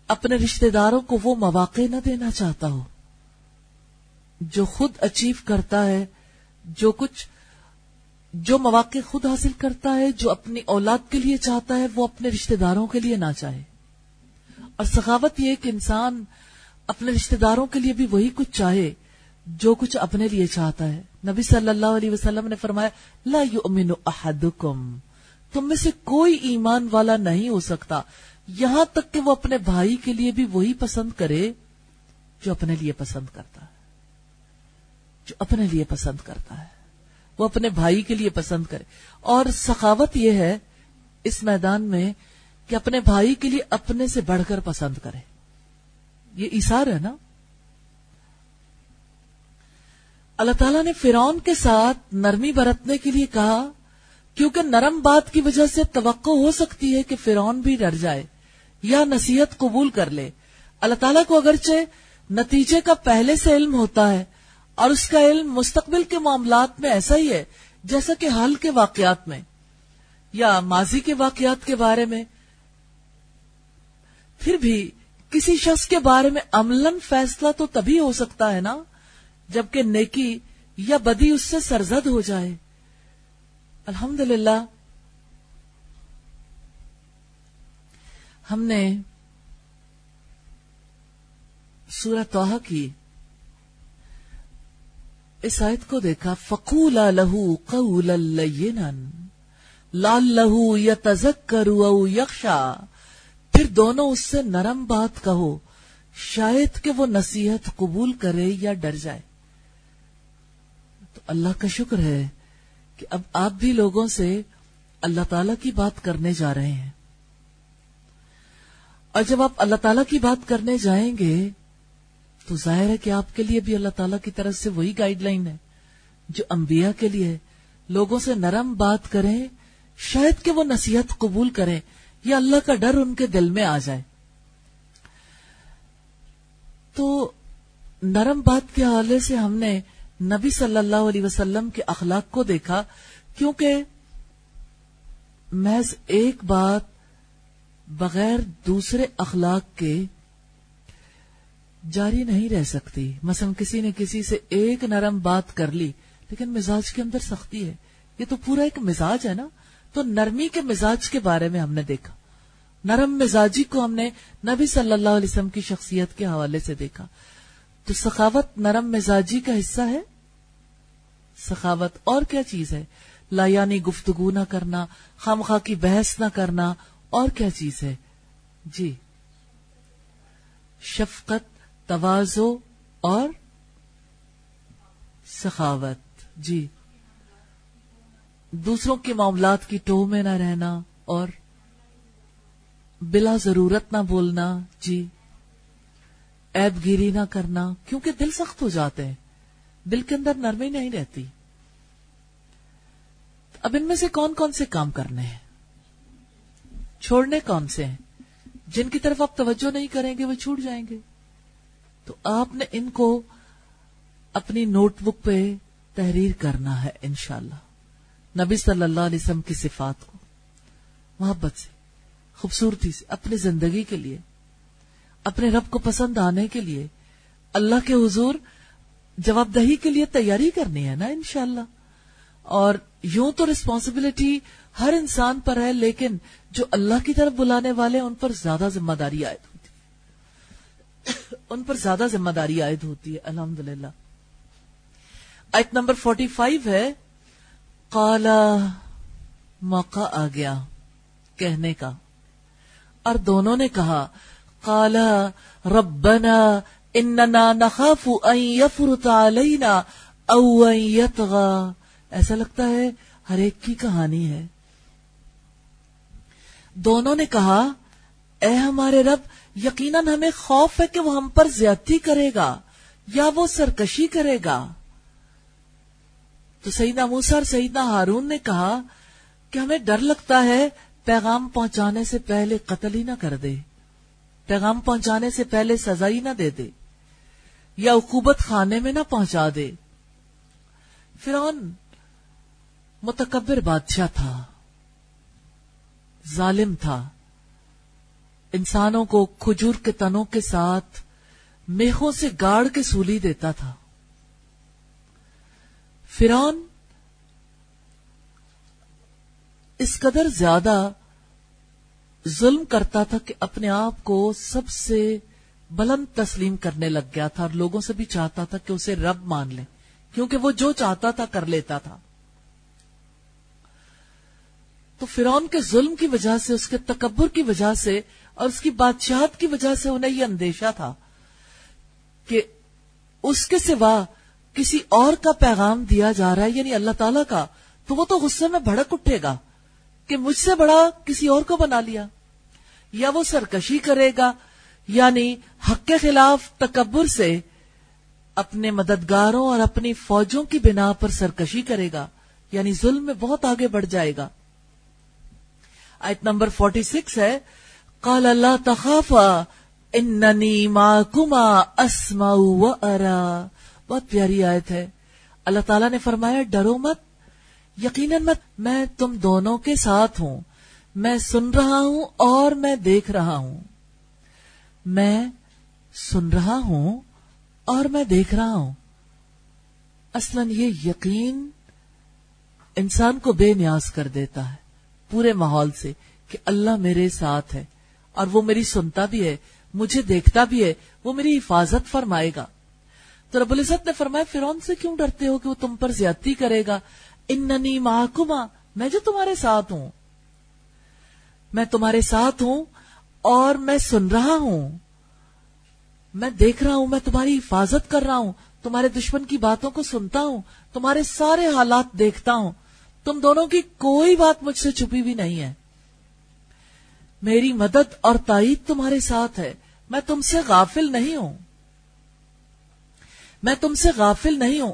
اپنے رشتہ داروں کو وہ مواقع نہ دینا چاہتا ہو۔ جو خود اچیو کرتا ہے، جو کچھ، جو مواقع خود حاصل کرتا ہے، جو اپنی اولاد کے لیے چاہتا ہے، وہ اپنے رشتہ داروں کے لیے نہ چاہے۔ اور سخاوت یہ کہ انسان اپنے رشتہ داروں کے لیے بھی وہی کچھ چاہے جو کچھ اپنے لیے چاہتا ہے۔ نبی صلی اللہ علیہ وسلم نے فرمایا، لا یؤمن احدکم۔ تم میں سے کوئی ایمان والا نہیں ہو سکتا۔ یہاں تک کہ وہ اپنے بھائی کے لیے بھی وہی پسند کرے جو اپنے لیے پسند کرتا ہے۔ جو اپنے لیے پسند کرتا ہے۔ وہ اپنے بھائی کے لیے پسند کرے۔ اور سخاوت یہ ہے اس میدان میں کہ اپنے بھائی کے لیے اپنے سے بڑھ کر پسند کرے۔ یہ ایسار ہے نا؟ اللہ تعالیٰ نے فرون کے ساتھ نرمی برتنے کے لیے کہا کیونکہ نرم بات کی وجہ سے توقع ہو سکتی ہے کہ فرون بھی ڈر جائے یا نصیحت قبول کر لے۔ اللہ تعالیٰ کو اگرچہ نتیجے کا پہلے سے علم ہوتا ہے اور اس کا علم مستقبل کے معاملات میں ایسا ہی ہے جیسا کہ حال کے واقعات میں یا ماضی کے واقعات کے بارے میں۔ پھر بھی کسی شخص کے بارے میں عملاً فیصلہ تو تبھی ہو سکتا ہے نا جبکہ نیکی یا بدی اس سے سرزد ہو جائے۔ الحمد للہ ہم نے سورہ توحہ کی اس آیت کو دیکھا فکول لہو قول لال لہو یا تزک کرو یکشا پھر دونوں اس سے نرم بات کہو، شاید کہ وہ نصیحت قبول کرے یا ڈر جائے۔ تو اللہ کا شکر ہے کہ اب آپ بھی لوگوں سے اللہ تعالی کی بات کرنے جا رہے ہیں۔ اور جب آپ اللہ تعالیٰ کی بات کرنے جائیں گے، تو ظاہر ہے کہ آپ کے لیے بھی اللہ تعالیٰ کی طرف سے وہی گائیڈ لائن ہے، جو انبیاء کے لیے لوگوں سے نرم بات کریں، شاید کہ وہ نصیحت قبول کریں، یا اللہ کا ڈر ان کے دل میں آ جائے۔ تو نرم بات کے حوالے سے ہم نے نبی صلی اللہ علیہ وسلم کے اخلاق کو دیکھا کیونکہ محض ایک بات بغیر دوسرے اخلاق کے جاری نہیں رہ سکتی۔ مثلا کسی نے کسی سے ایک نرم بات کر لی، لیکن مزاج کے اندر سختی ہے۔ یہ تو پورا ایک مزاج ہے نا؟ تو نرمی کے مزاج کے بارے میں ہم نے دیکھا۔ نرم مزاجی کو ہم نے نبی صلی اللہ علیہ وسلم کی شخصیت کے حوالے سے دیکھا۔ تو سخاوت نرم مزاجی کا حصہ ہے سخاوت اور کیا چیز ہے؟ لا یعنی گفتگو نہ کرنا، خامخواہ کی بحث نہ کرنا، اور کیا چیز ہے؟ جی۔ شفقت، توازو اور سخاوت۔ جی۔ دوسروں کے معاملات کی ٹو میں نہ رہنا اور بلا ضرورت نہ بولنا۔ جی۔ ایب گیری نہ کرنا، کیونکہ دل سخت ہو جاتے ہیں۔ دل کے اندر نرمی نہیں رہتی۔ اب ان میں سے کون کون سے کام کرنے ہیں؟ چھوڑنے کون سے ہیں؟ جن کی طرف آپ توجہ نہیں کریں گے وہ چھوٹ جائیں گے۔ تو آپ نے ان کو اپنی نوٹ بک پہ تحریر کرنا ہے انشاءاللہ۔ نبی صلی اللہ علیہ وسلم کی صفات کو۔ محبت سے، خوبصورتی سے، اپنی زندگی کے لیے، اپنے رب کو پسند آنے کے لیے۔ اللہ کے حضور جواب دہی کے لیے تیاری کرنی ہے نا انشاءاللہ۔ اور یوں تو ریسپانسبلٹی ہر انسان پر ہے، لیکن جو اللہ کی طرف بلانے والے ان پر زیادہ ذمہ داری عائد ہوتی ہے۔ (coughs) ان پر زیادہ ذمہ داری عائد ہوتی ہے الحمد للہ آیت نمبر فورٹی فائیو ہے کالا موقع آ گیا کہنے کا۔ اور دونوں نے کہا کالا ربنا اننا نخاف ان يفرط علينا او ان يطغى۔ ایسا لگتا ہے ہر ایک کی کہانی ہے۔ دونوں نے کہا، اے ہمارے رب، یقیناً ہمیں خوف ہے کہ وہ ہم پر زیادتی کرے گا یا وہ سرکشی کرے گا۔ تو سیدنا موسا اور سیدنا ہارون نے کہا کہ ہمیں ڈر لگتا ہے پیغام پہنچانے سے پہلے قتل ہی نہ کر دے۔ پیغام پہنچانے سے پہلے سزا ہی نہ دے دے۔ یا عقوبت خانے میں نہ پہنچا دے۔ فرعون متکبر بادشاہ تھا، ظالم تھا۔ انسانوں کو کھجور کے تنوں کے ساتھ میخوں سے گاڑ کے سولی دیتا تھا۔ فرعون اس قدر زیادہ ظلم کرتا تھا کہ اپنے آپ کو سب سے بلند تسلیم کرنے لگ گیا تھا اور لوگوں سے بھی چاہتا تھا کہ اسے رب مان لے کیونکہ وہ جو چاہتا تھا کر لیتا تھا۔ تو فرون کے ظلم کی وجہ سے، اس کے تکبر کی وجہ سے اور اس کی بادشاہت کی وجہ سے انہیں یہ اندیشہ تھا کہ اس کے سوا کسی اور کا پیغام دیا جا رہا ہے یعنی اللہ تعالی کا، تو وہ تو غصے میں بھڑک اٹھے گا کہ مجھ سے بڑا کسی اور کو بنا لیا، یا وہ سرکشی کرے گا یعنی حق کے خلاف تکبر سے اپنے مددگاروں اور اپنی فوجوں کی بنا پر سرکشی کرے گا یعنی ظلم میں بہت آگے بڑھ جائے گا۔ آیت نمبر فورٹی سکس ہے، قال اللہ تخافا، اننی معکما اسمع و ارا۔ بہت پیاری آیت ہے۔ اللہ تعالیٰ نے فرمایا، ڈرو مت، یقیناً مت، میں تم دونوں کے ساتھ ہوں، میں سن رہا ہوں اور میں دیکھ رہا ہوں۔ میں سن رہا ہوں اور میں دیکھ رہا ہوں۔ اصلا یہ یقین انسان کو بے نیاز کر دیتا ہے، پورے ماحول سے، کہ اللہ میرے ساتھ ہے اور وہ میری سنتا بھی ہے، مجھے دیکھتا بھی ہے، وہ میری حفاظت فرمائے گا۔ تو رب العزت نے فرمایا فرون سے کیوں ڈرتے ہو کہ وہ تم پر زیادتی کرے گا؟ اننی محکما میں جو تمہارے ساتھ ہوں، میں تمہارے ساتھ ہوں اور میں سن رہا ہوں۔ میں دیکھ رہا ہوں، میں تمہاری حفاظت کر رہا ہوں، تمہارے دشمن کی باتوں کو سنتا ہوں، تمہارے سارے حالات دیکھتا ہوں۔ تم دونوں کی کوئی بات مجھ سے چھپی بھی نہیں ہے۔ میری مدد اور تائید تمہارے ساتھ ہے۔ میں تم سے غافل نہیں ہوں۔ میں تم سے غافل نہیں ہوں۔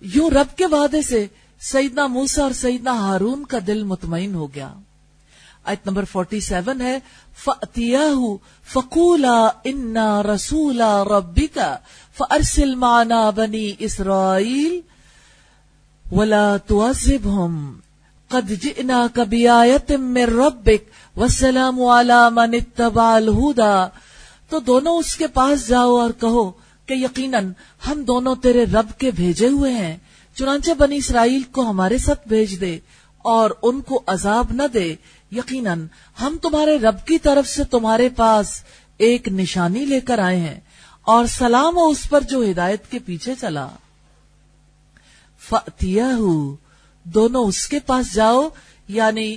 یوں رب کے وعدے سے سیدنا موسا اور سیدنا ہارون کا دل مطمئن ہو گیا۔ آیت نمبر فورٹی سیون ہے فقولا انا رسولا ربی کا فرسل مانا بنی اسرائیل ولا تعذبهم قد جئناك بآية من ربك والسلام على من اتبع الهدى۔ تو دونوں اس کے پاس جاؤ اور کہو کہ یقیناً ہم دونوں تیرے رب کے بھیجے ہوئے ہیں، چنانچہ بنی اسرائیل کو ہمارے ساتھ بھیج دے اور ان کو عذاب نہ دے۔ یقیناً ہم تمہارے رب کی طرف سے تمہارے پاس ایک نشانی لے کر آئے ہیں اور سلام ہو اس پر جو ہدایت کے پیچھے چلا۔ فتیا دونوں اس کے پاس جاؤ یعنی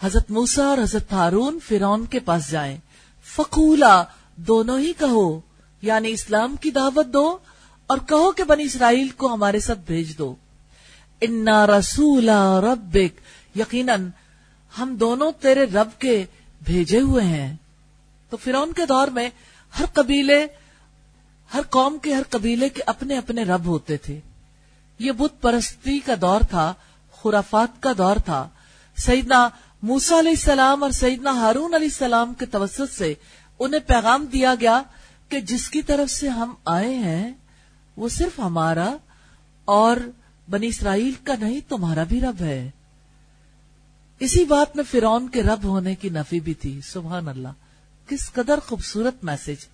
حضرت موسا اور حضرت ہارون فرون کے پاس جائیں۔ فقولا، دونوں ہی کہو یعنی اسلام کی دعوت دو اور کہو کہ بنی اسرائیل کو ہمارے ساتھ بھیج دو۔ انا رسول ربک، یقیناً ہم دونوں تیرے رب کے بھیجے ہوئے ہیں۔ تو فرعون کے دور میں ہر قبیلے، ہر قوم کے ہر قبیلے کے اپنے اپنے رب ہوتے تھے۔ یہ بت پرستی کا دور تھا، خرافات کا دور تھا۔ سیدنا موسا علیہ السلام اور سیدنا ہارون علیہ السلام کے توسط سے انہیں پیغام دیا گیا کہ جس کی طرف سے ہم آئے ہیں، وہ صرف ہمارا اور بنی اسرائیل کا نہیں، تمہارا بھی رب ہے۔ اسی بات میں فرون کے رب ہونے کی نفی بھی تھی۔ سبحان اللہ۔ کس قدر خوبصورت میسج۔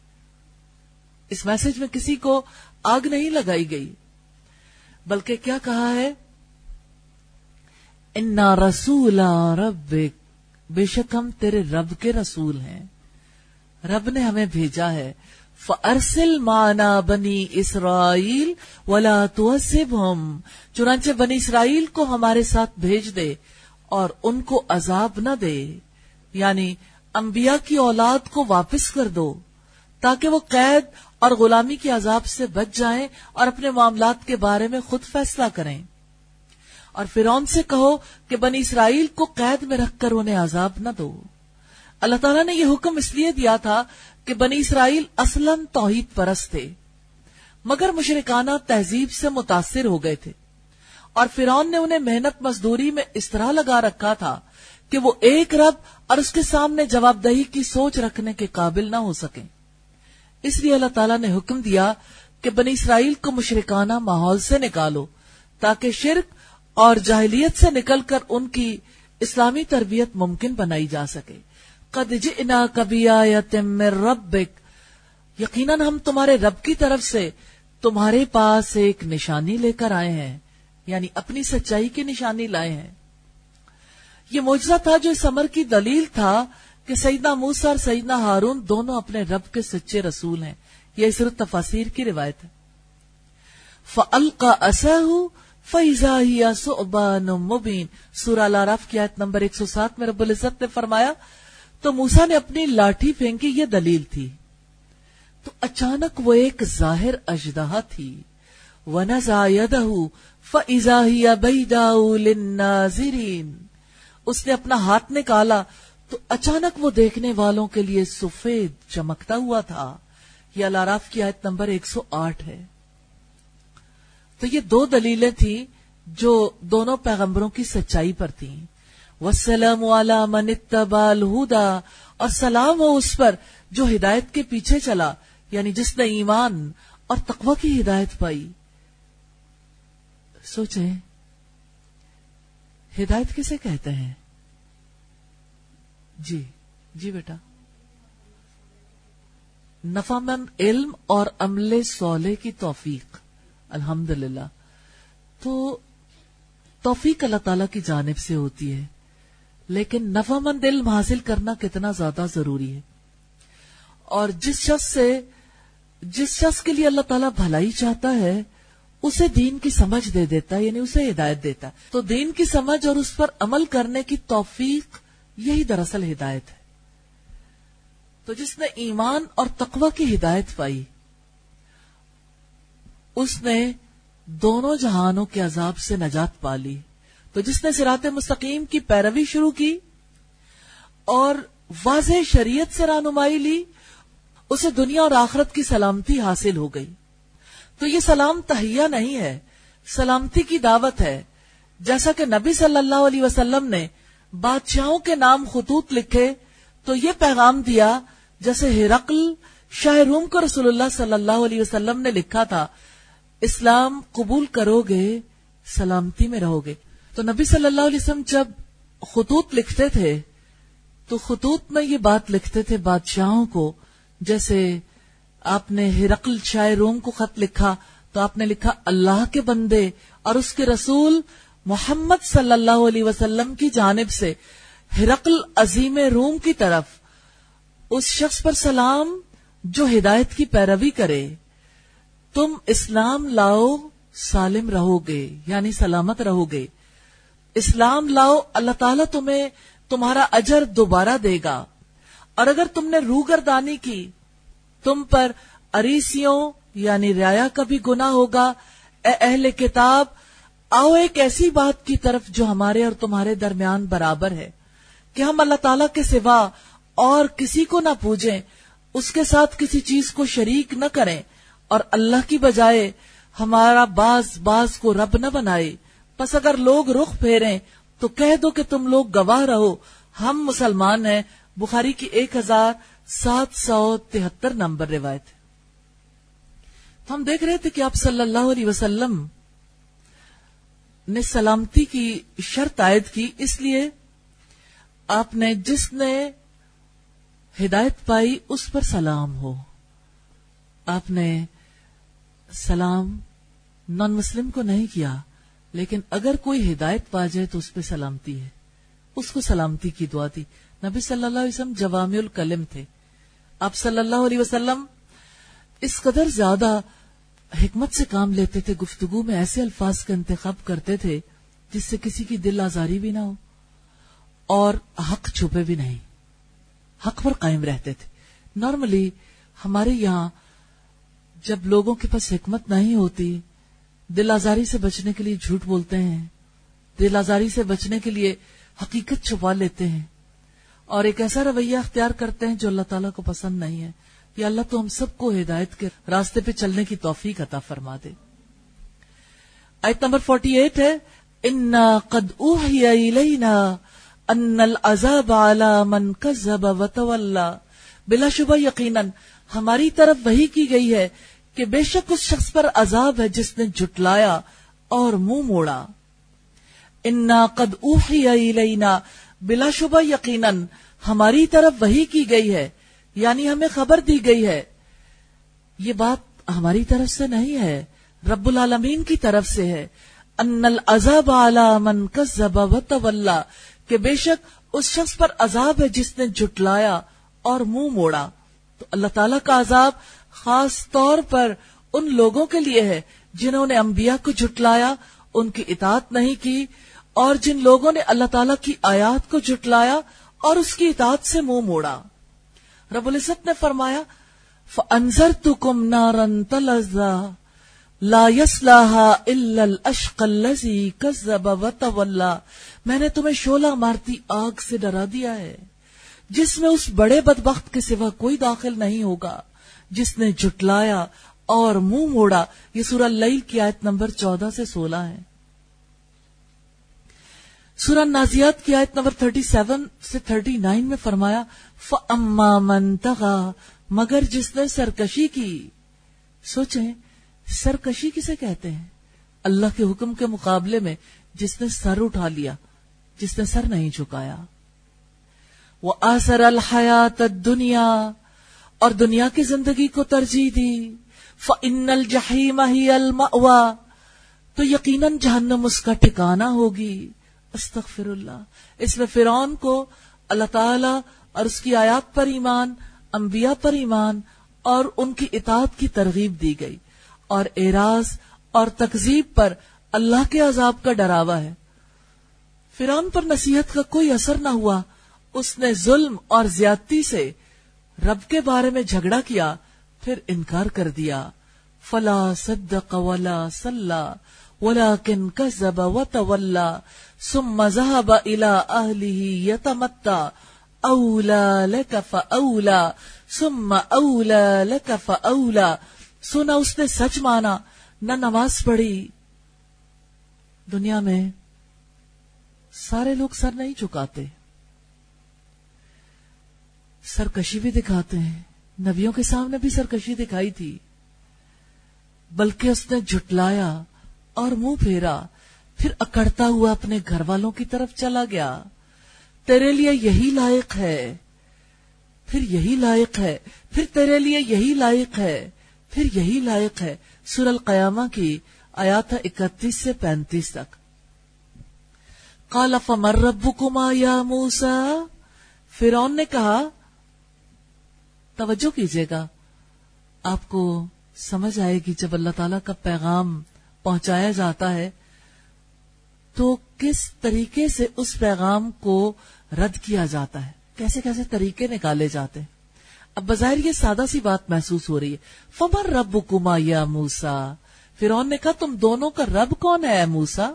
اس میسج میں کسی کو آگ نہیں لگائی گئی۔ بلکہ کیا کہا ہے؟ انا رسول رب بے شک ہم تیرے رب کے رسول ہیں۔ رب نے ہمیں بھیجا ہے۔ فرسل مانا بنی اسرائیل ولا تو چنانچہ بنی اسرائیل کو ہمارے ساتھ بھیج دے۔ اور ان کو عذاب نہ دے۔ یعنی انبیاء کی اولاد کو واپس کر دو، تاکہ وہ قید اور غلامی کے عذاب سے بچ جائیں اور اپنے معاملات کے بارے میں خود فیصلہ کریں۔ اور فرون سے کہو کہ بنی اسرائیل کو قید میں رکھ کر انہیں عذاب نہ دو۔ اللہ تعالیٰ نے یہ حکم اس لیے دیا تھا کہ بنی اسرائیل اصلاً توحید پرست تھے، مگر مشرکانہ تہذیب سے متاثر ہو گئے تھے۔ اور فرون نے انہیں محنت مزدوری میں اس طرح لگا رکھا تھا کہ وہ ایک رب اور اس کے سامنے جواب دہی کی سوچ رکھنے کے قابل نہ ہو سکیں۔ اس لیے اللہ تعالیٰ نے حکم دیا کہ بنی اسرائیل کو مشرکانہ ماحول سے نکالو تاکہ شرک اور جاہلیت سے نکل کر ان کی اسلامی تربیت ممکن بنائی جا سکے۔ قد جئنا کبھی ربک۔ یقیناً ہم تمہارے رب کی طرف سے تمہارے پاس ایک نشانی لے کر آئے ہیں۔ یعنی اپنی سچائی کی نشانی لائے ہیں۔ یہ موجزہ تھا جو اس امر کی دلیل تھا کہ سیدنا موسا اور سیدنا ہارون دونوں اپنے رب کے سچے رسول ہیں۔ یہ صرف تفاصیر کی روایت ہے۔ فَأَلْقَ فیضا سُعْبَانٌ مُبِينٌ۔ سورہ لاراف کی آیت نمبر 107 میں رب العزت نے فرمایا، تو موسا نے اپنی لاٹھی پھینکی، یہ دلیل تھی۔ تو اچانک وہ ایک ظاہر اجدہ تھی۔ وَنَزَا يَدَهُ فَإِذَا هِيَ بَيْدَاءُ لِلنَّاظِرِينَ اس نے اپنا ہاتھ نکالا تو اچانک وہ دیکھنے والوں کے لیے سفید چمکتا ہوا تھا۔ یہ الاراف کی آیت نمبر 108 ہے۔ تو یہ دو دلیلیں تھیں جو دونوں پیغمبروں کی سچائی پر تھیں۔ وسلم والا من الہدا اور سلام ہو اس پر جو ہدایت کے پیچھے چلا یعنی جس نے ایمان اور تقوی کی ہدایت پائی۔ سوچیں، ہدایت کسے کہتے ہیں؟ جی جی بیٹا۔ نفع مند علم اور عمل سولے کی توفیق الحمد تو توفیق اللہ تعالی کی جانب سے ہوتی ہے، لیکن نفع مند علم حاصل کرنا کتنا زیادہ ضروری ہے۔ اور جس شخص سے، جس شخص کے لیے اللہ تعالیٰ بھلائی چاہتا ہے اسے دین کی سمجھ دے دیتا ہے یعنی اسے ہدایت دیتا۔ تو دین کی سمجھ اور اس پر عمل کرنے کی توفیق یہی دراصل ہدایت ہے۔ تو جس نے ایمان اور تقوی کی ہدایت پائی، اس نے دونوں جہانوں کے عذاب سے نجات پا لی۔ تو جس نے سرات مستقیم کی پیروی شروع کی اور واضح شریعت سے رہنمائی لی، اسے دنیا اور آخرت کی سلامتی حاصل ہو گئی۔ تو یہ سلام تہیا نہیں ہے، سلامتی کی دعوت ہے۔ جیسا کہ نبی صلی اللہ علیہ وسلم نے بادشاہوں کے نام خطوط لکھے، تو یہ پیغام دیا جیسے ہرقل شاہ روم کو رسول اللہ صلی اللہ علیہ وسلم نے لکھا تھا، اسلام قبول کرو گے، سلامتی میں رہو گے۔ تو نبی صلی اللہ علیہ وسلم جب خطوط لکھتے تھے، تو خطوط میں یہ بات لکھتے تھے بادشاہوں کو، جیسے آپ نے ہرقل شاہ روم کو خط لکھا تو آپ نے لکھا اللہ کے بندے اور اس کے رسول محمد صلی اللہ علیہ وسلم کی جانب سے ہرقل عظیم روم کی طرف اس شخص پر سلام جو ہدایت کی پیروی کرے۔ تم اسلام لاؤ سالم رہو گے یعنی سلامت رہو گے اسلام لاؤ، اللہ تعالیٰ تمہیں تمہارا اجر دوبارہ دے گا۔ اور اگر تم نے روگردانی کی تم پر اریسیوں یعنی ریا کا بھی گنا ہوگا۔ اے اہل کتاب، آؤ ایک ایسی بات کی طرف جو ہمارے اور تمہارے درمیان برابر ہے کہ ہم اللہ تعالی کے سوا اور کسی کو نہ پوجیں، اس کے ساتھ کسی چیز کو شریک نہ کریں اور اللہ کی بجائے ہمارا باز باز کو رب نہ بنائے۔ بس اگر لوگ رخ پھیریں تو کہہ دو کہ تم لوگ گواہ رہو۔ ہم مسلمان ہیں۔ بخاری کی ایک ہزار سات سو تہتر نمبر روایت تو ہم دیکھ رہے تھے کہ آپ صلی اللہ علیہ وسلم نے سلامتی کی شرط عائد کی، اس لیے آپ نے جس نے ہدایت پائی اس پر سلام ہو۔ آپ نے سلام نان مسلم کو نہیں کیا، لیکن اگر کوئی ہدایت پا جائے تو اس پہ سلامتی ہے۔ اس کو سلامتی کی دعا دی نبی صلی اللہ علیہ وسلم جوام الکلم تھے۔ آپ صلی اللہ علیہ وسلم اس قدر زیادہ حکمت سے کام لیتے تھے، گفتگو میں ایسے الفاظ کا انتخاب کرتے تھے جس سے کسی کی دل آزاری بھی نہ ہو اور حق چھپے بھی نہیں۔ حق پر قائم رہتے تھے۔ نارملی ہمارے یہاں جب لوگوں کے پاس حکمت نہیں ہوتی، دل آزاری سے بچنے کے لیے جھوٹ بولتے ہیں، دل آزاری سے بچنے کے لیے حقیقت چھپا لیتے ہیں۔ اور ایک ایسا رویہ اختیار کرتے ہیں جو اللہ تعالیٰ کو پسند نہیں ہے یا اللہ تو ہم سب کو ہدایت کے راستے پہ چلنے کی توفیق عطا فرما دے۔ آیت نمبر فورٹی ایٹ ہے، انا قد اوحی الینا ان العذاب علی من کذب وتولى بلا شبہ یقیناً ہماری طرف وہی کی گئی ہے کہ بے شک اس شخص پر عذاب ہے جس نے جھٹلایا اور منہ مو موڑا۔ انا قد اوحی الینا بلا شبہ یقیناً ہماری طرف وہی کی گئی ہے یعنی ہمیں خبر دی گئی ہے۔ یہ بات ہماری طرف سے نہیں ہے، رب العالمین کی طرف سے ہے۔ ان العذاب علی من کذب وتولى کہ بے شک اس شخص پر عذاب ہے جس نے جھٹلایا اور منہ مو موڑا۔ تو اللہ تعالی کا عذاب خاص طور پر ان لوگوں کے لیے ہے جنہوں نے انبیاء کو جھٹلایا، ان کی اطاعت نہیں کی، اور جن لوگوں نے اللہ تعالیٰ کی آیات کو جھٹلایا اور اس کی اطاعت سے منہ مو موڑا۔ رب العزت نے فرمایا فنزر تو کم نارن تلزا لا يسلاها الا الاشق الذي كذب وتولى۔ میں نے تمہیں شولہ مارتی آگ سے ڈرا دیا ہے، جس میں اس بڑے بدبخت کے سوا کوئی داخل نہیں ہوگا، جس نے جھٹلایا اور منہ مو موڑا۔ یہ سورہ اللیل کی آیت نمبر چودہ سے سولہ ہے۔ سورہ نازیات کی آیت نمبر 37 سے 39 میں فرمایا، فَأَمَّا مَن تَغَى، مگر جس نے سرکشی کی۔ سوچیں، سرکشی کسے کہتے ہیں؟ اللہ کے حکم کے مقابلے میں جس نے سر اٹھا لیا، جس نے سر نہیں جھکایا۔ وہ آسر الحیات دنیا اور دنیا کی زندگی کو ترجیح دی۔ فن الجحیم ہی المأوا تو یقیناً جہنم اس کا ٹھکانا ہوگی۔ استغفر اللہ اس میں فرعون کو اللہ تعالی اور اس کی آیات پر ایمان، انبیاء پر ایمان اور ان کی اطاعت کی ترغیب دی گئی۔ اور اعراض اور تکذیب پر اللہ کے عذاب کا ڈراوا ہے۔ فرعون پر نصیحت کا کوئی اثر نہ ہوا۔ اس نے ظلم اور زیادتی سے رب کے بارے میں جھگڑا کیا، پھر انکار کر دیا۔ فلا صدق ولا صلى ولكن كذب وتولى ثم ذهب الى اهله يتمتع. اولى لك فاولى ثم اولى لك فاولى سنا اس نے سچ مانا، نہ نماز پڑھی. دنیا میں سارے لوگ سر نہیں چکاتے سرکشی بھی دکھاتے ہیں۔ نبیوں کے سامنے بھی سرکشی دکھائی تھی۔ بلکہ اس نے جھٹلایا اور منہ پھیرا۔ پھر اکڑتا ہوا اپنے گھر والوں کی طرف چلا گیا۔ تیرے لیے یہی لائق ہے۔ پھر یہی لائق ہے۔ پھر تیرے لیے یہی لائق ہے۔ پھر یہی لائق ہے۔ سور القیامہ کی آیات اکتیس سے پینتیس تک۔ کالا فمر رب کما یا موسا فرون نے کہا، توجہ کیجیے گا۔ آپ کو سمجھ آئے گی جب اللہ تعالی کا پیغام پہنچایا جاتا ہے۔ تو کس طریقے سے اس پیغام کو رد کیا جاتا ہے؟ کیسے کیسے طریقے نکالے جاتے ہیں؟ اب بظاہر یہ سادہ سی بات محسوس ہو رہی ہے۔ فمر رب کما یا موسا فرون نے کہا، تم دونوں کا رب کون ہے موسا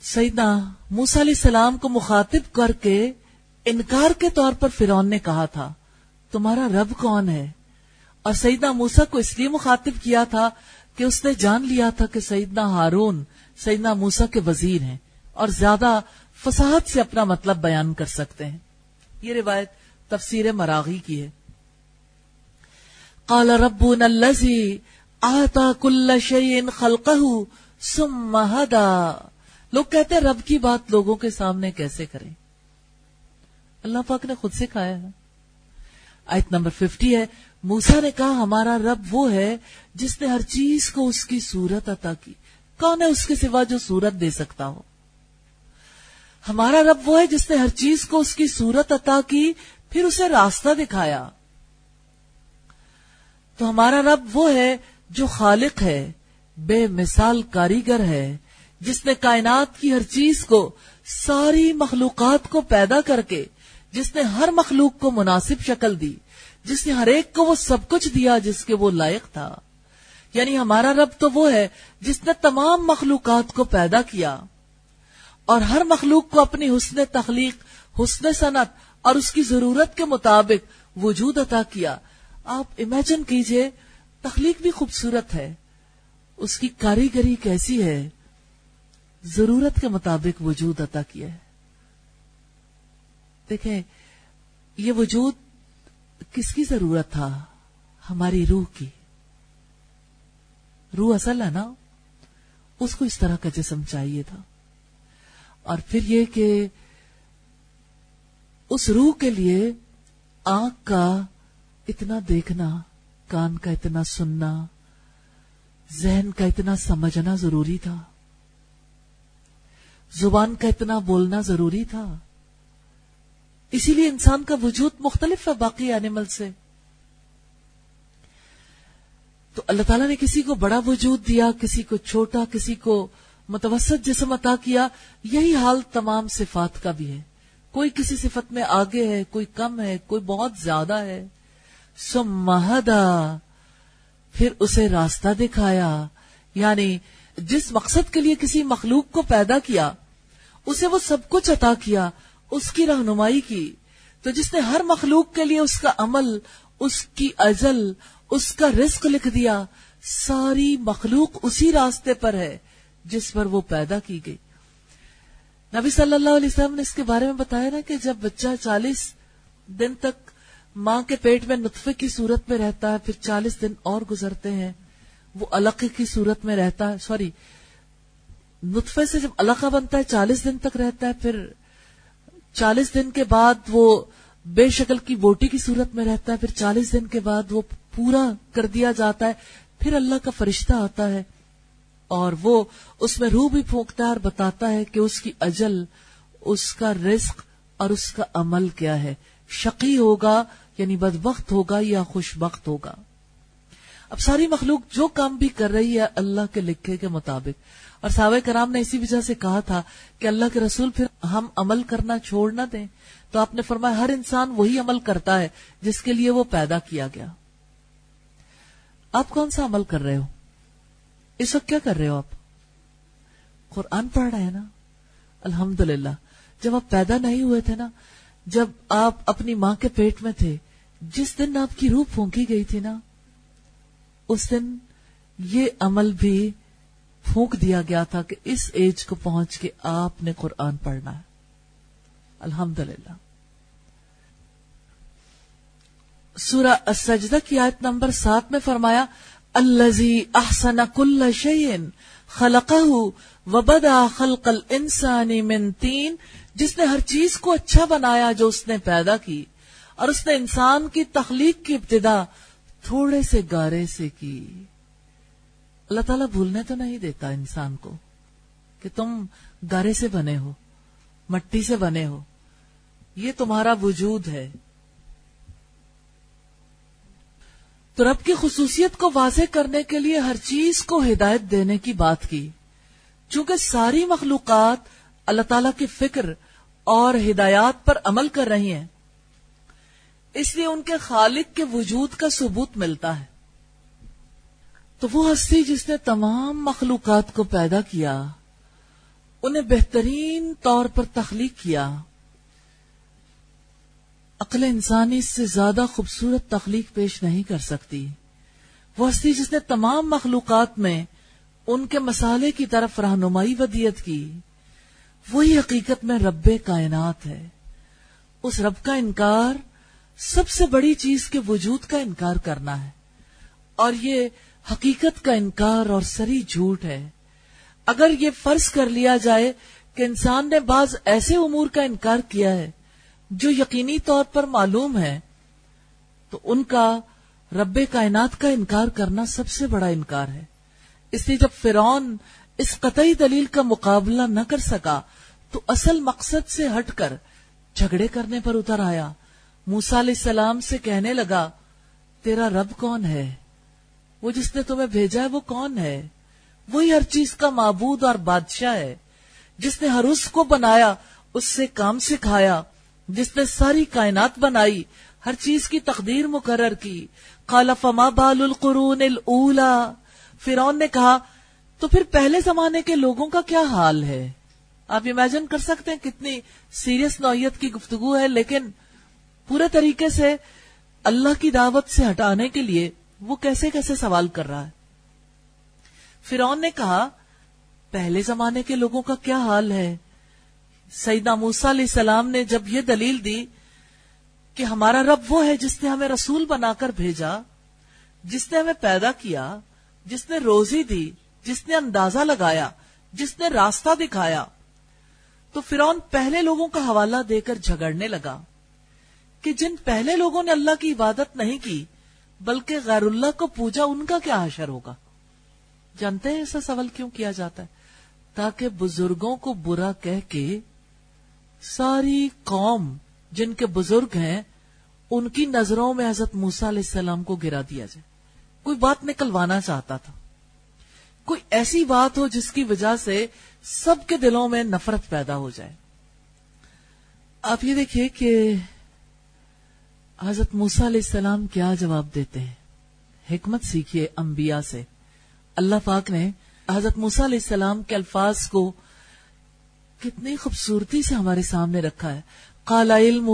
سیدنا موسا علیہ السلام کو مخاطب کر کے انکار کے طور پر فرون نے کہا تھا، تمہارا رب کون ہے؟ اور سیدنا موسا کو اس لیے مخاطب کیا تھا کہ اس نے جان لیا تھا کہ سیدنا ہارون، سیدنا موسا کے وزیر ہیں اور زیادہ فصاحت سے اپنا مطلب بیان کر سکتے ہیں۔ یہ روایت تفسیر مراغی کی ہے۔ قال ربنا الذي آتا كل شيء خلقه ثم هدى لوگ کہتے ہیں رب کی بات لوگوں کے سامنے کیسے کریں؟ اللہ پاک نے خود سے کہا ہے آیت نمبر ففٹی ہے۔ موسا نے کہا، ہمارا رب وہ ہے جس نے ہر چیز کو اس کی صورت عطا کی۔ کون ہے اس کے سوا جو صورت دے سکتا ہو؟ ہمارا رب وہ ہے جس نے ہر چیز کو اس کی صورت عطا کی، پھر اسے راستہ دکھایا۔ تو ہمارا رب وہ ہے جو خالق ہے، بے مثال کاریگر ہے، جس نے کائنات کی ہر چیز کو، ساری مخلوقات کو پیدا کر کے، جس نے ہر مخلوق کو مناسب شکل دی۔ جس نے ہر ایک کو وہ سب کچھ دیا جس کے وہ لائق تھا۔ یعنی ہمارا رب تو وہ ہے جس نے تمام مخلوقات کو پیدا کیا۔ اور ہر مخلوق کو اپنی حسن تخلیق، حسن صنعت اور اس کی ضرورت کے مطابق وجود عطا کیا۔ آپ امیجن کیجیے، تخلیق بھی خوبصورت ہے۔ اس کی کاریگری کیسی ہے؟ ضرورت کے مطابق وجود عطا کیا ہے۔ دیکھیں، یہ وجود کس کی ضرورت تھا ہماری روح کی؟ روح اصل ہے نا؟ اس کو اس طرح کا جسم چاہیے تھا۔ اور پھر یہ کہ اس روح کے لیے آنکھ کا اتنا دیکھنا، کان کا اتنا سننا، ذہن کا اتنا سمجھنا ضروری تھا۔ زبان کا اتنا بولنا ضروری تھا۔ اسی لیے انسان کا وجود مختلف ہے باقی اینیمل سے۔ تو اللہ تعالیٰ نے کسی کو بڑا وجود دیا، کسی کو چھوٹا، کسی کو متوسط جسم عطا کیا، یہی حال تمام صفات کا بھی ہے۔ کوئی کسی صفت میں آگے ہے، کوئی کم ہے، کوئی بہت زیادہ ہے۔ سمہدا پھر اسے راستہ دکھایا۔ یعنی جس مقصد کے لیے کسی مخلوق کو پیدا کیا، اسے وہ سب کچھ عطا کیا۔ اس کی رہنمائی کی۔ تو جس نے ہر مخلوق کے لیے اس کا عمل، اس کی ازل، اس کا رزق لکھ دیا، ساری مخلوق اسی راستے پر ہے جس پر وہ پیدا کی گئی۔ نبی صلی اللہ علیہ وسلم نے اس کے بارے میں بتایا نا کہ جب بچہ چالیس دن تک ماں کے پیٹ میں نطفے کی صورت میں رہتا ہے، پھر چالیس دن اور گزرتے ہیں، وہ علقے کی صورت میں رہتا ہے، سوری، نطفے سے جب علاقہ بنتا ہے، چالیس دن تک رہتا ہے، پھر چالیس دن کے بعد وہ بے شکل کی بوٹی کی صورت میں رہتا ہے، پھر چالیس دن کے بعد وہ پورا کر دیا جاتا ہے، پھر اللہ کا فرشتہ آتا ہے اور وہ اس میں روح بھی پھونکتا ہے اور بتاتا ہے کہ اس کی اجل، اس کا رزق اور اس کا عمل کیا ہے۔ شقی ہوگا یعنی بد وقت ہوگا یا خوش بخت ہوگا۔ اب ساری مخلوق جو کام بھی کر رہی ہے اللہ کے لکھے کے مطابق۔ اور صحابہ کرام نے اسی وجہ سے کہا تھا کہ اللہ کے رسول پھر ہم عمل کرنا چھوڑ نہ دیں۔ تو آپ نے فرمایا ہر انسان وہی عمل کرتا ہے جس کے لیے وہ پیدا کیا گیا۔ آپ کون سا عمل کر رہے ہو؟ اس وقت کیا کر رہے ہو آپ؟ قرآن پڑھ رہے ہیں نا؟ الحمد جب آپ پیدا نہیں ہوئے تھے نا، جب آپ اپنی ماں کے پیٹ میں تھے، جس دن آپ کی روح پھونکی گئی تھی نا، اس دن یہ عمل بھی پھونک دیا گیا تھا کہ اس ایج کو پہنچ کے آپ نے قرآن پڑھنا ہے۔ الحمد للہ سورہ السجدہ کی آیت نمبر سات میں فرمایا الزی احسن کل شعین خلقہ وبدا خلق الانسان من تین، جس نے ہر چیز کو اچھا بنایا جو اس نے پیدا کی، اور اس نے انسان کی تخلیق کی ابتدا تھوڑے سے گارے سے کی۔ اللہ تعالیٰ بھولنے تو نہیں دیتا انسان کو کہ تم گارے سے بنے ہو، مٹی سے بنے ہو۔ یہ تمہارا وجود ہے۔ تو رب کی خصوصیت کو واضح کرنے کے لیے ہر چیز کو ہدایت دینے کی بات کی۔ چونکہ ساری مخلوقات اللہ تعالی کی فکر اور ہدایات پر عمل کر رہی ہیں، اس لیے ان کے خالق کے وجود کا ثبوت ملتا ہے۔ تو وہ ہستی جس نے تمام مخلوقات کو پیدا کیا، انہیں بہترین طور پر تخلیق کیا۔ عقل انسانی اس سے زیادہ خوبصورت تخلیق پیش نہیں کر سکتی۔ وہ ہستی جس نے تمام مخلوقات میں ان کے مسالے کی طرف رہنمائی ودیت کی، وہی حقیقت میں رب کائنات ہے۔ اس رب کا انکار سب سے بڑی چیز کے وجود کا انکار کرنا ہے۔ اور یہ حقیقت کا انکار اور سری جھوٹ ہے۔ اگر یہ فرض کر لیا جائے کہ انسان نے بعض ایسے امور کا انکار کیا ہے جو یقینی طور پر معلوم ہے، تو ان کا رب کائنات کا انکار کرنا سب سے بڑا انکار ہے۔ اس لیے جب فرون اس قطعی دلیل کا مقابلہ نہ کر سکا، تو اصل مقصد سے ہٹ کر جھگڑے کرنے پر اتر آیا۔ موسا علیہ السلام سے کہنے لگا، تیرا رب کون ہے؟ وہ جس نے تمہیں بھیجا ہے وہ کون ہے؟ وہی ہر چیز کا معبود اور بادشاہ ہے۔ جس نے ہر اس کو بنایا، اس سے کام سکھایا۔ جس نے ساری کائنات بنائی، ہر چیز کی تقدیر مقرر کی۔ فما بال القرون الا فرون نے کہا، تو پھر پہلے زمانے کے لوگوں کا کیا حال ہے؟ آپ امیجن کر سکتے ہیں کتنی سیریس نوعیت کی گفتگو ہے، لیکن پورے طریقے سے اللہ کی دعوت سے ہٹانے کے لیے وہ کیسے کیسے سوال کر رہا ہے؟ فرون نے کہا، پہلے زمانے کے لوگوں کا کیا حال ہے؟ سیدنا موسا علیہ السلام نے جب یہ دلیل دی کہ ہمارا رب وہ ہے جس نے ہمیں رسول بنا کر بھیجا، جس نے ہمیں پیدا کیا، جس نے روزی دی، جس نے اندازہ لگایا، جس نے راستہ دکھایا، تو فرون پہلے لوگوں کا حوالہ دے کر جھگڑنے لگا کہ جن پہلے لوگوں نے اللہ کی عبادت نہیں کی بلکہ غیر اللہ کو پوجا ان کا کیا حشر ہوگا؟ جانتے ہیں ایسا سوال کیوں کیا جاتا ہے؟ تاکہ بزرگوں کو برا کہہ کے ساری قوم جن کے بزرگ ہیں، ان کی نظروں میں حضرت موسا علیہ السلام کو گرا دیا جائے۔ کوئی بات نکلوانا چاہتا تھا۔ کوئی ایسی بات ہو جس کی وجہ سے سب کے دلوں میں نفرت پیدا ہو جائے۔ آپ یہ دیکھیے کہ حضرت موسا علیہ السلام کیا جواب دیتے ہیں؟ حکمت سیکھیے انبیاء سے۔ اللہ پاک نے حضرت موسا علیہ السلام کے الفاظ کو کتنی خوبصورتی سے ہمارے سامنے رکھا ہے۔ کالا علم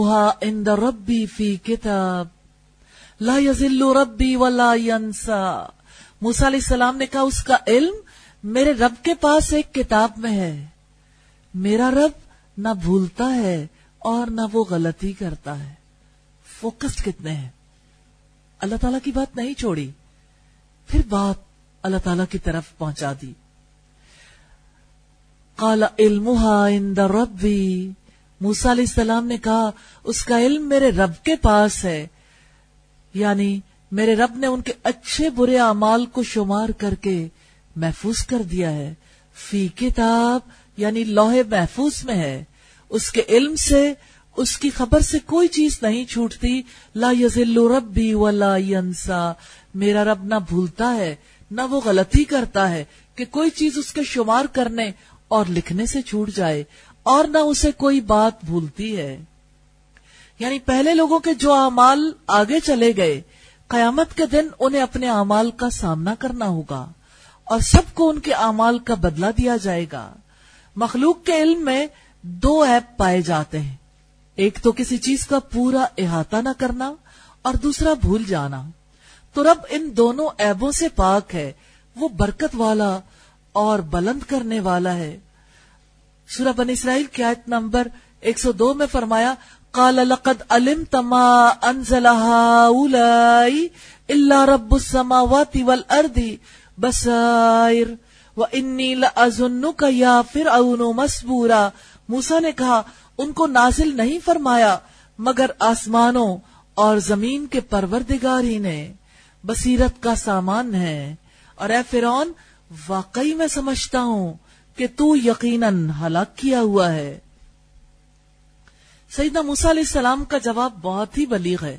ربی فی کتاب۔ لا یزل ربی ولا ینسا۔ موسا علیہ السلام نے کہا، اس کا علم میرے رب کے پاس ایک کتاب میں ہے۔ میرا رب نہ بھولتا ہے اور نہ وہ غلطی کرتا ہے۔ فوکسڈ کتنے ہیں؟ اللہ تعالی کی بات نہیں چھوڑی، پھر بات اللہ تعالی کی طرف پہنچا دی۔ کالا علم ربی موسا علیہ السلام نے کہا، اس کا علم میرے رب کے پاس ہے۔ یعنی میرے رب نے ان کے اچھے برے اعمال کو شمار کر کے محفوظ کر دیا ہے۔ فی کتاب یعنی لوہے محفوظ میں ہے۔ اس کے علم سے اس کی خبر سے کوئی چیز نہیں چھوٹتی۔ لا یزل ربی ولا ینسا۔ میرا رب نہ بھولتا ہے، نہ وہ غلطی کرتا ہے کہ کوئی چیز اس کے شمار کرنے اور لکھنے سے چھوٹ جائے اور نہ اسے کوئی بات بھولتی ہے۔ یعنی پہلے لوگوں کے جو اعمال آگے چلے گئے، قیامت کے دن انہیں اپنے اعمال کا سامنا کرنا ہوگا اور سب کو ان کے اعمال کا بدلہ دیا جائے گا۔ مخلوق کے علم میں دو ایپ پائے جاتے ہیں۔ ایک تو کسی چیز کا پورا احاطہ نہ کرنا اور دوسرا بھول جانا۔ تو رب ان دونوں ایبوں سے پاک ہے۔ وہ برکت والا اور بلند کرنے والا ہے۔ سورہ بن اسرائیل کی آیت نمبر 102 میں فرمایا، قال لقد علم تما الا رب السماوات والارض بصائر وانی لاظنک یا فرعون مسبورا موسی نے کہا ان کو نازل نہیں فرمایا، مگر آسمانوں اور زمین کے پروردگار ہی نے۔ بصیرت کا سامان ہے۔ اور اے فرعون، واقعی میں سمجھتا ہوں کہ تو یقیناً ہلاک کیا ہوا ہے۔ سیدنا موسا علیہ السلام کا جواب بہت ہی بلیغ ہے۔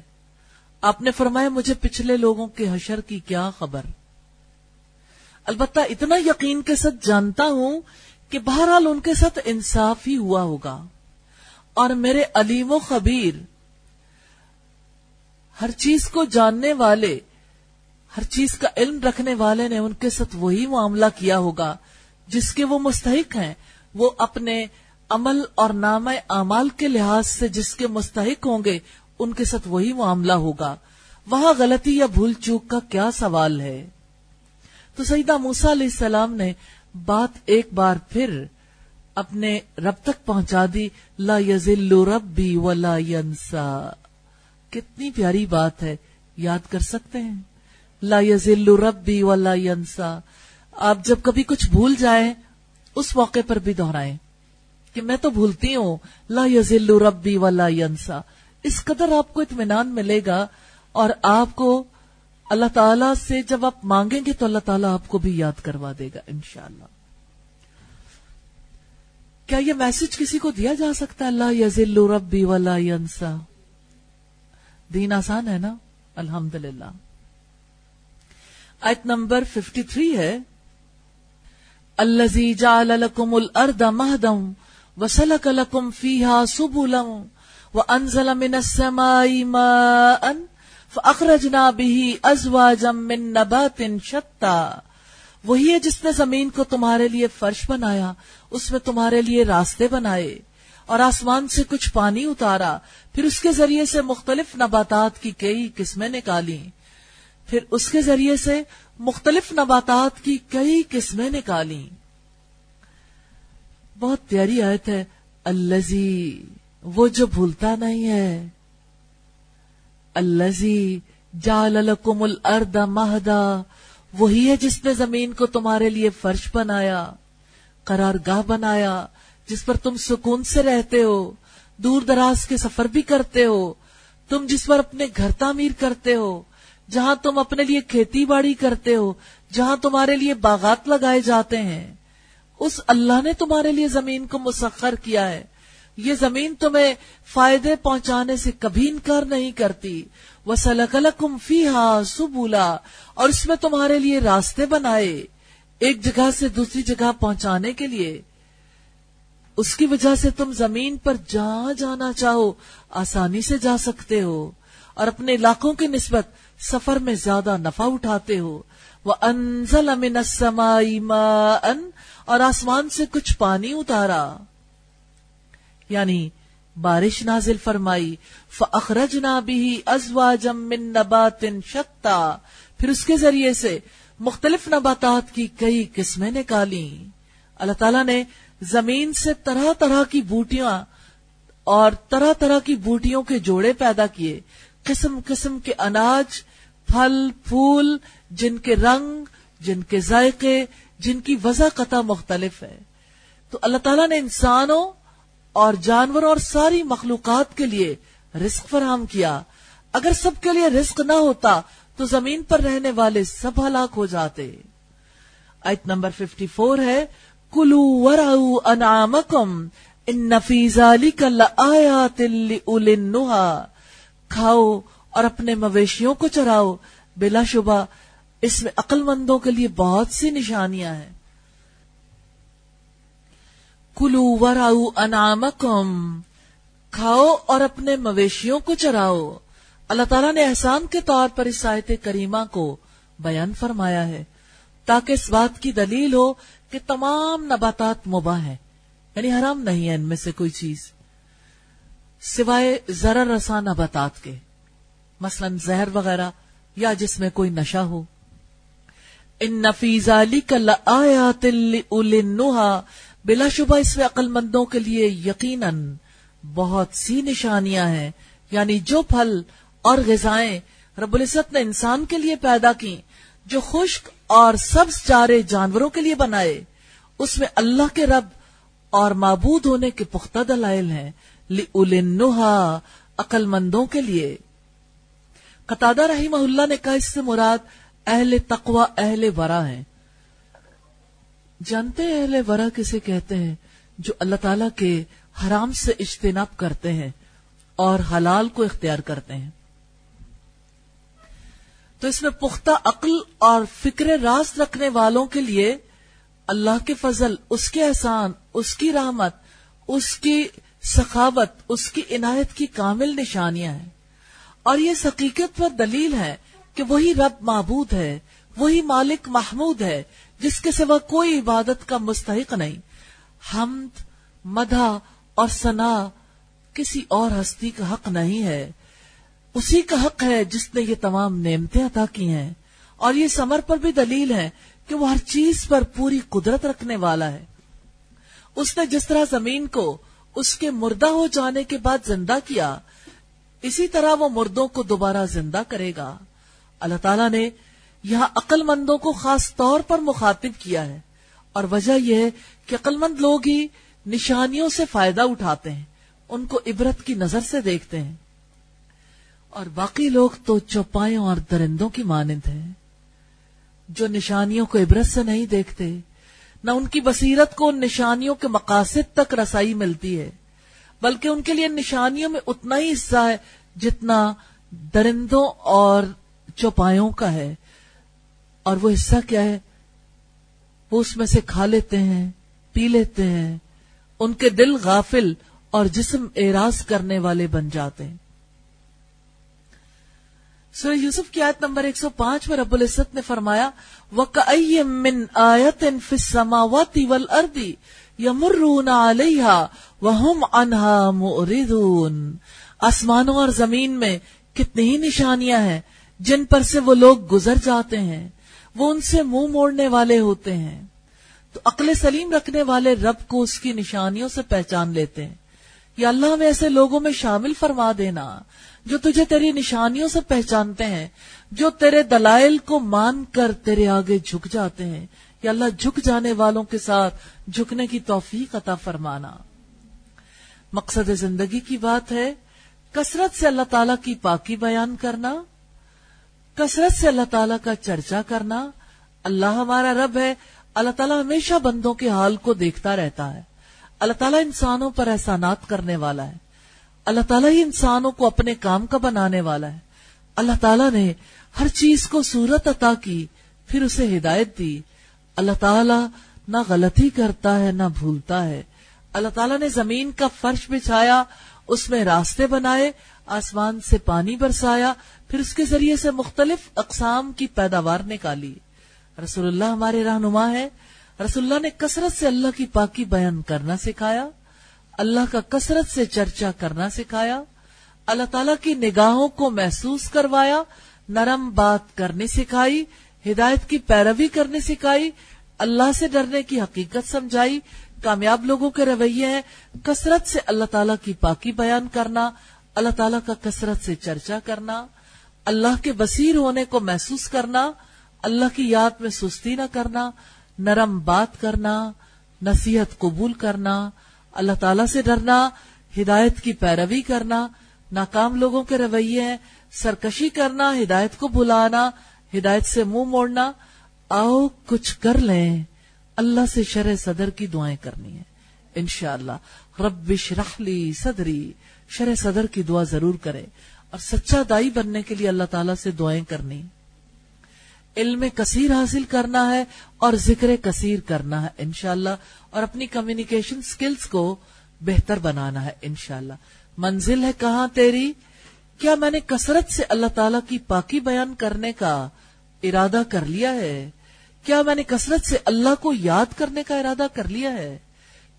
آپ نے فرمایا، مجھے پچھلے لوگوں کے حشر کی کیا خبر؟ البتہ اتنا یقین کے ساتھ جانتا ہوں کہ بہرحال ان کے ساتھ انصاف ہی ہوا ہوگا۔ اور میرے علیم و خبیر۔ ہر چیز کو جاننے والے، ہر چیز کا علم رکھنے والے نے ان کے ساتھ وہی معاملہ کیا ہوگا، جس کے وہ مستحق ہیں۔ وہ اپنے عمل اور نام اعمال کے لحاظ سے جس کے مستحق ہوں گے، ان کے ساتھ وہی معاملہ ہوگا۔ وہاں غلطی یا بھول چوک کا کیا سوال ہے؟ تو سیدہ موسا علیہ السلام نے بات ایک بار پھر اپنے رب تک پہنچا دی، لا یزل ربی ولا ینسا۔ کتنی پیاری بات ہے، یاد کر سکتے ہیں؟ لا یزل ربی ولا ینسا۔ آپ جب کبھی کچھ بھول جائیں، اس موقع پر بھی دہرائیں کہ میں تو بھولتی ہوں، لا یزل ربی ولا ینسا۔ اس قدر آپ کو اطمینان ملے گا اور آپ کو اللہ تعالی سے جب آپ مانگیں گے تو اللہ تعالیٰ آپ کو بھی یاد کروا دے گا، انشاءاللہ۔ کیا یہ میسج کسی کو دیا جا سکتا ہے؟ اللہ یزل ربی ولا ینسا. دین آسان ہے نا؟ الحمد للہ آیت نمبر 53 ہے. الزی جعل لکم الارض مہدم وسلک لکم فیہا سبلا وانزل من السماء ماء فاخرجنا به ازواجا من نبات شتا. وہی ہے جس نے زمین کو تمہارے لیے فرش بنایا، اس میں تمہارے لیے راستے بنائے اور آسمان سے کچھ پانی اتارا، پھر اس کے ذریعے سے مختلف نباتات کی کئی قسمیں نکالی۔ پھر اس کے ذریعے سے مختلف نباتات کی کئی قسمیں نکالی۔ بہت پیاری آیت ہے الزی وہ جو بھولتا نہیں ہے۔ الزی جال الارض مہدا وہی ہے جس نے زمین کو تمہارے لیے فرش بنایا قرار گاہ بنایا، جس پر تم سکون سے رہتے ہو، دور دراز کے سفر بھی کرتے ہو، تم جس پر اپنے گھر تعمیر کرتے ہو، جہاں تم اپنے لیے کھیتی باڑی کرتے ہو، جہاں تمہارے لیے باغات لگائے جاتے ہیں۔ اس اللہ نے تمہارے لیے زمین کو مسخر کیا ہے۔ یہ زمین تمہیں فائدے پہنچانے سے کبھی انکار نہیں کرتی۔ وہ سلکلکم سبولا اور اس میں تمہارے لیے راستے بنائے ایک جگہ سے دوسری جگہ پہنچانے کے لیے۔ اس کی وجہ سے تم زمین پر جہاں جانا چاہو، آسانی سے جا سکتے ہو، اور اپنے علاقوں کی نسبت سفر میں زیادہ نفع اٹھاتے ہو۔ وہ انزل امن ان اور آسمان سے کچھ پانی اتارا۔ یعنی بارش نازل فرمائی فخرج نہ بھی ازوا من نبات شتا۔ پھر اس کے ذریعے سے مختلف نباتات کی کئی قسمیں نکالی۔ اللہ تعالیٰ نے زمین سے طرح طرح کی بوٹیاں اور طرح طرح کی بوٹیوں کے جوڑے پیدا کیے۔ قسم قسم کے اناج، پھل، پھول، جن کے رنگ، جن کے ذائقے، جن کی وضع قطع مختلف ہے۔ تو اللہ تعالیٰ نے انسانوں اور جانوروں اور ساری مخلوقات کے لیے رزق فراہم کیا۔ اگر سب کے لیے رزق نہ ہوتا، تو زمین پر رہنے والے سب ہلاک ہو جاتے۔ آیت نمبر 54 ہے کلو ورعو انعامکم ان نفیز علی کل کھاؤ اور اپنے مویشیوں کو چراؤ۔ بلا شبہ، اس میں عقل مندوں کے لیے بہت سی نشانیاں ہیں۔ کلو وراؤ انعامکم کھاؤ اور اپنے مویشیوں کو چراؤ۔ اللہ تعالیٰ نے احسان کے طور پر اس آیت کریمہ کو بیان فرمایا ہے۔ تاکہ اس بات کی دلیل ہو کہ تمام نباتات مباح ہیں۔ یعنی حرام نہیں ہے ان میں سے کوئی چیز۔ سوائے ذرا رسا نباتات کے۔ مثلا زہر وغیرہ یا جس میں کوئی نشہ ہو۔ ان نفیز علی کا بلا شبہ اس میں عقل مندوں کے لیے یقیناً بہت سی نشانیاں ہیں۔ یعنی جو پھل اور غذائیں رب العزت نے انسان کے لیے پیدا کی جو خشک اور سبز چارے جانوروں کے لیے بنائے، اس میں اللہ کے رب اور معبود ہونے کے پختہ دلائل ہیں۔ لنحا عقل مندوں کے لیے۔ قطادہ رحمہ اللہ نے کہا، اس سے مراد اہل تقوی، اہل ورا ہے جانتے اہل ورا کسے کہتے ہیں جو اللہ تعالی کے حرام سے اجتناب کرتے ہیں اور حلال کو اختیار کرتے ہیں۔ تو اس میں پختہ عقل اور فکر راست رکھنے والوں کے لیے اللہ کے فضل، اس کے احسان، اس کی رحمت، اس کی سخاوت، اس کی عنایت کی کامل نشانیاں ہیں۔ اور یہ حقیقت پر دلیل ہے کہ وہی رب معبود ہے، وہی مالک محمود ہے جس کے سوا کوئی عبادت کا مستحق نہیں۔ حمد مدہ اور سنا کسی اور ہستی کا حق نہیں ہے۔ اسی کا حق ہے جس نے یہ تمام نعمتیں عطا کی ہیں۔ اور یہ سمر پر بھی دلیل ہے کہ وہ ہر چیز پر پوری قدرت رکھنے والا ہے۔ اس نے جس طرح زمین کو اس کے مردہ ہو جانے کے بعد زندہ کیا، اسی طرح وہ مردوں کو دوبارہ زندہ کرے گا۔ اللہ تعالیٰ نے یہاں عقل مندوں کو خاص طور پر مخاطب کیا ہے اور وجہ یہ ہے کہ عقل مند لوگ ہی نشانیوں سے فائدہ اٹھاتے ہیں، ان کو عبرت کی نظر سے دیکھتے ہیں۔ اور باقی لوگ تو چوپایوں اور درندوں کی مانند ہیں، جو نشانیوں کو عبرت سے نہیں دیکھتے، نہ ان کی بصیرت کو ان نشانیوں کے مقاصد تک رسائی ملتی ہے، بلکہ ان کے لیے نشانیوں میں اتنا ہی حصہ ہے جتنا درندوں اور چوپایوں کا ہے۔ اور وہ حصہ کیا ہے؟ وہ اس میں سے کھا لیتے ہیں، پی لیتے ہیں، ان کے دل غافل اور جسم اعراض کرنے والے بن جاتے ہیں۔ سورہ یوسف کی آیت نمبر 105 میں رب العزت نے فرمایا وَكَأَيِّم مِّنْ آیَتٍ فِي السَّمَاوَاتِ وَالْأَرْضِ يَمُرُّونَ عَلَيْهَا وَهُمْ عَنْهَا مُعْرِضُونَ۔ آسمانوں اور زمین میں کتنی ہی نشانیاں ہیں، جن پر سے وہ لوگ گزر جاتے ہیں۔ وہ ان سے منہ مو موڑنے والے ہوتے ہیں۔ تو عقل سلیم رکھنے والے رب کو اس کی نشانیوں سے پہچان لیتے ہیں۔ یا اللہ میں ایسے لوگوں میں شامل فرما دینا جو تجھے تیری نشانیوں سے پہچانتے ہیں، جو تیرے دلائل کو مان کر تیرے آگے جھک جاتے ہیں۔ یا اللہ جھک جانے والوں کے ساتھ جھکنے کی توفیق عطا فرمانا۔ مقصد زندگی کی بات ہے کثرت سے اللہ تعالی کی پاکی بیان کرنا۔ کثرت سے اللہ تعالیٰ کا چرچا کرنا، اللہ ہمارا رب ہے، اللہ تعالیٰ ہمیشہ بندوں کے حال کو دیکھتا رہتا ہے۔ اللہ تعالیٰ انسانوں پر احسانات کرنے والا ہے۔ اللہ تعالیٰ ہی انسانوں کو اپنے کام کا بنانے والا ہے۔ اللہ تعالیٰ نے ہر چیز کو صورت عطا کی، پھر اسے ہدایت دی۔ اللہ تعالیٰ نہ غلطی کرتا ہے، نہ بھولتا ہے۔ اللہ تعالیٰ نے زمین کا فرش بچھایا، اس میں راستے بنائے، آسمان سے پانی برسایا پھر اس کے ذریعے سے مختلف اقسام کی پیداوار نکالی۔ رسول اللہ ہمارے رہنما ہے رسول اللہ نے کثرت سے اللہ کی پاکی بیان کرنا سکھایا۔ اللہ کا کثرت سے چرچا کرنا سکھایا۔ اللہ تعالیٰ کی نگاہوں کو محسوس کروایا، نرم بات کرنے سکھائی، ہدایت کی پیروی کرنے سکھائی، اللہ سے ڈرنے کی حقیقت سمجھائی۔ کامیاب لوگوں کے رویے ہیں۔ کثرت سے اللہ تعالیٰ کی پاکی بیان کرنا، اللہ تعالیٰ کا کثرت سے چرچا کرنا۔ اللہ کے بصیر ہونے کو محسوس کرنا، اللہ کی یاد میں سستی نہ کرنا، نرم بات کرنا، نصیحت قبول کرنا، اللہ تعالیٰ سے ڈرنا، ہدایت کی پیروی کرنا، ناکام لوگوں کے رویے ہیں سرکشی کرنا، ہدایت کو بلانا ہدایت سے منہ مو موڑنا، آؤ کچھ کر لیں۔ اللہ سے شرح صدر کی دعائیں کرنی ہے انشاءاللہ۔ ربش رخلی صدری۔ شرح صدر کی دعا ضرور کرے اور سچا دائی بننے کے لیے اللہ تعالیٰ سے دعائیں کرنی۔ علم کثیر حاصل کرنا ہے اور ذکر کثیر کرنا ہے انشاءاللہ۔ اور اپنی کمیونیکیشن سکلز کو بہتر بنانا ہے انشاءاللہ۔ منزل ہے کہاں تیری؟ کیا میں نے کثرت سے اللہ تعالیٰ کی پاکی بیان کرنے کا ارادہ کر لیا ہے؟ کیا میں نے کثرت سے اللہ کو یاد کرنے کا ارادہ کر لیا ہے؟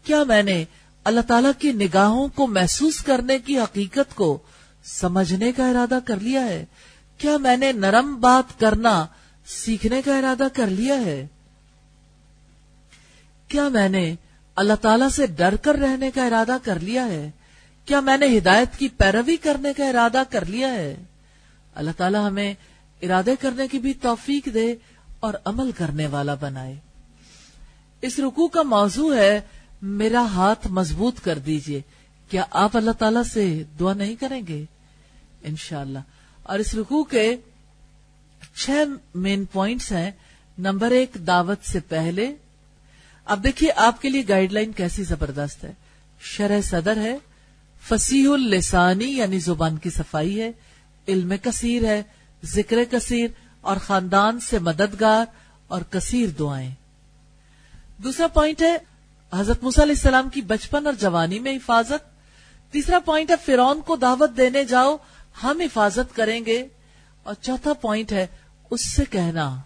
کیا میں نے اللہ تعالیٰ کی نگاہوں کو محسوس کرنے کی حقیقت کو سمجھنے کا ارادہ کر لیا ہے۔ کیا میں نے نرم بات کرنا سیکھنے کا ارادہ کر لیا ہے؟ کیا میں نے اللہ تعالیٰ سے ڈر کر رہنے کا ارادہ کر لیا ہے؟ کیا میں نے ہدایت کی پیروی کرنے کا ارادہ کر لیا ہے؟ اللہ تعالیٰ ہمیں ارادے کرنے کی بھی توفیق دے اور عمل کرنے والا بنائے۔ اس رکو کا موضوع ہے، میرا ہاتھ مضبوط کر دیجیے۔ کیا آپ اللہ تعالی سے دعا نہیں کریں گے؟ انشاءاللہ۔ اور اس رکوع کے چھ مین پوائنٹس ہیں۔ نمبر ایک، دعوت سے پہلے۔ اب دیکھیے آپ کے لیے گائیڈ لائن کیسی زبردست ہے۔ شرح صدر ہے۔ فصیح السانی یعنی زبان کی صفائی ہے۔ علم کثیر ہے۔ ذکر کثیر۔ اور خاندان سے مددگار اور کثیر دعائیں۔ دوسرا پوائنٹ ہے، حضرت علیہ السلام کی بچپن اور جوانی میں حفاظت۔ تیسرا پوائنٹ ہے فرون کو دعوت دینے جاؤ۔ ہم حفاظت کریں گے۔ اور چوتھا پوائنٹ ہے اس سے کہنا۔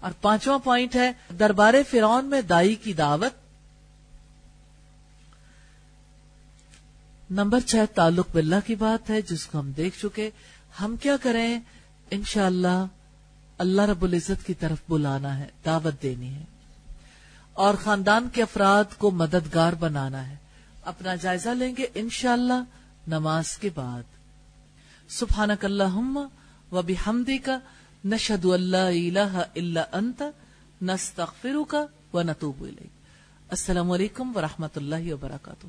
اور پانچواں پوائنٹ ہے دربار فرون میں دائی کی دعوت۔ نمبر چھ، تعلق باللہ کی بات ہے، جس کو ہم دیکھ چکے۔ ہم کیا کریں؟ انشاءاللہ اللہ رب العزت کی طرف بلانا ہے، دعوت دینی ہے۔ اور خاندان کے افراد کو مددگار بنانا ہے۔ اپنا جائزہ لیں گے انشاءاللہ نماز کے بعد۔ سبحانک اللہم و بحمدی کا نشہد اللہ الہ الا انت، نستغفرک و نتوب الیک۔ السلام علیکم ورحمۃ اللہ وبرکاتہ۔